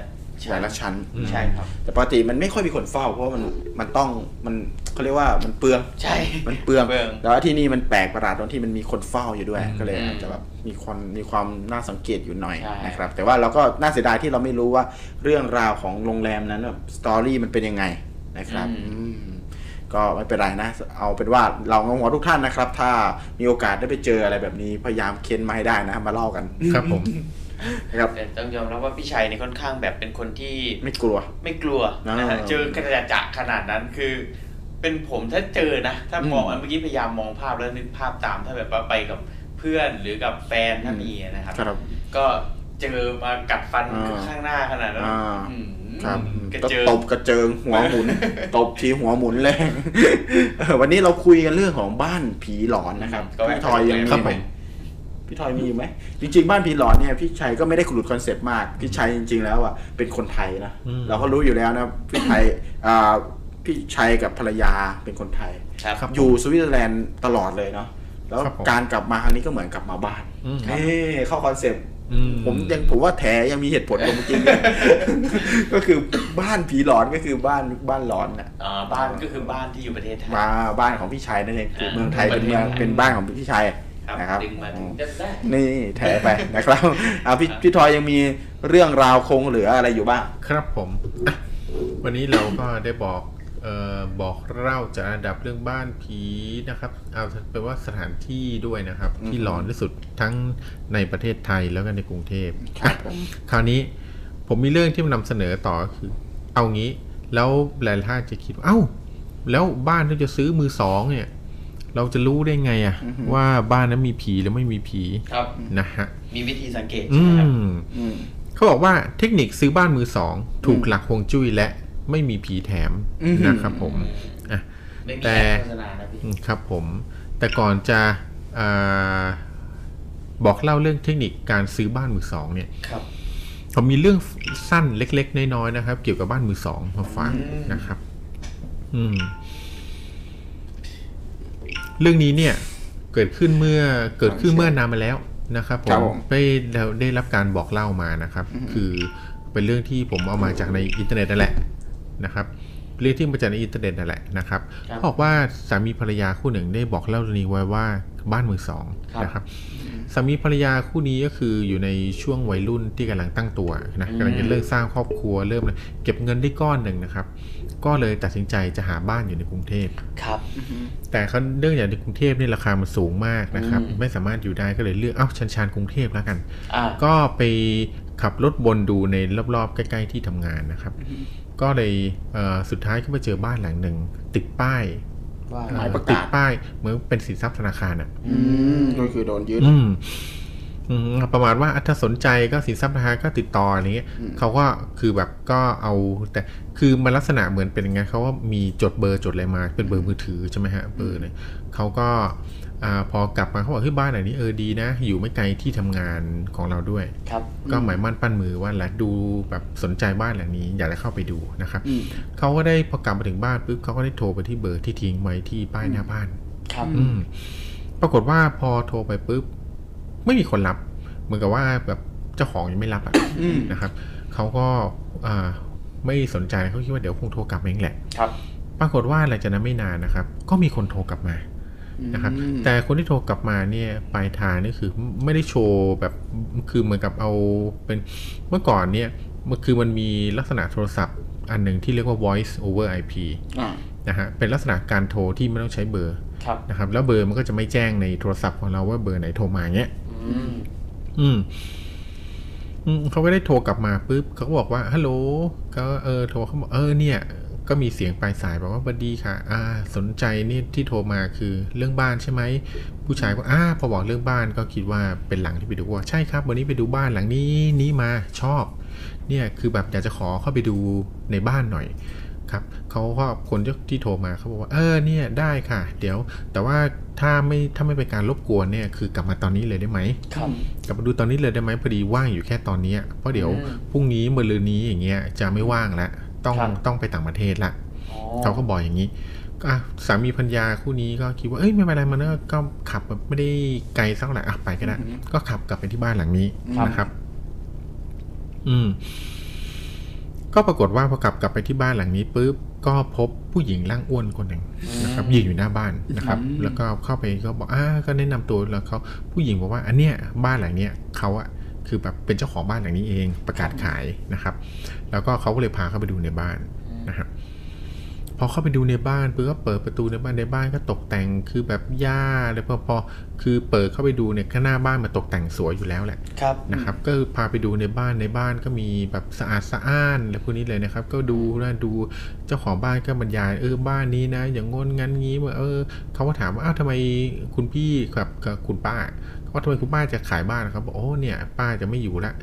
หลายละชั้นอืมใช่ครับ แต่ปกติมันไม่ค่อยมีคนเฝ้า เพราะว่ามันมันต้องมันเขาเรียกว่ามันเปลืองใช่มันเปลืองเปลืองแต่ว่าที่นี่มันแปลกประหลาดตรงที่มันมีคนเฝ้าอยู่ด้วยอืมก็เลยอืมอาจจะแบบมีความมีความน่าสังเกตอยู่หน่อยใช่นะครับ แต่ว่าเราก็น่าเสียดายที่เราไม่รู้ว่าเรื่องราวของโรงแรมนั้นแบบสตอรี่มันเป็นยังไงนะครับอืม ก็ไม่เป็นไรนะ เอาเป็นว่าเรางงๆทุกท่านนะครับ ถ้ามีโอกาสได้ไปเจออะไรแบบนี้พยายามเค้นมาให้ได้นะมาเล่ากันครับผมนะครับแต่ต้องยอมรับว่าพี่ชัยนี่ค่อนข้างแบบเป็นคนที่ไม่กลัว ไม่กลัวนะฮะอ่าเจอกระจะขนาดนั้นคือ เป็นผมถ้าเจอนะ ถ้ามองอืมเมื่อกี้พยายามมองภาพแล้วนึกภาพตามถ้าแบบว่าไปกับเพื่อนหรือกับแฟนถ้ามีนะครับครับก็เจอมากัดฟันอ่าข้างหน้าขนาดนั้นอ่าอืม ครับกระก็เจิงตบกระเจิงหัวหมุน ตบทีหัวหมุนแรงเออวันนี้เราคุยกันเรื่องของบ้านผีหลอนนะครับก็แวะพี่ทอยยังครัมีบไหมผมพี่ทอยมีอยู่ไหมจริง ๆ บ้านผีหลอนเนี่ยพี่ชัยก็ไม่ได้ขุด concept มากพี่ชัยจริง ๆ แล้วอะเป็นคนไทยนะอืมเราก็รู้อยู่แล้วนะพี่ชัยอ่าพี่ชัยกับภรรยาเป็นคนไทยครับครับอยู่สวิตเซอร์แลนด์ตลอดเลยเนาะแล้วครับผมการกลับมาครั้งนี้ก็เหมือนกลับมาบ้านอืมเอ้เข้า concept อื ผมยังผมว่าแถยังมีเหตุผลตรงจริงๆก็คือบ้านผีหลอนก็คือบ้านบ้านหลอนน่ะอ่าบ้านก็คือบ้านที่อยู่ประเทศไทยมาบ้านของพี่ชัยนั่นเองคืออ่าเมืองไทยเป็นเมืองประเทศไทยเป็นบ้านของพี่ชัยครับนะครับดึงมาถึงจะได้นี่แถไปนะครับเอาพี่พี่ทอยยังมีเรื่องราวคงเหลืออะไรอยู่บ้าง ครับผมอะวันนี้เราก็ได้บอกเอ่อ บอกเล่าจากระดับเรื่องบ้านผีนะครับ เอาเป็นว่าสถานที่ด้วยนะครับอืมที่หลอนที่สุดทั้งในประเทศไทยแล้วก็ในกรุงเทพครับผมคราวนี้ผมมีเรื่องที่มานำเสนอต่อคือ เอางี้ แล้วหลายท่านจะคิดว่าเอ้า แล้วบ้านที่จะซื้อมือสองเนี่ย เราจะรู้ได้ไงอะว่าบ้านนั้นมีผีหรือไม่มีผีครับนะฮะมีวิธีสังเกตอืใช่ไหมครับมอืมเขาบอกว่าเทคนิคซื้อบ้านมือสองถูกหลักฮวงจุ้ยและ ไม่มีผีแถมอืมนะครับผมอะไม่มีแต่การโฆษณานะพี่อืมครับผมแต่ก่อนจะอาบอกเล่าเรื่องเทคนิคการซื้อบ้านมือสองเนี่ยครับผมมีเรื่องสั้นเล็ก ๆ น้อยๆนะครับ เกี่ยวกับบ้านมือสองมาฝากอืมนะครับ อืม เรื่องนี้เนี่ย เกิดขึ้นเมื่อเกิดขึ้นเมื่อนานมาแล้วนะครับครับผมผมได้ได้ได้รับการบอกเล่ามานะครับ คือเป็นเรื่องที่ผมเอามาจากในอินเทอร์เน็ตนั่นแหละ นะครับเรื่องที่มาจากในอินเทอร์เน็ตนั่นแหละนะครับครับเขาบอกว่าสามีภรรยาคู่หนึ่งได้บอกเล่าเรื่องนี้ไว้ว่าบ้านมือสองครับนะครับสามีภรรยาคู่นี้ก็คืออยู่ในช่วงวัยรุ่นที่กำลังตั้งตัวนะกำลังจะเริ่มสร้างครอบครัวเริ่มเลยเก็บเงินได้ก้อนหนึ่งนะครับ ก็เลยตัดสินใจจะหาบ้านอยู่ในกรุงเทพครับ แต่เขาเนื่องจากในกรุงเทพนี่ราคามันสูงมากนะครับอืมไม่สามารถอยู่ได้ก็เลยเลือกเอ้าชันชานกรุงเทพแล้วกันอ่าก็ไปขับรถบนดูในรอบๆใกล้ ๆ ที่ทำงานนะครับ ก็เลยเอ่อสุดท้ายก็ไปเจอบ้านหลังหนึ่งติดป้ายว่าหมายเอ่อประกาศติดป้ายเหมือนเป็นสินทรัพย์ธนาคารอะอืมก็คือโดนยึดอืมอืมประมาณว่าอะถ้าสนใจก็สินทรัพย์ธนาคารก็ติดต่ออะไรเงี้ยอืมเขาก็คือแบบก็เอาแต่คือมันลักษณะเหมือนเป็นยังไงเขาว่ามีจดเบอร์จดอะไรมาเป็นเบอร์มือถือใช่ไหมฮะเบอร์เนี่ยเขาก็ อ่าพอกลับมาเขาบอกเฮ้ยบ้านไหนนี้เออดีนะ อยู่ไม่ไกลที่ทำงานของเราด้วยครับก็หมายมั่นปั้นมือว่าแล้วดูแบบสนใจบ้านหลังนี้ อยากจะเข้าไปดูนะครับอืมเขาก็ได้พอกลับมาถึงบ้านปุ๊บเขาก็ได้โทรไปที่เบอร์ที่ทิ้งไว้ที่ป้ายหน้าบ้าน ครับอืมปรากฏว่าพอโทรไปปุ๊บไม่มีคนรับ เหมือนกับว่าแบบเจ้าของยังไม่รับอะอืมนะครับเขาก็อ่าไม่สนใจเขาคิดว่าเดี๋ยวคงโทรกลับมาเองแหละ ครับ ปรากฏว่าหลังจากนั้นไม่นานนะครับ ก็มีคนโทรกลับมา นะครับอืมแต่คนที่โทรกลับมาเนี่ยปลายทางนี่คือไม่ได้โชว์แบบคือเหมือนกับเอาเป็นเมื่อก่อนเนี่ยมันคือมันมีลักษณะโทรศัพท์อันหนึ่งที่เรียกว่า voice over IP อ่านะฮะเป็นลักษณะการโทรที่ไม่ต้องใช้เบอร์ครับนะครับ แล้วเบอร์มันก็จะไม่แจ้งในโทรศัพท์ของเราว่าเบอร์ไหนโทรมาเงี้ยอืมอืมอืมเขาก็ได้โทรกลับมาปุ๊บเขาก็บอกว่าฮัลโหลก็เออโทรเขาบอกเออเนี่ย ก็มีเสียงปลายสายบอกว่าบัดดีค่ะอ่าสนใจนี่ที่โทรมาคือเรื่องบ้านใช่ไหมผู้ชายก็อ่าพอบอกเรื่องบ้านก็คิดว่าเป็นหลังที่ไปดูว่าใช่ครับ วันนี้ไปดูบ้านหลังนี้นี้มาชอบเนี่ยคือแบบอยากจะขอเข้าไปดูในบ้านหน่อยครับเขาก็คนที่โทรมาเขาบอกว่าเออเนี่ยได้ค่ะ เดี๋ยว แต่ว่าถ้าไม่ถ้าไม่เป็นการรบกวนเนี่ยคือกลับมาตอนนี้เลยได้ไหมครับกลับมาดูตอนนี้เลยได้ไหมพอดีว่างอยู่แค่ตอนเนี้ยเพราะเดี๋ยวอืมพรุ่งนี้มะรืนนี้อย่างเงี้ยจะไม่ว่างละ ต้องครับต้องไปต่างประเทศละอ๋อเขาก็บอกอย่างนี้ก็อะสามีพัญญาคู่นี้ก็คิดว่าเอ้ยไม่เป็นไรมันก็ก็ขับแบบไม่ได้ไกลสักเท่าไหร่อะไปก็ได้ ก็ขับกลับไปที่บ้านหลังนี้นะครับ อืม ก็ปรากฏว่าพอกลับกลับไปที่บ้านหลังนี้ปุ๊บก็พบผู้หญิงร่างอ้วนคนหนึ่งนะครับยืนอยู่หน้าบ้านนะครับ แล้วก็เข้าไปก็บอกอ่าก็แนะนำตัวแล้วเขาผู้หญิงบอกว่า อันเนี้ยบ้านหลังเนี้ยเขาอะคือแบบเป็นเจ้าของบ้านหลังนี้เองประกาศขายนะครับ แล้วก็เขาก็เลยพาเข้าไปดูในบ้านนะครับพอเข้าไปดูในบ้านปุ๊บก็เปิดประตูในบ้านในบ้านก็ตกแต่งคือแบบหญ้าแล้วพอพอคือเปิดเข้าไปดูเนี่ยข้างหน้าบ้านมันตกแต่งสวยอยู่แล้วแหละครับนะครับ ก็พาไปดูในบ้านในบ้านก็มีแบบสะอาดสะอ้านอะไรพวกนี้เลยนะครับ ก็ดูนะดูเจ้าของบ้านก็บรรยายเออบ้านนี้นะ อย่างงนงั้นงี้ว่าเออเขาก็ถามว่าอ้าวทำไมคุณพี่กับกับคุณป้าเขาว่าทำไมคุณป้าจะขายบ้านนะครับบอกโอ้เนี่ย ป้าจะไม่อยู่ละ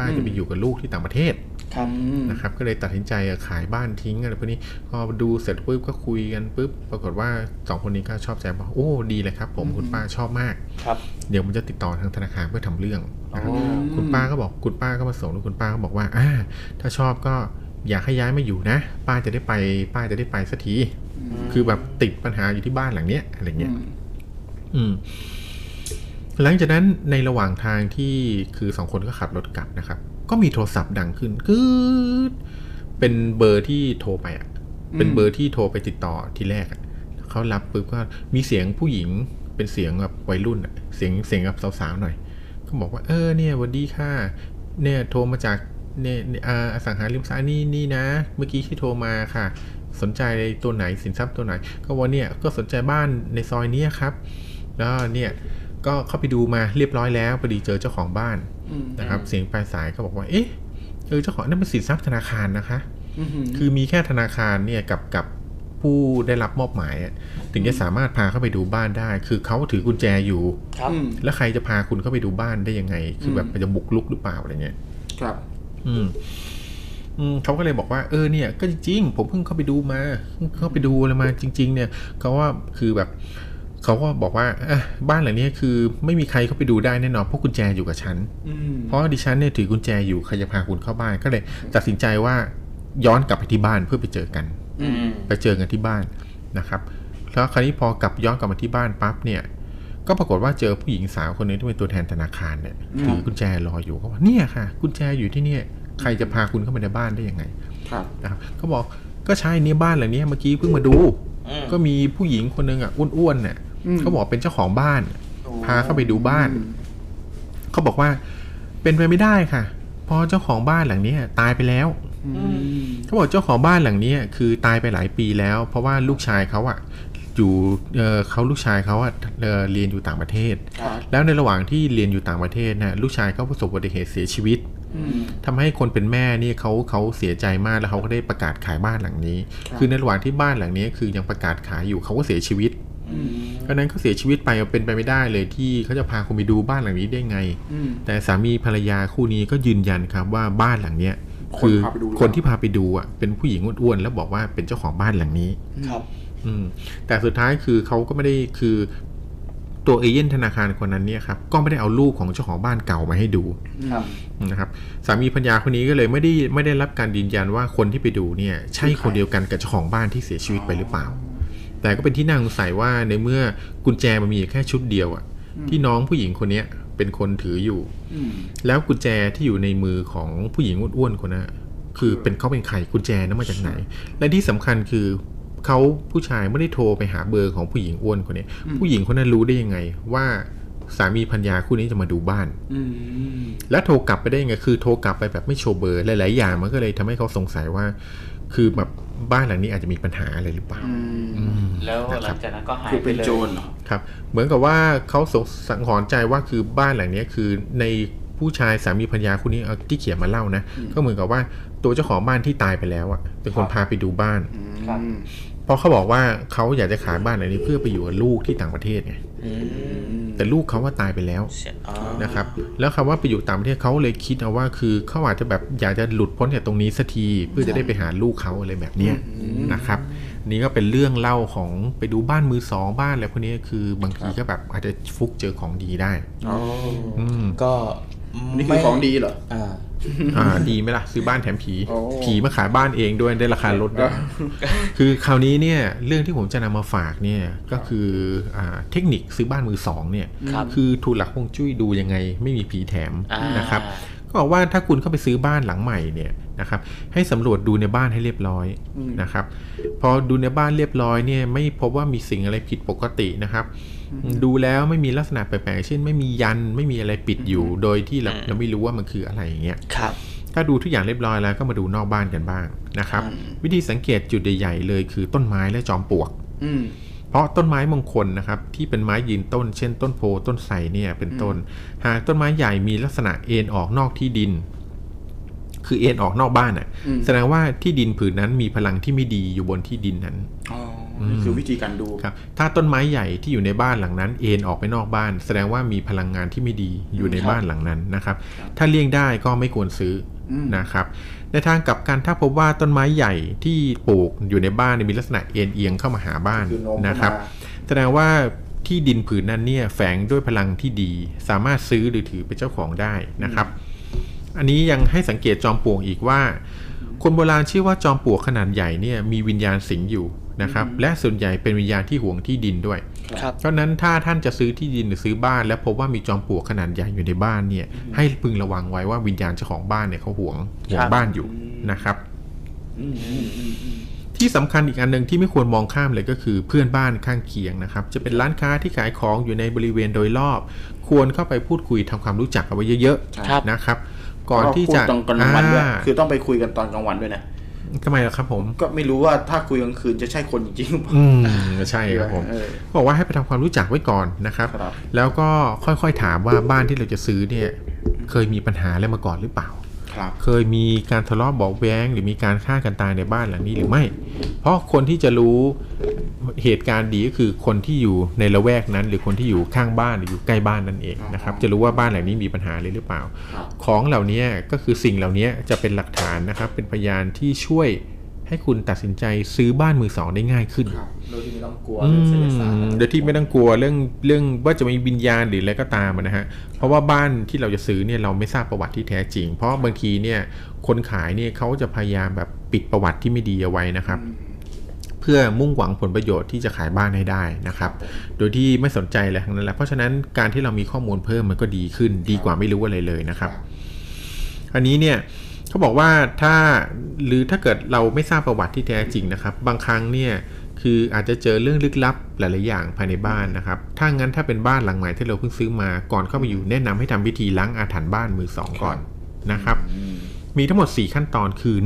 ป้าจะไปอยู่กับลูกที่ต่างประเทศครับนะครับก็เลยตัดสินใจขายบ้านทิ้งอะไรพวกนี้พอดูเสร็จปุ๊บก็คุยกันปุ๊บปรากฏว่าสองคนนี้ก็ชอบใจบอกโอ้ดีเลยครับ ผมคุณป้าชอบมากครับเดี๋ยวมันจะติดต่อทางธนาคารเพื่อทำเรื่องนะครับอ๋อคุณป้าก็บอกคุณป้าก็มาส่งแล้วคุณป้าก็บอกว่าอ่าถ้าชอบก็อยากให้ย้ายมาอยู่นะ ป้าจะได้ไป ป้าจะได้ไปสักทีคือแบบติดปัญหาอยู่ที่บ้านหลังเนี้ยอะไรเงี้ยอืม หลังจากนั้นในระหว่างทางที่คือสองคนก็ขับรถกลับนะครับ ก็มีโทรศัพท์ดังขึ้นกึดเป็นเบอร์ที่โทรไปอะ เป็นเบอร์ที่โทรไปติดต่อทีแรกอะเขารับปุ๊บก็มีเสียงผู้หญิงเป็นเสียงแบบวัยรุ่นอะ เสียงเสียงแบบสาวๆหน่อย ก็บอกว่าเออเนี่ยหวันดีค่ะ เนี่ยโทรมาจากเนี่ยอ่าอสังหาริมทรัพย์นี่นี่นะ เมื่อกี้ที่โทรมาค่ะ สนใจตัวไหนสินทรัพย์ตัวไหน ก็ว่าเนี่ยก็สนใจบ้านในซอยเนี้ยครับ แล้วเนี่ย ก็เข้าไปดูมาเรียบร้อยแล้วพอดีเจอเจ้าของบ้านนะครับ เสียงปลายสายก็บอกว่า เอ๊ะเออเจ้าของนั่นเป็นสินทรัพย์ธนาคารนะคะคือมีแค่ธนาคารเนี่ยกับกับผู้ได้รับมอบหมายอะถึงจะสามารถพาเข้าไปดูบ้านได้ คือเขาถือกุญแจอยู่ครับแล้วใครจะพาคุณเข้าไปดูบ้านได้ยังไง คือแบบจะบุกลุกหรือเปล่าอะไรเงี้ยครับ อืมอืมเขาก็เลยบอกว่าเออเนี่ย ก็จริงๆผมเพิ่งเข้าไปดูมาเพิ่งเข้าไปดูอะไรมาจริง ๆ เนี่ยเขาว่าคือแบบ เขาก็บอกว่าอะบ้านหลังนี้คือไม่มีใครเข้าไปดูได้แน่นอนเพราะกุญแจอยู่กับฉันเพราะดิฉันเนี่ยถือกุญแจอยู่ใครจะพาคุณเข้าบ้านก็เลย ตัดสินใจว่าย้อนกลับไปที่บ้านเพื่อไปเจอกันอืมไปเจอกันที่บ้านนะครับแล้วคราวนี้พอกลับย้อนกลับมาที่บ้านปั๊บเนี่ย ก็ปรากฏว่าเจอผู้หญิงสาวคนหนึงที่เป็นตัวแทนธนาคารเนี่ยถือกุญแจรออยู่เขาบอกเนี่ยค่ะ กุญแจอยู่ที่เนี่ยใครจะพาคุณเข้าไปในบ้านได้ยังไงครับนะครับเขาบอกก็ใช่เนี่ยบ้านหลังเนี้ยเมื่อกี้เพิ่งมาดูอืมก็มีผู้หญิงคนหนึงอะอ้วนๆเนี่ย เขาบอกเป็นเจ้าของบ้าน พาเข้าไปดูบ้าน เขาบอกว่าเป็นไปไม่ได้ค่ะ เพราะเจ้าของบ้านหลังเนี้ยตายไปแล้วเขาบอกเจ้าของบ้านหลังเนี้ยคือตายไปหลายปีแล้ว เพราะว่าลูกชายเขาอะอยู่เออเขาลูกชายเขาอะเอ่อเรียนอยู่ต่างประเทศ แล้วในระหว่างที่เรียนอยู่ต่างประเทศนะลูกชายเขาประสบอุบัติเหตุเสียชีวิตทำให้คนเป็นแม่เนี่ยเขาเขาเสียใจมากแล้วเขาก็ได้ประกาศขายบ้านหลังนี้ คือในระหว่างที่บ้านหลังนี้คือยังประกาศขายอยู่เขาก็เสียชีวิต เพราะฉะนั้นเขาเสียชีวิตไปเป็นไปไม่ได้เลยที่เขาจะพาคุณไปดูบ้านหลังนี้ได้ไง แต่สามีภรรยาคู่นี้ก็ยืนยันครับว่าบ้านหลังเนี้ยคนคือพาไปดูหรือเปล่าคนที่พาไปดูอะเป็นผู้หญิงอ้วนๆแล้วบอกว่าเป็นเจ้าของบ้านหลังนี้ครับ อืม แต่สุดท้ายคือเขาก็ไม่ได้คือตัวเอเย่นธนาคารคนนั้นเนี่ยครับก็ไม่ได้เอารูปของเจ้าของบ้านเก่ามาให้ดูครับนะครับสามีพัญญาคนนี้ก็เลยไม่ได้ไม่ได้รับการยืนยันว่าคนที่ไปดูเนี่ย ใช่คนเดียวกันกับเจ้าของบ้านที่เสียชีวิตไปหรือเปล่า แต่ก็เป็นที่น่าสงสัยว่าในเมื่อกุญแจมันมีอยู่แค่ชุดเดียวอะที่น้องผู้หญิงคนเนี้ยเป็นคนถืออยู่แล้วกุญแจที่อยู่ในมือของผู้หญิงอ้วนๆคนนั้นอะคือเป็นเขาเป็นใครกุญแจนั้นมาจากไหน และที่สำคัญคือเขาผู้ชายไม่ได้โทรไปหาเบอร์ของผู้หญิงอ้วนคนนี้ผู้หญิงคนนั้นรู้ได้ยังไงว่าสามีพัญญาคู่นี้จะมาดูบ้านแล้วโทรกลับไปได้ยังไงคือโทรกลับไปแบบไม่โชว์เบอร์หลายๆอย่างมันก็เลยทำให้เขาสงสัยว่า คือแบบ บ้านหลังนี้อาจจะมีปัญหาอะไรหรือเปล่าอืมแล้วหนะคลัรับงจากนั้นก็หายคือไปเป็นเลยโจรเหรอครับ เหมือนกับว่าเขาสงสังหรณ์ใจว่าคือบ้านหลังเนี้ยคือในผู้ชายสามีภรรยาคู่นี้เอาที่เขียนมาเล่านะก็เหมือนกับว่าตัวเจ้าของบ้านที่ตายไปแล้วอะเป็นคนพาไปดูบ้านครับเพราะเขาบอกว่าเขาอยากจะขายบ้านหลังนี้เพื่อไปอยู่กับลูกที่ต่างประเทศไงอืม แต่ลูกเขาว่าตายไปแล้วเสียอ๋อนะครับ แล้วคำว่าไปอยู่ต่างประเทศเขาเลยคิดเอาว่าคือเขาอาจจะแบบอยากจะหลุดพ้นจากตรงนี้สักทีเพื่อจะได้ไปหาลูกเขาอะไรแบบเนี้ยนะครับ นี่ก็เป็นเรื่องเล่าของไปดูบ้านมือสองบ้านอะไรพวกนี้คือบางทีก็แบบอาจจะฟุกเจอของดีได้อ๋ออืมก็นี่คือของดีเหรออ่า อ่าดีไหมล่ะ ซื้อบ้านแถมผีโอ้ผีมาขายบ้านเองด้วยได้ราคาลดด้วยคือคราวนี้เนี่ยเรื่องที่ผมจะนำมาฝากเนี่ยก็คืออ่าเทคนิคซื้อบ้านมือสองเนี่ยครับคือถูกหลักฮวงจุ้ยดูยังไง ไม่มีผีแถมอ่านนะครับก็บอกว่าถ้าคุณเข้าไปซื้อบ้านหลังใหม่เนี่ยนะครับให้สำรวจดูในบ้านให้เรียบร้อยนะครับพอดูในบ้านเรียบร้อยเนี่ยไม่พบว่ามีสิ่งอะไรผิดปกตินะครับ ดูแล้วไม่มีลักษณะแปลกๆ เช่น ไม่มียันไม่มีอะไรปิดอยู่ โดยที่เราเราไม่รู้ว่ามันคืออะไรอย่างเงี้ยครับถ้าดูทุกอย่างเรียบร้อยแล้วก็มาดูนอกบ้านกันบ้างนะครับอืมวิธีสังเกตจุดใหญ่ๆเลยคือต้นไม้และจอมปลวกอืมเพราะต้นไม้มงคลนะครับ ที่เป็นไม้ยืนต้น เช่น ต้นโพต้นไทรเนี่ยเป็นต้น หากต้นไม้ใหญ่มีลักษณะเอ็นออกนอกที่ดิน คือเอ็นออกนอกบ้านอะอืมแสดงว่าที่ดินผืนนั้นมีพลังที่ไม่ดีอยู่บนที่ดินนั้นอ๋อ นี่คือวิธีการดูครับถ้าต้นไม้ใหญ่ที่อยู่ในบ้านหลังนั้น เอ็นออกไปนอกบ้าน แสดงว่ามีพลังงานที่ไม่ดีอยู่ในครับบ้านหลังนั้นนะครับ ถ้าเลี่ยงได้ก็ไม่ควรซื้ออมนะครับในทางกลับกันถ้าพบว่าต้นไม้ใหญ่ที่ปลูกอยู่ในบ้านเนี่ยมีลักษณะเอ็นเอียงเข้ามาหาบ้านคือโน้มเข้ามานะครับแสดงว่าที่ดินผืนนั้นเนี่ยแฝงด้วยพลังที่ดี สามารถซื้อหรือถือเป็นเจ้าของได้นะครับ อันนี้ยังให้สังเกตจอมปลวกอีกว่า คนโบราณเชื่อว่าจอมปลวกขนาดใหญ่เนี่ยมีวิญญาณสิงอยู่ นะครับและส่วนใหญ่เป็นวิญญาณที่หวงที่ดินด้วยครับเพราะฉะนั้นถ้าท่านจะซื้อที่ดินหรือซื้อบ้าน แล้วพบว่ามีจอมปลวกขนาดใหญ่อยู่ในบ้านเนี่ยให้พึงระวังไว้ว่าวิญญาณเจ้าของบ้านเนี่ยเขาหวงหวครังบบ้านอยู่นะครับอืมอืมอืมอืมที่สำคัญอีกอันหนึ่งที่ไม่ควรมองข้ามเลยก็คือเพื่อนบ้านข้างเคียงนะครับ จะเป็นร้านค้าที่ขายของอยู่ในบริเวณโดยรอบ ควรเข้าไปพูดคุยทำความรู้จักกันไว้เยอะครับๆนะครับ ก่อนที่จะพูดตอนกลางวันด้วยอ่าคือต้องไปคุยกันตอนกลางวันด้วยนะ ทำไมล่ะครับผม ก็ไม่รู้ว่าถ้าคุยกลางคืนจะใช่คนจริงๆหรือเปล่าอืมใช่ครับผมเออบอกว่าให้ไปทำความรู้จักไว้ก่อนนะครับครับ แล้วก็ค่อยๆถามว่าบ้านที่เราจะซื้อเนี่ย เคยมีปัญหาอะไรมาก่อนหรือเปล่าครับ เคยมีการทะเลาะเบาะแว้ง หรือมีการฆ่ากันตายในบ้านหลังนี้หรือไม่ เพราะคนที่จะรู้เหตุการณ์ดีก็คือคนที่อยู่ในละแวกนั้น หรือคนที่อยู่ข้างบ้านหรืออยู่ใกล้บ้านนั่นเองนะครับ จะรู้ว่าบ้านหลังนี้มีปัญหาเลยหรือเปล่าครับของเหล่านี้ก็คือสิ่งเหล่านี้จะเป็นหลักฐานนะครับ เป็นพยานที่ช่วย ให้คุณตัดสินใจซื้อบ้านมือสองได้ง่ายขึ้นครับโดยที่ไม่ต้องกลัวอืเรื่องไสยศาสตร์มโดยที่ไม่ต้องกลัวเรื่องเรื่องว่าจะมีวิญญาณหรืออะไรก็ตามอะนะฮะ เพราะว่าบ้านที่เราจะซื้อเนี่ยเราไม่ทราบประวัติที่แท้จริง เพราะบางทีเนี่ยคนขายเนี่ยเขาจะพยายามแบบปิดประวัติที่ไม่ดีเอาไว้นะครับ เพื่อมุ่งหวังผลประโยชน์ที่จะขายบ้านให้ได้นะครับ โดยที่ไม่สนใจอะไรทั้งนั้นแหละ เพราะฉะนั้นการที่เรามีข้อมูลเพิ่มมันก็ดีขึ้น ดีกว่าไม่รู้อะไรเลยนะครับ อันนี้เนี่ย เขาบอกว่าถ้าหรือถ้าเกิดเราไม่ทราบประวัติที่แท้จริงนะครับ บางครั้งเนี่ยคืออาจจะเจอเรื่องลึกลับหลาย ๆ อย่างภายในบ้านนะครับ ถ้างั้นถ้าเป็นบ้านหลังใหม่ที่เราเพิ่งซื้อมาก่อนเข้ามาอยู่แนะนำให้ทำพิธีล้างอาถรรพ์บ้านมือสองก่อนนะครับ มีทั้งหมด 4 ขั้นตอนคือ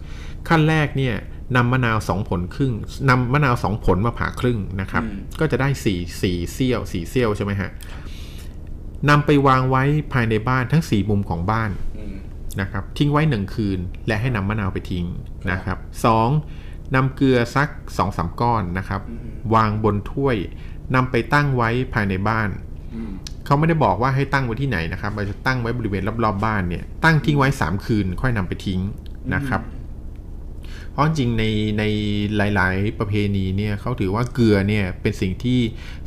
1. ขั้นแรกเนี่ยนำมะนาว2ผลครึ่งนำมะนาว2ผลมาผ่าครึ่งนะครับอืมก็จะได้4 4เซี่ยว4เซี่ยวใช่ไหมฮะนำไปวางไว้ภายในบ้านทั้ง4มุมของบ้านอืม นะครับทิ้งไว้หนึ่งคืน และให้นำมะนาวไปทิ้งนะครับสองนำเกลือสัก2อสามก้อนนะครับ วางบนถ้วยนำไปตั้งไว้ภายในบ้านอืมเขาไม่ได้บอกว่าให้ตั้งไว้ที่ไหนนะครับเราจะตั้งไว้บริเวณรอบๆบ้านเนี่ยตั้งทิ้งไว้ 3 คืน ค่อยนำไปทิ้งนะครับ เพราะจริงๆในในหลาย ๆ ประเพณีเนี่ยเขาถือว่าเกลือเนี่ยเป็นสิ่งที่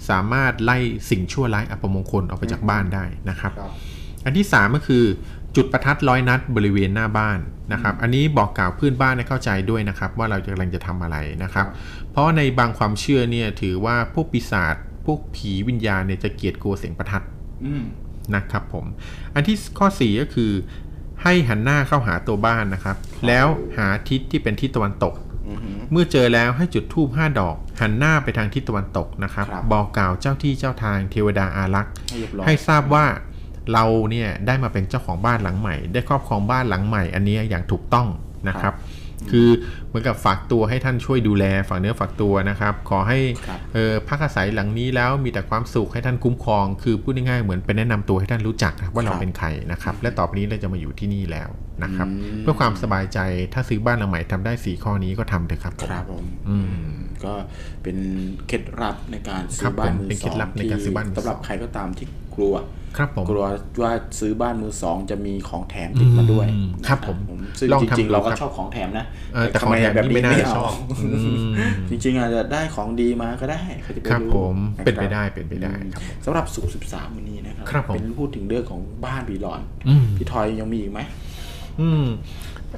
สามารถไล่สิ่งชั่วร้ายอัปมงคลออกไปจากบ้านได้นะครับครับอันที่3ก็คือ จุดประทัดร้อยนัดบริเวณหน้าบ้านนะครับ อันนี้บอกกล่าวเพื่อนบ้านให้เข้าใจด้วยนะครับ ว่าเรากำลังจะทำอะไรนะครับ เพราะในบางความเชื่อเนี่ยถือว่าพวกปีศาจพวกผีวิญญาณเนี่ยจะเกลียดกลัวเสียงประทัดอืมนะครับผม อันที่ข้อ4ก็คือให้หันหน้าเข้าหาตัวบ้านนะครับ แล้วหาทิศที่เป็นทิศตะวันตกอือหือเมื่อเจอแล้วให้จุดธูป5ดอก หันหน้าไปทางทิศตะวันตกนะครับครับ บอกกล่าวเจ้าที่เจ้าทางเทวดาอารักษ์ ให้เรียบร้อยให้ทราบว่า เราเนี่ยได้มาเป็นเจ้าของบ้านหลังใหม่ ได้ครอบครองบ้านหลังใหม่ อันนี้อย่างถูกต้องนะครับ คือเหมือนกับฝากตัวให้ท่านช่วยดูแลฝากเนื้อฝากตัวนะครับ ขอให้ครับเออพักอาศัยหลังนี้แล้วมีแต่ความสุขให้ท่านคุ้มครอง คือพูดง่ายๆเหมือนเป็นแนะนำตัวให้ท่านรู้จักว่าเราเป็นใครนะครับ และต่อไปนี้เราจะมาอยู่ที่นี่แล้วนะครับอืมเพื่อความสบายใจถ้าซื้อบ้านหลังใหม่ทำได้สี่ข้อนี้ก็ทำเถอะครับผมครับผมอืมก็เป็นเคล็ดลับในการคซื้รัอบบ้านมือผมเป็นสเคล็อดงลับในการซื้อบ้านมือสองสำหรับใครก็ตามที่กลัว ครับผมกลัวว่าซื้อบ้านมือสองจะมีของแถมติดมาด้วยอืมนะครับผมซึ่งลองจทำริงๆเราก็ดูครับชอบของแถมนะเออแต่ของแถมทำไแบบนี่ไม่น่าไม่จะเอาชอบอืมจริงๆอาจจะได้ของดีมาก็ได้ใครจะไปครับรู้ผมะเป็นไปครับได้เป็นไปได้ครับผมสำหรับสุขสิบสามวันนี้นะครับครับผมเป็นพูดถึงเรื่องของบ้านบีหลอนอืมพี่ทอยยังมีอีกไหมอืม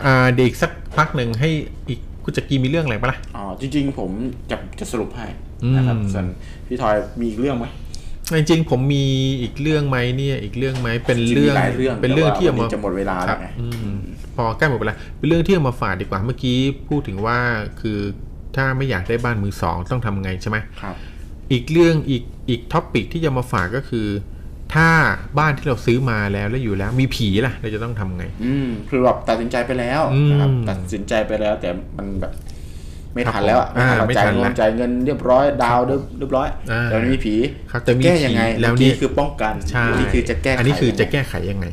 อ่าเดี๋ยวอีกสักพักหนึ่งให้อีกคุณจักรีมีเรื่องอะไรปะล่ะอ๋อจริง ๆ ผมจะจะสรุปให้นะครับอืมส่วนพี่ทอยมีอีกเรื่องไหม จริงๆผมมีอีกเรื่องไหมเนี่ยอีกเรื่องไหมเป็นจริงๆเรื่องมีหลายเรื่องเป็นเรื่องที่เอามาแต่ว่าวันนี้จะหมดเวลาครับแล้วไงอืมพอใกล้หมดเวลาเป็นเรื่องที่เอามาฝากดีกว่าเมื่อกี้พูดถึงว่าคือถ้าไม่อยากได้บ้านมือสองต้องทำไงใช่ไหมครับ อีกเรื่องอีกอีก topic ที่จะมาฝากก็คือ ถ้าบ้านที่เราซื้อมาแล้วแล้วอยู่แล้วมีผีล่ะ เราจะต้องทำไง อืมคือแบบตัดสินใจไปแล้วอืมนะครับตัดสินใจไปแล้วแต่มันแบบ ไม่ทันแล้วอะอ่าเราไม่ทันละจ่ายเงินจ่ายเงินเรียบร้อยดาวน์เรียบร้อยอ่าแต่มันมีผีครับแต่มีแก้ยังไงผีแล้วเมื่อกี้เนี่ยคือป้องกันใช่อันนี้คือจะแก้ไขอันนี้คือจะยังไงแก้ไขยังไง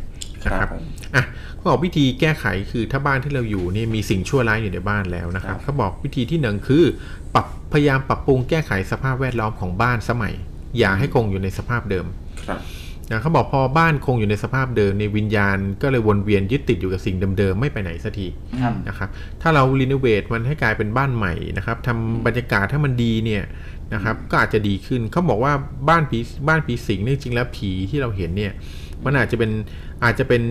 นะคครัรับบผมอะเขาบอกวิธีแก้ไขคือถ้าบ้านที่เราอยู่เนี่ยมีสิ่งชั่วร้ายอยู่ในบ้านแล้วนะครับครับเขาบอกวิธีที่หนึ่งคือปรับพยายามปรับปรุงแก้ไขสภาพแวดล้อมของบ้านสมัย อย่าให้คงอยู่ในสภาพเดิมครับ นะเขาบอกพอบ้านคงอยู่ในสภาพเดิมในยวิญญาณก็เลยวนเวียนยึดติดอยู่กับสิ่งเดิมๆไม่ไปไหนสักทีครับนะครับถ้าเรารีโนเวทมันให้กลายเป็นบ้านใหม่นะครับทำบรรยากาศให้มันดีเนี่ยนะครับก็อาจจะดีขึ้นเขาบอกว่าบ้านผีบ้านผีสิงเนี่ยจริงๆแล้วผีที่เราเห็นเนี่ยมันอาจจะเป็นอาจจะเป็น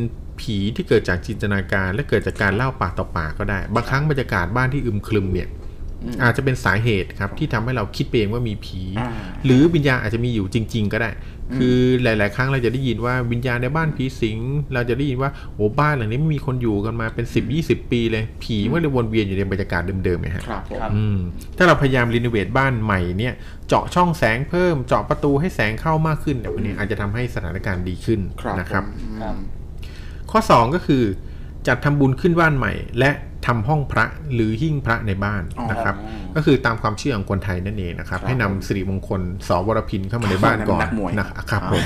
ผีที่เกิดจากจินตนาการ และเกิดจากการเล่าปากต่อปากก็ได้ บางครั้งบรรยากาศบ้านที่อึมครึมเนี่ยอาจจะเป็นสาเหตุครับที่ทำให้เราคิดไปเองว่ามีผีอ่าหรือวิญญาณอาจจะมีอยู่จริง ๆ ก็ได้ คือหลาย ๆ ครั้งเราจะได้ยินว่าวิญญาณในบ้านผีสิง เราจะได้ยินว่าโอ้บ้านหลังนี้ไม่มีคนอยู่กันมาเป็น10 20ปีเลย ผีมันเลยวนเวียนอยู่ในบรรยากาศเดิมๆไงฮะครับผมครับอืมถ้าเราพยายามรีโนเวทบ้านใหม่เนี่ยเจาะช่องแสงเพิ่มเจาะประตูให้แสงเข้ามากขึ้นแบบนี้อาจจะทำให้สถานการณ์ดีขึ้นครับนะครับผมครับ ข้อ 2 ก็คือจัดทำบุญขึ้นบ้านใหม่ และ ทำห้องพระหรือหิ้งพระในบ้านนะครับ ก็คือตามความเชื่อของคนไทยนั่นเองนะครับครับให้นำสิริมงคลสวรพินเข้ามาในบ้านก่อนนักมวยนะครับผม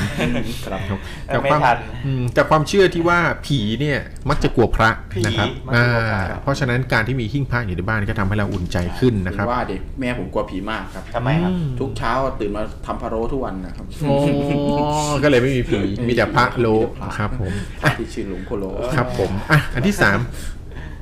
ครับแต่ไม่ความทันอืมแต่ความเชื่อที่ว่าผีเนี่ยมักจะกลัวพระผีนะครับมักจะกลัวพระอ่าเพราะฉะนั้นการที่มีหิ้งพระอยู่ในบ้านก็ทำให้เราอุ่นใจขึ้นนะครับว่าเด็กแม่ผมกลัวผีมากครับทำไมครับทุกเช้าตื่นมาทำพะโล้ทุกวันนะครับโอ้ก็เลยไม่มีผีมีแต่พระโลมีแต่พระครับผมพระที่ชื่อหลวงพ่อโลครับผมอะอันที่สาม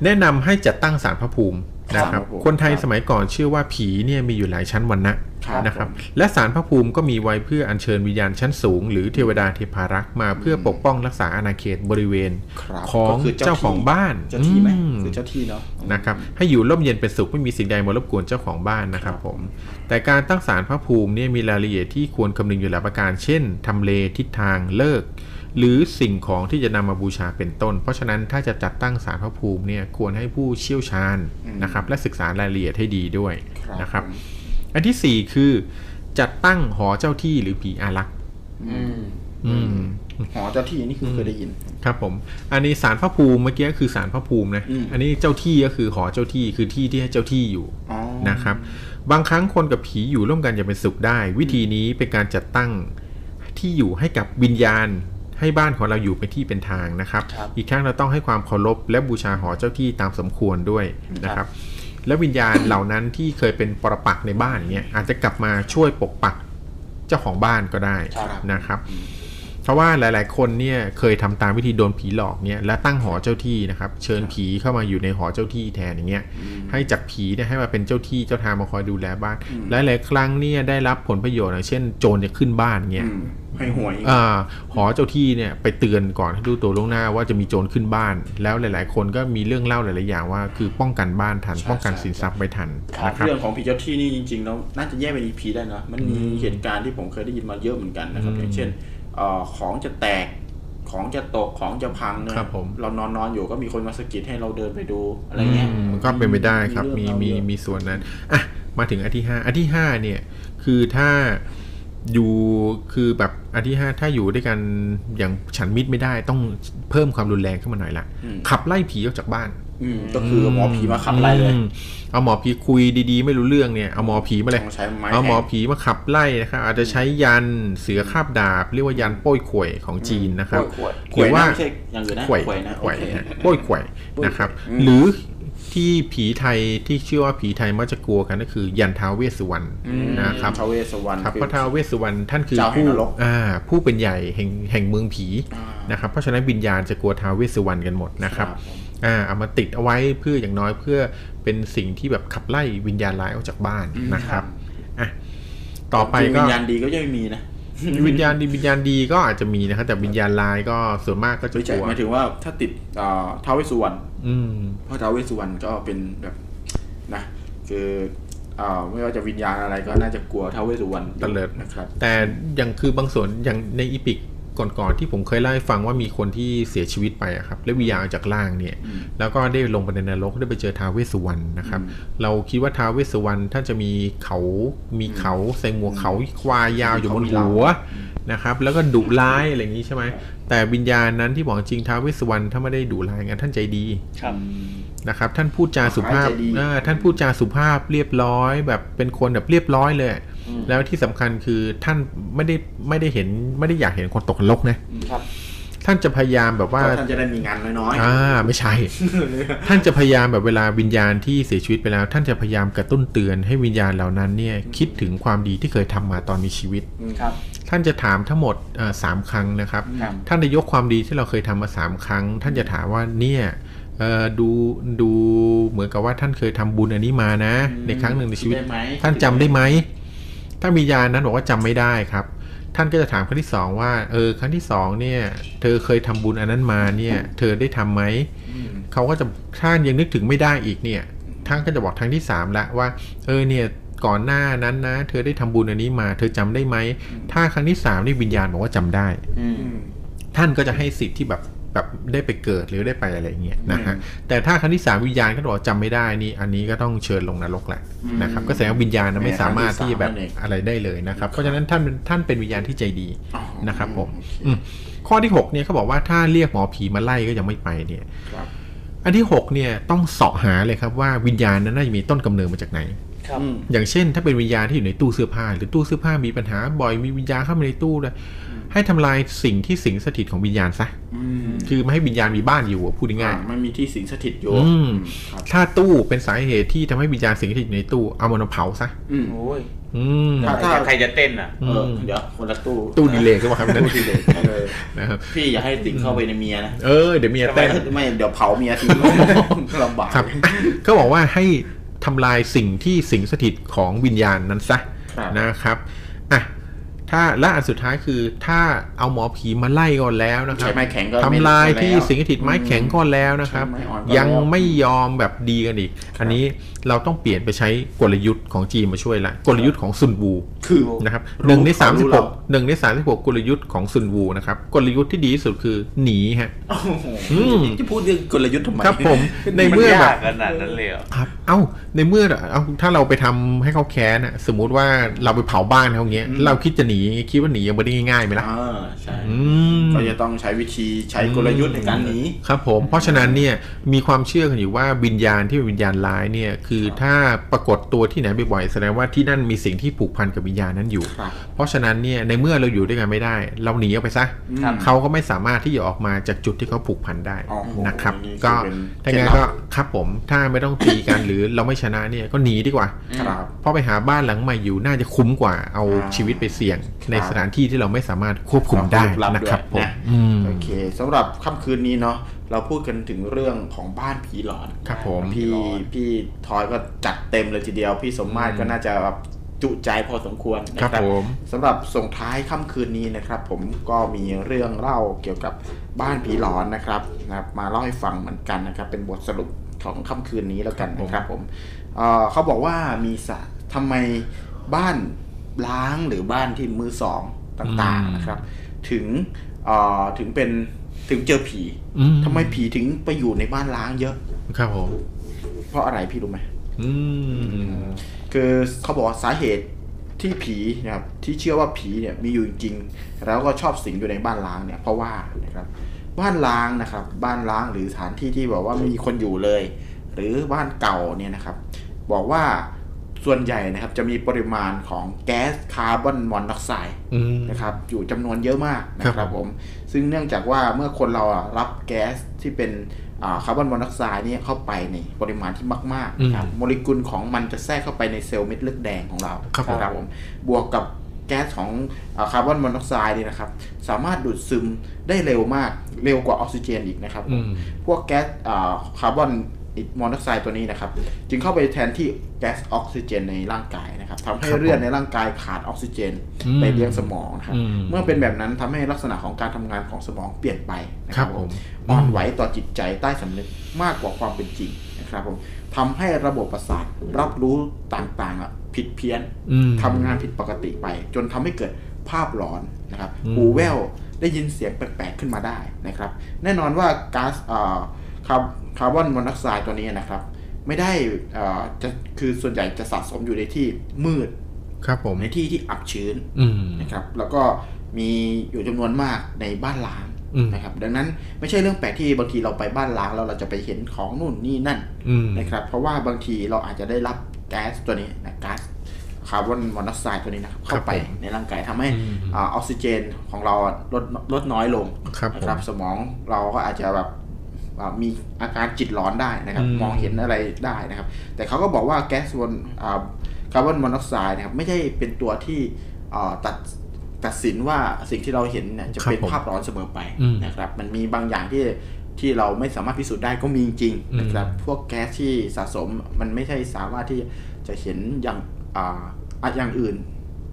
แนะนำให้จัดตั้งศาลพระภูมินะคครัรับบผมคนไทยสมัยก่อนเชื่อว่าผีเนี่ยมีอยู่หลายชั้นวรรณะครับนะครับผมและศาลพระภูมิก็มีไว้เพื่ออัญเชิญวิญญาณชั้นสูง หรือเทวดาเทพารักษ์มาเพื่อปกป้องรักษาอาณาเขตบริเวณครับของก็คือเจ้าของบ้านเจ้าที่ไหมอืมคือเจ้าที่เนาะนะครับ ให้อยู่ร่มเย็นเป็นสุขไม่มีสิ่งใดมารบกวนเจ้าของบ้านนะครับผม แต่การตั้งศาลพระภูมิเนี่ยมีรายละเอียดที่ควรคำนึงอยู่หลายประการ เช่นทำเลทิศทางเลิก หรือสิ่งของที่จะนำมาบูชาเป็นต้น เพราะฉะนั้นถ้าจะจัดตั้งศาลพระภูมิเนี่ยควรให้ผู้เชี่ยวชาญนะครับ และศึกษารายละเอียดให้ดีด้วยนะครับ อันที่สี่คือจัดตั้งหอเจ้าที่หรือผีอารักษ์อืมอืมหอเจ้าที่นี่คือเคยได้ยิน ครับผม อันนี้สารพระภูมิเมื่อกี้ก็คือสารพระภูมินะอืมอันนี้เจ้าที่ก็คือหอเจ้าที่คือที่ที่ให้เจ้าที่อยู่อ๋อนะครับ บางครั้งคนกับผีอยู่ร่วมกันอย่างเป็นสุขได้ วิธีนี้เป็นการจัดตั้งที่อยู่ให้กับวิญญาณ ให้บ้านของเราอยู่เป็นที่เป็นทางนะครับครับ อีกครั้งเราต้องให้ความเคารพและบูชาหอเจ้าที่ตามสมควรด้วยนะครับ และวิญญาณเหล่านั้นที่เคยเป็นปรปักษ์ในบ้านอย่างเงี้ยอาจจะกลับมาช่วยปกปักเจ้าของบ้านก็ได้ครับนะครับเพราะว่าหลาย ๆ คนเนี่ยเคยทำตามวิธีโดนผีหลอกเนี่ยและตั้งหอเจ้าที่นะครับ เชิญผีเข้ามาอยู่ในหอเจ้าที่แทนอย่างเงี้ยให้จากผีเนี่ยให้มาเป็นเจ้าที่เจ้าทางมาคอยดูแลบ้าน หลาย ๆ ครั้งเนี่ยได้รับผลประโยชน์อย่างเช่น โจรจะขึ้นบ้านเงี้ยอืม ให้หวยอ่าหอเจ้าที่เนี่ยไปเตือนก่อนให้ดูตัวล่วงหน้าว่าจะมีโจรขึ้นบ้าน แล้วหลาย ๆ คนก็มีเรื่องเล่าหลาย ๆ อย่างว่า คือป้องกันบ้านทัน ป้องกันสินทรัพย์ไว้ทันนะครับเรื่องของผีเจ้าที่นี่จริง ๆ แล้วน่าจะแยกเป็นอีพีได้นะมันมีเหตุการณ์ที่ผมเคยได้ยินมาเยอะเหมือนกันนะครับอืมอย่างเช่นเอ่อของจะแตกของจะตกของจะพังเนี่ยครับผมเรานอนนอนๆอยู่ก็มีคนมาสะกิดให้เราเดินไปดูอะไรเงี้ยอืมก็เป็นไปได้ครับมีเรื่องมีเล่าเยอะมีส่วนนั้นอะมาถึงอันที่ห้าอันที่ห้าเนี่ยคือถ้า อยู่คือแบบอันที่ห้าถ้าอยู่ด้วยกันอย่างฉันมิตรไม่ได้ต้องเพิ่มความรุนแรงขึ้นมาหน่อยละอืมขับไล่ผีออกจากบ้านอืมก็คือหมอผีมาขับไล่เลยอืมเอาหมอผีคุยดีๆ ไม่รู้เรื่องเนี่ยเอาหมอผีมาเลยต้องใช้ไม้เอาหมอแทงผีมาขับไล่นะครับอาจจะใช้ยันเสือคาบดาบเรียกว่ายันโป้ยข่วยของจีนนะครับโป้ยข่วยหรือว่าไม่ใช่อย่างอื่นนะข่วยข่วยนะข่วยโอเคฮะโป้ยข่วยนะครับอืมหรือ ที่ผีไทยที่เชื่อว่าผีไทยมักจะกลัวกันก็คือ ยันท้าวเวสสุวรรณอืมนะครับท้าวเวสสวรรณครับคือพระท้าวเวสสุวรรณท่านคือเจ้าแห่งผู้นรกอ่าผู้เป็นใหญ่แห่งแห่งเมืองผีอ่านะครับเพราะฉะนั้นวิญญาณจะกลัวท้าวเวสสุวรรณกันหมดนะครับครับผมอ่าเอามาติดเอาไว้เพื่ออย่างน้อยเพื่อเป็นสิ่งที่แบบขับไล่วิญญาณร้ายออกจากบ้านนะครับอะต่อไปจริงๆก็วิญญาณดีก็ยังไม่มีนะ วิญญาณดีวิญญาณดีก็อาจจะมีนะครับแต่วิญญาณร้ายก็ส่วนมากก็จะไม่กใช่ลัวหมายถึงว่าถ้าติดอ่าท้าวเวสสุวรรณอืม เพราะท้าวเวสสุวรรณก็เป็นแบบนะคือเอ่อไม่ว่าจะวิญญาณอะไรก็น่าจะกลัวท้าวเวสสุวรรณตะเลิด นะครับ แต่อย่างคือบางส่วนอย่างในอีพิก ก่อนๆที่ผมเคยเล่าให้ฟังว่ามีคนที่เสียชีวิตไปอะครับแล้ววิญญาณออกจากร่างเนี่ย แล้วก็ได้ลงไปในนรกได้ไปเจอท้าวเวสสุวรรณนะครับ เราคิดว่าท้าวเวสสุวรรณท่านจะมีเขามีเขาใส่หมวกเขาควายยาวอยู่บนหัวนะครับ แล้วก็ดุร้ายอะไรอย่างนี้ใช่ไหมแต่วิญญาณนั้นที่บอกจริงท้าวเวสสุวรรณถ้าไม่ได้ดุร้ายงั้นท่านใจดีครับนะครับ ท่านพูดจาสุภาพใจดีเออท่านพูดจาสุภาพเรียบร้อย แบบเป็นคนแบบเรียบร้อยเลย แล้วที่สำคัญคือท่านไม่ได้ไม่ได้เห็นไม่ได้อยากเห็นคนตกนรกนะครับ ท่านจะพยายามแบบว่าเพราะท่านจะได้มีงานน้อยอ่าไม่ใช่ ท่านจะพยายามแบบเวลาวิญญาณที่เสียชีวิตไปแล้ว ท่านจะพยายามกระตุ้นเตือนให้วิญญาณเหล่านั้นเนี่ยคิดถึงความดีที่เคยทำมาตอนมีชีวิตครับท่านจะถามทั้งหมดเอ่อสามครั้งนะครับครับ ท่านจะยกความดีที่เราเคยทำมาสามครั้ง ท่านจะถามว่าเนี่ยเอ่อดูดูเหมือนกับว่าท่านเคยทำบุญอันนี้มานะ ในครั้งหนึ่งในชีวิตได้ไหมท่านจำได้ไหม ถ้าวิญญาณนั้นบอกว่าจำไม่ได้ครับ ท่านก็จะถามครั้งที่สองว่า เออ ครั้งที่สองเนี่ย เธอเคยทำบุญอันนั้นมาเนี่ย เธอได้ทำไหมเขาก็จะท่านยังนึกถึงไม่ได้อีกเนี่ยท่านก็จะบอกครั้งที่สามละว่า เออเนี่ยก่อนหน้านั้นนะ เธอได้ทำบุญอันนี้มา เธอจำได้ไหม ถ้าครั้งที่สามนี่วิญญาณบอกว่าจำได้อืมท่านก็จะให้สิทธิ์ที่แบบ แบบได้ไปเกิดหรือได้ไปอะไรอย่างเงี้ยนะฮะแต่ถ้าครั้งที่สามวิญญาณก็บอกจำไม่ได้นี่อันนี้ก็ต้องเชิญลงนรกแหละนะครับก็แสดงว่าวิญญาณนะไม่สามารถที่แบบอะไรได้เลยนะครับเพราะฉะนั้นท่านเป็นท่านเป็นวิญญาณที่ใจดีอ๋อนะครับผมโอเคอืมข้อที่หกเนี่ยเขาบอกว่าถ้าเรียกหมอผีมาไล่ก็ยังไม่ไปเนี่ยครับอันที่หกเนี่ยต้องเสาะหาเลยครับว่าวิญญาณนั้นน่าจะมีต้นกำเนิดมาจากไหนครับอืมอย่างเช่น ถ้าเป็นวิญญาณที่อยู่ในตู้เสื้อผ้า หรือตู้เสื้อผ้ามีปัญหาบ่อยมีวิญญาณเข้ามาในตู้เลย ให้ทำลายสิ่งที่สิงสถิตของวิญญาณซะอืมคือไม่ให้วิญญาณมีบ้านอยู่อะพูดง่ายอ่ามันมีที่สิงสถิตอยู่ๆอืมครับถ้าตู้เป็นสาเหตุที่ทำให้วิญญาณสิงสถิตอยู่ในตู้เอามันมาเผาซะอืมโอ้ยอืมถ้าถ้าใครจะเต้นอะเออเดี๋ยวคนละตู้ ตู้ดีเลย์ก็ว่าครับนั่นตู้ดีเลยเออนะครับพี่อย่าให้สิงเข้าไปในเมียนะเออเดี๋ยวเมียไม่เต้นไม่เดี๋ยวเผาเมียทิ้งลำบากครับก็บอกว่าให้ทำลายสิ่งที่สิงสถิตของวิญญาณนั้นซะครับนะครับอะ ถ้าและอันสุดท้ายคือถ้าเอาหมอผีมาไล่ก่อนแล้วนะครัใช้บไม้แข็งก็ทำลายที่ไม่แล้วสิงสถิตไม้แข็งก่อนแล้วนะครับใช้ไม้อ่อนก่อนยังแล้วไม่ยอมแบบดีกันอีก อันนี้ เราต้องเปลี่ยนไปใช้กลยุทธ์ของจีนมาช่วยละกลยุทธ์ของซุนวูคือนะครับรู้หนึ่งในเขาสามสิรู้บหเรากหนึ่งในสามสิบหกกลยุทธ์ของซุนวูนะครับกลยุทธ์ที่ดีที่สุดคือหนีฮะโอ้โหอืมจะพูดเรื่องกลยุทธ์ทำไมครับผมในมันเมื่อแบยาบกขนาดนั้นเลยเหรอครับเอ้าในเมื่อเอาถ้าเราไปทำให้เขาแค้นอะสมมุติว่าเราไปเผาบ้านเขาเงี้ยเราคิดจะหนีคิดว่าหนียังไม่ได้ง่ายๆไหมล่ะอ่าใช่อืมก็จะต้องใช้วิธีใช้กลยุทธ์ในการหนีครับผมเพราะฉะนั้นเนี่ยมีความเชื่อกันอยู่ว่าวิญญาณที่เป็นวิญญาณร้ายเนี่ยคือถ้าปรากฏตัวที่ไหนบ่อยๆแสดงว่าที่นั่นมีสิ่งที่ผูกพันกับวิญญาณนั้นอยู่ครับเพราะฉะนั้นเนี่ยในเมื่อเราอยู่ด้วยกันไม่ได้ เราหนีออกไปซะครับเขาก็ไม่สามารถที่จะออกมาจากจุดที่เขาผูกพันได้อ๋อนะครับนี่คือก็เป็นถ้างั้นเคล็ดลัก็บครับผมถ้าไม่ต้องตีกันหรือเราไม่ชนะเนี่ยก็หนีดีกว่าครับเพราะไปหาบ้านหลังใหม่อยู่น่าจะคุ้มกว่าเอาอ่าชีวิตไปเสี่ยง ในครับสถานที่ที่เราไม่สามารถควบคุมได้ควบรับนะครับผด้วยมอืมโอเคสำหรับค่ำคืนนี้เนาะ เราพูดกันถึงเรื่องของบ้านผีหลอนครับผมพี่พี่ทอยก็จัดเต็มเลยทีเดียว พี่สมมาตรก็น่าจะแบบจุใจพอสมควรนะคครัรับบผมสำหรับส่งท้ายค่ำคืนนี้นะครับ ผมก็มีเรื่องเล่าเกี่ยวกับบ้านผีหลอนนะครับนะครับมาเล่าให้ฟังเหมือนกันนะครับ เป็นบทสรุปของค่ำคืนนี้แล้วกันนะครับ ผมเอ่อเขาบอกว่ามีสะทำไมบ้านล้างหรือบ้านที่มือสองต่างๆนะครับ ถึงเอ่อถึงเป็น ถึงเจอผีอืมทำไมผีถึงไปอยู่ในบ้านล้างเยอะ ครับผม เพราะอะไรพี่รู้ไหมอืมคือเขาบอกว่าสาเหตุที่ผีนะครับที่เชื่อว่าผีเนี่ยมีอยู่จริงๆแล้วก็ชอบสิงอยู่ในบ้านล้างเนี่ย เพราะว่านะครับ บ้านล้างนะครับ บ้านล้างหรือสถานที่ที่บอกว่าไม่มีคนอยู่เลย หรือบ้านเก่าเนี่ยนะครับ บอกว่าส่วนใหญ่นะครับจะมีปริมาณของแก๊สคาร์บอนมอนอกไซด์อืมนะครับ อยู่จำนวนเยอะมากนะคครัรับบผม ซึ่งเนื่องจากว่าเมื่อคนเราอะรับแก๊สที่เป็นอ่าคาร์บอนมอนอกไซด์เนี่ยเข้าไปในปริมาณที่มากๆนะครับโมเลกุลของมันจะแทรกเข้าไปในเซลล์เม็ดเลือดแดงของเราครับผมนะผมบวกกับแก๊สของอาคาร์บอนมอนอกไซด์เนี่ยนะครับ สามารถดูดซึมได้เร็วมากเร็วกว่าออกซิเจนอีกนะครับผมอืมพวกแก๊สอ่าคาร์บอน มอนอกไซด์ตัวนี้นะครับ จึงเข้าไปแทนที่แก๊สออกซิเจนในร่างกายนะครับทำให้ครับผมเลือดในร่างกายขาดออกซิเจนอืมไปเลี้ยงสมองนะครับอืมเมื่อเป็นแบบนั้นทำให้ลักษณะของการทำงานของสมองเปลี่ยนไปนะคครัรับบผมอ่อนไหวต่อจิตใจใต้สำนึกมากกว่าความเป็นจริงนะครับผมทำให้ระบบประสาทรับรู้ต่างๆอะผิดเพี้ยนอืมทำงานผิดปกติไป จนทำให้เกิดภาพหลอนนะครับอืมหูแว่วได้ยินเสียงแปลกๆขึ้นมาได้นะครับ แน่นอนว่าก๊าซเอ่อ คาร์คาร์บอนมอนอกไซด์ตัวนี้นะครับ ไม่ได้เอ่อจะคือส่วนใหญ่จะสะสมอยู่ในที่มืดครับผมในที่ที่อับชื้นอืมนะครับ แล้วก็มีอยู่จำนวนมากในบ้านล้างอืมนะครับ ดังนั้นไม่ใช่เรื่องแปลกที่บางทีเราไปบ้านล้างแล้วเราจะไปเห็นของนู่นนี่นั่นอืมนะครับ เพราะว่าบางทีเราอาจจะได้รับแก๊สตัวนี้นะก๊าซคาร์บอนมอนอกไซด์ตัวนี้นะครับเข้าไปผมในร่างกายทำให้อืมอาออกซิเจนของเราลดลดน้อยลงครับนะครับ สมองเราก็อาจจะแบบอ่า มีอาการจิตร้อนได้นะครับอืมมองเห็นอะไรได้นะครับ แต่เขาก็บอกว่าแก๊สบนอ่าคาร์บอนมอนอกไซด์นะครับไม่ใช่เป็นตัวที่อ่าตัดตัดสินว่าสิ่งที่เราเห็นเนี่ยจะเป็นครับผมภาพร้อนเสมอไปอืมนะครับ มันมีบางอย่างที่ที่เราไม่สามารถพิสูจน์ได้ก็มีจริงๆนะครับอืมพวกแก๊สที่สะสมมันไม่ใช่สามารถที่จะเห็นอย่างอ่าอะอย่างอื่น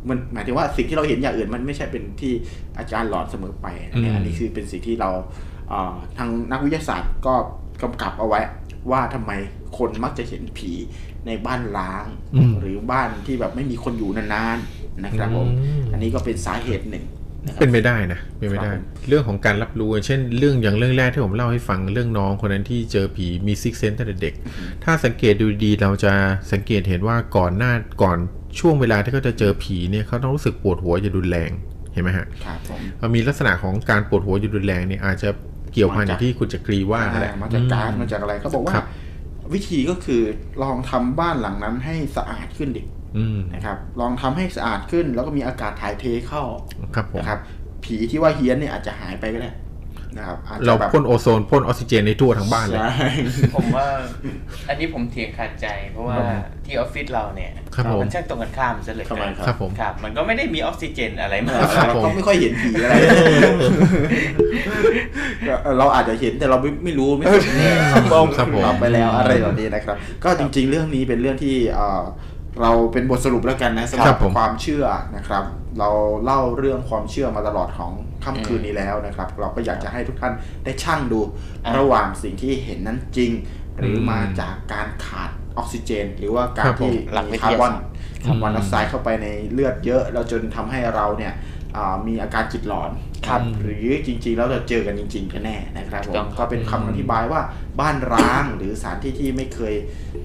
มันหมายถึงว่าสิ่งที่เราเห็นอย่างอื่นมันไม่ใช่เป็นที่อาจารย์หลอนเสมอไปอันนี้อืมอันนี้คือเป็นสิ่งที่เราอ่า ทางนักวิทยาศาสตร์ก็กำกับเอาไว้ว่าทำไมคนมักจะเห็นผีในบ้านล้างอืมหรือบ้านที่แบบไม่มีคนอยู่นานๆนะครับผมอืมอันนี้ก็เป็นสาเหตุหนึ่งนะครับเป็นไปได้นะเป็นไปได้ครับผมเรื่องของการรับรู้อย่างเช่นเรื่องอย่างเรื่องแรกที่ผมเล่าให้ฟังเรื่องน้องคนนั้นที่เจอผีมีซิกเซนตั้งแต่เด็ก ถ้าสังเกตดูดีเราจะสังเกตเห็นว่าก่อนหน้าก่อนช่วงเวลาที่เขาจะเจอผีเนี่ยเขาต้องรู้สึกปวดหัวจะรุนแรงเห็นไหมฮะครับผมมันมีลักษณะของการปวดหัวจะรุนแรงเนี่ยอาจจะ เกี่ยวพันมาอจากย่างที่คุณจักรีว่านั่นแหละอ่ามาจากก๊าซมาจากอะไรเขาบอกว่าครับวิธีก็คือลองทำบ้านหลังนั้นให้สะอาดขึ้นดิอืมนะครับลองทำให้สะอาดขึ้น แล้วก็มีอากาศถ่ายเทเข้าครับผมนะครับผีที่ว่าเฮี้ยนเนี่ยอาจจะหายไปก็ได้ นะครับอาจจะเราแบบพ่นโอโซนพ่นออกซิเจนในทั่วทั้งบ้านเลยใช่ผมว่า อันนี้ผมเถียงขัดใจ เพราะว่าที่ออฟฟิศเราเนี่ยครับผมมันช่างตรงกันข้ามซะเหลยทำไมครับครับผมครับ มันก็ไม่ได้มีออกซิเจนอะไรมากครับเราผมก็ไม่ค่อยเห็นผีอะไร เราอาจจะเห็นแต่เราไม่ไม่รู้ไม่สนแน่ครับผมครับผมรับไปแล้วอะไรแบบนี้นะครับ ก็จริง ๆ เรื่องนี้เป็นเรื่องที่เอ่อเราเป็นบทสรุปแล้วกันนะสำหครัรับบผมความเชื่อนะครับ เราเล่าเรื่องความเชื่อมาตลอดของ ค่ำคืนนี้แล้วนะครับ เราก็อยากจะให้ทุกท่านได้ชั่งดูอ่าระหว่างสิ่งที่เห็นนั้นจริง หรืออมมาจากการขาดออกซิเจน หรือว่าการครับผมที่หลักวิมีทคาร์ยาบอนศาสตร์คาร์บอนไดออกไซด์เข้าไปในเลือดเยอะแล้วจนทำให้เราเนี่ยอ่ามีอาการจิตหลอน ครับหรือจริงๆ แล้วเราเจอกันจริงๆกันแน่นะครับผถูกต้อมงครับก็เป็นคำอธิบายว่าบ้านร้างหรือสถานที่ที่ไม่เคย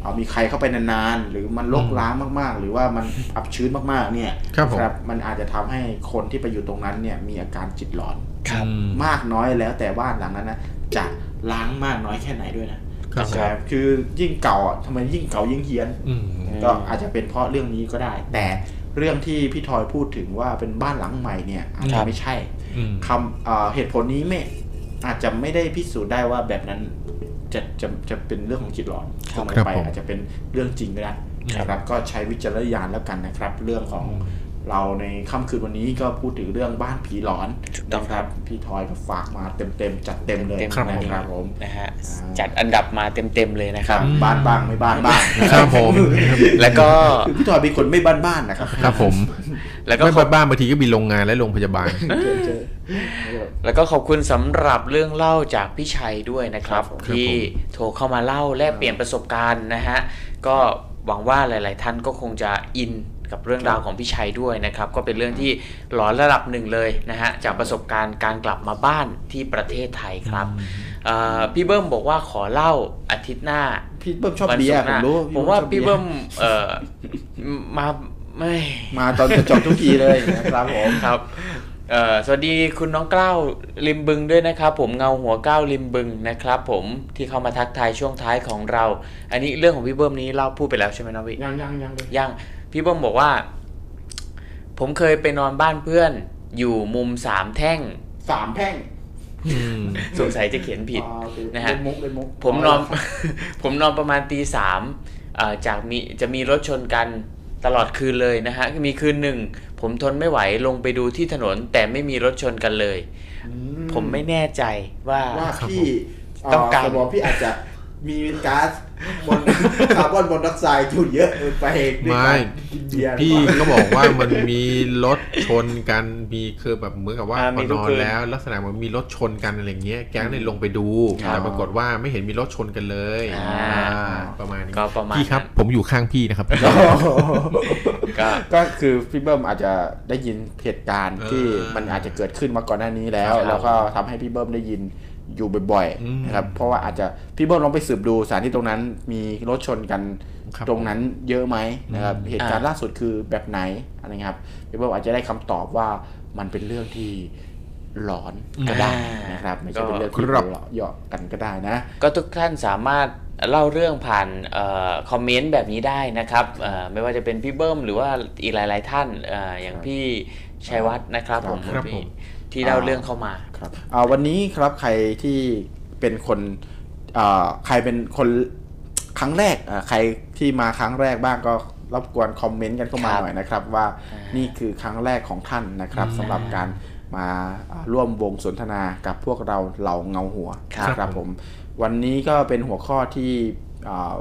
เอ่อมีใครเข้าไปนานๆ หรือมันรกร้างมากๆ หรือว่ามันอับชื้นมากๆเนี่ยครับผมมันอาจจะทำให้คนที่ไปอยู่ตรงนั้นเนี่ยมีอาการจิตหลอนครับอืมมากน้อยแล้วแต่บ้านหลังนั้นนะจะล้างมากน้อยแค่ไหนด้วยนะครับใช่คือยิ่งเก่าอะทำไมยิ่งเก่ายิ่งเฮี้ยนอืมก็อาจจะเป็นเพราะเรื่องนี้ก็ได้ แต่เรื่องที่พี่ทอยพูดถึงว่าเป็นบ้านหลังใหม่เนี่ยอาจครัจะบไม่ใช่อืม คำเอ่อเหตุผลนี้ไม่อาจจะไม่ได้พิสูจน์ได้ว่าแบบนั้นจะจะจะเป็นเรื่องของจิตหลอนเสมอครับไปผมอาจจะเป็นเรื่องจริงก็ได้นะครับก็ใช้วิจารณญาณแล้วกันนะครับ เรื่องของเราในค่ำคืนวันนี้ก็พูดถึงเรื่องบ้านผีหลอนถูกต้องนะครับพี่ทอยก็ฝากมาเต็มๆจัดเต็มเลยเต็มครับนะครับผมนะฮะอ่าจัดอันดับมาเต็มๆเลยนะคครัรับบบ้านบ้างไม่บ้านบ้างครับผม แล้วก็คือพี่ทอยเป็นคนไม่บ้านบ้านๆนะครับครับผม แล้วก็ไม่ขอบบ้านๆบางทีก็มีโรงงานและโรงพยาบาลเจอเจอแล้วก็ขอบคุณสำหรับเรื่องเล่าจากพี่ชัยด้วยนะครับครับผมที่ครับผมโทรเข้ามาเล่าแลกเปลี่ยนประสบการณ์นะฮะ ก็หวังว่าหลาย ๆ ท่านก็คงจะอินกับเรื่องราวของพี่ชัยด้วยนะครับ ก็เป็นเรื่องที่หลอนระดับหนึ่งเลยนะฮะจากประสบการณ์การกลับมาบ้านที่ประเทศไทยครับเอ่อพี่เบิ้มบอกว่าขอเล่าอาทิตย์หน้าพี่เบิ้มชอบวันเบียศุร์กร์หน้าผมรู้ผมว่าชอบพี่บียร์เบิ้มเอ่อมา ไม่มาตอนจะจบทุกทีเลยนะครับผมครับเอ่อสวัสดีคุณน้องกล้าวริมบึงด้วยนะครับ ผมเงาหัวก้าวริมบึงนะครับ ผมที่เข้ามาทักทายช่วงท้ายของเรา อันนี้เรื่องของพี่เบิ้มนี้เล่าพูดไปแล้วใช่ไหมน้องวิยังยังยังเลยยังพี่เบิ้มบอกว่า ผมเคยไปนอนบ้านเพื่อน อยู่มุมสามแท่งสามแพร่งอืมสงสัยจะเขียนผิดอ่าโอเคนะฮะเล่นมุกเล่นมุกผมนอนผมนอนประมาณตีสามเอ่อจากมีจะมีรถชนกัน ตลอดคืนเลยนะฮะมีคืนหนึ่ง ผมทนไม่ไหวลงไปดูที่ถนน แต่ไม่มีรถชนกันเลยอืผมไม่แน่ใจว่าว่าครับพี่ผมเต้องการจะบอกพี่อาจจะ มีก๊าซมอนคาร์บอนมอนอกไซด์อยู่เยอะเกินไปด้วยไม่การกินเบียร์พี่ก็บอกว่ามันมีรถชนกันมีคือแบบเหมือนกับว่าอ่าพมีอทุนกอนคืนแล้ว ลักษณะเหมันมีรถชนกันอะไรอย่างเงี้ยแก๊งเลยลงไปดูครับแต่ปรากฏว่าไม่เห็นมีรถชนกันเลยอ่าอ่าประมาณนี้ก็ประมาณพี่ครับนั้นผมอยู่ข้างพี่นะครับก็ก็คือพี่เบิ้มอาจจะได้ยินเหตุการณ์ที่เออมันอาจจะเกิดขึ้นมาก่อนหน้านี้แล้วครับแล้วก็ทำให้พี่เบิ้มได้ยิน อยู่บ่อยอืมๆนะครับเพราะว่าอาจจะพี่เบิ้มลองไปสืบดูสถานที่ตรงนั้นมีรถชนกันครับตรงนั้นเยอะไหมนะครับอืมเหตุการณ์ล่าสุดคือแบบไหนอะไรเงี้ยครับพี่เบิ้มอาจจะได้คำตอบว่ามันเป็นเรื่องที่หลอนก็ได้นะครับไม่ใช่เป็นเรื่องที่ครับหัวเราะเยาะกันก็ได้นะ ก็ทุกท่านสามารถเล่าเรื่องผ่านเออคอมเมนต์แบบนี้ได้นะครับเอ่อไม่ว่าจะเป็นพี่เบิ้มหรือว่าอีกหลาย ๆ ท่านเอออย่างพี่ชัยวัฒน์นะครับผมครับพี่ผม ที่เล่าเรื่องเข้ามาครับอ่าวันนี้ครับใครที่เป็นคนอ่าใครเป็นคนครั้งแรกอ่าใครที่มาครั้งแรกบ้างก็รบกวนคอมเมนต์กันเข้ามาครับหน่อยนะครับว่านี่คือครั้งแรกของท่านนะครับสำหรับการมาอ่าร่วมวงสนทนากับพวกเราเหล่าเงาหัวครับนะครับผม วันนี้ก็เป็นหัวข้อที่อ่า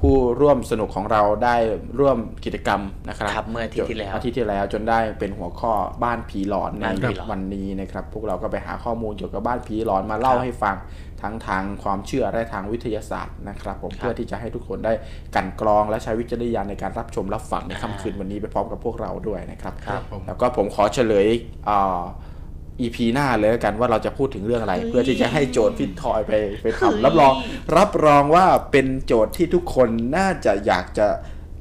ผู้ร่วมสนุกของเราได้ร่วมกิจกรรมนะครับครับเมื่ออาทิตย์ที่แล้วอาทิตย์ที่แล้วจนได้เป็นหัวข้อบ้านผีหลอนในบ้านผีหลอนวันนี้นะครับ พวกเราก็ไปหาข้อมูลเกี่ยวกับบ้านผีหลอนมาเล่าครับให้ฟังทั้งทางความเชื่อและทางวิทยาศาสตร์นะครับ ผมครับเพื่อที่จะให้ทุกคนได้กลันกรองและใช้วิจารณญาณในการรับชมรับฟังในอ่าค่ำคืนวันนี้ไปพร้อมกับพวกเราด้วยนะครับครับผมแล้วก็ผมขอเฉลยอ่า EP หน้าเลยแล้วกันว่าเราจะพูดถึงเรื่องอะไร เพื่อที่จะให้โจทย์พี่ทอยไปไปทำรับรอง รับรองว่าเป็นโจทย์ที่ทุกคนน่าจะอยากจะ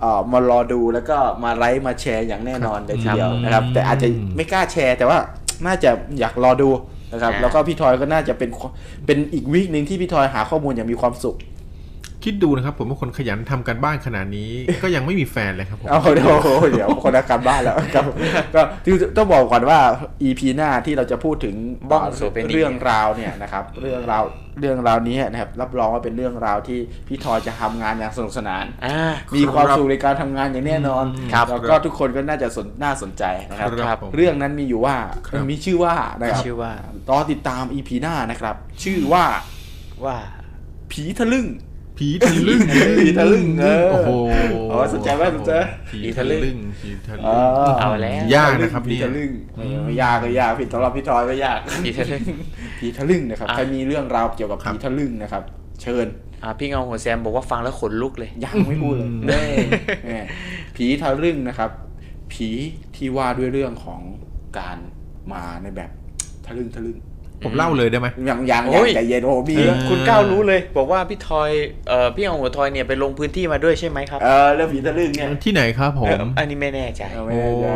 เอ่อมารอดูแล้วก็มาไลค์มาแชร์อย่างแน่นอนเลยทีเดียวนะครับ แต่อาจจะไม่กล้าแชร์ แต่ว่าน่าจะอยากรอดูนะครับอ่าแล้วก็พี่ทอยก็น่าจะเป็นเป็นอีกวีคหนึ่งที่พี่ทอยหาข้อมูลอย่างมีความสุข คิดดูนะครับ ผมเป็นคนขยันทำการบ้านขนาดนี้ ก็ยังไม่มีแฟนเลยครับผมเอาเดี๋ยวเดี๋ยวคนละการบ้านแล้วครับก็ที่ต้องบอกก่อนว่า EP หน้าที่เราจะพูดถึงบ้องโสเภณีเรื่องราวเนี่ยนะครับ เรื่องราวเรื่องราวนี้นะครับรับรองว่าเป็นเรื่องราวที่พี่ทอยจะทำงานอย่างสนุกสนานอ่ามีความสุขในการทำงานอย่างแน่นอนครับแล้วก็ทุกคนก็น่าจะสนน่าสนใจนะครับครับผมเรื่องนั้นมีอยู่ว่าครับมีชื่อว่านะครับชื่อว่ารอติดตาม EP หน้านะครับ ชื่อว่าว่าผีทะลึ่ง ผีทะลึ่งผีทะลึ่งเออโอ้โหอ๋อสนใจไหมสนใจผีทะลึ่งผีทะลึ่งเอาแล้วยากนะครับผีเนี่ยทะลึ่งเออไม่ยากก็ยากผิดสำหรับพี่ทอยก็ยากผีทะลึ่งผีทะลึ่งนะครับอะใครมีเรื่องราวเกี่ยวกับครับผีทะลึ่งนะครับ เชิญอ่าพี่เงาหัวแซมบอกว่าฟังแล้วขนลุกเลยยังไม่พูดเลยแน่แน่ผีทะลึ่งนะครับ ผีที่ว่าด้วยเรื่องของการมาในแบบทะลึ่งทะลึ่ง ผมเล่าเลยได้ไหมยังยังโอ้ยังยใจเย็นโอ้โหมีเออคุณก้าวรู้เลย บอกว่าพี่ทอยเอ่อพี่เงาหัวทอยเนี่ยไปลงพื้นที่มาด้วยใช่ไหมครับเออเรื่องผีทะลึ่งเนี่ยที่ไหนครับผเอมออันนี้ไม่แน่ใจเออไม่แน่ใจ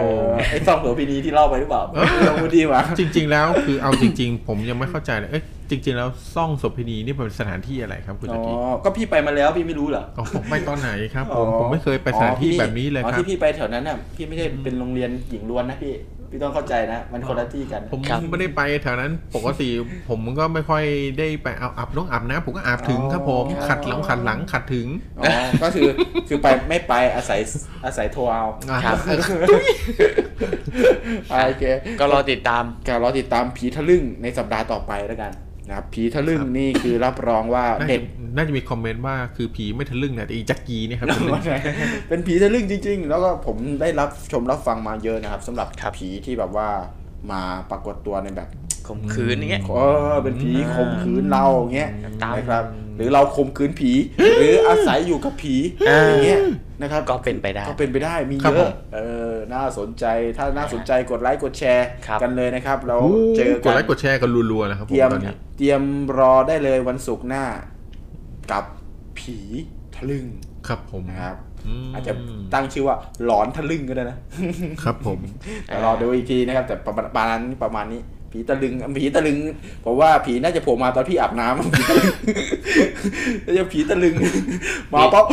ไอ้ซองเสือพีนีที่เล่าไปหรือเปล่าเราพูดดีมาจริง ๆ แล้วคือเอาจริง ๆ ผมยังไม่เข้าใจเลยเอ้ยจริง ๆ แล้วซ่องโสเภณีนี่เป็นสถานที่อะไรครับคุณอ๋ตะอกี้ก็พี่ไปมาแล้วพี่ไม่รู้เหรออ๋อผมไปตอนไหนครับผมผมไม่เคยไปสถานที่อ๋อพี่แบบนี้เลยอ๋อครับที่พี่ไปแถวนั้นน่ะพี่ไม่ได้เป็นโรงเรียนหญิงล้วนนะพี่ พี่ต้องเข้าใจนะ มันคนละที่กัน ผมครับ ไม่ได้ไปแถวนั้นปกติผมก็ไม่ค่อยได้ไปเอาอาบน้องอาบน้ำผมก็อาบถึงครับผมอ๋อ ขัดหลังขัดหลังขัดถึงอ๋อก็คือคือไปไม่ไปอาศัยอาศัยโทรเอาครับโอเคก็รอติดตาม ก็รอติดตามผีทะลึ่งในสัปดาห์ต่อไปแล้วกัน นะครับผีทะลึ่งนี่คือรับรองว่าน่าเด็จะดน่าจะมีคอมเมนต์ว่าคือผีไม่ทะลึ่งนะแต่อีจักกีเนี่ยครับทะลึ่งเป็นผีทะลึ่งจริง ๆ แล้วก็ผมได้รับชมรับฟังมาเยอะนะครับสำหรับผีที่แบบว่ามาปรากฏตัวในแบบข่มขืนอย่างเงี้ยเออเป็นผีข่มขืนเราอย่างเงี้ยตามนะครับห รือเราข่มขืนผี หรืออาศัยอยู่กับผีอ่าอย่างเงี้ยนะครับก็เป็นไปได้ก็เป็นไปได้มีครับเยผอะมเออน่าสนใจถ้าน่าสนใจกดไลค์กดแชร์ครับกันเลยนะครับ เราเจอกกัดนไลค์กดแชร์กันรัวๆนะครับผเตมรียมตอนนี้เตรียมรอได้เลยวันศุกร์หน้า กับผีทะลึ่งครับผมนะครับมอาจจะตั้งชื่อว่าหลอนทะลึ่งก็ได้นะครับผมแต่รอดูอีกทีนะครับ แต่ประมาณประมาณนี้ประมาณนี้ ผีตะลึงผีตะลึงผมว่าผีน่าจะโผล่มาตอนพี่อาบน้ำผีตะลึงน่าจะผีตะลึง มาปั๊บ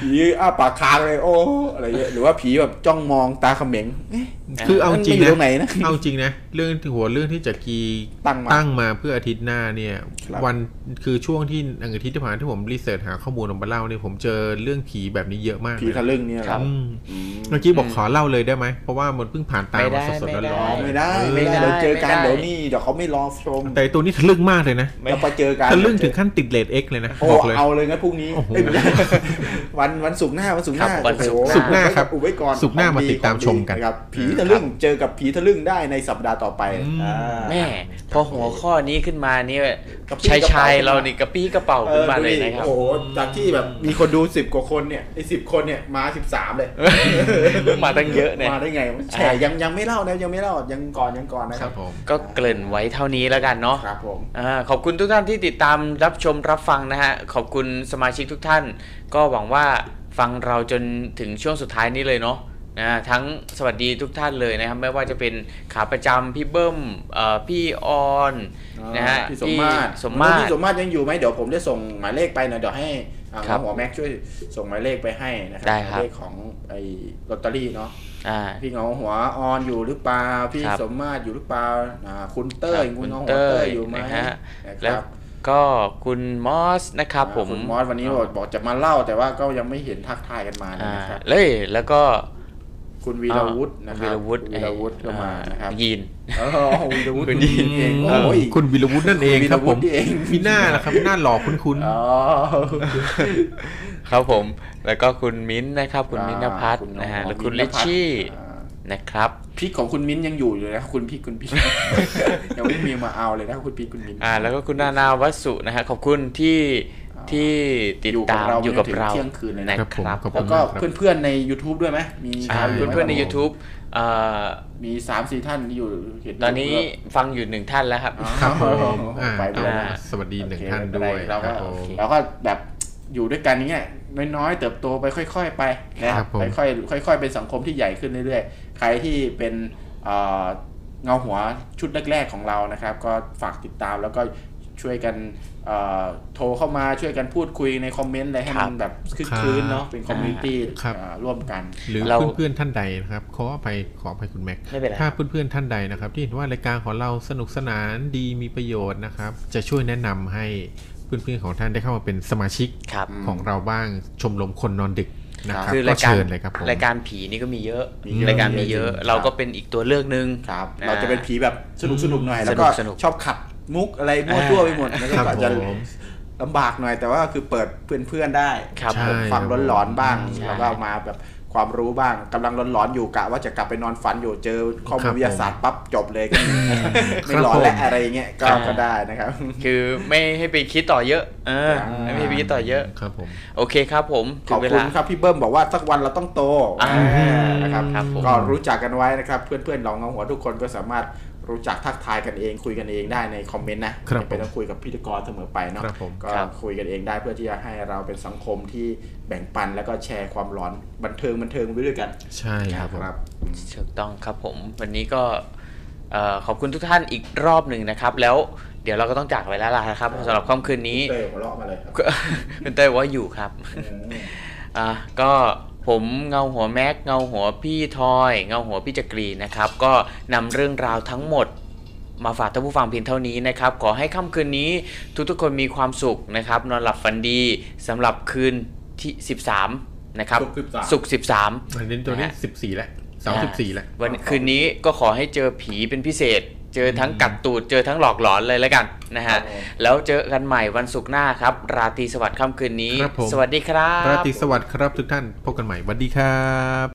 ผีอ้าปากค้างเลยโอ้อะไรเงี้ยหรือว่าผีแบบจ้องมองตาเขม็งเอ๊ะคือเอาจริงมันอยู่นะตรงไหนนะเอาจริงนะ เรื่องที่หัวเรื่องที่จักรีตั้งมาตั้งมาเพื่ออาทิตย์หน้าเนี่ยครับวันคือช่วงที่อาทิตย์ที่ผ่านมาที่ผม research หาข้อมูลออกมาเล่าเนี่ยผมเจอเรื่องผีแบบนี้เยอะมากผีเลยทะลึ่งเนี่ยเหรออืมอืมเมื่อกี้บอกขอเล่าเลยได้ไหมเพราะว่ามันเพิ่งผ่านตาไม่มาได้สดๆไม่ได้ร้อนไม่ได้เออไม่ได้ไม่ได้เดี๋ยวเจอกันไม่ได้เดี๋ยวนี่เดี๋ยวเขาไม่รอชม แต่ตัวนี้ทะลึ่งมากเลยนะเราไปเจอกันทะลึ่งถึงขั้นติด rate X เลยนะโอ้บอกเลยเอาเลยงั้นพรุ่งนี้โอ้โหเอ้ยไม่ใช่วันวันศุกร์หน้าวันศุกร์หน้าครับวันศุกร์โอ้โศุกร์หน้าครับอุบไว้ก่อนศุกร์หน้ามาติดตามชมกันของครับผีทะลึ่งเจอกับผีทะลึ่งได้ในสัปดาห์ต่อไปอืมอ่าแม่พอหัวข้อนี้ขึ้นมานี่กระปี้ชายกระชายเป๋าเรานี่กระปี้กระเป๋าเอขึ้นอมาดูเลยดินะครับ โอ้โหจากที่แบบมีคนดูสิบกว่าคนเนี่ยไอ้สิบคนเนี่ยมาสิบสามเลย มาตั้งเยอะเนี่ย มาได้ไงวะแฉยังยังไม่เล่านะยังไม่เล่ายังก่อนยังก่อนนะคครัรับบผม ก็เกริ่นไว้เท่านี้แล้วกันเนาะ ครับผม อ่าขอบคุณทุกท่านที่ติดตามรับชมรับฟังนะฮะ ขอบคุณสมาชิกทุกท่าน ก็หวังว่าฟังเราจนถึงช่วงสุดท้ายนี้เลยเนาะ นะทั้งสวัสดีทุกท่านเลยนะครับไม่ว่าจะเป็นขาประจำพี่เบิ้มเอ่อพี่ออนนะฮะพี่สมมาตรสมมาตร พี่สมมาตรยังอยู่ไหมเดี๋ยวผมจะส่งหมายเลขไปนะเดี๋ยวให้อ่าครับหัวแม็กช่วยส่งหมายเลขไปให้นะครัได้หคมารับยเลขของไอ้ลอตเตอรี่เนาะอ่า พี่เงาหัวออนอยู่หรือเปล่าพี่ครับสมมาตรอยู่หรือเปล่าอ่าคุณเต้ยครับคุณเงาคุณหัวเต้ยเต้ยอยู่ไหมนะฮะ นะแล้ควรับก็คุณมอสนะครับผม คุณมอสวันนี้บอกบอกจะมาเล่าแต่ว่าก็ยังไม่เห็นทักทายกันมาเลยอ่านะครับ เลยแล้วก็ คุณวีรวุฒินะควีรับรวุฒิวีรวุฒิก็มานะครับยีนเออวีรวุฒิคุณยินเองเออโอ้ยคุณวิรวุฒินั่นเองครับผมวีรวุฒิเองมีหน้าละครับหน้าหล่อคุ้นอ๋อครับผม แล้วก็คุณมิ้นท์นะครับ คุณมิ้นท์นภัทรคุณนะฮะน้องแล้วคุณมิ้ลินชท์นภัทรชี่อ่านะครับพริกของคุณมิ้นยังอยู่อยู่นะคุณพี่คุณพี่ยังไม่มีมาเอาเลยนะคุณพี่คุณมิ้นอ่า แล้วก็คุณนานาวัสสุนะฮะขอบคุณที่ ที่ติดตามออยู่ยู่กักับบเราเราเที่ยงคืนเลยนะนะครับผมครับขอบแล้คุวณก็มากครับเพื่อนๆใน YouTube ด้วยไหมมีอ่าชาวยู่ไหมเพื่อนๆในครับผม YouTube เอ่อมีสามสี่ท่านที่อยู่เห็นตอนนี้ฟังอยู่หนึ่งท่านแล้วครับอ๋อครับผมอ่าไปด้วยนะสวัสดีหนึ่งโอเคท่านไม่เป็ด้ไรวยเราคก็รับผมเราก็แบบอยู่ด้วยกันอย่างเงี้ยน้อยๆเติบโตไปค่อย ๆ ไปนะครับผมค่อยๆค่อย ๆ เป็นสังคมที่ใหญ่ขึ้นเรื่อยๆ ใครที่เป็นเอ่อเงาหัวชุดแรก ๆ ของเรานะครับ ก็ฝากติดตามแล้วก็ช่วยกันเอ่อ โทรเข้ามาช่วยกันพูดคุยใน comment อะไรให้มันแบบครึกครื้นเนาะเป็น community ครับร่วมกัน หรือเราเพื่อนๆท่านใดนะครับขออภัยขออภัยคุณแม็กไม่เป็นไรถ้าเพื่อนๆท่านใดนะครับ ที่เห็นว่ารายการของเราสนุกสนานดีมีประโยชน์นะครับ จะช่วยแนะนำให้เพื่อนๆของท่านได้เข้ามาเป็นสมาชิกครับของเราบ้างชมรมคนนอนดึกนะครับคือก็รายการเชิญเลยครับผมรายการผีนี่ก็มีเยอะมีเยอะรายการมีเยอะจริงๆเราก็เป็นอีกตัวเลือกหนึ่งครับอ่าเราจะเป็นผีแบบสนุกสนุกๆหน่อยสนุกแล้วก็สนุกชอบขัด มุกอะไรมั่วตัวไปหมดแล้วก็ครับอาจจะผมลำบากหน่อยแต่ว่าคือเปิดเพื่อนๆได้ครับใช่ฟังหลอนๆบ้างใช่แล้วก็มาแบบความรู้บ้างกำลังหลอนๆอยู่กะว่าจะกลับไปนอนฝันอยู่เจอข้อมูครัลบวิทยาศาสตร์ปั๊บจบเลยก็มีไม่ครับหลอนและผมอะไรเงี้ยก็อ่าก็ได้นะครับ คือไม่ให้ไปคิดต่อเยอะเอออ่าไม่ให้ไปคิดต่อเยอะครับผมโอเคครับผมขถึองบเวคุณลาครับพี่เบิ้มบอกว่าสักวันเราต้องโตอ่าอ่านะครับครับผมก็รู้จักกันไว้นะครับ เพื่อนๆเราเงาหัวทุกคนก็สามารถ รู้จักทักทายกันเองคุยกันเองได้ในคอมเมนต์นะครับไม่เป็นต้องคุยกับพิธีกรเสมอไปเนาะครับผมก็ครับคุยกันเองได้เพื่อที่จะให้เราเป็นสังคมที่แบ่งปันแล้วก็แชร์ความร้อนบันเทิงบันเทิงไปด้วยกัน ใช่ครับผมครับถูกต้องครับผม วันนี้ก็เอ่อขอบคุณทุกท่านอีกรอบหนึ่งนะครับ แล้วเดี๋ยวเราก็ต้องจากไปแล้วล่ะนะครับสำหรับค่ำคืนนี้เต้ยหัวเราะมาเลยครับเป็นเต้ยว่าอยู่ครับอะก็ ผมเงาหัวแม็กเงาหัวพี่ทอย เงาหัวพี่จักรีนะครับ ก็นำเรื่องราวทั้งหมดมาฝากท่านผู้ฟังเพียงเท่านี้นะครับ ขอให้ค่ำคืนนี้ทุกๆคนมีความสุขนะครับ นอนหลับฝันดีสำหรับคืนที่ 13 นะครับศุกร์13ศุกร์13อันนี้ตัวนี้สิบสี่แล้วเสาสิบสี่แล้ววันคืนนี้ก็ขอให้เจอผีเป็นพิเศษ เจอทั้งกัดตูดเจอทั้งหลอกหลอนเลยแล้วกันนะฮะครับผมแล้วเจอกันใหม่วันศุกร์หน้าครับ ราตรีสวัสดิ์ค่ำคืนนี้ครับผมสวัสดีครับ ราตรีสวัสดิ์ครับทุกท่านพบกันใหม่สวัสดีครับ